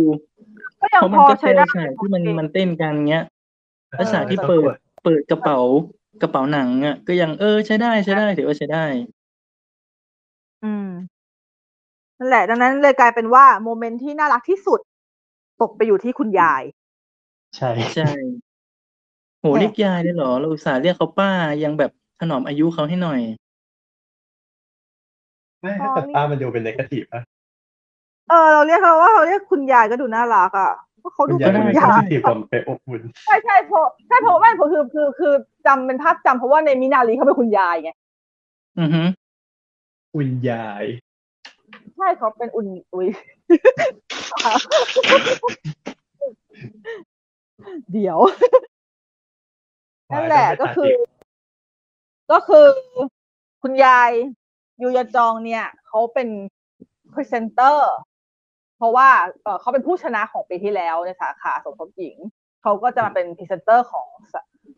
ก็ยังเพราะพมันอก็ใช้เจอได้ ฉากที่มันโอเคมันเต้นกันเงี้ยแล้วฉากที่ออเปิดก็เปิดกระเป๋ากระเป๋าหนังอะก็ยังเออใช้ได้ใช้ได้ถือว่าใช้ได้ อืม นั่นแหละ ดังนั้นเลยกลายเป็นว่า โมเมนต์ที่น่ารักที่สุด ตกไปอยู่ที่คุณยาย ใช่ ใช่โหเรียกยายเลยเหรอ เราอุตส่าห์เรียกเขาป้า ยังแบบถนอมอายุเขาให้หน่อย ไม่ถ้าเกิดป้ามันดูเป็นนกาทีฟอะเออ เราเรียกเขาว่าเขาเรียกคุณยายก็ดูน่ารักอะเพราะเขาคุดูณยายเป็นดูคุณเป็นยาโพยสิทีฟกว่าเป็นอบอุ่น ใช่ใช่เพราะ ใช่ เพราะไม่เพราะคือ คือ คือจำเป็นภาพจำ เพราะว่าใน มินารี เขาเป็นคุณยายไง อือฮึ คุณยาย ใช่เขาเป็นอุ่นอุ้ยเดี๋ยวนั่นแหละก็คือ ก็คือคุณยายยูยาจองเนี่ยเขาเป็นพรีเซนเตอร์ เพราะว่าเอ่อเขาเป็นผู้ชนะของปีที่แล้วในสาขาสมทบหญิง เขาก็จะมาเป็นพรีเซนเตอร์ของส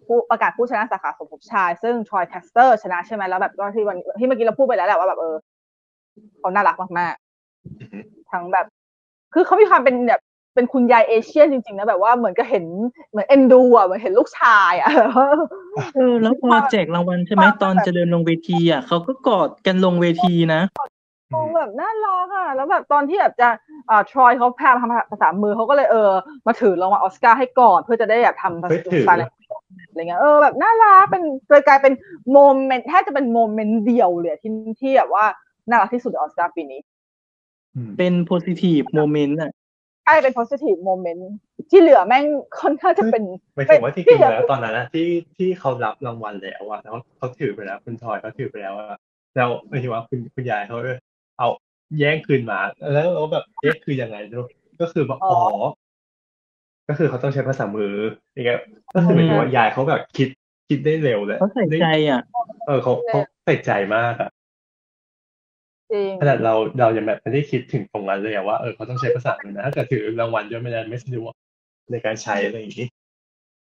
ผู้ประกาศผู้ชนะสาขาสมทบชาย ซึ่ง Troy Kotsur ชนะใช่ไหมแล้วแบบก็ที่วันที่เมื่อกี้เราพูดไปแล้วแหละว่าแบบเออเขาน่ารักมากอือฮึๆทั้งแบบ คือเขามีความเป็นแบบเป็นคุณยาย Asian จริงๆนะแบบว่าเหมือนก็เห็นเหมือนเอ็นดูอะเหมือนเห็นลูกชายอะเออแล้วพอแจกรางวัลใช่ไหมตอนจะเดินลงเวทีอะเขาก็กอดกันลงเวทีนะโอ้แบบน่ารักอะแล้วแบบตอนที่แบบจะอ่าทรอยเขาพาทำภาษามือเขาก็เลยเออมาถือรางวัลออสการ์ให้ก่อนเพื่อจะได้แบบทำภาเฮ้ยถือษา อะไรเงี้ยเออแบบน่ารักเป็นเลยกลายเป็น moment แทบจะเป็น moment เดียวเลยที่ที่แบบว่าน่ารักที่สุดในออสการ์ปีนี้อืมเป็น positive moment อะใช่เป็น positive moment ที่เหลือแม่งค่อนข้างจะเป็นหมายถึงว่าที่จริงเหลือแล้วตอนนั้นอะที่ที่เขารับรางวัลแล้วอะแล้วเขาถือไปแล้วคุณทอยเขาถือไปแล้วอะแล้วหมายถึงว่าคุณคุณยายเขาเอาแย่งคืนมา แล้วเราแบบเอ๊ะคือยังไงลูกก็คือแบบอ๋อ ก็คือเขาต้องใช้ภาษามืออย่างเงี้ยก็คือหมายถึงว่ายายเขาแบบคิดคิดได้เร็วเลยเขาใส่ใจอะ เออเขาเขาใส่ใจมากอะจริงขนาดเราเรายังแบบไม่ได้คิดถึงตรงนั้นเลยอะว่าเออเขาต้องใช้ภาษามือนะถ้าเกิดถือรางวัลด้วยไม่ได้ไม่สะดวกในการใช้อะไรอย่างนี้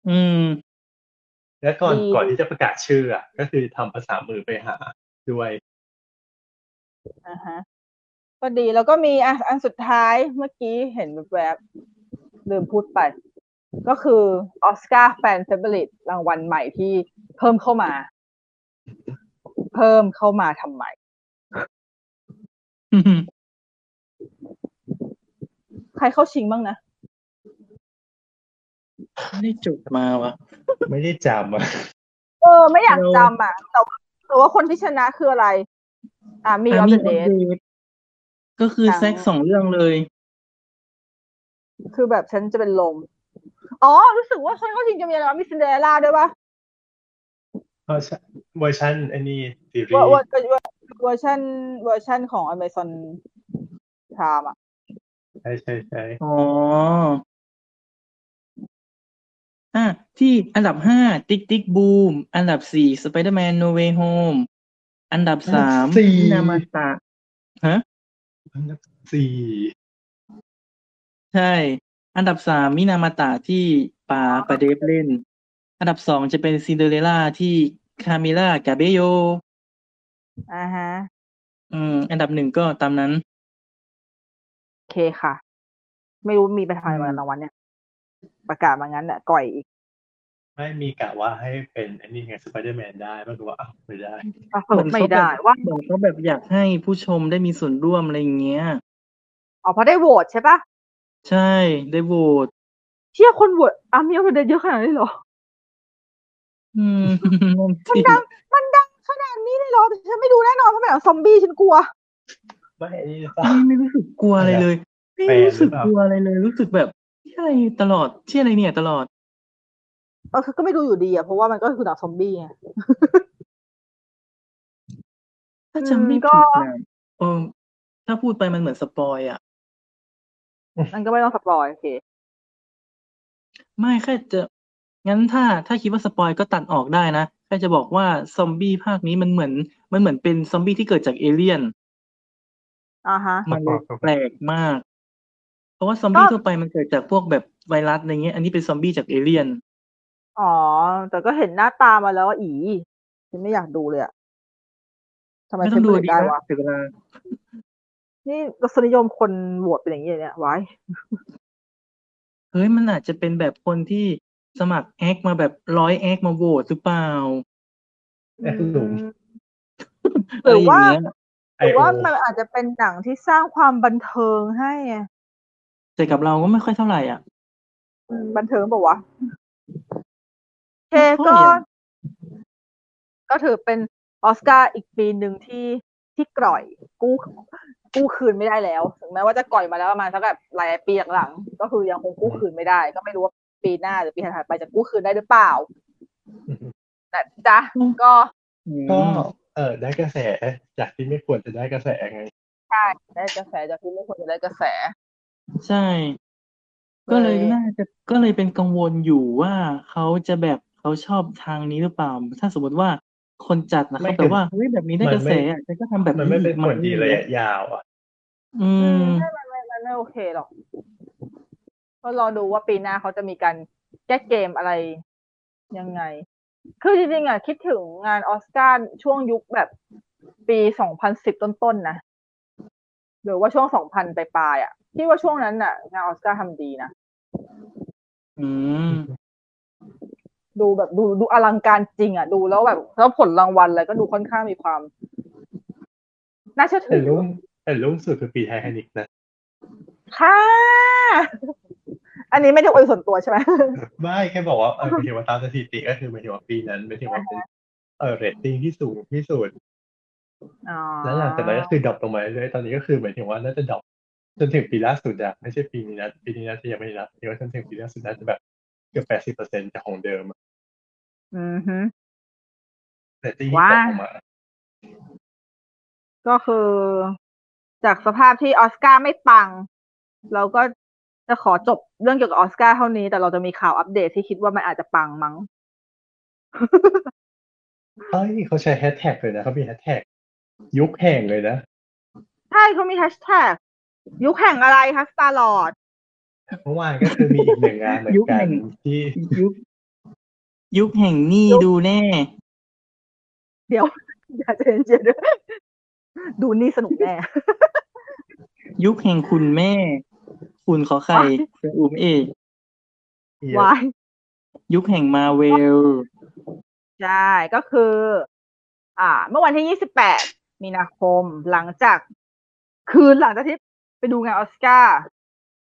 อืม แล้วก่อนดีก่อนที่จะประกาศชื่ออะ ก็คือทำภาษามือไปหาด้วยอ่าฮะก็ดีแล้วก็มีอะอันสุดท้ายเมื่อกี้เห็นแวบๆ ลืมพูดไป ก็คือออสการ์ Fan Favorite รางวัลใหม่ที่เพิ่มเข้ามา เพิ่มเข้ามาทำไมใครเข้าชิงบ้างนะ ไม่ได้จดมาวะไม่ได้จำอะ เออ ไม่อยากเราจำอะ แต่ว่าแต่ว่าคนที่ชนะคืออะไร อ่ามีออฟ Army เด of เด Death ก็คือหนังแซกสองเรื่องเลย คือแบบฉันจะเป็นลม อ๋อ รู้สึกว่าคนเข้าชิงจะมีอะไรวะมีซินเดอเรลล่าด้วยปะเออใช่เวอร์ชันไอ้นี่ซีรีเวอร์ส์เวอร์เวอร์เวอร์ชันเวอร์ชันของ Amazon Prime อะช่ใช่ใช่อ๋ออะที่อันดับห้า Tick Tick Boom อันดับสี่ Spider-Man No Way Home อันดับสาม Minamataฮะอันดับสี่ ใช่ อันดับสาม Minamata ที่ป๋าเดปป์เล่น อันดับสองจะเป็นซินเดอเรลล่าที่ Camila Cabello อ่าฮะ อืม อันดับหนึ่งก็ตามนั้น โอเคค่ะ ไม่รู้มีไปทำไมมารางวัลเนี่ย ประกาศมางั้นแหละก่อยอีก ไม่มีกะว่าให้เป็นอันนี้ไงสไปเดอร์แมนได้ปรากฏว่าอ้าวไม่ได้อะเปิดไม่ได้ว่าเหมือนเขาแบบอยากให้ผู้ชมได้มีส่วนร่วมอะไรอย่างเงี้ย อ๋อเพราะได้โหวตใช่ปะ ใช่ ได้โหวตเชื่อคนโหวตอามีคนเดนเยอะขนาดนี้เหรอ อืมนั่นมันสิดังมันดังขนาดนี้เลยเหรอแต่ฉันไม่ดูแน่นอนเพราะแบบซอมบี้ฉันกลัว ไม่อันนี้หรือเปล่า ไม่ไม่รู้สึกกลัวอะไรเลย ไม่แฟนรู้สึกหรือเปล่า กลัวอะไรเลย รู้สึกแบบที่อะไรตลอดที่อะไรเนี่ยตลอด เออคือก็ไม่ดูอยู่ดีอะเพราะว่ามันก็คือหนังซอมบี้ไง ถ้าจำไม่อืมก็ ผิดนะเออถ้าพูดไปมันเหมือน spoil อะ มันก็ไม่ต้อง spoil โอเคไม่แค่จะงั้นถ้าถ้าคิดว่า spoil ก็ตัดออกได้นะแค่จะบอกว่าซอมบี้ภาคนี้มันเหมือน มันเหมือนเป็นซอมบี้ที่เกิดจากเอเลี่ยนอ่าฮะ มันเลยแปลกมาก เพราะว่าซอมบี้ก็ทั่วไปมันเกิดจากพวกแบบไวรัสอะไรเงี้ย อันนี้เป็นซอมบี้จากเอเลี่ยน อ๋อ แต่ก็เห็นหน้าตามาแล้วว่าอีฉันไม่อยากดูเลยอะทำไมไม่ต้ฉัอนงดูเปิดดีได้นะวะเสียเวลา นี่รสนิยมคนโหวตเป็นอย่างนี้เลยเนี่ยไว้เฮ้ยมันอาจจะเป็นแบบคนที่สมัครแอคมาแบบร้อยแอคมาโหวตหรือเปล่าแอคหลุมหรือว่าะไย่งเงี้ยหรือว่ามันอาจจะเป็นหนังที่สร้างความบันเทิงให้ไงแต่กับเราก็ไม่ค่อยเท่าไหร่อะอืมบันเทิงบอกว่าวะโอเคไม่ค่ก็อยอะก็ถือเป็นออสการ์อีกปีหนึ่งที่ที่กร่อย กู้ กู้คืนไม่ได้แล้ว ถึงแม้ว่าจะก่อยมาแล้วประมาณสักแบบหลายปีหลังๆก็คือยังคงกู้คืนไม่ได้ ก็ไม่รู้ว่าปีหน้าหรือปีถัดๆไปจะกู้คืนได้หรือเปล่านะจ๊ะก็อืมก็เออได้กระแสจากที่ไม่ควรจะได้กระแสไงใช่ได้กระแสจากที่ไม่ควรจะได้กระแส ใช่ ก็เลยเลยน่าจะก็เลยเป็นกังวลอยู่ว่าเขาจะแบบเขาชอบทางนี้หรือเปล่า ถ้าสมมติว่าคนจัดนะไม่เขาแบบว่าเฮ้ยแบบนี้ได้มันกระแสไม่อะฉันก็ทำแบบมันนี้ไม่เป็นอีกผลดีไหมระยะยาวอะ อือืม มไม่ไม่ไม่ไม่โอเคหรอก ก็รอดูว่าปีหน้าเขาจะมีการแก้เกมอะไรยังไง คือจริงๆอะคิดถึงงานออสการ์ช่วงยุคแบบปีสองพันสิบต้นๆนะ หรือว่าช่วงสองพันปลายๆอะที่ว่าช่วงนั้นน่ะ งานออสการ์ทำดีนะ อืม ดูแบบดูดูอลังการจริงอะ ดูแล้วแบบแล้วผลรางวัลอะไรก็ดูค่อนข้างมีความ น่าเชื่อถืแต่อรุ่ง แต่รุ่งสุดคือปีไททานิกนะ ค่ะ อันนี้ไม่ได้อวยส่วนตัวใช่ไหมไม่แค่บอกว่าเออหมายถึงว่าตามสถิติก็คือหมายถึงว่าปีนั้นหมายถึงว่าเป็นเออเรตติ้งที่สูงที่สุดอ๋อแล้วหลังจากนั้นก็คือ drop ลงมาเรื่อยๆตอนนี้ก็คือหมายถึงว่าน่าจะ drop จนถึงปีล่าสุดอะไม่ใช่ปีนี้นะปีนี้น่าจะยังไม่ได้รับเดี๋ยวจนถึงปีล่าสุดน่าจะแบบเกือบแปดสิบเปอร์เซ็นต์จากของเดิมอะอือฮึเรตติ้งที่ว้าตกลงมา ก็คือ จากสภาพที่ออสการ์ไม่ปัง เราก็จะขอจบเรื่องเกี่ยวกับออสการ์เท่านี้ แต่เราจะมีข่าวอัปเดตที่คิดว่ามันอาจจะปังมั้งเอ้ยเขาใช้แฮชแท็กเลยนะเขามีแฮชแท็กยุคแห่งเลยนะใช่เขามีแฮชแท็กยุคแห่งอะไรคะ Star Lordเมื่อวานก็คือมีอีกหนึ่งงานเหมือยุนคกัแห่นงที่ยุคยุคแห่งนี้ดูแน่ เดี๋ยวอย่าเจนเจน ด้วยดูนี่สนุกแน่ ยุคแห่งคุณแม่ คุณขอไข่เป็นอุ้มเอกวายยุคแห่งมาเวล ใช่ ก็คือ อ่า เมื่อวันที่28มีนาคม หลังจาก คืนหลังจากที่ไปดูงานออสการ์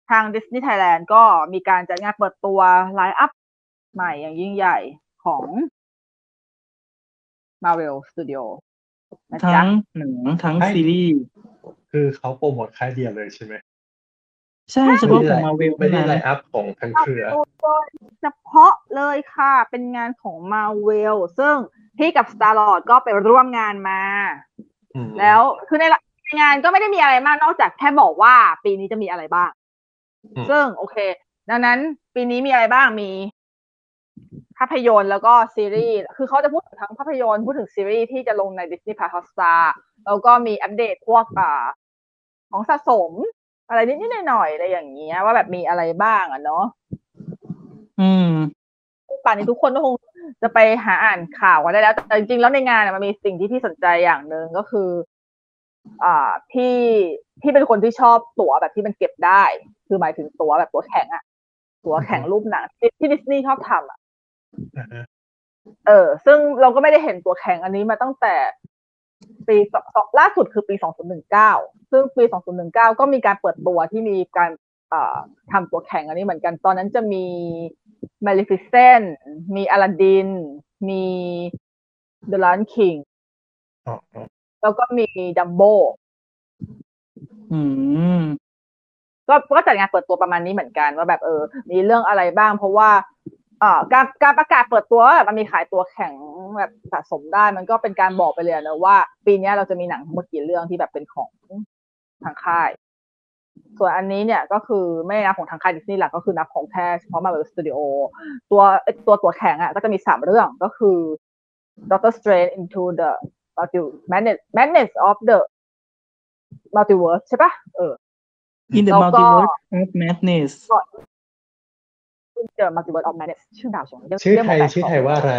ทางดิสนีย์ไทยแลนด์ก็มีการจัดงานเปิดตัวline up ใหม่อย่างยิ่งใหญ่ของ Marvel Studio นะ ทั้จ๊ะงทั้งหนังทั้งซีรีส์คือเขาโปรโมทค่ายเดียวเลยใช่ไหมใช่เฉพาะของมาเวลไม่เท่าได้นั้นไม่ได้ line up ของทั้งเครือโดยเฉพาะเลยค่ะเป็นงานของ Marvel ซึ่งพี่กับ Star Lord ก็ไปร่วมงานมาอืมแล้วคือในในงานก็ไม่ได้มีอะไรมากนอกจากแค่บอกว่าปีนี้จะมีอะไรบ้างอืมซึ่งโอเค ดังนั้นปีนี้มีอะไรบ้างมี ภาพยนตร์แล้วก็ซีรีส์ คือเขาจะพูดถึงทั้งภาพยนตร์ พูดถึงซีรีส์ที่จะลงใน Disney Plus Hotstar แล้วก็มีอัปเดตพวกอ่าของสะสม อะไรนิดๆหน่อยๆอะไรอย่างเงี้ย ว่าแบบมีอะไรบ้างอะเนาะ อืมป่านนี้ทุกคนก็คงจะไปหาอ่านข่าวกันได้แล้ว แต่จริงๆ แล้วในงานเนี่ยมันมีสิ่งที่พี่สนใจอย่างหนึ่งก็คือ อ่าพี่พี่เป็นคนที่ชอบตั๋วแบบที่มันเก็บได้ คือหมายถึงตั๋วแบบตั๋วแข็งอะตั๋วแข็งรูปหนังที่ที่ดิสนีย์ชอบทำอะอ่าฮะ เออ ซึ่งเราก็ไม่ได้เห็นตั๋วแข็งอันนี้มาตั้งแต่ปีสองสองล่าสุดคือปี2019ซึ่งปี2019ก็มีการเปิดตัวที่มีการเอ่อทำตั๋วแข็งอันนี้เหมือนกัน ตอนนั้นจะมี Maleficent มี Aladdin มี The Lion King อ๋ออ๋อแล้วก็มีดัมโบอืมก็ก็จัดงานเปิดตัวประมาณนี้เหมือนกันว่าแบบเออ มีเรื่องอะไรบ้างเพราะว่า เอ่อการการประกาศเปิดตัวว่าแบบมันมีขายตัวแข่งแบบสะสมได้มันก็เป็นการบอกไปเลยนะว่า ปีนี้เราจะมีหนังทั้งหมดกี่เรื่องที่แบบเป็นของทางค่าย ส่วนอันนี้เนี่ยก็คือไม่ได้นับของทางค่ายดิสนีย์หลักก็คือนับของแค่เฉพาะมาเวลสตูดิโอตัวเอ้ยตัวตัวแข่งอะก็จะมีสามเรื่องก็คือ Doctor Strange into the Multi- Madness Madness of the Multiverse ใช่ปะเออ In the แล้ วก็ Multiverse of Madness The Multiverse of Madness ชื่อดาวชงเรีกชื่อเรีกไทยหมแปลกชื่อไทยว่าอะไร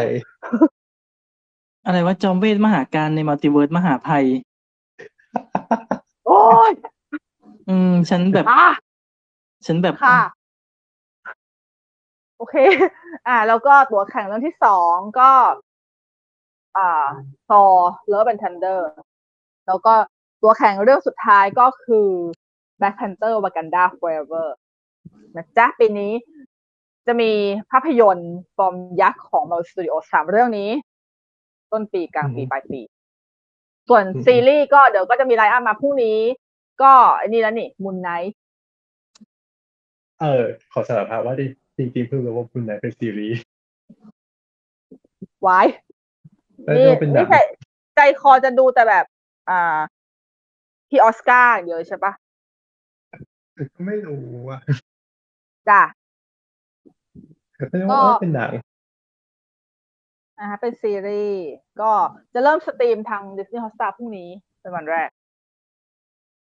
อะไรว่าจอมเวทมหาการในมัลติเวิร์สมหาภัย โอ้ยอืม ฉันแบบอะฉันแบบค่ะโอเค อ่า แล้วก็ตัวแข่งเรื่องที่สองก็ อ่า Thor Love and Thunder แล้วก็ตัวแข่งเรื่องสุดท้ายก็คือ Black Panther Wakanda Forever นะจ๊ะปีนี้ จะมีภาพยนตร์ฟอร์มยักษ์ของ Marvel Studio สามเรื่องนี้ ต้นปีกลางปีอืมปลายปี ส่วนอืมซีรีส์ก็เดี๋ยวก็จะมี line up มาพรุ่งนี้ ก็อันนี้แล้วนี่มุนไนท์เออ ขอสารภาพว่าจริงๆเพิ่งรู้ว่าคุณนายเป็นซีรีส์ไว้แล้วนี่ก็เป็นหนันี่งใจใจคอจะดูแต่แบบ อ่าพี่ออสการ์อย่างเดียวเลยใช่ปะก็ไม่รู้อะจ้ะ แต่ก็รู้ก็ว่าเป็นหนังอ่าฮะเป็นซีรีส์ก็จะเริ่ม stream ทาง Disney Hotstar พรุ่งนี้เป็นวันแรก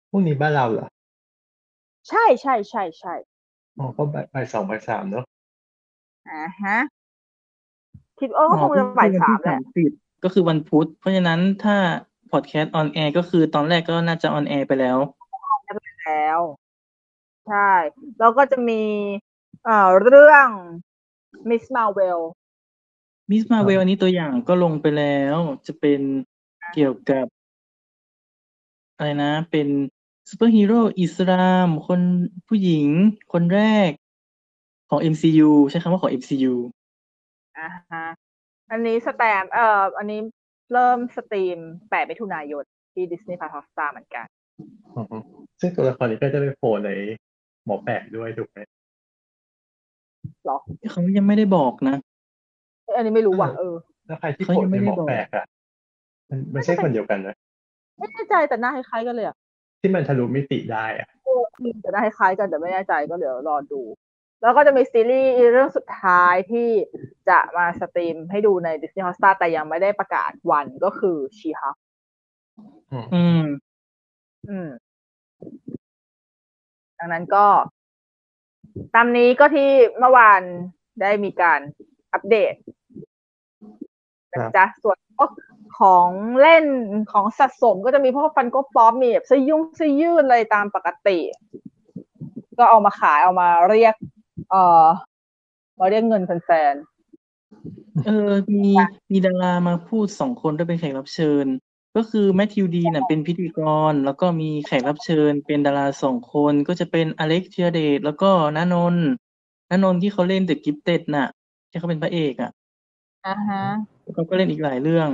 พรุ่งนี้บ้านเราเหรอ ใช่ใช่ใช่ใช่อ๋อก็บ่ายบ่ายสองบ่ายสามเนาะอ่าฮะคิดว่าก็คงจะบ่ายสามแหละสิบก็คือวันพุธเพราะฉะนั้นถ้าพอดแคสต์ on air ก็คือตอนแรกก็น่าจะ on air ไปแล้วแล้ว ใช่ แล้วก็จะมี เอ่อเรื่อง Miss Marvel Miss Marvel อันนี้ตัวอย่างก็ลงไปแล้ว จะเป็นเกี่ยวกับอะไรนะ เป็นซูเปอร์ฮีโร่อิสลาม คนผู้หญิง คนแรกของ MCU ใช้คำว่าของ MCU อ่าฮะอันนี้สแตมเอ่ออันนี้เริ่ม stream 8มิถุนายนที่ Disney Plus Hotstar เหมือนกันอือฮึซึ่งตัวละครนี้ก็จะไปโผล่ในหมอแปลกด้วยถูกไหมเหรอเขายังไม่ได้บอกนะเอ้ยอันนี้ไม่รู้ว่ะเออเออแล้วใครที่เขาโผล่ยังไม่ในได้หมอบอกแปลกอะมันมันใช่คนเดียวกันนะไม่แน่ใจแต่หน้าคล้ายๆกันเลยอะที่มันทะลุมิติได้อะเออแต่หน้าคล้ายๆกันแต่ไม่แน่ใจก็เดี๋ยวรอดู แล้วก็จะมีซีรีส์เรื่องสุดท้ายที่จะมาสตรีมให้ดูใน Disney Hotstar แต่ยังไม่ได้ประกาศวันก็คือชีฮักอืม อืมอืมดังนั้นก็ ตามนี้ก็ที่เมื่อวานได้มีการอัปเดตนะจ๊ะส่วนพวกของเล่นของสะสมก็จะมีพวกฟันโกป๊อปมีแบบเสื้อยุ่งเสื้อยืดอะไรตามปกติ ก็เอามาขายเอามาเรียก เอ่อมาเรียกเงินแฟนเออ มีมีดารามาพูดสองคนด้วยเป็นแขกรับเชิญ ก็คือแมทธิวดีน่ะเป็นพิธีกร แล้วก็มีแขกรับเชิญ เป็นดาราสองคนก็จะเป็นอเล็กเทียเดตแล้วก็ณนนท์ณนนท์ที่เขาเล่น The Giftedฟเต็ดน่ะ ที่เขาเป็นพระเอกอะๆอ่าฮะเขาก็เล่นอีกหลายเรื่อง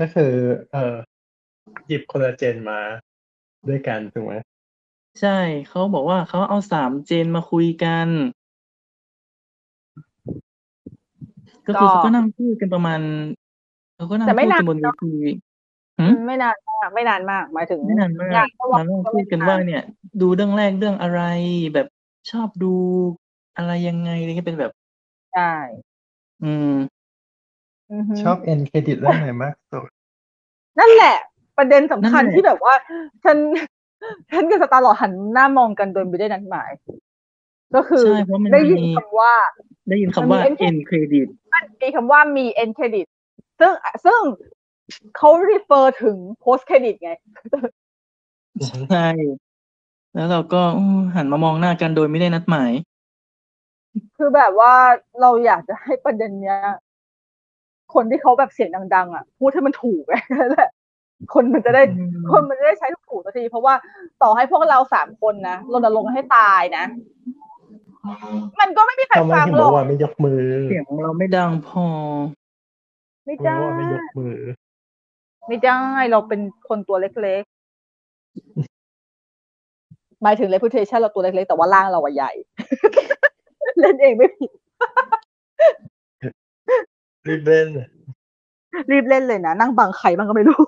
ก็คือ เออหยิบคนละ gen มาด้วยกันถูกไหมใช่เขาบอกว่าเขาเอาสาม gen มาคุยกัน ก็คือก็เขาก็นั่งพูดกันประมาณเขาก็นั่งแต่ไม่พูดนานกันบนเวเนอะทีอืม ไม่นานมากไม่นานมากหมายถึงไม่นานมากงานก็มานั่งพูดกันว่าเนี่ย ดูเรื่องแรกเรื่องอะไร แบบชอบดูอะไรยังไงอะไรเงี้ยเป็นแบบใช่อืมอือฮึชอบเอ็ end credit เรื่องไหนมากสุดนั่นแหละ ประเด็นสำคัญนั่นแหละที่แบบว่า ฉัน ฉันกับ Star Lord หันหน้ามองกันโดยไม่ได้นัดหมาย ก็คือใช่เพราะมันได้ยินมีคำว่า ได้ยินคำว่ามันมี end end credit มันมีคำว่ามี end credit ซึ่งซึ่ง เขา refer ถึง post credit ไง ใช่ แล้วเราก็อืมหันมามองหน้ากันโดยไม่ได้นัดหมาย คือแบบว่าเราอยากจะให้ประเด็นเนี้ย คนที่เขาแบบเสียงดัง ๆ อะ พูดให้มันถูกไงนั่นแหละคนมันจะได้อืมคนมันจะได้ใช้ถูกสักที เพราะว่าต่อให้พวกเราสามคนนะรณรงค์ให้ตายนะ มันก็ไม่มีใครทำไมฟังถึงหรบออกกว่าไม่ยกมือ เสียงเราไม่ดังพอ ไม่ทำไมได้บอกว่าไม่ยกมือ ไม่ได้เราเป็นคนตัวเล็กๆหมายถึง reputation เราตัวเล็กๆ แต่ว่าร่างเราอะใหญ่ เล่นเองไม่ผิด รีบเล่น รีบเล่นเลยนะ นั่งบังใครบ้างก็ไม่รู้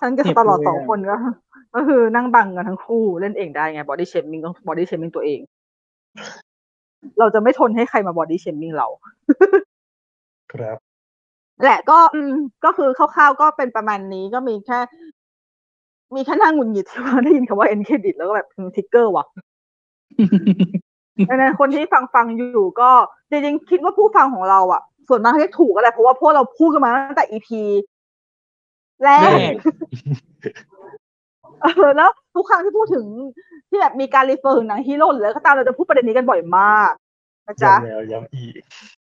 ฉันกับเจ็บตลอดเลยสองอะคนก็ก็คือนั่งบังกันทั้งคู่เล่นเองได้ไง body shaming ก็ body shaming ตัวเอง เราจะไม่ทนให้ใครมา body shaming เรา ครับ แหละก็อืมก็คือคร่าวๆก็เป็นประมาณนี้ก็มีแค่ มีแค่นั่งหงุนหงิดที่ว่าได้ยินคำว่า end credit แล้วก็แบบทิกเกอร์ว่ะดังนั้นคนที่ฟังฟังๆอยู่ก็จริงๆคิดว่าผู้ฟังของเราอะ ส่วนมากจะถูกก็แหละเพราะว่าพวกเราพูดกันมาตั้งแต่ EP แรแรกกเออแล้วทุกครั้งที่พูดถึงที่แบบมีการ refer ถึงหนังฮีโร่หรืออะไรก็ตามเราจะพูดประเด็นนี้กันบ่อยมากนะจ๊ะย้ำแล้วย้ำอีกใช่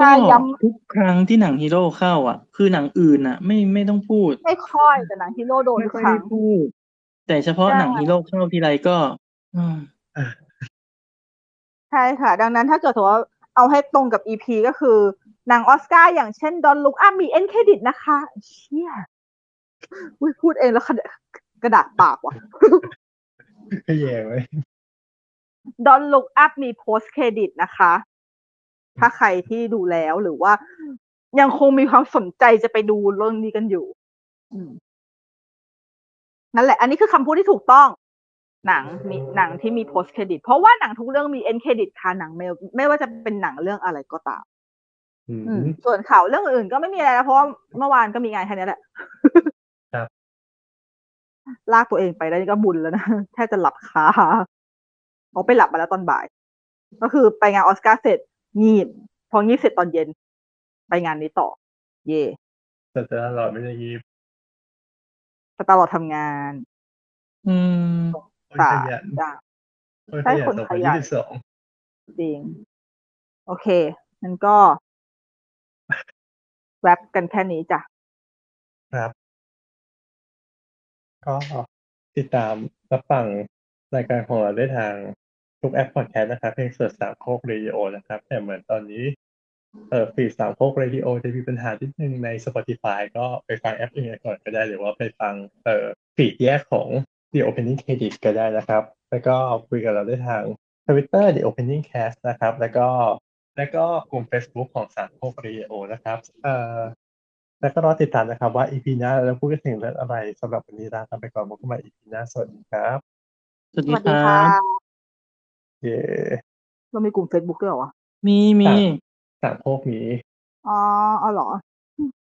ก็ย้ทุกครั้งที่หนังฮีโร่เข้า อะ คือหนังอื่นอะ ไม่ไม่ต้องพูดไม่ค่อยแต่หนังฮีโร่โดนไม่ทุกครั้งไม่ค่อยได้พูด แต่เฉพาะใช่หนังฮีโร่เข้าทีไรก็อืมใช่ค่ะ ดังนั้นถ้าเกิดสมมติว่าเอาให้ตรงกับ EP ก็คือ หนังออสการ์อย่างเช่น Don Look Up มี end credit นะคะ เชี่ยอุ๊ยพูดเองแล้วกระดาษกระดาษปากว่ะก็แย่ไว้ Don Look Up มี post credit นะคะ ถ้าใครที่ดูแล้วหรือว่า ยังคงมีความสนใจจะไปดูเรื่องนี้กันอยู่อืมนั่นแหละ อันนี้คือคำพูดที่ถูกต้อง หนังมีหนังที่มี post credit เพราะว่าหนังทุกเรื่องมี end credit ค่ะหนังไม่ไม่ว่าจะเป็นหนังเรื่องอะไรก็ตามอืมอืมส่วนข่าวเรื่องอื่นก็ไม่มีอะไรแล้วเพราะว่าเมื่อวานก็มีงานแค่นี้แหละครับ ลากตัวเองไปได้นี่ก็บุญแล้วนะแทบจะหลับคาออกไปหลับมาแล้วตอนบ่าย ก็คือไปงานออสการ์เสร็จ งีบ พองีบเสร็จตอนเย็น ไปงานนี้ต่อ เย่แต่ตลอดไม่ได้ยีบแต่ตลอดทำงาน อืมโอ้ยตาขยันจ้าโอ้ยใช่ขยันคนขยันสองพันยี่สิบสองจริง โอเคงั้นก็ wrap กันแค่นี้จ้ะครับ ก็ติดตามรับฟังรายการของเราได้ทาง ทุกแอปพอดแคสต์นะครับเพียง search สามโคกเรดิโอนะครับ แต่เหมือนตอนนี้เอ่อ feed สามโคกเรดิโอจะมีปัญหานิดนึงใน Spotify ก็ไปฟังแอปอื่นก่อนก็ได้หรือว่าไปฟังเอ่อฟีดแยกของ The Opening Credit ก็ได้นะครับ แล้วก็คุยกับเราได้ทาง Twitter The Opening Cast นะครับ แล้วก็แล้วก็กลุ่ม Facebook ของสามโคกเรดิโอนะครับเอ่อแล้วก็รอติดตามนะครับว่า EP หน้าเราพูดกันถึงเรื่องอะไรสำหรับวันนี้ลากันไปก่อนพบกันใหม่ EP หน้าสวัสดีครับ สวัสสดีวัสคดีรัค่ะบ เย่เรามีกลุ่ม Facebook ด้วยเหรอวะมีมีสามโคกนี้อ๋ออ๋อเหรอ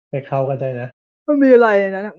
ไปเข้ากันได้นะมันมีอะไรในนั้นอะ